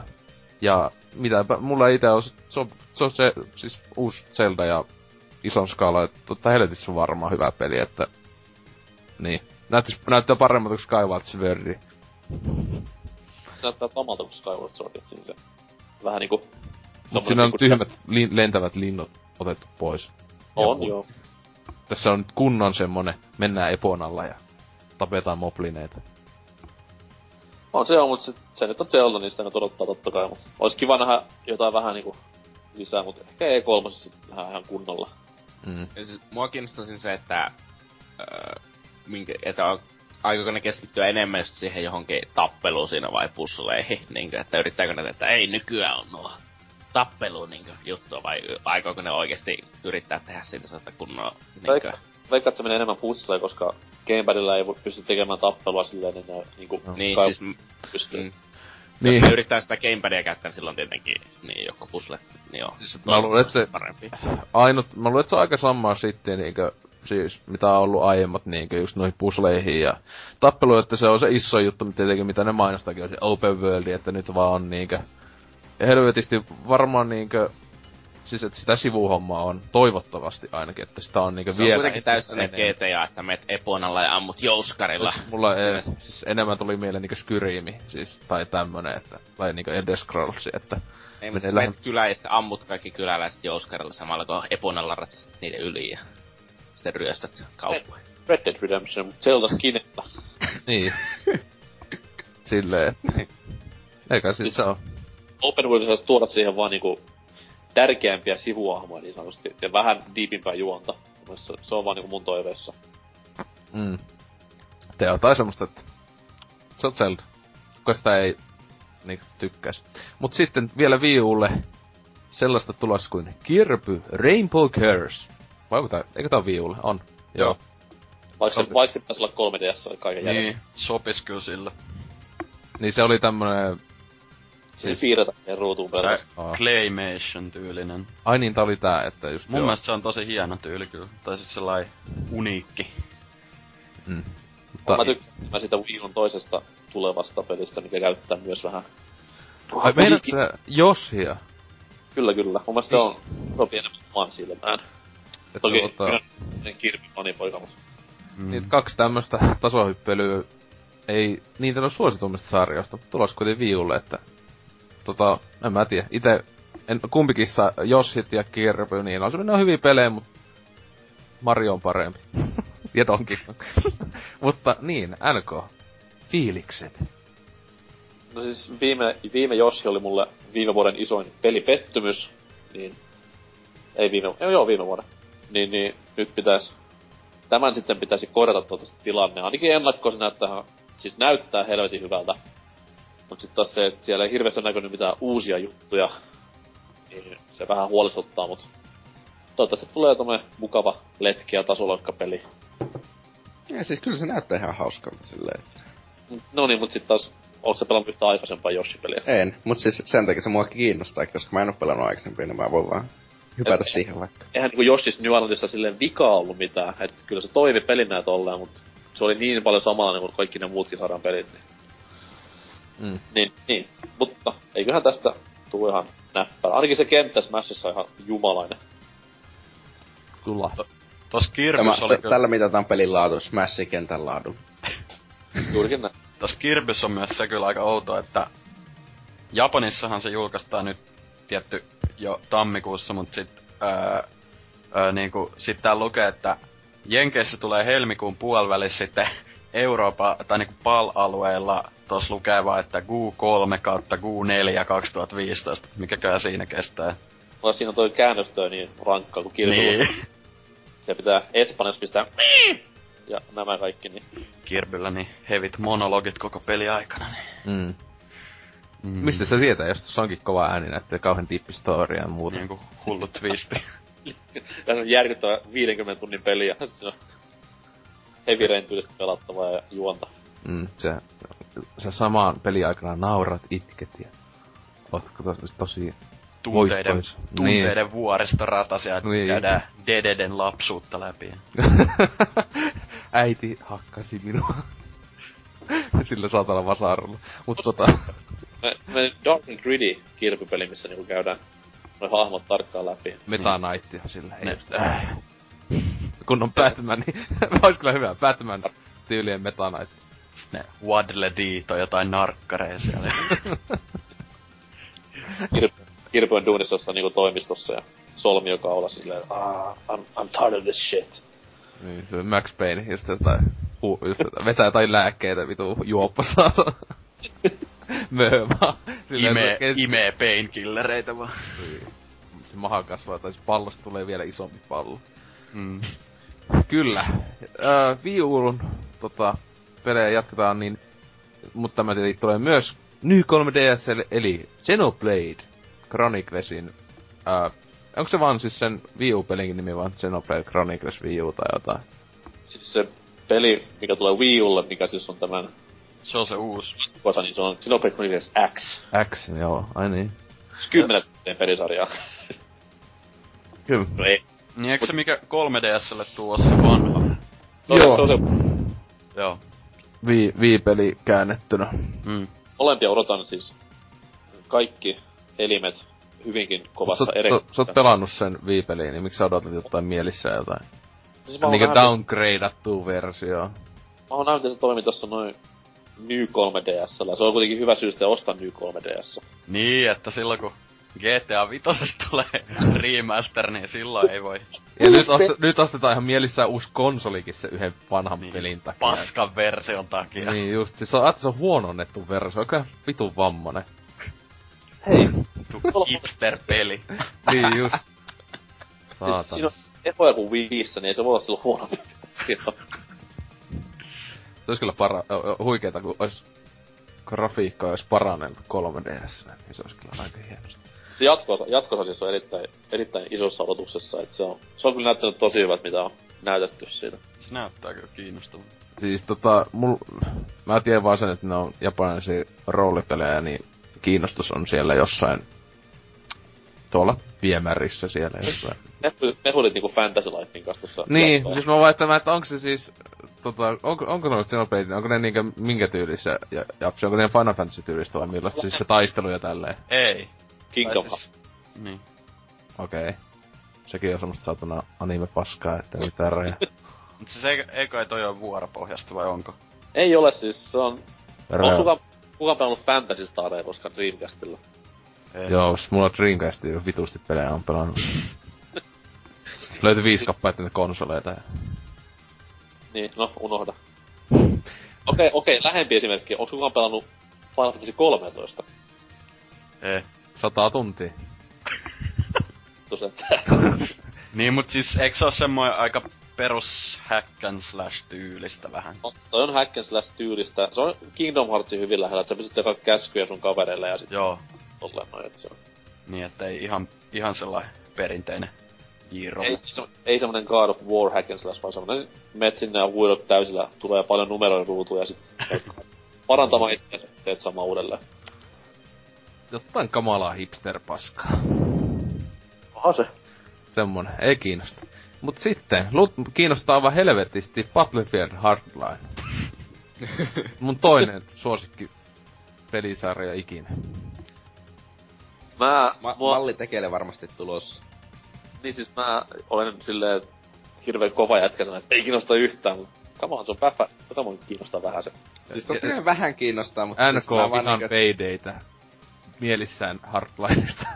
Ja mitä mulla itse on, se on, se on se siis uusi Zelda ja ison skaala, että totta helvetissä on varmaan hyvä peli, että niin. Näyttäis, näyttää paremmalta kuin Skyward Sword. Näyttää samalta kuin Skyward Sword, siinä se vähän niinku... Mut siinä on niinku tyhmät li- lentävät linnut otettu pois. On, joo. Tässä on nyt kunnon semmonen, mennään Epon alla ja tapetaan moplineita. On se on, mutta se, se nyt on Zelda, niin sitä nyt odottaa totta kai. Mut olisi kiva nähdä jotain vähän niinku lisää, mutta ehkä E3 sitten ihan kunnolla. Mm. Ja siis, mua kiinnostaisi se, että, öö, minkä, että aikoiko ne keskittyä enemmän just siihen johonkin tappeluun siinä vai pusleihin, niin että yrittääkö ne, että ei nykyään on nuo tappelu niin juttua vai aikooko ne oikeasti yrittää tehdä siitä sellaista kunnolla niin Veikka, veikka, että se menee enemmän puzzleen, koska Gamepadilla ei voi pysty tekemään tappelua silleen, niin ne niinku no. niin, siis, pystyy. Mm. Niin. Jos ne yrittää sitä gamepadia käyttää, niin silloin tietenkin niin puzzle, niin joo. Siis mä luulen, että se parempi. Ainut, mä luulen, että se on aika samaa sitten niinkö siis mitä on ollut aiemmat niinkö just noihin pusleihin ja tappelu, että se on se iso juttu, mitä tietenkin mitä ne mainostakin on se open world, että nyt vaan on niinkö helvetisti varmaan niinkö siis että sitä sivuhommaa on toivottavasti ainakin, että sitä on niinkö se vielä... Se on kuitenkin täysin GTA, että meet Eponalla ja ammut jouskarilla. Siis mulla ei, siis enemmän tuli mieleen niinkö Skyrimi, siis, tai tämmönen, että, tai niinkö Elder Scrolls, että... Ei, mutta siis menet kylään ja sitten ammut kaikki kyläläiset jouskarilla samalla kun Eponalla ratsastat niiden yli ja sitten ryöstät kauppoja. Red Dead Redemption, mutta Zelda skinellä. niin. Silleen, Eikä siis se on. Open World saisi tuoda siihen vaan niinku tärkeämpiä sivuahmoja niin sanotusti, ja vähän diipimpää juonta. Se, se on vaan niinku mun toiveessa. Mm. Te jotain semmoista, että se on Zelda. Kuka sitä ei niin tykkäis. Mut sitten vielä Wii Ulle sellaista tulossa kuin Kirby Rainbow Curse. Vai onko tää, eikö tää on Wii Ulle? On. Joo. Vaikka, Sopi... vaikka se pitäisi olla 3DS kaiken Niin, jälkeen. sopis kyllä sillä. Niin se oli tämmönen Siis piirretä ne ruutuun perästä. Claymation tyylinen. Ai niin, tää oli tää, että just Mun joo. mielestä se on tosi hieno tyyli kyllä. Tai siis sellainen uniikki. Mm. Mutta... Mä tykkään sitä Wii U toisesta tulevasta pelistä, mikä käyttää myös vähän... Ai meinaat sä Yoshia? Kyllä, kyllä. Mun mielestä niin. se on, sopii enemmän maan silmään. Että Toki tota... Kirby fanipoika, mutta... Mm. Niitä kaksi tämmöstä tasohyppelyä ei niitä ole suositummista sarjoista, mutta tulos kuitenkin viulle, että tota, en mä tiedä. Ite, en, kumpikin saa Joshit ja Kirby, niin on, ne on hyviä pelejä, mutta Mario on parempi. ja Donkey Mutta niin, NK. Fiilikset. No siis viime, viime Joshi oli mulle viime vuoden isoin pelipettymys, niin... Ei viime, joo, joo viime vuoden. Niin, niin nyt pitäisi... Tämän sitten pitäisi korjata tuota tilanne. Ainakin ennakko se näyttää, siis näyttää helvetin hyvältä. Mut sit taas se, että siellä ei hirveästi ole näkynyt mitään uusia juttuja, niin se vähän huolestuttaa, mut toivottavasti tulee tommonen mukava letki ja tasoloikkapeli. Ja siis kyllä se näyttää ihan hauskalta silleen, että... No niin, mut sit taas, onko se pelannut yhtä aikaisempaa Yoshi-peliä? En, mut siis sen takia se mua kiinnostaa, koska mä en oo pelannut aikaisempia, niin mä voin vaan hypätä Et, siihen vaikka. Eihän niinku Yoshi's New Islandissa silleen vikaa ollut mitään, että kyllä se toimi pelinä tolleen, mut se oli niin paljon samalla kuin kaikki ne muutkin saadaan pelit, niin Mm. Niin, niin. Mutta eiköhän tästä tule ihan näppärä. Ainakin se kenttä Smashissa on ihan jumalainen. Kyllä. To, tos Kirbyssä oli... T- tällä mitataan pelin laatu, Smashin kentän laadun. Juurikin näin. Tos Kirbyssä on myös se kyllä aika outo, että Japanissahan se julkaistaan nyt tietty jo tammikuussa, mutta sit öö, öö, niinku, sit tää lukee, että Jenkeissä tulee helmikuun puolivälissä sitten Euroopan, tai niinku PAL-alueella tos lukee vaan, että GU3 kautta GU4 2015. Mikäkään siinä kestää? Mulla siinä on toi käännöstö niin rankka kuin kirjoitus. Niin. Se pitää Espanjassa pistää ja nämä kaikki, niin... Kirbyllä niin hevit monologit koko peli aikana, niin... Mm. Mm. Mistä se tietää, jos tuossa onkin kova ääni näyttää kauhean storia ja muuta? Niinku hullu twisti. Tämä on järkyttävä 50 tunnin peli ja se on heavy rain pelattavaa ja juonta. Mm, se, se samaan peliaikana naurat, itket ja ootko tos, tosi tunteiden, voittois. tunteiden niin. vuorista ratasia, niin. käydään Dededen lapsuutta läpi. Äiti hakkasi minua. Sillä saatana vasarulla. Mut tota... Me, me Dark and Gritty kilpipeli, missä niinku käydään noin hahmot tarkkaan läpi. Meta Knightia sillä. Ne, äh. Kun on Batman, niin ois kyllä hyvä. Batman tyylien Meta Knight ne Wadle Dito jotain narkkareja siellä. Kirpo on duunissa jossain niinku toimistossa ja solmi joka olla silleen, ah, I'm, I'm tired of this shit. Niin, se Max Payne, just jotain, hu, just jotain, vetää jotain lääkkeitä vitu juoppossa. Möömaa. Ime, ime painkillereitä vaan. Niin. Se maha kasvaa, tai pallosta tulee vielä isompi pallo. Mm. Kyllä. Äh, Wii Uun, tota, pelejä jatketaan, niin... Mutta tämä tietenkin tulee myös New 3DS, eli Xenoblade Chroniclesin... Uh, onko se vaan siis sen Wii U-pelinkin nimi vaan Xenoblade Chronicles Wii U tai jotain? Siis se peli, mikä tulee Wii Ulle, mikä siis on tämän... Se on se uusi. Osa, niin se on Xenoblade Chronicles X. X, joo, ai niin. Kymmenen pelisarjaa. Kyllä. No ei, Niin eikö se mikä 3DSlle tuo se vanha? No, Joo. Se on se, Joo. Vi, viipeli käännettynä. Mm. molempia odotan siis kaikki elimet hyvinkin kovassa Sä, eri... sä, sä oot pelannut sen viipeliin, niin miksi sä odotat jotain mielissä jotain? Siis mä oon Niinkö nähnyt- downgradattu versio. Mä oon nähnyt, että se toimii tossa noin New 3DSllä. Se on kuitenkin hyvä syy sitten ostaa New 3DS. Niin, että silloin kun GTA 5 tulee remaster, niin silloin ei voi Ja nyt, osta, nyt ostetaan ihan mielissään uusi konsolikin se yhden vanhan niin, pelin takia. paskan version takia. Niin just, siis se on, se on huononnettu versio, oikein vitun vammanen. Hei, Tu- hipster-peli. Niin just. siis Saatana. siinä on eroja kuin viissä, niin ei se voi olla silloin on- Se olisi kyllä para, huikeeta, kun olisi grafiikka olisi paranneltu 3DS, niin se olisi kyllä aika hienosti. Se jatkosa, jatkosa siis on erittäin, erittäin isossa odotuksessa, että se on, se on kyllä näyttänyt tosi hyvät, mitä on näytetty siitä. Se näyttää kyllä kiinnostavalta. Siis tota, mul, mä tiedän vaan sen, että ne on japanilaisia roolipelejä, niin kiinnostus on siellä jossain tuolla viemärissä siellä jossain. Ne, ne hulit niinku Fantasy Lifein kanssa tossa. niin, jatkoa. siis mä vaan että, mä, että onko se siis, tota, onko, onko ne Xenoblade, onko ne niinkä, minkä tyylisiä ja, japsi, onko ne Final Fantasy tyylistä vai millaista siis se taistelu ja tälleen? Ei. Kingdom Tai Hearts. siis, niin. Okei. Okay. Sekin on semmoista saatana anime-paskaa, että ei mitään raja. Mut siis ei, ei kai toi ole vuoropohjasta vai onko? Ei ole siis, se on... On Raja. kukaan, kukaan pelannut Fantasy Staria koskaan Dreamcastilla? Ei. Joo, siis mulla on Dreamcastin jo vitusti pelejä on pelannut. Löytyi viisi kappaletta niitä konsoleita. ja- Niin, no, unohda. Okei, okei, lähempi esimerkki. Onko kukaan pelannut Final Fantasy 13? Ei. Sata tuntia. Niin, mut siis eikö se oo semmoinen aika perus hack and slash tyylistä vähän? no, toi on hack and slash tyylistä. Se on Kingdom Heartsin hyvin lähellä, että sä pystyt jakaa käskyjä sun kavereille ja sit Joo. tolleen noin, että se on. Niin, että ei ihan, ihan sellainen perinteinen Jiro. Ei, se, ei semmonen God of War hack and slash, vaan semmonen menet sinne ja huidot täysillä, tulee paljon numeroiden ruutuja ja sit parantamaan itseäsi, teet sama uudelleen. Jotain kamalaa hipster-paskaa. Aha se. Semmonen, ei kiinnosta. Mut sitten, lut, kiinnostaa aivan helvetisti Battlefield Hardline. Mun toinen suosikki pelisarja ikinä. Mä, Ma- mua, malli tekele varmasti tulos. niin siis mä olen silleen hirveen kova jätkä, että ei kiinnosta yhtään, mut come on, se on päffä, mun kiinnostaa vähän se. Siis totta kai vähän kiinnostaa, mutta NK siis mä vaan ihan niinku, paydeitä mielissään Hardlineista.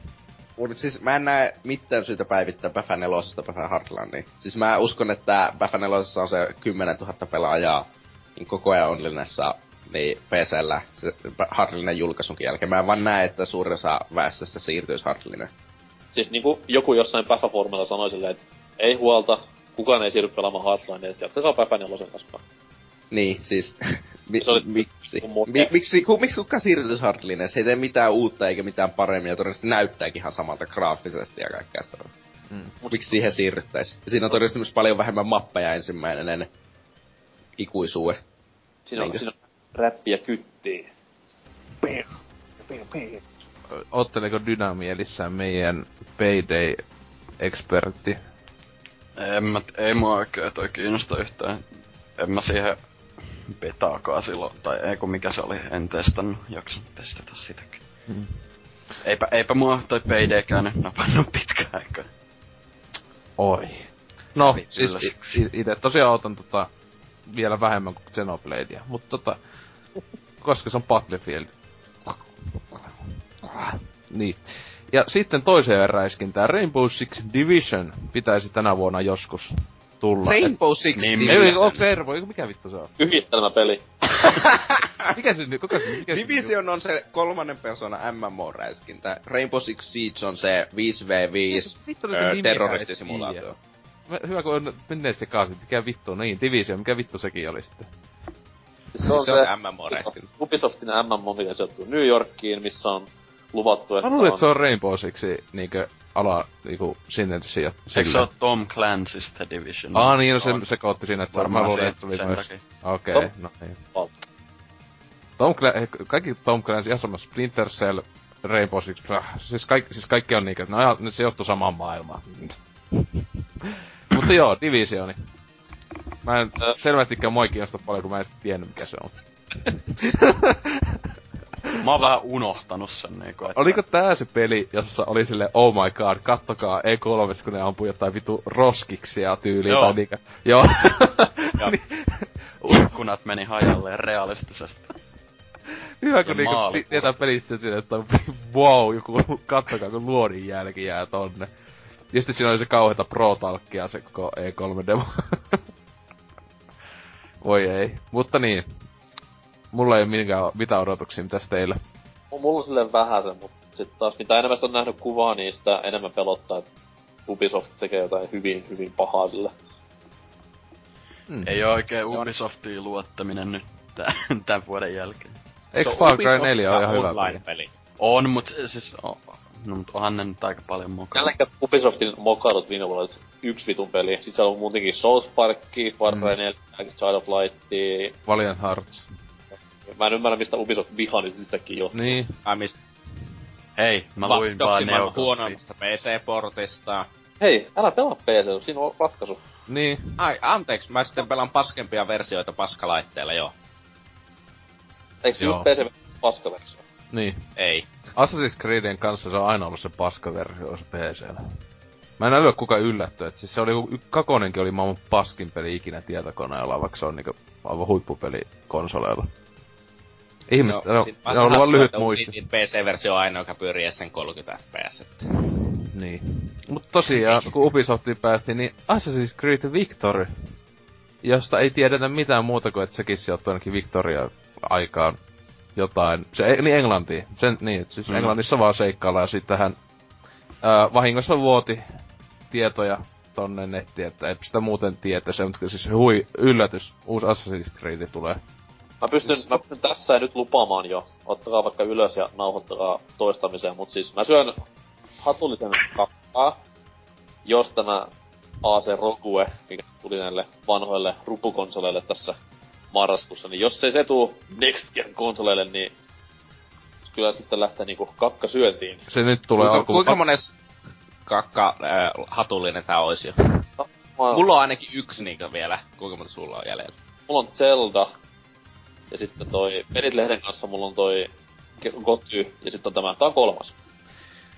Mut siis mä en näe mitään syytä päivittää Päfä 4 Päfä Hardlinea. Siis mä uskon, että Päfä 4 on se 10 000 pelaajaa niin koko ajan onlinessa niin PCllä se Hardlinen julkaisunkin jälkeen. Mä en vaan näe, että suurin osa väestöstä siirtyisi Hardlineen. Siis niinku joku jossain päfäfoorumilla sanoi silleen, että ei huolta, kukaan ei siirry pelaamaan Hardlinea, että jatkakaa päfä nelosen kanssa. Niin, siis mi- Se oli- miksi? Mi- miksi, ku, miksi kukaan siirtyisi Hardlineen? Se ei tee mitään uutta eikä mitään paremmin ja todennäköisesti näyttääkin ihan samalta graafisesti ja kaikkea sellaista. Mm. Mut miksi siihen siirryttäisi? Ja siinä on todennäköisesti myös paljon vähemmän mappeja ensimmäinen ikuisuuden. Siinä on, Niinkö? siinä on räppiä kyttiin. Otteliko Dynamielissään meidän Payday-ekspertti? En mä, ei mua oikein toi kiinnosta yhtään. En mä siihen betaakaan silloin, tai ei kun mikä se oli, en testannut, jaksanut testata sitäkin. Hmm. Eipä, eipä mua toi PDkään nyt napannut pitkään aikaa. Oi. No, Kävi siis yllätyksi. i- ite tosiaan otan tota vielä vähemmän kuin Xenobladea, mutta tota, koska se on Battlefield. Niin. Ja sitten toiseen eräiskin tää Rainbow Six Division pitäisi tänä vuonna joskus tulla. Rainbow Six Niin, ei, onko se Ervo? Mikä vittu se on? Yhdistelmäpeli. Mikä se nyt? Kuka se? Mikä se Division on se kolmannen persoonan MMO-räiskintä. Rainbow Six Siege on se 5v5 Vittu, nyt ö, nimiä terroristisimulaatio. Hyvä kun on menneet sekaisin, mikä vittu, niin Division, mikä vittu sekin oli sitten. Se on se MMO-räiskintä. Ubisoftin MMO, mikä sijoittuu New Yorkiin, missä on luvattu, että Mä luulin, että se on Rainbow Sixi niinkö ala niinku sinne sijo- Eikö se sille. oo Tom Clancy's The Division? Aa niin, no se On. sekoitti siinä, että se Varmaan mä luulin, se- että se oli sen myös... takia. Okei, Tom- okay, no niin. Val- Tom Cla- kaikki Tom Clancy, ihan sama Splinter Cell, Rainbow Six, äh, siis kaikki, siis kaikki on niinkö, ne, ihan- ne sijoittuu samaan maailmaan. Mutta joo, Divisioni. Mä en selvästikään mua kiinnosta paljon, kun mä en sit tiennyt mikä se on. Mä oon vähän unohtanut sen niinku, että... Oliko tää se peli, jossa oli sille oh my god, kattokaa E3, kun ne ampuu jotain vitu roskiksia tyyliin Joo. tai niinkö? Joo. Ja Niin. ikkunat meni hajalleen realistisesti. Hyvä, kun niinku tietää pelistä silleen, että wow, joku, kattokaa kun luodin jälki jää tonne. Ja sitten siinä oli se kauheeta pro-talkkia se koko E3-demo. Voi ei. Mutta niin. Mulla ei ole minkään, mitään odotuksia, mitäs teillä? Mulla on silleen vähäsen, mutta sitten taas mitä enemmän on nähnyt kuvaa, niin sitä enemmän pelottaa, että Ubisoft tekee jotain hyvin, hyvin pahaa sillä. Hmm. Ei oo oikein on- Ubisoftiin luottaminen nyt tän, tän vuoden jälkeen. Eikö Se Far Cry Ubisoft 4 ole ihan hyvä peli? online-peli. On, mut siis... O, no mut onhan ne nyt aika paljon mukaan. Jälleen kerran Ubisoftin mokailut viime vuonna, yksi vitun peli. Sitten siellä on muutenkin Souls Parkki, Far Cry Mm. 4, Child of Light. Valiant Hearts. Mä en ymmärrä, mistä Ubisoft viha nyt yhtäkkiä johtuu. Niin. Ai mistä Hei, mä Watch luin vaan Neogoffia. huonoimmasta PC-portista. Hei, älä pelaa PC, siinä on ratkaisu. Niin. Ai, anteeksi, mä sitten pelaan paskempia versioita paskalaitteella, joo. Eikö se Joo. just PC paskaversio? Niin. Ei. Assassin's Creedin kanssa se on aina ollut se paskaversio se PCllä. Mä en älyä kuka yllätty, että siis se oli, kakonenkin oli maailman paskin peli ikinä tietokoneella, vaikka se on niinku aivan huippupeli konsoleilla. Ihmiset, no, no, on ollut vaan lyhyt muisti. PC-versio on ainoa, joka pyörii sen 30 fps. Että. Niin. Mut tosiaan, kun Ubisoftiin päästiin, niin Assassin's Creed Victory, josta ei tiedetä mitään muuta kuin, että sekin sijoittuu ainakin Victoria-aikaan jotain. Se ei, niin Englantiin. Sen, niin, että siis Mm. Englannissa vaan seikkaillaan ja sitten hän ää, vahingossa vuoti tietoja tonne nettiin, että ei sitä muuten tietä se, mutta siis hui, yllätys, uusi Assassin's Creed tulee. Mä pystyn, mä pystyn tässä ja nyt lupaamaan jo. Ottakaa vaikka ylös ja nauhoittakaa toistamiseen, mut siis mä syön hatullisen kappaa, jos tämä AC Rogue, mikä tuli näille vanhoille rupukonsoleille tässä marraskuussa, niin jos ei se tuu Next Gen konsoleille, niin kyllä sitten lähtee niinku kakka syöntiin. Se nyt tulee Kuinka, alkuun... kuinka mones kakka äh, hatullinen tää olisi jo? Mä, Mulla on ainakin yksi niinkö vielä. Kuinka monta sulla on jäljellä? mulla on Zelda, ja sitten toi Pelit-lehden kanssa mulla on toi Goty, ja sitten on tämä, tää on kolmas.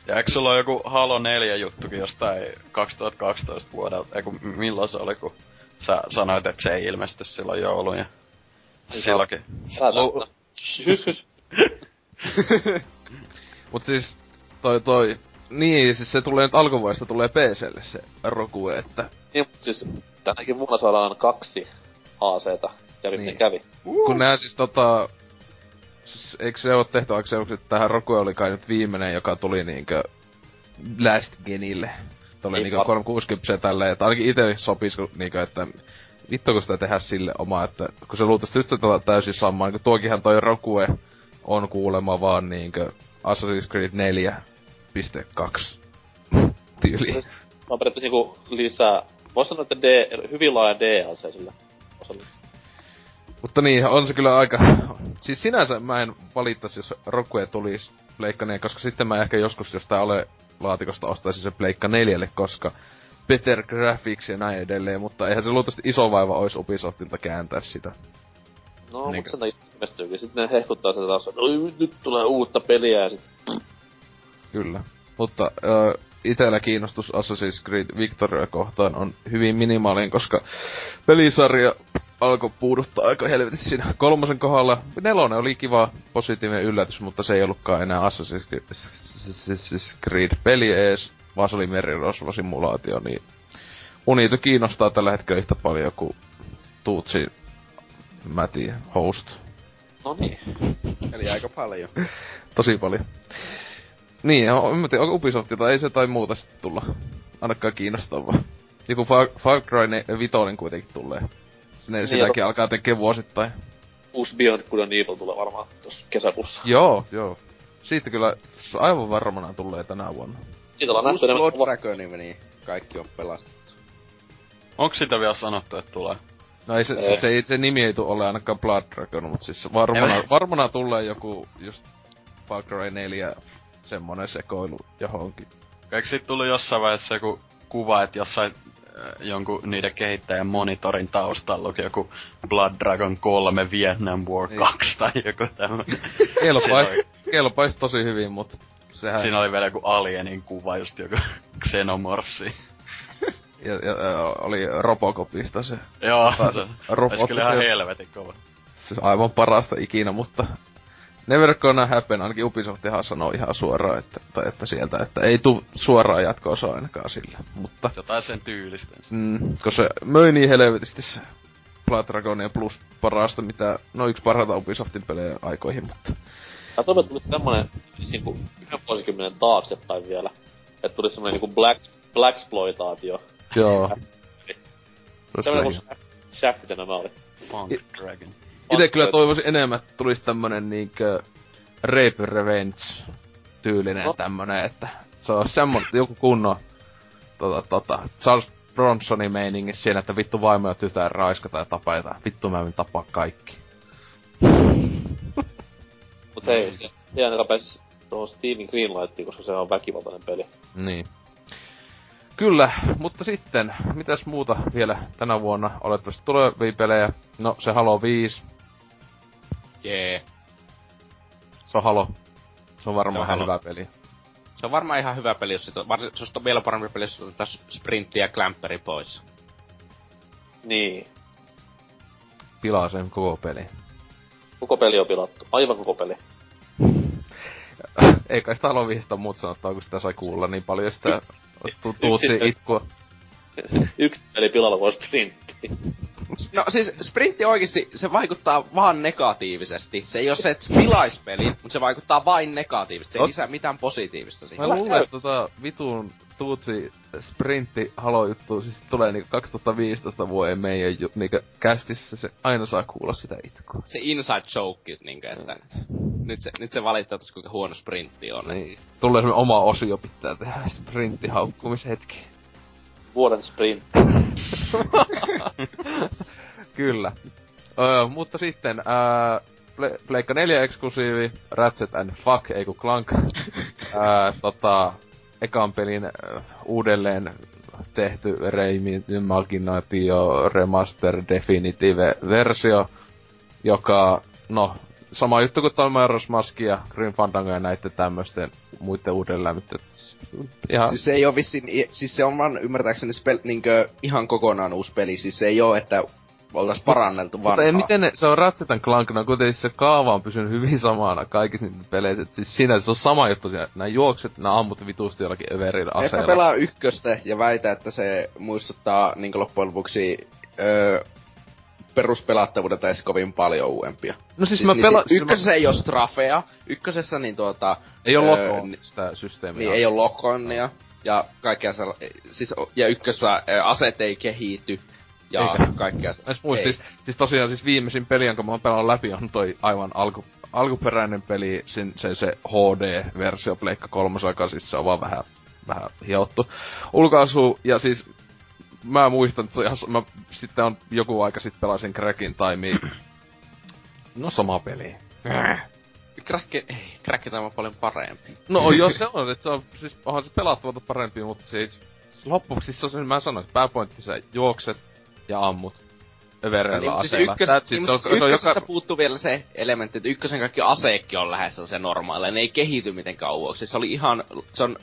Ja eikö sulla ole joku Halo 4 juttukin jostain 2012 vuodelta, eiku milloin se oli, kun sä sanoit, että se ei ilmesty silloin joulun ja silloinkin. Tää Lu-. Mut siis toi toi... Niin, siis se tulee nyt alkuvuodesta tulee PClle se Rogue, että Niin, mut siis tänäkin vuonna saadaan kaksi ACtä. Kävi niin. Kävi. Kun nää siis tota... Siis, eikö se oo tehty aika että tähän Rogue oli kai nyt viimeinen, joka tuli niinkö last genille. Tuli niinkö var- 360 tälleen, että ainakin itelle sopis niinkö, että vittu kun sitä tehdään sille oma, että kun se luultavasti just tota täysin sama, niin tuokinhan toi Rogue on kuulemma vaan niinkö Assassin's Creed 4.2 tyyli. Mä oon periaatteessa niinku lisää, vois sanoa, että D, hyvin laaja DLC sille osalle. Mutta niin, on se kyllä aika... Siis sinänsä mä en valittais, jos Rogue tulisi Pleikkaneen, koska sitten mä ehkä joskus, jos tää ole laatikosta ostaisin se Pleikka 4, koska better graphics ja näin edelleen, mutta eihän se luultavasti iso vaiva olisi Ubisoftilta kääntää sitä. No, mut Niinkö? sen takia ilmestyykin. Sitten ne hehkuttaa sitä taas, "Oi, nyt tulee uutta peliä ja sit Kyllä. Mutta ö, itellä kiinnostus Assassin's Creed Victoria kohtaan on hyvin minimaalinen, koska pelisarja alkoi puuduttaa aika helvetissä siinä kolmosen kohdalla. Nelonen oli kiva positiivinen yllätys, mutta se ei ollutkaan enää Assassin's Creed- Assassin's Creed peli ees, vaan se oli merirosvosimulaatio, niin Unito kiinnostaa tällä hetkellä yhtä paljon kuin Tuutsi Mäti Host. no niin. Eli aika paljon. Tosi paljon. Niin, on, en tiedä, onko Ubisoftilta, ei se tai muuta sitten tulla. Ainakaan kiinnostavaa. Joku Far, Far Cry 5 kuitenkin tulee. Sinne, Niin, sitäkin alkaa tekee vuosittain. Uusi Beyond Good and Evil tulee varmaan tossa kesäkuussa. Joo, joo. Siitä kyllä aivan varmana tulee tänä vuonna. Siitä ollaan Uusi nähty Blood enemmän... Dragoni meni, kaikki on pelastettu. Onko sitä vielä sanottu, että tulee? No ei se, Ei. se, se, se nimi ei tule ole ainakaan Blood Dragon, mutta siis varmana, Ei. varmana tulee joku just Far Cry 4 semmonen sekoilu johonkin. Eikö siitä tullut jossain vaiheessa joku kuva, että jossain jonkun niiden kehittäjän monitorin taustalla luki joku Blood Dragon 3 Vietnam War 2 niin. tai joku tämmönen. Kelpais, kelpais tosi hyvin, mut sehän... Siinä oli vielä joku alienin kuva, just joku xenomorpsi. ja, ja, oli Robocopista se. Joo, se olisi kyllä ihan helvetin kova. Se on aivan parasta ikinä, mutta Never gonna happen, ainakin Ubisoftihan sanoo ihan suoraan, että, tai että sieltä, että ei tu suoraan jatko-osaa ainakaan sillä, mutta... Jotain sen tyylistä. Mm, koska se möi niin helvetisti se Blood Dragonia plus parasta, mitä, no yksi parhaita Ubisoftin pelejä aikoihin, mutta... Tää tuli tuli tämmönen, niinku yhden vuosikymmenen taaksepäin vielä, että tuli semmonen niinku black, blaxploitaatio. Joo. semmonen kuin Shaftit nämä oli. Funk Dragon. Ite kyllä toivoisin enemmän, että tulisi tämmönen niinkö Rape Revenge tyylinen no. tämmönen, että se on semmonen, joku kunnon tota, tota, Charles Bronsonin meiningissä siinä, että vittu vaimo ja tytär raiskata ja tapeta. Vittu mä tapaa kaikki. Mut hei, se ei ainakaan pääsis tuohon Steamin Greenlightiin, koska se on väkivaltainen peli. Niin. Kyllä, mutta sitten, mitäs muuta vielä tänä vuonna olettavasti tulevia pelejä? No, se Halo 5, Jee. Yeah. Se on Halo. Se on varmaan ihan hyvä peli. Se on varmaan ihan hyvä peli, jos sit varsin, se on vielä parempi peli, jos otetaan sprintti ja klämpperi pois. Niin. Pilaa sen koko peli. Koko peli on pilattu. Aivan koko peli. Ei kai sitä Halo 5 muut sanottaa, kun sitä sai kuulla niin paljon sitä tuutsi itkua. Yksi peli pilalla voi sprintti. No siis sprintti oikeesti, se vaikuttaa vaan negatiivisesti. Se ei ole se, että pilais peli, mutta se vaikuttaa vain negatiivisesti. Se ei lisää mitään positiivista siihen. Mä luulen, että tota vitun tuutsi sprintti halo juttu, siis tulee niinku 2015 vuoden meidän ju, niinku kästissä se aina saa kuulla sitä itkua. Se inside joke, niinku, että nyt se, nyt se valittaa tässä kuinka huono sprintti on. Niin. Tulee semmonen oma osio pitää tehdä, sprintti haukkumishetki vuoden sprint. Kyllä. Öö, mutta sitten, Ple- Pleikka 4 eksklusiivi, Ratchet and Fuck, ei kun Clank. ää, tota, ekan pelin äh, uudelleen tehty Reimaginatio Remaster Definitive versio, joka, no, sama juttu kuin toi Majora's Mask ja Green Fandango ja näiden tämmöisten muiden uudelleen, mutta Ihan... Siis se ei oo vissiin, siis se on vaan ymmärtääkseni spel, niinkö ihan kokonaan uusi peli, siis se ei oo, että oltais paranneltu vanhaa. Mutta ei, miten ne, se on Ratchet Clank, no kuitenkin se kaava on pysynyt hyvin samana kaikissa niitä peleissä. Et siis siinä se on sama juttu siinä, nää juokset, nää ammut vitusti jollakin överillä aseella. Ehkä pelaa ykköstä ja väitä, että se muistuttaa niin loppujen lopuksi öö, peruspelattavuudelta edes kovin paljon uudempia. No siis, siis mä niin pela... Siis ykkösessä ei oo strafea, ykkösessä niin tuota... Ei oo öö, sitä systeemiä. Niin, ei oo lokonnia. Ja kaikkea se, siis, ja ykkössä aseet ei kehity. Ja Eikä. kaikkea se. Muist, siis, siis tosiaan siis viimeisin peli, jonka mä oon pelannut läpi, on toi aivan alku, alkuperäinen peli, sen, sen se HD-versio Pleikka kolmosaika, siis se on vaan vähän, vähän hiottu ulkaisu, ja siis mä muistan, että se ihan, mä sitten on joku aika sitten pelasin Crackin Timea. No sama peli. Crack, ei, Crack on paljon parempi. No jos se on, että se on, siis onhan se pelattavalta parempi, mutta siis loppuksi siis se on se, mä sanoin, että pääpointti sä juokset ja ammut övereillä niin, siis ykkös, niin, se on, siis se on joka... puuttuu vielä se elementti, että ykkösen kaikki aseekki on lähes se normaali, ne ei kehity mitenkään kauaksi. Se oli ihan, se on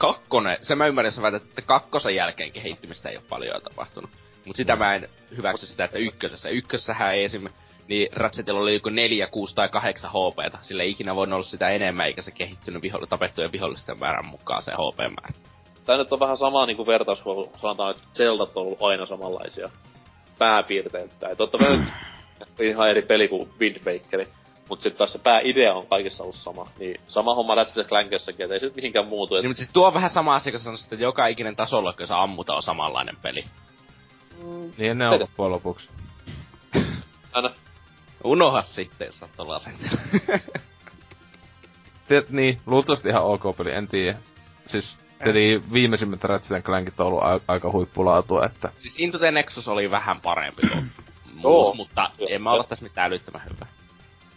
kakkonen, se mä ymmärrän, että että kakkosen jälkeen kehittymistä ei ole paljon tapahtunut. Mut sitä mä en hyväksy sitä, että ykkösessä. Ykkössähän ei esim. Niin Ratchetilla oli joku 4, 6 tai 8 HPta. Sillä ei ikinä voinut olla sitä enemmän, eikä se kehittynyt viho- tapettujen vihollisten määrän mukaan se HP-määrä. Tää nyt on vähän sama niinku vertaus, kun sanotaan, että Zeldat on ollut aina samanlaisia pääpiirteitä. Totta kai nyt ihan eri peli kuin Wind Waker. Mut sitten taas se pääidea on kaikissa ollut sama. Niin sama homma Ratchet Clankissakin, et ei sit mihinkään muutu. Et... Niin, mutta siis tuo on vähän sama asia, kun sanoisit, että joka ikinen tasolla, kun saa ammuta, on samanlainen peli. Mm, niin ne on loppujen lopuksi. Aina. Unoha sitten, jos saat tuolla asenteella. Tiet, niin, luultavasti ihan ok peli, en tiedä. Siis Eli viimeisimmät Ratchet Clankit on ollut a- aika huippulaatua, että... Siis Into the Nexus oli vähän parempi kuin muut, mutta en mä ole tässä mitään älyttömän hyvä.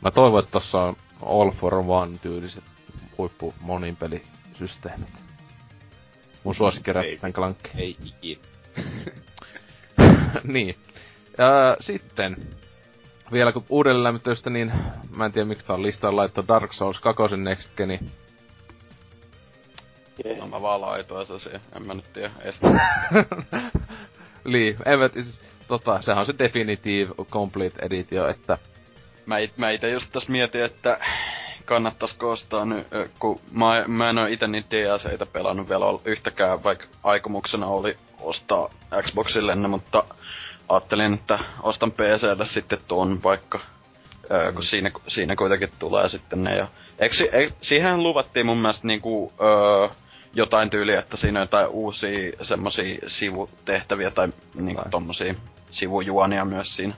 Mä toivon, että tossa on All for One tyyliset huippu monin pelisysteemit. Mun suosikki Ratchet Clank. Ei ikin. niin. Ja sitten, vielä kun uudelleen lämmitystä, niin mä en tiedä miksi tää on listaan laittu Dark Souls 2 Next Geni. Yeah. No mä vaan laitoin se siihen, en mä nyt tiedä estä. Lii, en mä, siis, tota, sehän on se Definitive Complete Edition, että... Mä, it, mä ite just tässä mietin, että kannattaisiko ostaa nyt, kun mä, mä en oo ite niitä DLCitä pelannut vielä yhtäkään, vaikka aikomuksena oli ostaa Xboxille ne, mutta ajattelin, että ostan PClle sitten tuon vaikka, mm. kun siinä, siinä kuitenkin tulee sitten ne. Ja, eikö, ei, siihen luvattiin mun mielestä niinku, öö, jotain tyyliä, että siinä on jotain uusia semmosia sivutehtäviä tai niinku tommosia sivujuonia myös siinä.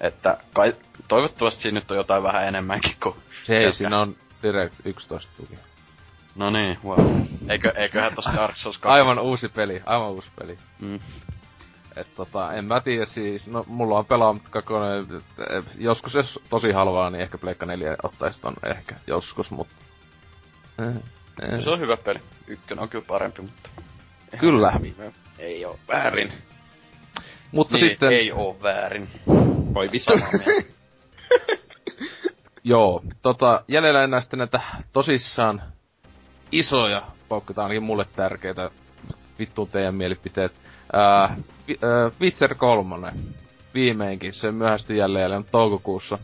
Että kai, toivottavasti siinä nyt on jotain vähän enemmänkin kuin... Se ei, siinä on Direct 11 tuki. No niin, wow. Eikö, eiköhän tossa Dark Souls 2... Aivan uusi peli, aivan uusi peli. Mm. Et tota, en mä tiedä siis, no mulla on pelaamatta kakonen, joskus jos tosi halvaa, niin ehkä Pleikka 4 ottais ton ehkä joskus, mutta... Eh, eh. Se on hyvä peli. Ykkönen on kyllä parempi, mutta... Kyllä. Ei oo väärin. Mutta niin, sitten... ei oo väärin. Voi vittu. Joo, tota, jäljellä enää sitten näitä tosissaan isoja paukkuita, ainakin mulle tärkeitä. Vittu teidän mielipiteet. Ää, vi, ää, Witcher 3. Viimeinkin, se myöhästyi jälleen toukokuussa.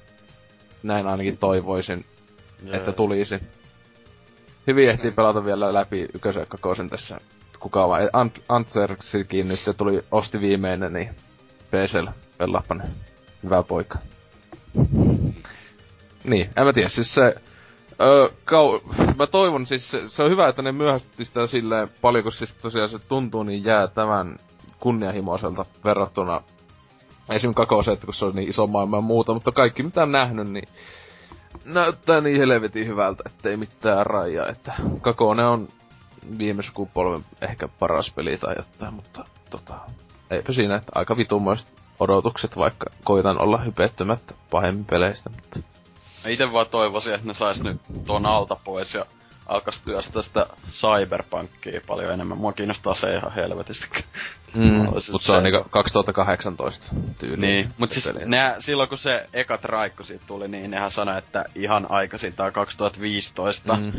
Näin ainakin toivoisin, Jee. että tulisi. Hyvin ehtii pelata vielä läpi ykkösen kakosen tässä. Kuka vaan. Ant- Antserksikin nyt tuli, osti viimeinen, niin PCL pelaappa Hyvä poika. Niin, en mä tiedä, siis se... Öö, kau... Mä toivon siis, se, se on hyvä, että ne myöhästytti sitä silleen paljon, kun siis tosiaan se tuntuu niin jää tämän kunnianhimoiselta verrattuna esim. kakoseen, kun se on niin iso maailma ja muuta, mutta kaikki mitä on nähnyt, niin näyttää niin helvetin hyvältä, ettei mitään rajaa, että kakone on viime sukupolven ehkä paras peli tai jotain, mutta tota, eipä siinä, että aika vitumoista odotukset, vaikka koitan olla hypettömättä pahemmin peleistä, mutta... Mä ite vaan toivoisin, että ne sais nyt tuon alta pois ja alkas työstää sitä cyberpunkia paljon enemmän. Mua kiinnostaa se ihan helvetisti. Mm, mutta se on niinku 2018 tyyli. Niin, mutta siis ne, silloin kun se eka traikku siitä tuli, niin nehän sanoi, että ihan aikaisin tää 2015 mm.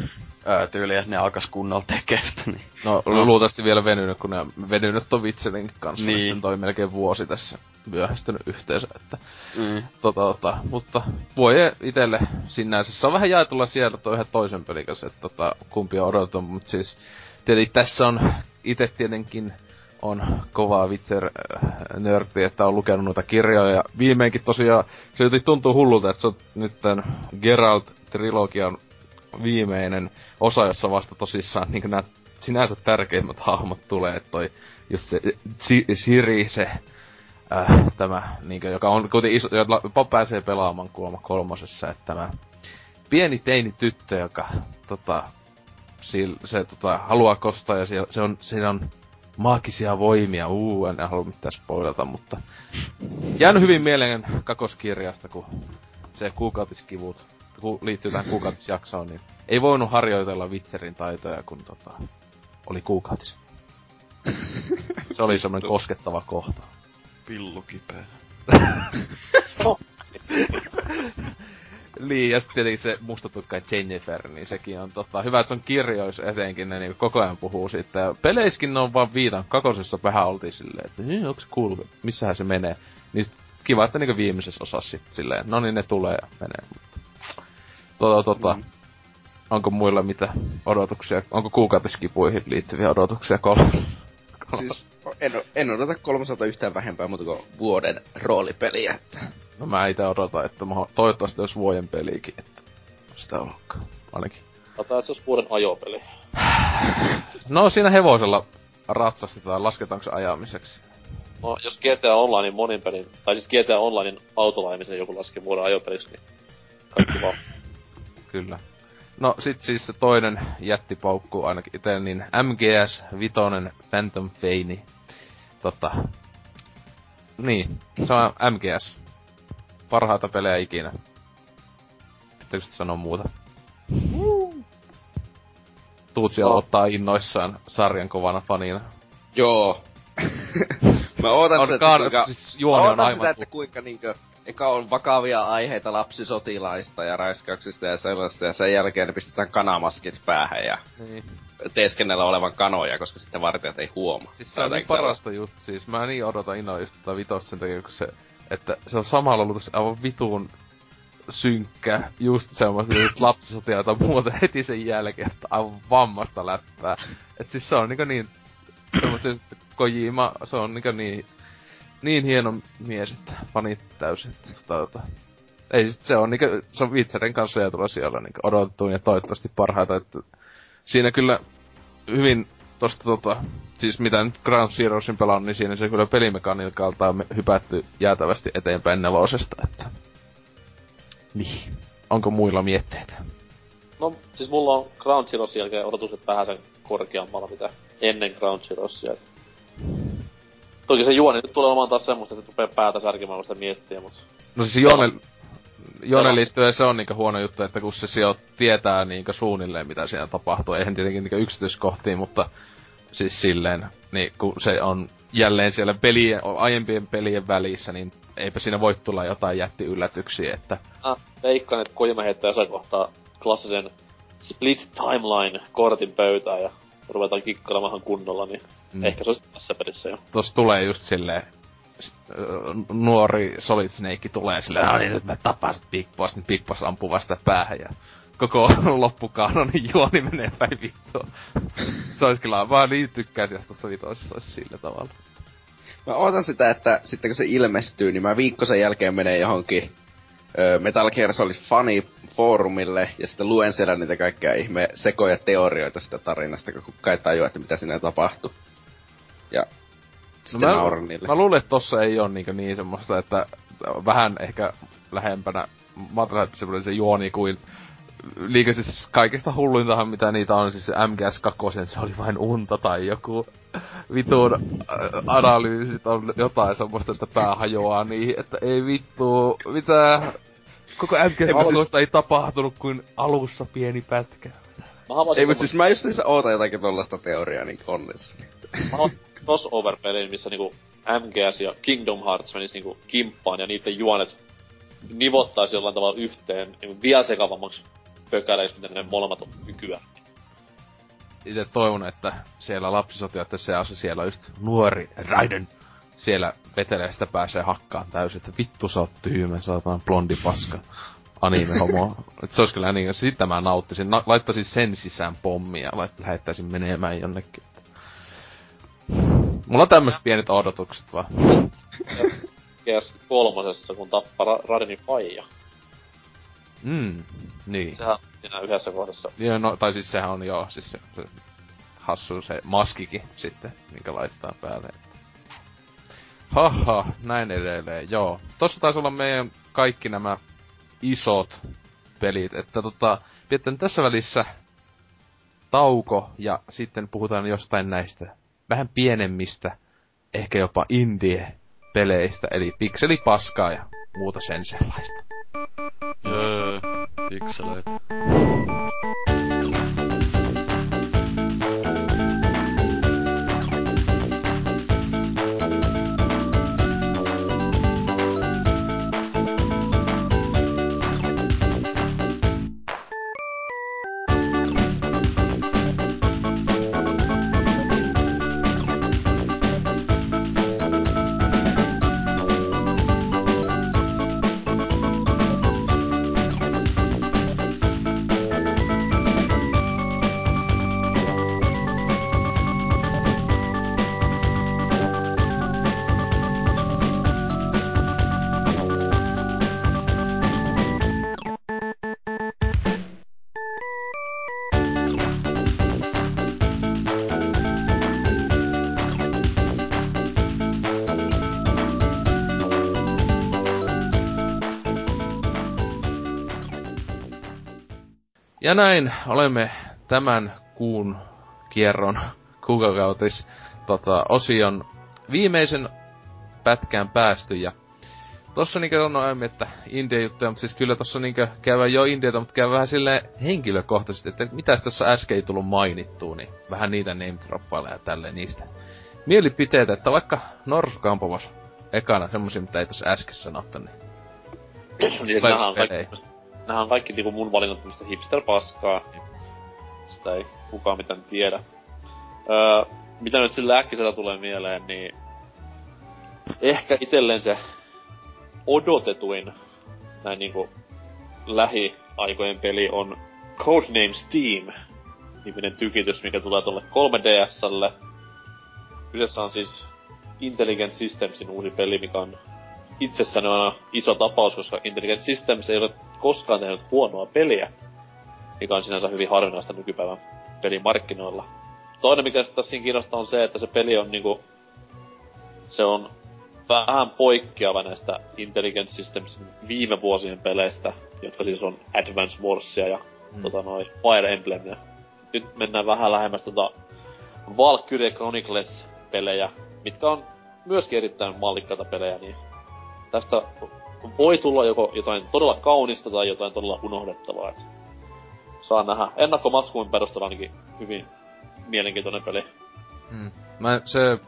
öö, tyyli, että ne alkas kunnolla tekee sitä. Niin. No, no, luultavasti vielä venynyt, kun ne venynyt on Witcherin kanssa. Niin. toi melkein vuosi tässä myöhästynyt yhteensä, että mm. tota, tota, mutta voi itelle sinänsä, se on vähän jaetulla siellä toi ihan toisen pelin kanssa, että tota, kumpi on odotettu, mutta siis tietenkin tässä on itse tietenkin on kovaa Witcher nörtti, että on lukenut noita kirjoja. Ja viimeinkin tosiaan se jotenkin tuntuu hullulta, että se on nyt tämän Geralt-trilogian viimeinen osa, jossa vasta tosissaan niin nämä sinänsä tärkeimmät hahmot tulee, että toi just se Siri, se äh, tämä, niin joka on kuitenkin iso, jopa pääsee pelaamaan kuulemma kolmosessa, että tämä pieni teini tyttö, joka tota, sil, se tota, haluaa kostaa ja se, se on, siinä on maagisia voimia, uu, en halua mitään spoilata, mutta jäänyt hyvin mieleen kakoskirjasta, kun se kuukautiskivut ku, liittyy tähän kuukautisjaksoon, niin ei voinut harjoitella Witcherin taitoja, kun tota, oli kuukautis. Se oli semmoinen koskettava kohta. Pillukipää. niin, ja sitten tietenkin se mustatukka Jennifer, niin sekin on tota, hyvä, että se on kirjoissa etenkin, ne niin koko ajan puhuu siitä. Ja peleiskin ne on vaan viitan. Kakosessa vähän oltiin silleen, että niin, onko se cool, missähän se menee. Niin kiva, että niinku viimeisessä osassa sitten silleen, no niin ne tulee ja menee. Mutta, tota, tota, mm. onko muilla mitä odotuksia, onko kuukautiskipuihin liittyviä odotuksia kolme? Siis en, en odota kolmasalta yhtään vähempää muuta kuin vuoden roolipeliä, että... No mä itse odotan, että mä toivottavasti olisi vuoden pelikin, että sitä ollutkaan, ainakin. Että se olisi vuoden ajopeli. No siinä hevosella ratsastetaan, lasketaanko se ajamiseksi? No, jos GTA Onlinein monin pelin, tai siis GTA Onlinein autolaimisen joku laskee vuoden ajopeliksi, niin kaikki vaan. Kyllä. No sit siis se toinen jättipaukku ainakin itse, niin MGS Vitoinen Phantom Feini. Tota, niin, se on MGS. Parhaita pelejä ikinä. Pitääkö sanoa muuta? tuut siellä oh. ottaa innoissaan sarjan kovana fanina. Joo. mä ootan sitä, kar- kuinka... siis juoni on aivan sitä, että kuinka niinkö... Eka on vakavia aiheita lapsisotilaista ja raiskauksista ja sellaista, ja sen jälkeen ne pistetään kanamaskit päähän ja niin. teeskennellä olevan kanoja, koska sitten vartijat ei huomaa. Siis se on niin parasta juttu, siis mä niin odotan innolla just tätä vitosta sen takia, kun se, että se on samalla ollut aivan vitun synkkä, just semmoista just lapsisotilaita muuta heti sen jälkeen, että aivan vammasta läppää. Et siis se on niinku niin, semmoista, Kojima, se on niinku niin, niin hieno mies, että fanit täysin, että tota, ei sit se on niinku, se on Witcherin kanssa ja tulla siellä niinku odotettu ja toivottavasti parhaita, että siinä kyllä hyvin tosta tota, siis mitä nyt Ground Zeroesin pelannut, niin siinä se kyllä pelimekaniikalta on hypätty jäätävästi eteenpäin nelosesta, että niin. Onko muilla mietteitä? No, siis mulla on Ground Zeroesin jälkeen odotukset vähän sen korkeammalla, mitä ennen Ground Zeroesia. Toki se juoni nyt tulee olemaan taas semmoista, että rupeaa päätä särkimään sitä miettiä, mutta... No siis juone, juone liittyen se on niinku huono juttu, että kun se sijo tietää niinku suunnilleen mitä siellä tapahtuu, eihän tietenkin niinku yksityiskohtiin, mutta siis silleen, niin kun se on jälleen siellä pelien, aiempien pelien välissä, niin eipä siinä voi tulla jotain jätti yllätyksiä, että... Ah, veikkaan, että Kojima heittää jossain kohtaa klassisen split timeline-kortin pöytään ja ruvetaan kikkailemaan kunnolla, niin mm. ehkä se olisi tässä pelissä jo. Tuossa tulee just silleen, nuori Solid Snake tulee silleen, no niin nyt mä tapasin Big Boss, niin Big Boss ampuu vasta päähän ja koko loppukanonin juoni menee päin vittua. se olisi kyllä, vaan niin tykkäisin, jos tuossa vitoisessa olisi sillä tavalla. Mä ootan sitä, että sitten kun se ilmestyy, niin mä viikkosen jälkeen menee johonkin ö, Metal Gear Solid Funny foorumille ja sitten luen siellä niitä kaikkia ihme sekoja teorioita sitä tarinasta, kun kukaan ei tajua, että mitä siinä tapahtuu. Ja sitten no mä, nauran niille. Mä luulen, että tossa ei ole niin, niin semmoista, että vähän ehkä lähempänä Matrix se juoni kuin liikä siis kaikista hulluintahan mitä niitä on, siis MGS 2, se oli vain unta tai joku vitun analyysit on jotain semmoista, että pää hajoaa niihin, että ei vittu, mitä koko MGS 2 ei tapahtunut kuin alussa pieni pätkä. Ei, mutta siis mä just siis ootan jotakin tollaista teoriaa niin konnes. Crossover-pelin, missä niinku MGS ja Kingdom Hearts menis niinku kimppaan ja niiden juonet nivottaisi jollain tavalla yhteen niin vielä sekavammaksi pökäleiksi, miten ne molemmat on kykyä. Itse toivon, että siellä lapsisotilaiden seassa siellä just nuori Raiden siellä vetelee sitä pääsee hakkaan täysin, että vittu sä oot tyhmä, sä oot blondi paska anime homo. se olisi kyllä niin, sitä mä nauttisin. Na- laittaisin sen sisään pommia ja lait- lähettäisin menemään jonnekin. Mulla on tämmöiset pienet odotukset vaan. gs kolmosessa, kun tappaa Ra- Raidenin faija. Mm, niin. Sehän siinä yhdessä kohdassa. Joo, no, tai siis sehän on joo, siis se, se hassu se maskikin sitten, minkä laittaa päälle. Haha, näin edelleen, joo. Tossa taisi olla meidän kaikki nämä isot pelit, että tota, pidetään tässä välissä tauko ja sitten puhutaan jostain näistä vähän pienemmistä, ehkä jopa indie-peleistä, eli pikselipaskaa ja muuta sen sellaista. Jee, pikseleitä. Ja näin olemme tämän kuun kierron kuukautis tota, osion viimeisen pätkään päästy. Ja tossa niinkö on aiemmin, että indie-juttuja, mutta siis kyllä tossa niinkö käydään jo indietä, mutta käy vähän sille henkilökohtaisesti, että mitäs tässä äsken ei tullut mainittua, niin vähän niitä name ja tälleen niistä mielipiteitä, että vaikka Norsu Kampomos ekana semmosia, mitä ei tossa äsken sanottu, niin... siis nämähän nämähän on kaikki niinku mun valinnat mistä hipster-paskaa. Sitä ei kukaan mitään tiedä. Öö, mitä nyt sillä äkkiseltä tulee mieleen, niin ehkä itselleen se odotetuin näin niinku lähiaikojen peli on Codenames Steam niminen tykitys, mikä tulee tuolle 3DSlle. Kyseessä on siis Intelligent Systemsin uusi peli, mikä on itsessään on iso tapaus, koska Intelligent Systems ei ole koskaan tehnyt huonoa peliä, mikä on sinänsä hyvin harvinaista nykypäivän pelimarkkinoilla. Toinen, mikä tässä kiinnostaa, on se, että se peli on niinku... Se on vähän poikkeava näistä Intelligent Systemsin viime vuosien peleistä, jotka siis on Advance Warsia ja mm. tota noi Fire Emblemia. Nyt mennään vähän lähemmäs tota Valkyrie Chronicles-pelejä, mitkä on myöskin erittäin mallikkaita pelejä, niin tästä voi tulla joko jotain todella kaunista tai jotain todella unohdettavaa. Et saa nähdä. Ennakkomatskuun perusteella ainakin hyvin mielenkiintoinen peli. Mm. Mä, se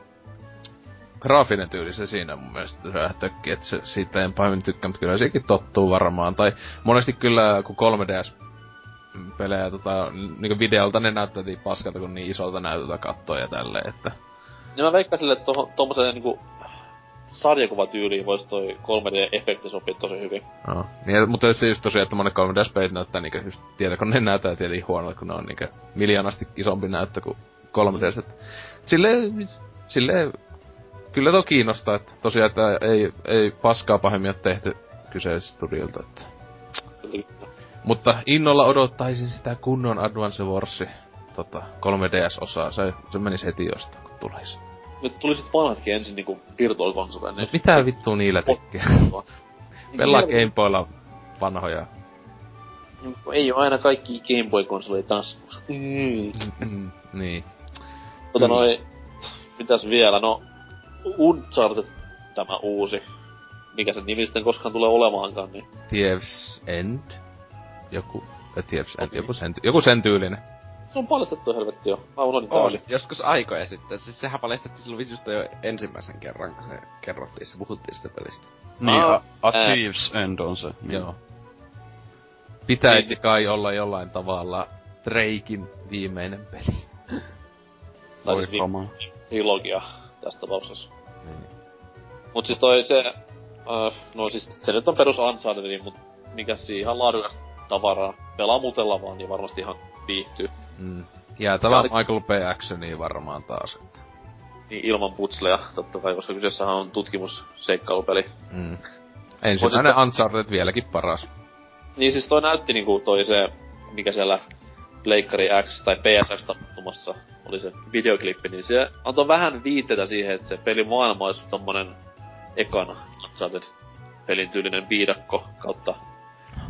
graafinen tyyli se siinä mun mielestä tökki, että se, siitä en pahemmin tykkää, mutta kyllä sekin tottuu varmaan. Tai monesti kyllä, kun 3DS pelejä tota, niin videolta ne näyttävät paskalta, kun niin isolta näytöltä kattoa ja tälleen, että... Niin mä veikkasin, että tommoseen niinku sarjakuvatyyliin voisi toi 3D-efekti sopia tosi hyvin. No. Niin, mutta se just tosiaan, että monet 3D-pelit näyttää niinku just tietokoneen näyttää tietenkin huonolta, kun ne on niinku miljoonasti isompi näyttö kuin 3D. Silleen, silleen kyllä tuo kiinnostaa, että tosiaan, että ei, ei paskaa pahemmin ole tehty kyseisestä studiolta, että... Mutta innolla odottaisin sitä kunnon Advance Warsi tota, 3DS-osaa. Se, se menisi heti jostain, kun tulisi. Nyt tulisit vanhatkin ensin niinku Virtual Console. Niin... Mitä vittua niillä tekee? Pelaa Gameboylla vanhoja. Ei oo aina kaikki Gameboy-konsoleja taskussa. Mm. Mm, niin. Mutta noi, mitäs vielä? No, Uncharted, tämä uusi. Mikä sen nimi sitten koskaan tulee olemaankaan, niin... Thieves End? Joku... Äh, Thieves End, joku sen, joku sen tyylinen. Se on paljastettu helvetti jo. Mä unohdin täysin. Joskus aikoja sitten. Siis sehän paljastettiin silloin visiusta jo ensimmäisen kerran, kun se kerrottiin, se puhuttiin sitä pelistä. Niin, a, a Thieves End on se. Niin. Joo. Pitäisi niin. kai olla jollain tavalla Drakein viimeinen peli. Tai siis trilogia tässä tapauksessa. Niin. Mut siis toi se... Uh, no siis se nyt on perus Uncharted, mut mikä siinä ihan laadukas tavaraa. Pelaa mutella vaan, niin varmasti ihan viihtyy. Mm. Jäätävä oli... Michael Bay actioni varmaan taas. Että. Niin, ilman putsleja, totta kai, koska kyseessä on tutkimusseikkailupeli. Mm. Ensimmäinen siis... Uncharted vieläkin paras. Niin siis toi näytti niinku toi se, mikä siellä Pleikkari X tai PSX-tapahtumassa oli se videoklippi, niin se antoi vähän viitteitä siihen, että se peli maailma olisi tommonen ekana Uncharted pelin tyylinen viidakko kautta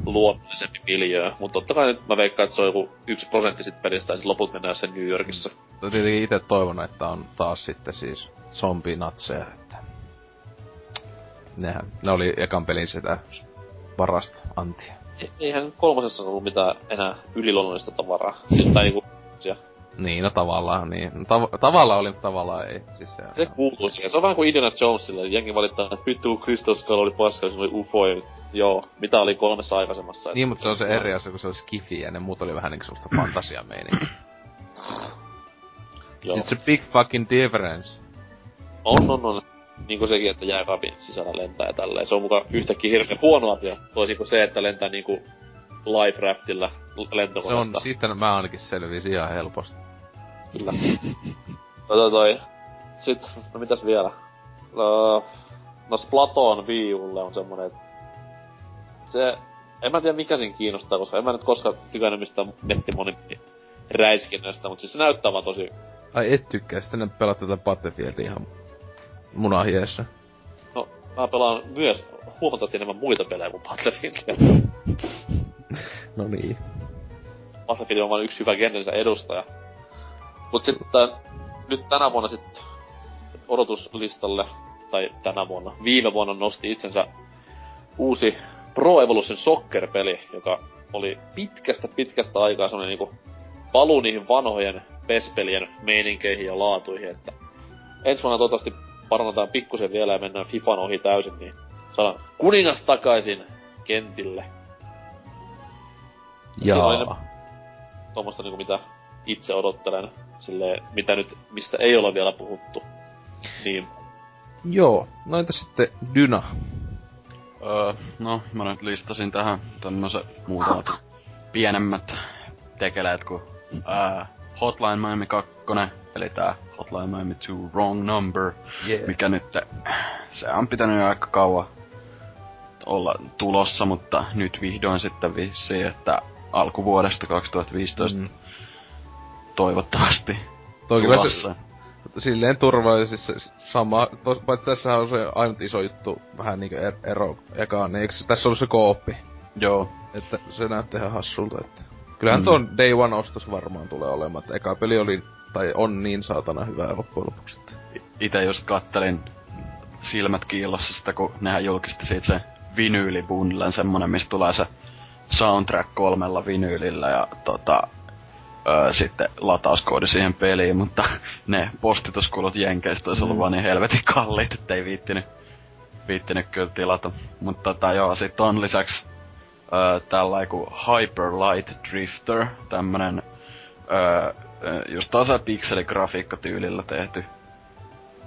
luonnollisempi miljöö. Mutta totta kai nyt mä veikkaan, että se on joku yksi prosentti sit pelistä ja loput mennään sen New Yorkissa. Mm. Tietenkin itse toivon, että on taas sitten siis zombinatseja, että... Nehän, ne oli ekan pelin sitä parasta antia. E- eihän kolmosessa ollut mitään enää yliluonnollista tavaraa. Siis tai niinku... Niin, no tavallaan niin. Tav- tavallaan oli, mutta tavallaan ei. Siis se, se kuuluu siihen. Se on vähän kuin Indiana Jonesille. Jengi valittaa, että vittu Crystal Skull oli paska, se oli UFO. Ja, joo, mitä oli kolmessa aikaisemmassa. Niin, mutta se on se eri asia, kun se oli skifi ja ne muut oli vähän niinku sellaista fantasia meininkiä. It's a big fucking difference. On, on, on. Niin kuin sekin, että jääkaapin sisällä lentää ja tälleen. Se on mukaan yhtäkkiä hirveän huono asia. Toisin kuin se, että lentää niinku life raftilla lentokoneesta. Se on, sitten mä ainakin selvisin ihan helposti. Kyllä. toi, toi. Sit, no mitäs vielä? No, no Splatoon Wii Ulle on semmonen, että se, en mä tiedä mikä siinä kiinnostaa, koska en mä nyt koskaan tykännyt mistään nettimoni räiskinnöistä, mutta siis se näyttää vaan tosi... Ai et tykkää, sitten ne pelaat tätä Battlefieldia ihan munahieessä. No, mä pelaan myös huomattavasti enemmän muita pelejä kuin Battlefieldia. no niin. Battlefield on vain yksi hyvä genrensä edustaja. Mut sitten nyt tänä vuonna sitten odotuslistalle, tai tänä vuonna, viime vuonna nosti itsensä uusi Pro Evolution Soccer-peli, joka oli pitkästä pitkästä aikaa semmonen niinku paluu niihin vanhojen PES-pelien meininkeihin ja laatuihin, että ensi vuonna toivottavasti parannetaan pikkusen vielä ja mennään Fifan ohi täysin, niin saadaan kuningas takaisin kentille. Jaa. Tuommoista niinku mitä itse odottelen, sille mitä nyt, mistä ei ole vielä puhuttu. Niin. Joo, no entä sitten Dyna? Öö, no, mä nyt listasin tähän tämmöiset muutamat pienemmät tekeleet kuin ää, Hotline Miami 2, eli tää Hotline Miami 2 Wrong Number, Yeah. mikä nyt, se on pitänyt jo aika kauan olla tulossa, mutta nyt vihdoin sitten vissiin, että alkuvuodesta 2015 mm. Toivottavasti Toi kyllä se, silleen turvallisissa sama, tos, paitsi tässä on se ainut iso juttu, vähän niinku er, ero ekaan, niin eikö tässä ollut se kooppi? Joo, Että se näyttää ihan hassulta, että... Kyllähän Mm. tuon Day One ostos varmaan tulee olemaan, että eka peli oli, tai on niin saatana hyvä loppujen lopuksi, että... ite just kattelin silmät kiillossa sitä, kun nehän julkisti siitä se vinyylibundlen, semmonen, mistä tulee se soundtrack kolmella vinyylillä ja tota, öö, sitten latauskoodi siihen peliin, mutta ne postituskulut Jenkeistä olisi ollut Mm. vaan niin helvetin kalliit, ettei viittinyt, viittinyt kyllä tilata. Mutta tota joo, sit on lisäksi öö, tällainen kuin Hyper Light Drifter, tämmönen öö, just taas pikseligrafiikkatyylillä tehty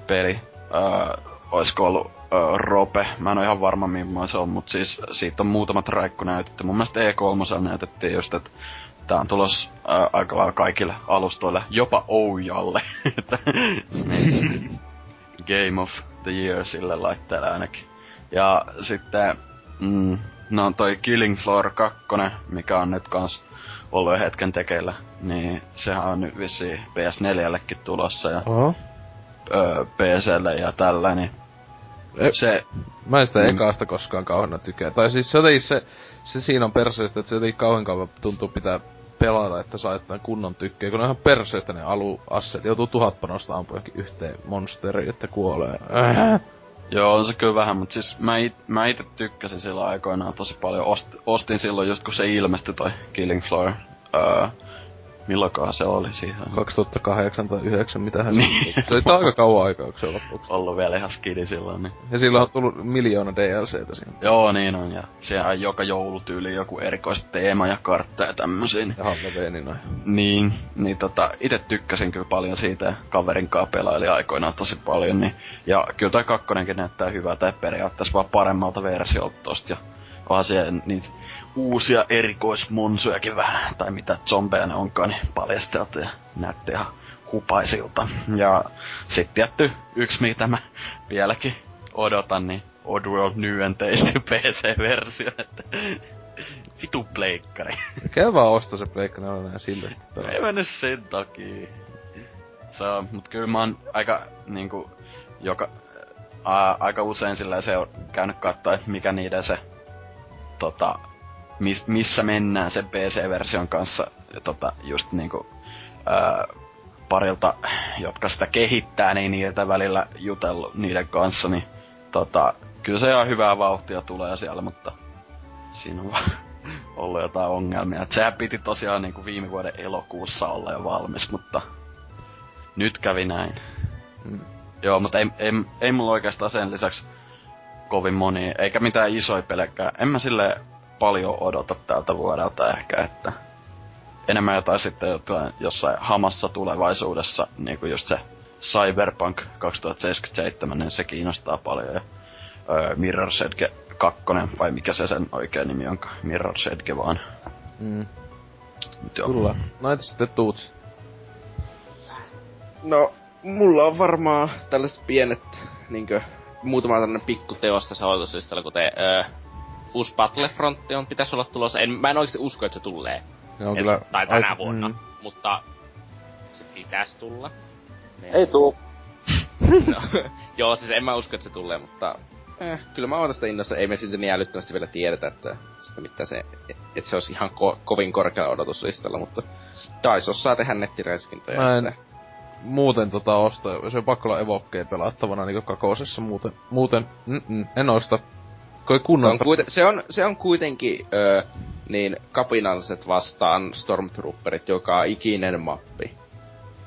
peli. Öö, oisko ollut öö, Rope, mä en ole ihan varma millainen se on, mutta siis siitä on muutamat raikku näytetty. Mun mielestä E3 näytettiin just, että tää on tulos öö, aika lailla kaikille alustoille, jopa Oujalle. Game of the Year sille laitteelle ainakin. Ja sitten, mm, no toi Killing Floor 2, mikä on nyt kans ollut hetken tekeillä, niin sehän on nyt vissiin PS4-llekin tulossa ja Oho. öö, PClle ja tällä, niin E- se, Mä en sitä Mm. ekaasta koskaan kauheena tykkää. Tai siis se jotenkin se, se siinä on perseestä, että se jotenkin kauhean kauan tuntuu pitää pelata, että saa jotain kunnon tykkää. Kun ne on ihan perseestä ne aluasset. Joutuu tuhat panosta ampua johonkin yhteen monsteriin, että kuolee. Äh. joo on se kyllä vähän, mutta siis mä, it, mä ite tykkäsin silloin aikoinaan tosi paljon. Ost, ostin silloin just kun se ilmestyi toi Killing Floor. Öö, milloinkaan se oli siihen? 2008 tai 2009, mitähän Niin. se oli aika kauan aikaa, kun se on lopuksi. Ollut vielä ihan skidi silloin, niin. Ja silloin on tullut miljoona DLCtä siinä. Joo, niin on, ja siellä on joka joulutyyli joku erikoisteema ja kartta ja tämmösiä. Niin, Ja Halloweenina. niin, niin tota, ite tykkäsin kyllä paljon siitä ja kaverin kanssa pelaili aikoinaan tosi paljon, niin, ja kyllä toi kakkonenkin näyttää hyvältä ja periaatteessa vaan paremmalta versiolta tosta, ja onhan siellä niitä uusia erikoismonsujakin vähän, tai mitä zombeja ne onkaan, niin paljasteltu ja näytti ihan hupaisilta. Ja sitten tietty yksi, mitä mä vieläkin odotan, niin Oddworld New and Tasty PC-versio, että vitu pleikkari. Käy vaan osta se pleikka, ne on enää sillä sitten pelaa. Ei mennyt sen takia. Se on, mut kyllä mä oon aika niinku, joka, ää, aika usein sillä se on käynyt katsoa, että mikä niiden se, tota, mis, missä mennään sen PC-version kanssa, tota, just niinku, ää, parilta, jotka sitä kehittää, niin niiltä välillä jutellut niiden kanssa, niin tota, kyllä se ihan hyvää vauhtia tulee siellä, mutta siinä on vaan ollut jotain ongelmia. Et sehän piti tosiaan niinku viime vuoden elokuussa olla jo valmis, mutta nyt kävi näin. Mm. Joo, mutta ei, ei, ei mulla oikeastaan sen lisäksi kovin moni, eikä mitään isoja pelkkää. En mä sille paljon odota tältä vuodelta ehkä, että enemmän jotain sitten jotain, jossain hamassa tulevaisuudessa, niinku just se Cyberpunk 2077, niin se kiinnostaa paljon. Ja öö, Mirror's Edge 2, vai mikä se sen oikea nimi on, Mirror's Edge vaan. Mm. Mut joo. Kyllä. No entä sitten Tuutsi? No, mulla on varmaan tällaiset pienet, niinkö, muutama tällainen pikku teosta se odotuslistalla, kuten öö, uusi Battlefront on, pitäisi olla tulossa. En, mä en oikeesti usko, että se tulee. Ne on Et- kyllä... tai tänä aika- vuonna. Mm. Mutta se pitäisi tulla. Ne- Ei tuu. no, joo, siis en mä usko, että se tulee, mutta Eh, kyllä mä oon tästä innossa. Ei me sitten niin älyttömästi vielä tiedetä, että, sitä mitä se, että se olisi ihan ko- kovin korkealla odotuslistalla, mutta DICE osaa tehdä nettiräiskintöjä. Mä en että- muuten tota osta, se on pakko olla evokkeen pelattavana niinku kakosessa muuten, muuten, mm-mm, en osta Koi kunnon... Se on, kuite- se on, se on kuitenkin ö, niin kapinalliset vastaan Stormtrooperit joka ikinen mappi.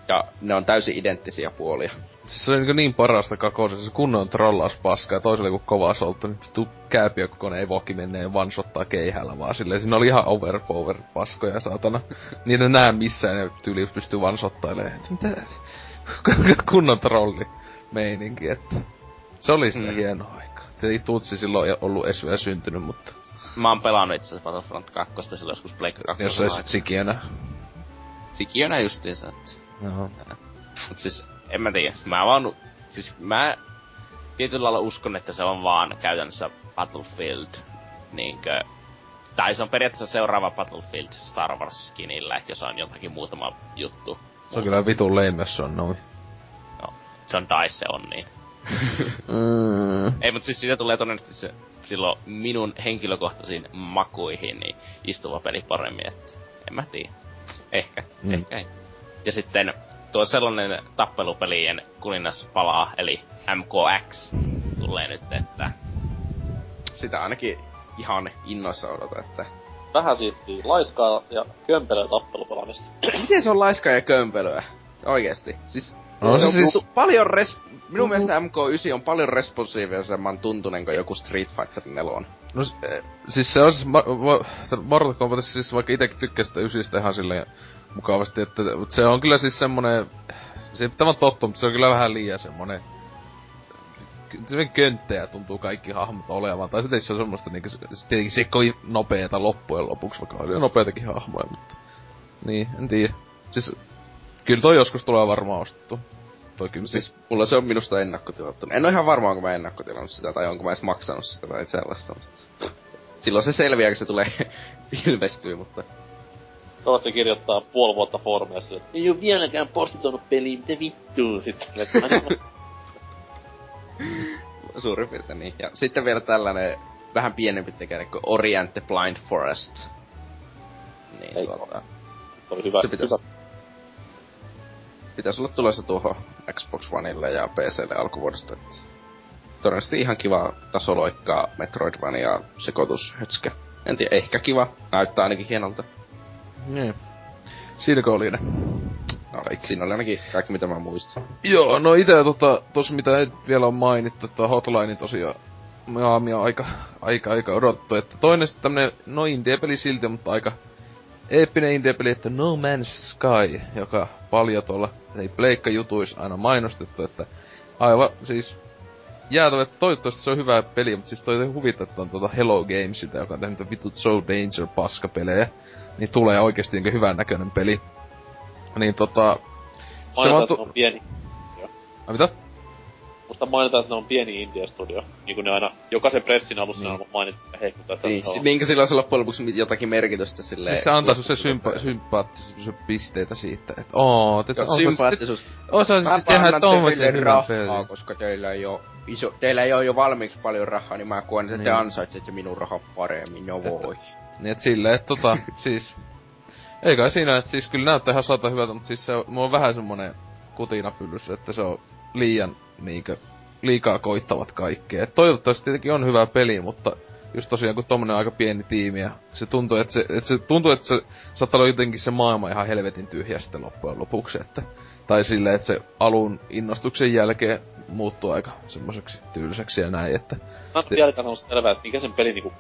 Ja ne on täysin identtisiä puolia. Siis se on niin, niin parasta kakosessa, se kunnon trollaus paskaa ja toiselle kun kova solttu, niin vittu kääpiö ei voki menee one keihällä vaan silleen. Siinä oli ihan overpower paskoja saatana. Niitä näe missään ja tyyli pystyy one Mitä? kunnon trolli meininki, että... Se oli sitä mm. hieno aika. Se ei Tutsi silloin ollut edes vielä syntynyt, mutta... Mä oon pelannut itse asiassa Battlefront 2 silloin joskus Pleikka 2. Jos olisit sikiönä. Sikiönä justiinsa, että... Joo. Mut siis, en mä tiedä. Mä vaan... Siis mä tietyllä lailla uskon, että se on vaan käytännössä Battlefield niinkö... Tai se on periaatteessa seuraava Battlefield Star Wars skinillä, jos on jotakin muutama juttu. Se on kyllä vitun jos se on noin. No, se on DICE, se on niin. Mm. Ei, mutta siis siitä tulee todennäköisesti se silloin minun henkilökohtaisiin makuihin niin istuva peli paremmin, että en mä tiedä. Ehkä, mm. ehkä ei. Ja sitten tuo sellainen tappelupelien kuningas palaa, eli MKX tulee nyt, että... Sitä ainakin ihan innoissa odota, että... Vähän siirtyy laiskaa ja kömpelöä tappelupelaamista. Miten se on laiskaa ja kömpelöä? Oikeesti. Siis No se, se siis... on paljon res... Minun mm-hmm. mielestä MK9 on paljon responsiivisemman tuntunen kuin joku Street Fighter 4. No siis se on siis, Mortal Kombat siis vaikka itekin tykkää sitä ysistä ihan silleen mukavasti, että mutta se on kyllä siis semmonen, se ei tämän totta, mutta se on kyllä vähän liian semmonen, semmonen könttejä tuntuu kaikki hahmot olevan, tai sitten se on semmoista niinku, se tietenkin se kovin nopeeta loppujen lopuksi, vaikka oli nopeitakin hahmoja, mutta niin, en tiedä. Siis Kyllä toi joskus tulee varmaan ostettu. Toi kyllä siis, mulla se on minusta ennakkotilattu. En ole ihan varma, onko mä ennakkotilannut sitä, tai onko mä edes maksanut sitä tai sellaista, mutta... Silloin se selviää, kun se tulee ilmestyy, mutta... Toivottavasti kirjoittaa puoli vuotta foorumeissa, että ei oo vieläkään postitoinut peliä, mitä vittuu sitten. Suurin piirtein niin. Ja sitten vielä tällainen vähän pienempi tekijä, kuin Orient the Blind Forest. Niin, Ei, tuota... Oli hyvä, se pitäisi, hyvä pitäisi olla tulossa tuohon Xbox Oneille ja PClle alkuvuodesta. Että todennäköisesti ihan kiva tasoloikkaa Metroidvania sekoitushötskä. En tiedä, ehkä kiva. Näyttää ainakin hienolta. Niin. Siinäkö oli ne? No, siinä oli ainakin kaikki mitä mä muistan. Joo, no ite tota, tos mitä ei vielä on mainittu, että Hotline tosiaan Miami on aika, aika, aika odottu, että toinen sitten tämmönen, no indie-peli silti, mutta aika eeppinen indie-peli, että No Man's Sky, joka paljon tuolla ei pleikka jutuis aina mainostettu, että aivan siis jäätävä, toivottavasti se on hyvä peli, mutta siis toi huvittaa, että on tuota Hello Gamesilta, joka on tehnyt vitut So Danger paskapelejä, niin tulee oikeesti niin hyvän näköinen peli. Niin tota... Se on, tu- pieni. Ai mitä? Musta mainitaan, että ne on pieni India-studio. Niin kuin ne aina, jokaisen pressin alussa niin. mainitsi, että heikuttaa sitä. Niin, s- minkä sillä on loppujen lopuksi jotakin merkitystä silleen... Siis se antaa sun se sympa- sympaattisuus pisteitä siitä, että oo, te Joo, sympaattisuus. Osaisit tehdä tommosen hyvän pelin. koska teillä ei oo iso, teillä ei oo jo valmiiksi paljon rahaa, niin mä koen, että niin. te ansaitsette minun rahaa paremmin, no voi. Niin et silleen, että tota, siis... Ei kai siinä, että siis kyllä näyttää ihan sata hyvältä, mutta siis se on, mulla on vähän semmonen kutina pyllys, että se on liian niinkö liikaa koittavat kaikkea. Et toivottavasti tietenkin on hyvä peli, mutta just tosiaan kun tommonen aika pieni tiimi ja se tuntuu, että se, että se, tuntuu, että se saattaa olla jotenkin se maailma ihan helvetin tyhjä sitten loppujen lopuksi, että tai silleen, että se alun innostuksen jälkeen muuttuu aika semmoiseksi tylsäksi ja näin, että... Mä en vieläkään ollut selvää, että mikä sen peli niinku...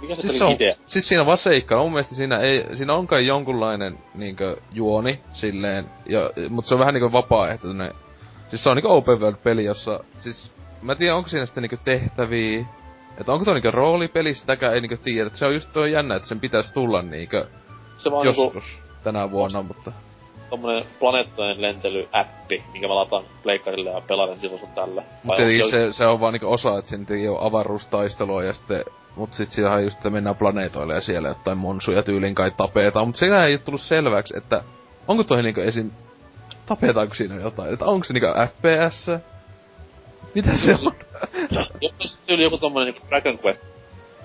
Mikä se siis se on, idea? Siis siinä on vaan seikka. Mun mielestä siinä, ei, siinä on kai jonkunlainen niinkö juoni silleen, ja, mutta se on vähän niinku vapaaehtoinen Siis se on niinku open world peli, jossa, siis mä tiedän onko siinä sitten niinku tehtäviä, että onko tuo niinku roolipeli, sitäkään ei niinku tiedä. että Se on just tuo jännä, että sen pitäisi tulla niinku se vaan joskus niinku, tänä vuonna, mutta... Tommonen planeettojen lentelyäppi, minkä mä lataan pleikkarille ja pelailen silloin sun tällä. Mutta se, se, se, on vaan niinku osa, että siinä ei ole avaruustaistelua ja sitten Mut sit on just, että mennään planeetoille ja siellä jotain monsuja tyylin kai tapetaan. Mut siinä ei tullut selväksi, että onko toi niinku esim tapetaanko siinä jotain? Että onko se niinku FPS? Mitä se on? Jos se oli joku tommonen niinku Dragon Quest,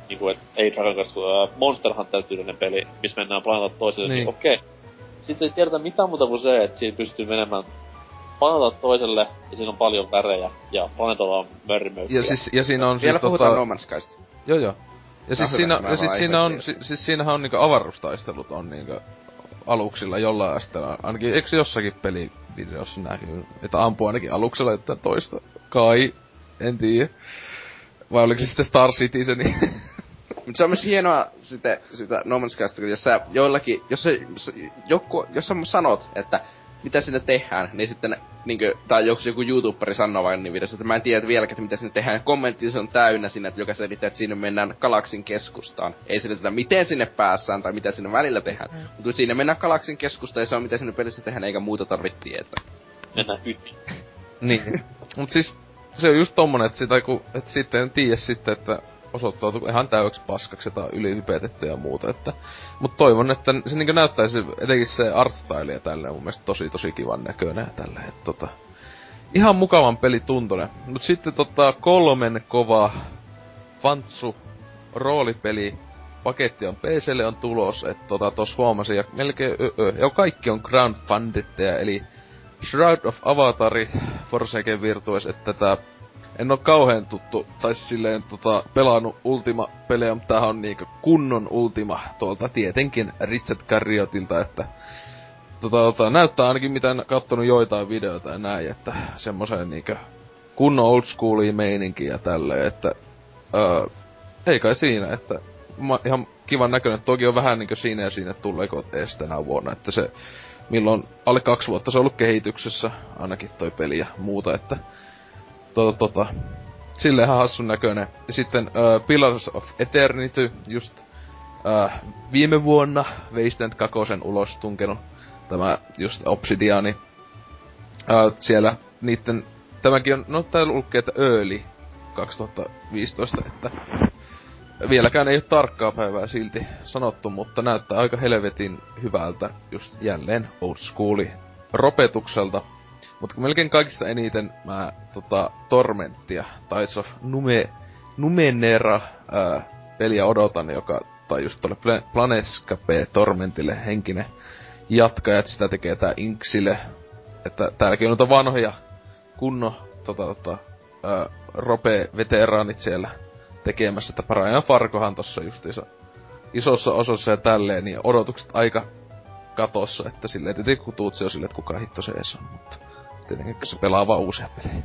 niinku et, ei Dragon Quest, uh, Monster Hunter tyylinen peli, missä mennään planeetalta toiselle, niin, niin okei. Okay. Sitten ei tiedetä mitään muuta kuin se, että siinä pystyy menemään planeetalta toiselle, ja siinä on paljon värejä, ja planeetalla on mörrimöykkiä. Ja, siis, ja siinä on Vielä siis puhutaan tota... No Skysta. Joo joo. Ja siis, hyvä, siinä, ja siis siinä on, si, siis siinähän on niinku avaruustaistelut on niinku aluksilla jollain asteella. Ainakin, eikö jossakin pelivideossa näkyy, että ampuu ainakin aluksella että toista? Kai, en tiedä. Vai oliko se sitten Star Citizen? Mutta se on myös hienoa sitä, sitä No Man's kun jos sä joillakin, jos sä, joku, jos sä sanot, että mitä sinne tehdään, niin sitten niinkö, tai joku, joku YouTuberi sanoo vain niin videossa, että mä en tiedä vieläkään, että mitä sinne tehdään. Kommentti se on täynnä sinne, että joka selittää, että sinne mennään galaksin keskustaan. Ei selitetä, miten sinne päässään tai mitä sinne välillä tehdään. Mm. Mutta sinne mennään galaksin keskustaan ja se on mitä sinne pelissä tehdään, eikä muuta tarvitse tietää. Mennään ytti. niin. Mut siis, se on just tommonen, että sitä kun, et sitten en tiedä sitten, että osoittautuu ihan täydeksi paskaksi tai ylihypetetty ja muuta, että... Mut toivon, että se niinku näyttäisi, etenkin se art style ja tälleen mun mielestä tosi tosi kivan näköinen ja tälleen, että tota... Ihan mukavan peli tuntunen. Mut sitten tota kolmen kova Fantsu roolipeli paketti on PClle on tulos, että tota tos huomasin ja melkein ö, ö, ja kaikki on crowdfunditteja, eli Shroud of Avatari, Forsaken Virtues, että tätä en oo kauhean tuttu, tai silleen tota, pelannut Ultima-pelejä, mutta tämähän on niinku kunnon Ultima tuolta tietenkin Richard Garriotilta, että tota, tota, näyttää ainakin mitä en kattonut joitain videoita ja näin, että semmoisen niinku kunnon old schoolia meininkiä ja tälleen, että öö, ei kai siinä, että ma, ihan kivan näköinen. Toki on vähän niinkö siinä ja siinä tuleeko ees tänä vuonna, että se milloin alle kaksi vuotta se on ollut kehityksessä, ainakin toi peli ja muuta, että tota, tota, silleen ihan hassun näköinen. Ja sitten uh, Pillars of Eternity, just uh, viime vuonna Wasteland 2 ulos tunkenut tämä just Obsidiani. Uh, siellä niitten, tämäkin on, no täällä lukee, että Early 2015, että vieläkään ei ole tarkkaa päivää silti sanottu, mutta näyttää aika helvetin hyvältä just jälleen old schooli ropetukselta. Mutta melkein kaikista eniten mä tota Tormenttia, Tides of Nume, Numenera ää, peliä odotan, joka, tai just tolle Pla- Planescape Tormentille henkinen jatkaja, että sitä tekee tää Inksille. Että täälläkin on noita vanhoja kunno tota, tota, ää, rope-veteraanit siellä tekemässä, että Brian Farkohan tossa justiinsa isossa osassa ja tälleen, niin odotukset aika katossa, että silleen tietenkin kun tuut se on silleen, että kuka hitto se on, mutta tietenkin kun se pelaa vaan uusia pelejä.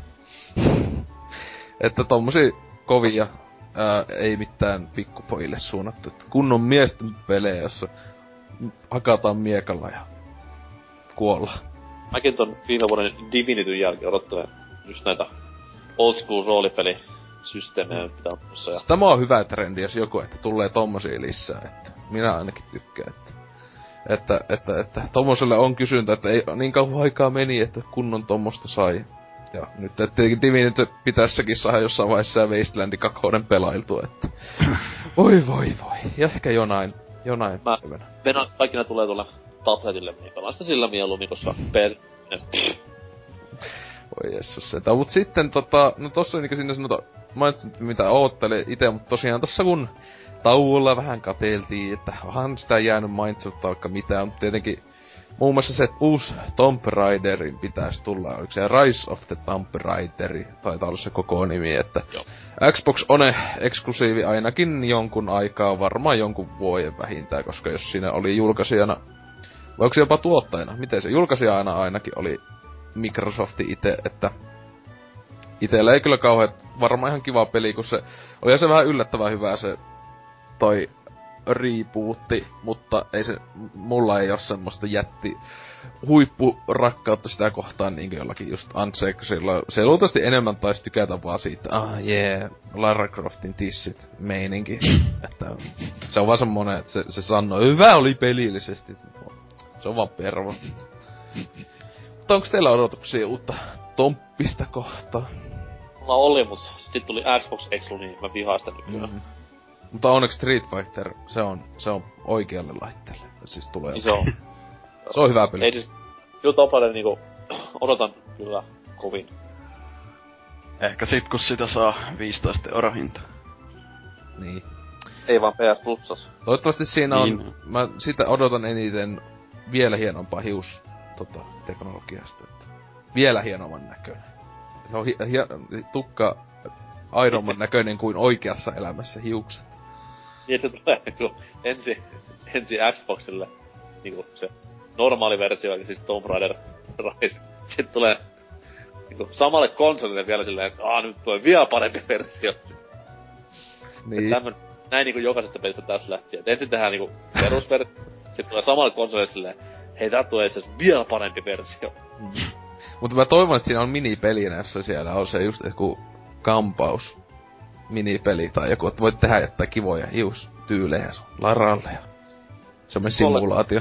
että tommosia kovia ää, ei mitään pikkupojille suunnattu, että kunnon miesten pelejä, jossa hakataan miekalla ja kuolla. Mäkin ton viime vuoden Divinityn jälkeen odottelen just näitä old school roolipelisysteemejä, mitä on tuossa. Ja Tämä on hyvä trendi, jos joku, että tulee tommosia lisää, että minä ainakin tykkään, että että, että, että tommoselle on kysyntä, että ei niin kauan aikaa meni, että kunnon tommosta sai. Ja nyt tietenkin Divinity pitässäkin saada jossain vaiheessa ja Wastelandin kakkouden pelailtua, että voi voi voi. Ja ehkä jonain, jonain Mä- päivänä. Venä, kaikki ne tulee tuolle tabletille, niin pelaan sitä sillä mieluummin, koska PC... Voi jessus sitä. Mut sitten tota, no tossa niinku sinne sanota, mainitsin mitä oottelin ite, mutta tosiaan tossa kun tauolla vähän kateltiin, että onhan sitä jäänyt mainitsematta vaikka mitään, mutta tietenkin muun muassa se, että uusi Tomb Raiderin pitäisi tulla, oliko se Rise of the Tomb Raideri, taitaa olla se koko nimi, että Joo. Xbox One eksklusiivi ainakin jonkun aikaa, varmaan jonkun vuoden vähintään, koska jos siinä oli julkaisijana, vai onko se jopa tuottajana, miten se? Julkaisijana ainakin oli Microsofti itse, että itellä ei kyllä kauhean, varmaan ihan kiva peli, kun se, oli se vähän yllättävän hyvä se toi rebootti, mutta ei se, mulla ei oo semmoista jätti huippurakkautta sitä kohtaan niin jollakin just Uncheckisilla. Se luultavasti enemmän taisi tykätä vaan siitä, ah jee, yeah, Lara Croftin tissit meininki. että se on vaan semmonen, että se, se sanoo, hyvä oli pelillisesti. Se on vaan pervo. Mutta onko teillä odotuksia uutta Tomppista kohtaa? Mulla oli, mut sitten tuli Xbox Exclu, niin mä vihaan sitä nykyään. Mm. Mutta onneksi Street Fighter, se on, se on oikealle laitteelle. Siis tulee. Niin se on. Se on hyvä peli. Ei siis, kyllä Topalle niinku, odotan kyllä kovin. Ehkä sit kun sitä saa 15 euro hinta. Niin. Ei vaan PS Plusas. Toivottavasti siinä on, Niin. mä sitä odotan eniten vielä hienompaa hius tota, teknologiasta. Että vielä hienomman näköinen. Se on hi- hi- tukka aidomman näköinen kuin oikeassa elämässä hiukset. Niin, että tulee niinku ensi, ensi Xboxille niinku se normaali versio, eli siis Tomb Raider Rise. Sitten tulee niinku samalle konsolille vielä silleen, että aah nyt tulee vielä parempi versio. Niin. Tämmön, näin niinku jokaisesta pelistä tässä lähtien. Et ensin tehdään niinku perusversio, sitten tulee samalle konsolille silleen, hei tää tulee itse asiassa vielä parempi versio. Mutta mä toivon, että siinä on minipeli näissä siellä on se just joku kampaus minipeli tai joku, että voit tehdä jotain kivoja hiustyylejä sun Laralle ja semmoinen simulaatio.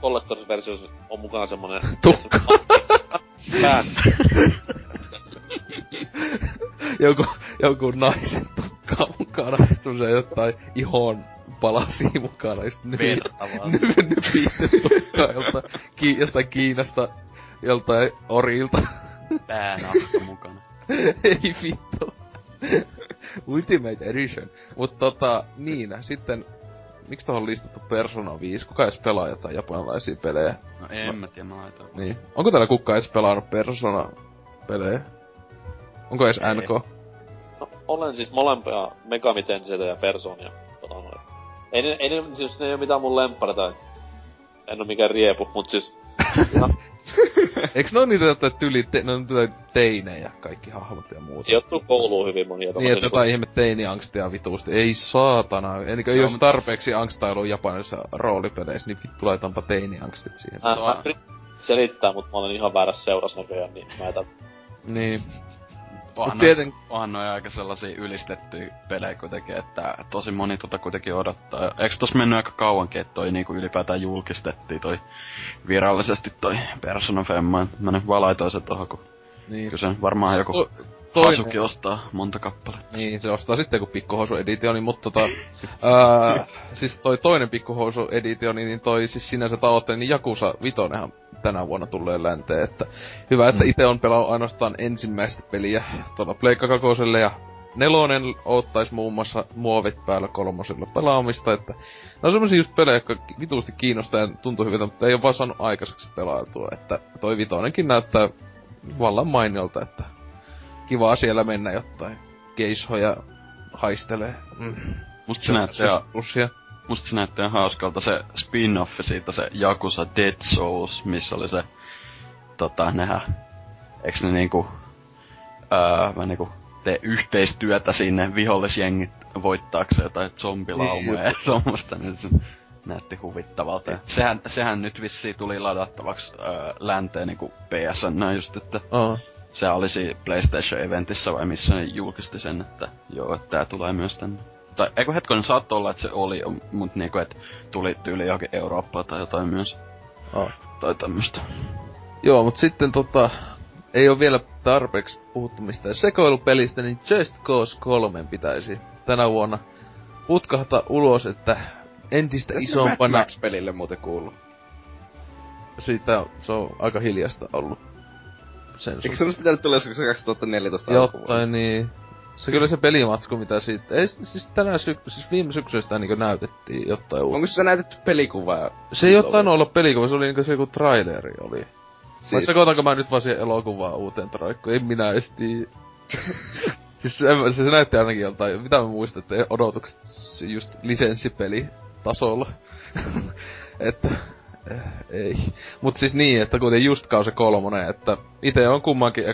Collectors versiossa on mukana semmonen... Tukka. Pään. joku, joku naisen tukka mukana, semmoisia jotain ihon palasia mukana, ja sit nypi, Vertavaa. nypi, nypitty tukkaa joltain, ki, jostain Kiinasta, joltain orilta. Päänahka mukana. Ei vittu. Ultimate Edition. Mut tota, niin, sitten, miksi tohon listattu Persona 5? Kuka edes pelaa jotain japanilaisia pelejä? No en mä tiedä, mä laitan. Niin. Onko täällä kukaan edes pelannut Persona-pelejä? Onko edes Ei. NK? No, olen siis molempia Megami Tenseitä ja Personia pelannut. Ei ne, ei ne, siis ne ei oo mitään mun lemppareita. En oo mikään riepu, mut siis... ihan Eiks ne oo niitä jotain tyli, te, ne on jotain teinejä, kaikki hahmot ja muuta? sijoittuu kouluun hyvin monia Niin, että jotain ihme teiniangstia vituusti. Ei saatana. Elikö ei Joo, jos mut- tarpeeksi angstailua japanilaisissa roolipeleissä, niin vittu laitanpa teiniangstit siihen. Mä, mä selittää, mutta mä olen ihan väärässä seurassa näköjään, niin mä jätän. Niin. Onhan, tieten- onhan noi aika sellaisia ylistettyjä pelejä kuitenkin, että tosi moni tota kuitenkin odottaa. Eikö tossa mennyt aika kauankin, että toi niinku ylipäätään julkistettiin toi virallisesti toi Persona Femma. Mä nyt vaan laitoin sen tohon, kun Niin. kyllä se varmaan joku To- toinen- Hasuki ostaa monta kappaletta. Niin, se ostaa sitten joku pikkuhousu editioni, mutta tota, ää, siis toi toinen pikkuhousu editioni, niin toi siis sinänsä tavoitteeni niin Jakusa Vitonenhan tänä vuonna tulee länteen, että hyvä, että Mm. itse on pelannut ainoastaan ensimmäistä peliä tuolla Pleikka kakoselle ja nelonen ottais muun muassa muovit päällä kolmosella pelaamista, että ne on semmosia just pelejä, jotka vituusti kiinnostaa ja tuntuu hyviltä, mutta ei ole vaan saanut aikaiseksi pelautua, että toi vitonenkin näyttää vallan mainiolta, että kivaa siellä mennä jotain keishoja haistelee. Mm. Musta se näyttää, Sussia. musta se näyttää hauskalta se spin-offi siitä, se Yakuza Dead Souls, missä oli se, tota, nehän, eiks ne niinku, öö, mä niinku tee yhteistyötä sinne vihollisjengit voittaakseen jotain zombilaumoja ja semmoista, niin se näytti huvittavalta. Ja sehän, sehän nyt vissiin tuli ladattavaksi öö, länteen niinku PSN just, että Oh. Se olisi PlayStation-eventissä vai missä ne julkisti sen, että joo, että tää tulee myös tänne. Tai eikö hetkonen saattoi olla, että se oli, mut niinku, että tuli tyyli johonkin Eurooppaan tai jotain myös. Oh. Tai tämmöstä. Joo, mut sitten tota, ei ole vielä tarpeeksi puhuttu mistään sekoilupelistä, niin Just Cause 3 pitäisi tänä vuonna putkahtaa ulos, että entistä isompana Max-pelille muuten kuuluu. siitä se on aika hiljasta ollut. Sen Eikö se olisi pitänyt tulla joskus 2014 alkuvuonna? Jotain niin. Se kyllä se pelimatsku, mitä siitä... Ei, siis tänään syk... siis viime syksynä sitä niinku näytettiin jotain uutta. Onko se näytetty pelikuvaa? Se ei jotain olla pelikuva, se oli niinku se joku traileri oli. Siis... Vai sekoitanko mä nyt vaan siihen elokuvaan uuteen traikkoon? En minä edes tiedä. siis se, se, se näytti ainakin joltain, mitä mä muistan, että odotukset se just lisenssipeli tasolla. että ei. Mut siis niin, että kuten just kausi kolmonen, että itse on kummankin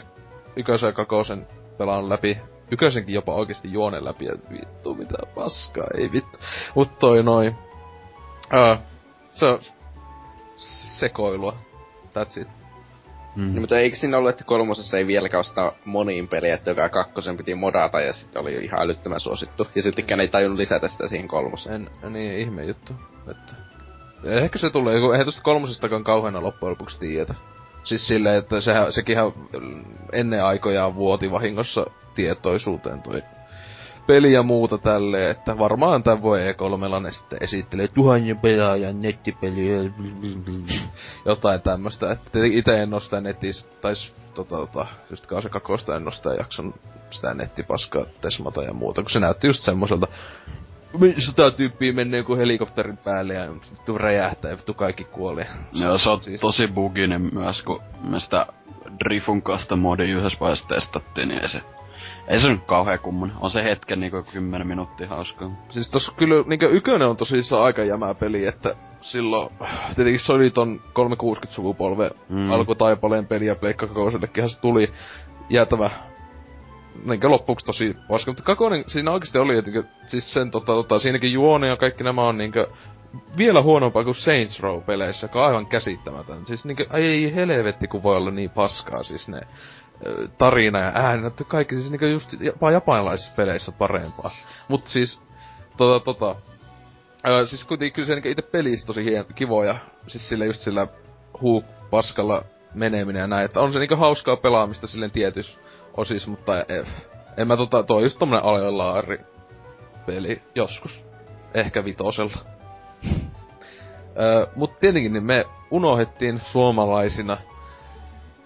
ykösen ja kakosen pelannut läpi. Ykösenkin jopa oikeasti juonen läpi, ja vittu mitä paskaa, ei vittu. Mut toi noin. Uh, se on sekoilua. That's it. Mm. niin, mutta eikö siinä ollut, että kolmosessa ei vieläkään ostaa moniin peliä, että joka kakkosen piti modata ja sitten oli ihan älyttömän suosittu. Ja sittenkään ei tajunnut lisätä sitä siihen kolmoseen. En, niin ihme juttu. Että... Ehkä se tulee, kun eihän tosta kolmosestakaan kauheena loppujen lopuksi tiedetä. Siis silleen, että sehän, sekinhän ennen aikojaan vuoti vahingossa tietoisuuteen toi peli ja muuta tälleen, että varmaan tän voi E3 ne sitten esittelee tuhannen pelaajan nettipeliä, jotain tämmöstä, että ite en oo sitä netissä, tais tota, tota, just kausi kakosta en oo sitä jakson sitä nettipaskaa tesmata ja muuta, kun se näytti just semmoiselta, sata tyyppiä menee joku helikopterin päälle ja vittu räjähtää ja vittu kaikki kuolee. Joo, se on siis- tosi buginen myös, kun mä sitä Drifun kasta modi yhdessä vaiheessa testattiin, niin ei se ei se nyt kauhean kummonen. On se hetken niinku 10 minuuttia hauskaa. Siis tossa kyllä niinku ykönen on tosissaan aika jämää peli, että silloin tietenkin se oli ton 360 sukupolve mm. alkutaipaleen peli ja Pleikka se tuli jäätävä niinkö loppuksi tosi paska, mutta Kakonen siinä oikeesti oli, että siis sen tota, tota, siinäkin juone ja kaikki nämä on niinkö vielä huonompaa kuin Saints Row-peleissä, joka on aivan käsittämätön. Siis niinkö, ei helvetti kun voi olla niin paskaa, siis ne tarina ja ääni, kaikki siis niinkö just jopa japanilaisissa peleissä parempaa. Mut siis, tota, tota, ää, siis kuitenkin kyllä se niinku itse pelissä tosi hien, kivoja, siis sillä just sillä huuk paskalla meneminen ja näin, että on se niinku hauskaa pelaamista silleen tietys osis, mutta e, en mä tota, toi just tommonen alelaari peli joskus. Ehkä vitosella. öö, mut tietenkin niin me unohdettiin suomalaisina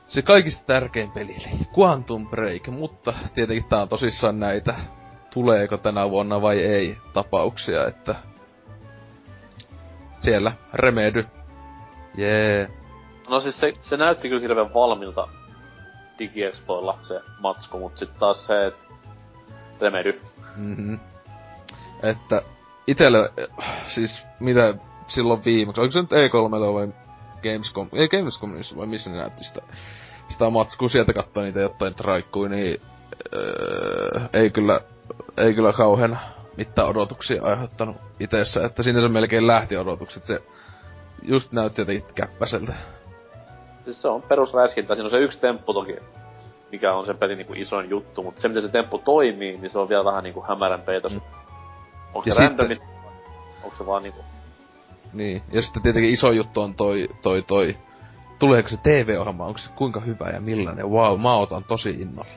se kaikista tärkein peli, eli Quantum Break, mutta tietenkin tää on tosissaan näitä tuleeko tänä vuonna vai ei tapauksia, että siellä Remedy. Jee. Yeah. No siis se, se näytti kyllä hirveän valmilta DigiExpoilla se matsku, mut sit taas se, et Remedy. Mm-hmm. Että itelle, siis mitä silloin viimeksi, oliko se nyt E3 vai Gamescom, ei Gamescom vai missä ne näytti sitä, sitä matskua sieltä katsoa niitä jotain traikkui, niin öö, ei kyllä, ei kyllä kauhean mitään odotuksia aiheuttanut itessä, että sinne se melkein lähti odotukset, se just näytti jotenkin käppäseltä. Siis se on perusräiskintä, siinä on se yksi temppu toki, mikä on sen pelin niinku isoin juttu, mutta se miten se temppu toimii, niin se on vielä vähän niinku hämärän peitos. Mm. Onko se randomi, onko se vaan niinku... Niin, ja sitten tietenkin iso juttu on toi, toi, toi, tuleeko se TV-ohjelma, onko se kuinka hyvä ja millainen, wow, mä otan tosi innolla.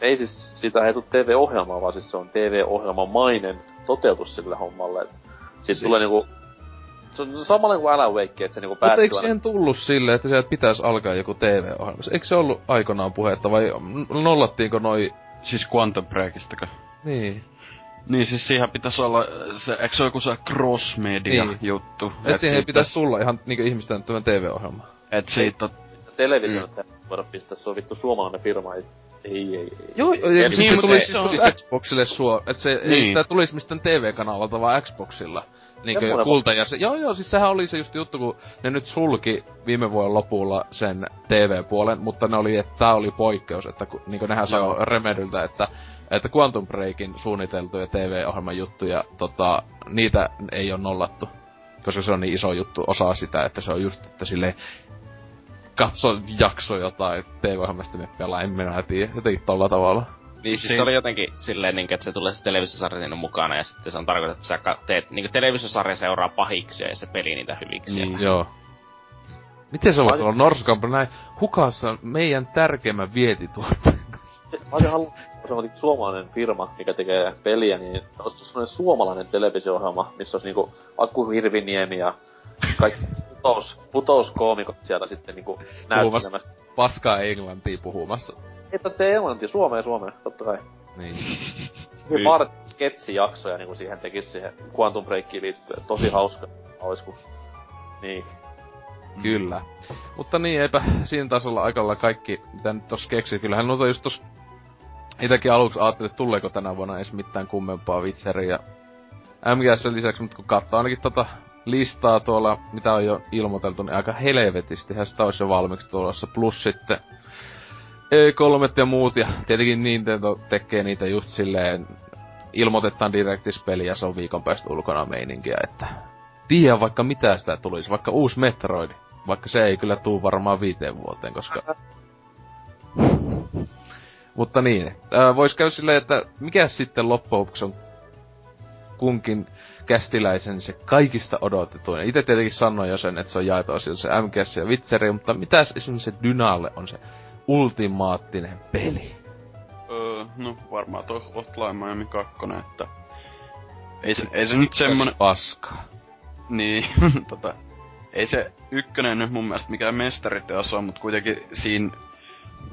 Ei siis, siitä ei tule TV-ohjelmaa, vaan siis se on TV-ohjelmamainen toteutus sille hommalle. Siitä si- tulee niinku se on samalla kuin Alan Wake, että se niinku päättyy... Mutta eikö siihen tullut silleen, että sieltä pitäisi alkaa joku TV-ohjelma? Eikö se ollut aikanaan puhetta vai nollattiinko noi... Siis Quantum Breakistäkö? Niin. Niin siis siihen pitäisi olla, se, eikö se ole joku se cross-media niin. juttu? Et, et siihen siitä... pitäisi tulla ihan niinku ihmisten tämän TV-ohjelma. Et siitä... Televisio, mm. voida pistää, se on vittu suomalainen firma, ei, ei, ei. Joo, joo, ja siis se tulisi siis, siis Xboxille suo, että se niin. ei sitä tulisi mistään TV-kanavalta, vaan Xboxilla niinkö kultajärse. Joo joo, siis sehän oli se just juttu, kun ne nyt sulki viime vuoden lopulla sen TV-puolen, mutta ne oli, että tää oli poikkeus, että niinkö nehän sanoi Remedyltä, että että Quantum Breakin suunniteltuja TV-ohjelman juttuja, tota, niitä ei ole nollattu. Koska se on niin iso juttu, osaa sitä, että se on just, että sille katso jakso jotain TV-ohjelmasta me pelaa, en minä tiedä, jotenkin tolla tavalla. Niin siis se oli jotenkin silleen, niin, että se tulee se televisiosarja sinne mukana ja sitten se on tarkoitettu, että sä teet, niin televisiosarja seuraa pahiksi ja se peli niitä hyviksi. Niin, joo. Miten se on tuolla Norsukampo näin hukassa meidän tärkeimmän vietituotteen Mä olisin halunnut semmoinen suomalainen firma, mikä tekee peliä, niin olisi semmoinen suomalainen televisio-ohjelma, missä olisi niinku Aku Hirviniemi ja kaikki putous, putouskoomikot sieltä sitten niinku näyttämässä. Paskaa englantia puhumassa että tee englanti, Suomeen, Suomeen, totta kai. Niin. Niin vaan sketsijaksoja niinku siihen tekis siihen Quantum Breakiin liittyen. Tosi hauska ois kun... Niin. Kyllä. Mutta niin, eipä siinä tasolla aikalla kaikki, mitä nyt tossa keksi. Kyllähän noita just tossa Itäkin aluksi ajattelin, että tuleeko tänä vuonna edes mitään kummempaa vitseriä. MGS lisäksi, mutta kun katsoo ainakin tota listaa tuolla, mitä on jo ilmoiteltu, niin aika helvetisti. Sitä olisi jo valmiiksi tulossa. Plus sitten E3 ja muut, ja tietenkin Nintendo tekee niitä just silleen, ilmoitetaan Directis-peli ja se on viikon päästä ulkona meininkiä, että tiedä vaikka mitä sitä tulisi, vaikka uusi Metroid, vaikka se ei kyllä tuu varmaan viiteen vuoteen, koska... Mutta niin, äh, vois käydä silleen, että mikä sitten loppujen on kunkin kästiläisen se kaikista odotetuin. Itse tietenkin sanoin jo sen, että se on jaetu se MGS ja Witcheri, mutta mitäs esimerkiksi se Dynalle on se ultimaattinen peli? Öö, no varmaan toi Hotline Miami 2, että... Ei se, ei se nyt semmonen... Paska. Niin, tota... Ei se ykkönen nyt mun mielestä mikään mestariteos on, mutta kuitenkin siinä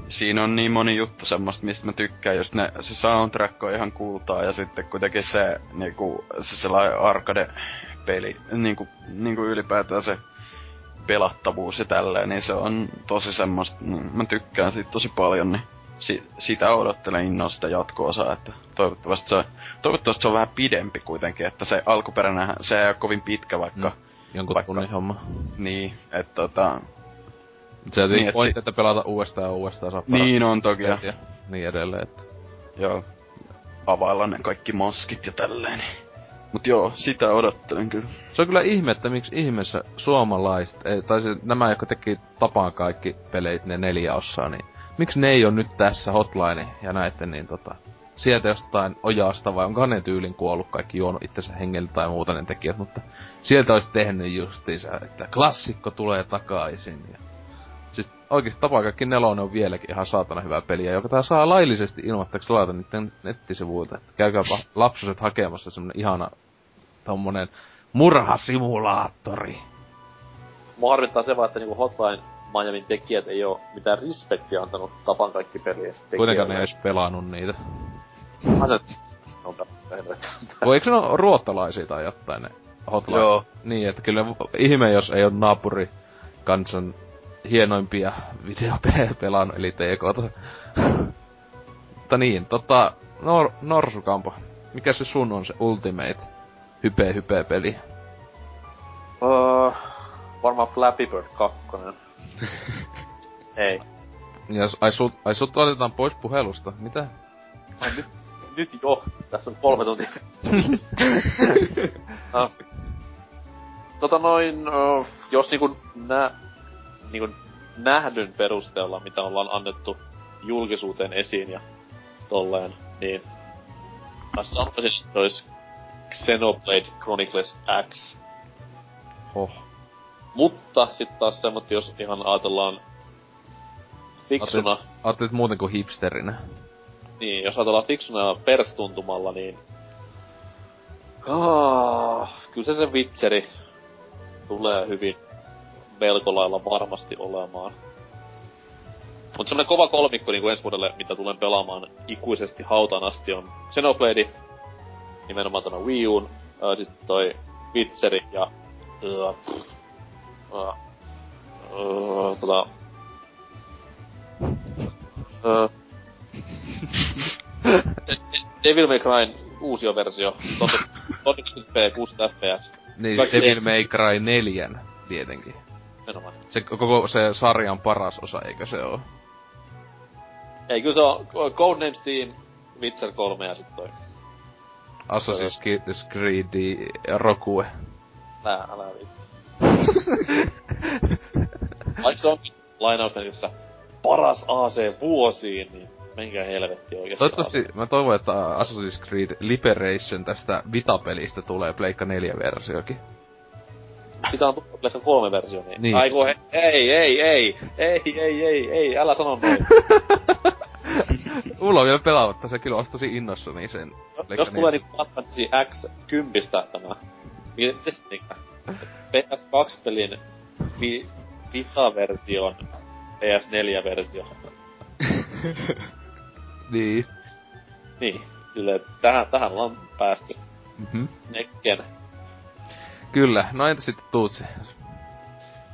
siinä on niin moni juttu semmoista, mistä mä tykkään. Just ne, se soundtrack on ihan kultaa ja sitten kuitenkin se, niinku, se sellainen arcade-peli, niinku, niinku ylipäätään se pelattavuus ja tälleen, niin se on tosi semmoista, niin mä tykkään siitä tosi paljon, niin si- sitä odottelen innolla sitä jatko-osaa, että toivottavasti se, on, toivottavasti se on vähän pidempi kuitenkin, että se alkuperäinen, se ei ole kovin pitkä vaikka. Mm. Jonkun vaikka, tunnin homma. Niin, että tota... Se niin, pointti, si- että pelata uudestaan ja uudestaan saa Niin on toki. Ja niin edelleen, että... Joo. Availla ne kaikki maskit ja tälleen. Mut joo, sitä odottelen kyllä. Se on kyllä ihme, että miksi ihmeessä suomalaiset, tai se, nämä, jotka teki tapaan kaikki peleit, ne neljä osaa, niin miksi ne ei ole nyt tässä hotline ja näette niin tota, sieltä jostain ojasta vai onko ne tyylin kuollut kaikki juonut itsensä hengellä tai muuta ne tekijät, mutta sieltä olisi tehnyt justiinsa, että klassikko tulee takaisin. Ja... Siis oikeesti tapaa kaikki nelonen on vieläkin ihan saatana hyvää peliä, joka tää saa laillisesti ilmoittaksi ladata niiden nettisivuilta. Että käykääpä lapsuset hakemassa semmonen ihana tommonen murhasimulaattori. Mua harvittaa se vaan, että niinku Hotline Miamin tekijät ei oo mitään respektiä antanut tapan kaikki peliä. Kuitenkaan ne ei edes pelannut niitä. Aset... Voi eikö ne ole ruottalaisia tai jotain ne Hotline? Joo. Niin, että kyllä ihme, jos ei ole naapuri kansan hienoimpia videopelejä pelannut, eli TK. Mutta niin, tota, Nor- Norsukampo, mikä se sun on se Ultimate hype hype peli? Uh, varmaan Flappy Bird 2. Ei. Ja ai sut, ai sut otetaan pois puhelusta, mitä? Ai, nyt, nyt jo, tässä on kolme tuntia. no. Tota noin, uh, jos niinku nä, niinku nähdyn perusteella, mitä ollaan annettu julkisuuteen esiin ja tolleen, niin mä sanoisin, että se olisi Xenoblade Chronicles X. Oh. Mutta sitten taas semmoinen, jos ihan ajatellaan fiksuna... Ajattelit, muuten kuin hipsterinä. Niin, jos ajatellaan fiksuna ja perstuntumalla, niin... Ah, kyllä se se vitseri tulee hyvin melko lailla varmasti olemaan. Mutta semmonen kova kolmikko niin kuin ensi vuodelle, mitä tulen pelaamaan ikuisesti hautaan asti, on Xenoblade, nimenomaan tämä Wii Uun, sitten toi Witcheri ja... Uh, uh, uh, tota... Uh, Devil May Cry uusi versio. Tonic p 6 FPS. Niin, Kaikki Devil May Cry 4 tietenkin. Menomaan. Se koko se sarjan paras osa, eikö se oo? Ei, kyllä se on Codenames Team, Witcher 3 ja sit toi. Assassin's Creed Rokue. Älä, älä vittu. Vaikka se onkin lainausmerkissä paras AC vuosiin, niin menkää helvetti oikeesti. Toivottavasti, mä toivon, että Assassin's Creed Liberation tästä Vita-pelistä tulee Pleikka 4-versiokin. Sitä on tullut Pleikka 3-versio, niin... niin. Aiku, he, ei, ei, ei, ei, ei, ei, ei, älä sano noin. Mulla on vielä pelaamatta, se kyllä ostasi innossani sen. Jos tulee niinku Final Fantasy X10 tämä, niin PS2-pelin vi- Vita-version PS4-versio. niin. Niin, silleen, tähän, tähän ollaan päästy. Mm-hmm. Next gen. Kyllä, no entä sitten Tuutsi?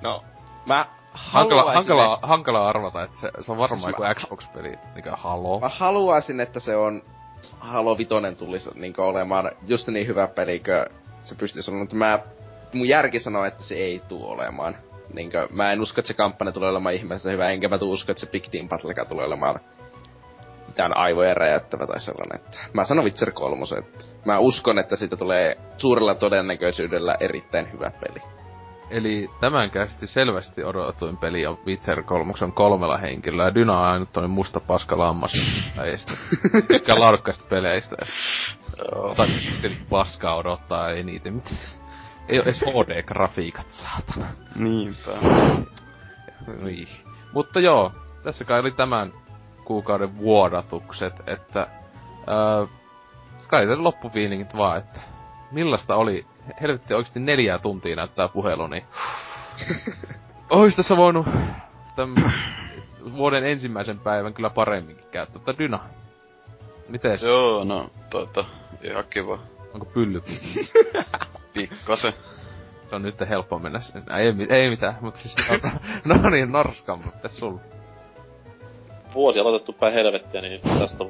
No, mä hankala, hankala, hankala arvata, että se, se on varmaan joku Xbox-peli, mikä Halo. Mä haluaisin, että se on Halo Vitoinen tulisi niin olemaan just niin hyvä peli, kun se pystyisi olemaan, mutta mä, mun järki sanoo, että se ei tule olemaan. Niin kuin, mä en usko, että se kampanja tulee olemaan ihmeessä hyvä, enkä mä usko, että se Big Team Battlekaan tulee olemaan mitään aivojen räjäyttävä tai sellainen. Että mä sanon Witcher 3, että mä uskon, että siitä tulee suurella todennäköisyydellä erittäin hyvä peli. Eli tämän kästi selvästi odotuin peli on Witcher 3 on kolmella henkilöllä. Dyna on ainut toinen musta paska lammas peleistä. Tykkää laadukkaista peleistä. Ota sen paskaa odottaa, mitään. Ei oo edes HD-grafiikat, saatana. Niinpä. Niin. Mutta joo, tässä kai oli tämän kuukauden vuodatukset, että... Öö, kai loppufiilingit vaan, että millaista oli helvetti oikeesti neljää tuntia näyttää puhelu, niin... Ois tässä voinut tämän vuoden ensimmäisen päivän kyllä paremminkin käyttää. Mutta Dyna, mites? Joo, no, tota, ihan kiva. Onko pylly? Pikkasen. Se on nyt helppo mennä sen. Ei, ei mitään, mutta siis no, no niin, Norskam, mitäs sulla? Vuosi aloitettu päin helvettiä, niin tästä,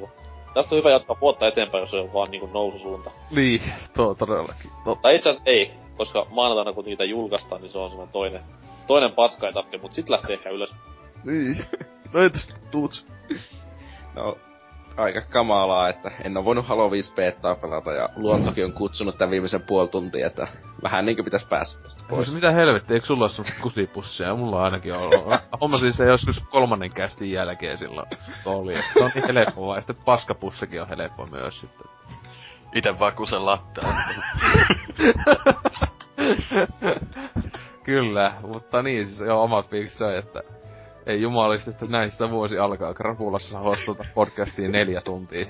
tästä on hyvä jatkaa vuotta eteenpäin, jos on vaan niinku noususuunta. Niin, to, todellakin. Totta. Tai itse asiassa ei, koska maanantaina kun niitä julkaistaan, niin se on semmoinen toinen, toinen paskaetappi, mut sit lähtee ehkä ylös. Niin. No entäs tuuts? No, aika kamalaa, että en oo voinut Halo 5 betaa pelata ja luontokin on kutsunut tämän viimeisen puoli tuntia, että vähän niinkö pitäis päästä tästä pois. mitä helvettiä, eikö sulla oo kusipussia? Mulla on ainakin ollut. Hommasin se joskus kolmannen kästin jälkeen silloin oli. Se on niin helppo vaan, ja sitten paskapussakin on helppo myös sitten. Ite vaan kusen lattaa. Kyllä, mutta niin, siis joo, omat se, että ei jumalista, että näin sitä vuosi alkaa Krapulassa hostata podcastiin neljä tuntia.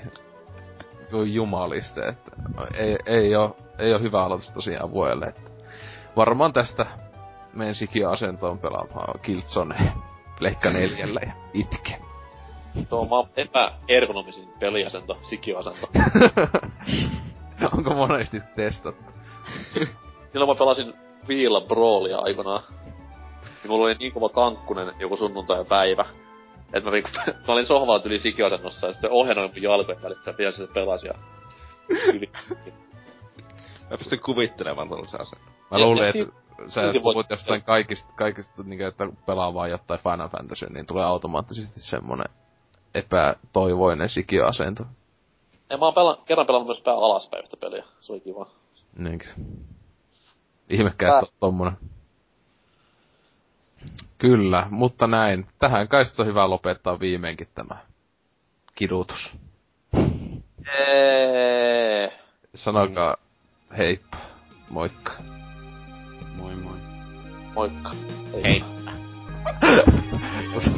Voi jumaliste, että ei, ei, oo, ei oo hyvä aloitus tosiaan vuodelle, että varmaan tästä menen sikiöasentoon pelaamaan Killzone Pleikka neljällä ja itke. Tuo on epäergonomisin peliasento, sikiöasento. Onko monesti testattu? Silloin mä pelasin Viilla Brawlia aikanaan. Ja mulla oli niin kova kankkunen joku sunnuntai-päivä. Et mä, niinku, mä olin sohvalla yli sikiasennossa ja sitten ohjanoin mun jalkojen välissä ja vielä sitä pelasin ja... mä pystyn kuvittelemaan tuollaisen asennon. Mä luulin, että sä puhut jostain kaikista, kaikista niinku, että pelaa vaan jotain Final Fantasy, niin tulee automaattisesti semmonen epätoivoinen sikiöasento. Ja mä oon pela- kerran pelannut myös pää alaspäin yhtä peliä. Se oli kiva. Niinkö. Ihmekään to- tommonen. Kyllä, mutta näin. Tähän kai on hyvä lopettaa viimeinkin tämä kidutus. Eee. Sanokaa heippa. Moikka. Moi moi. Moikka. Heippa.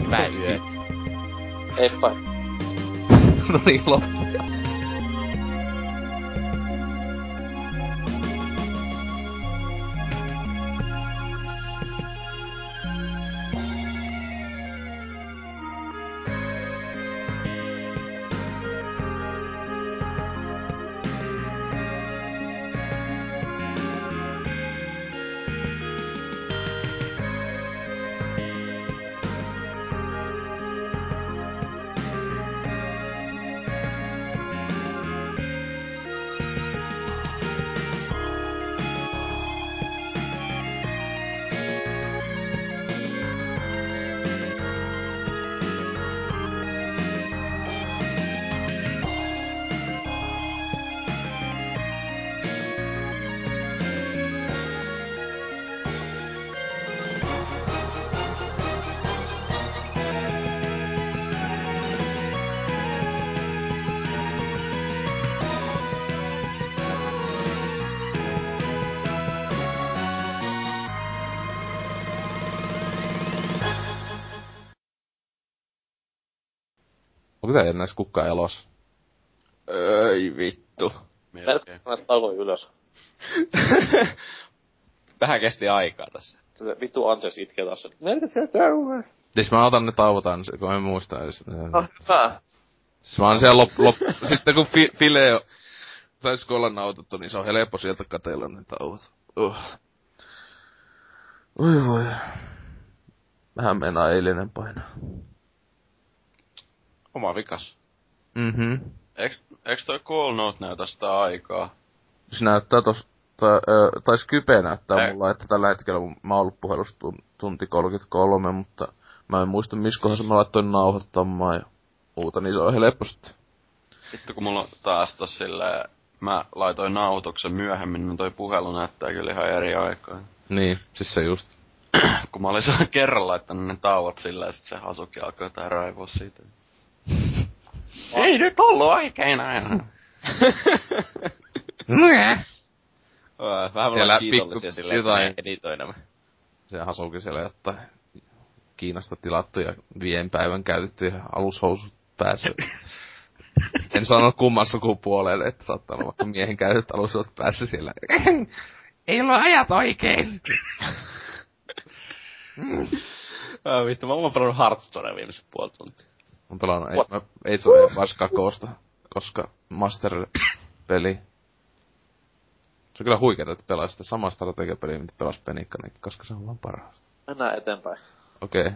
Hyvää yötä. Heippa. no niin, loppu. Tää enää kukaan elos? Ei vittu. Melkein. tauko ylös. Vähän kesti aikaa tässä. Vittu Anses itkee taas. Siis mä otan ne tauotan, kun en muista edes. Ah, hyvä. Siis mä oon siellä lop, lop, sitten kun fi, Fileo taisi olla nautettu, niin se on helppo sieltä katella ne tauot. Uh. Oi voi. Vähän meinaa eilinen painaa. Oma vikas. Mhm. Eiks, eiks toi Call Note näytä sitä aikaa? Se näyttää tos, tai, ö, tai Skype näyttää Ei. mulla, että tällä hetkellä mun- mä oon ollut puhelussa tun- tunti 33, mutta mä en muista missä kohdassa mä laittoin nauhoittamaan ja muuta, niin se on helposti. Vittu kun mulla on taas tos silleen, mä laitoin nauhoituksen myöhemmin, niin toi puhelu näyttää kyllä ihan eri aikaa. Niin, siis se just. kun mä olin kerran laittanut ne tauot silleen, sit se Hasuki alkoi jotain raivoa siitä. Ei nyt ollut oikein aina. Vähän Siellä Siellä kiitollisia silleen, jotain- että ne editoinemme. Se hasuukin siellä jotain Kiinasta tilattuja vien päivän käytettyjä alushousut päässä. en sano kumman sukupuolelle, että saattaa olla vaikka miehen käytetyt alushousut päässä siellä. Ei ole ajat oikein. Vittu, mä oon pelannut Hearthstonea viimeisen puoli tuntia. Mä pelannut, ei, mä, ei ole vasta kakoosta, koska Master-peli. Se on kyllä huikeeta, että pelaa sitä samaa strategiapeliä, mitä pelasi Penikkanenkin, koska se on vaan parasta. Mennään eteenpäin. Okei. Okay.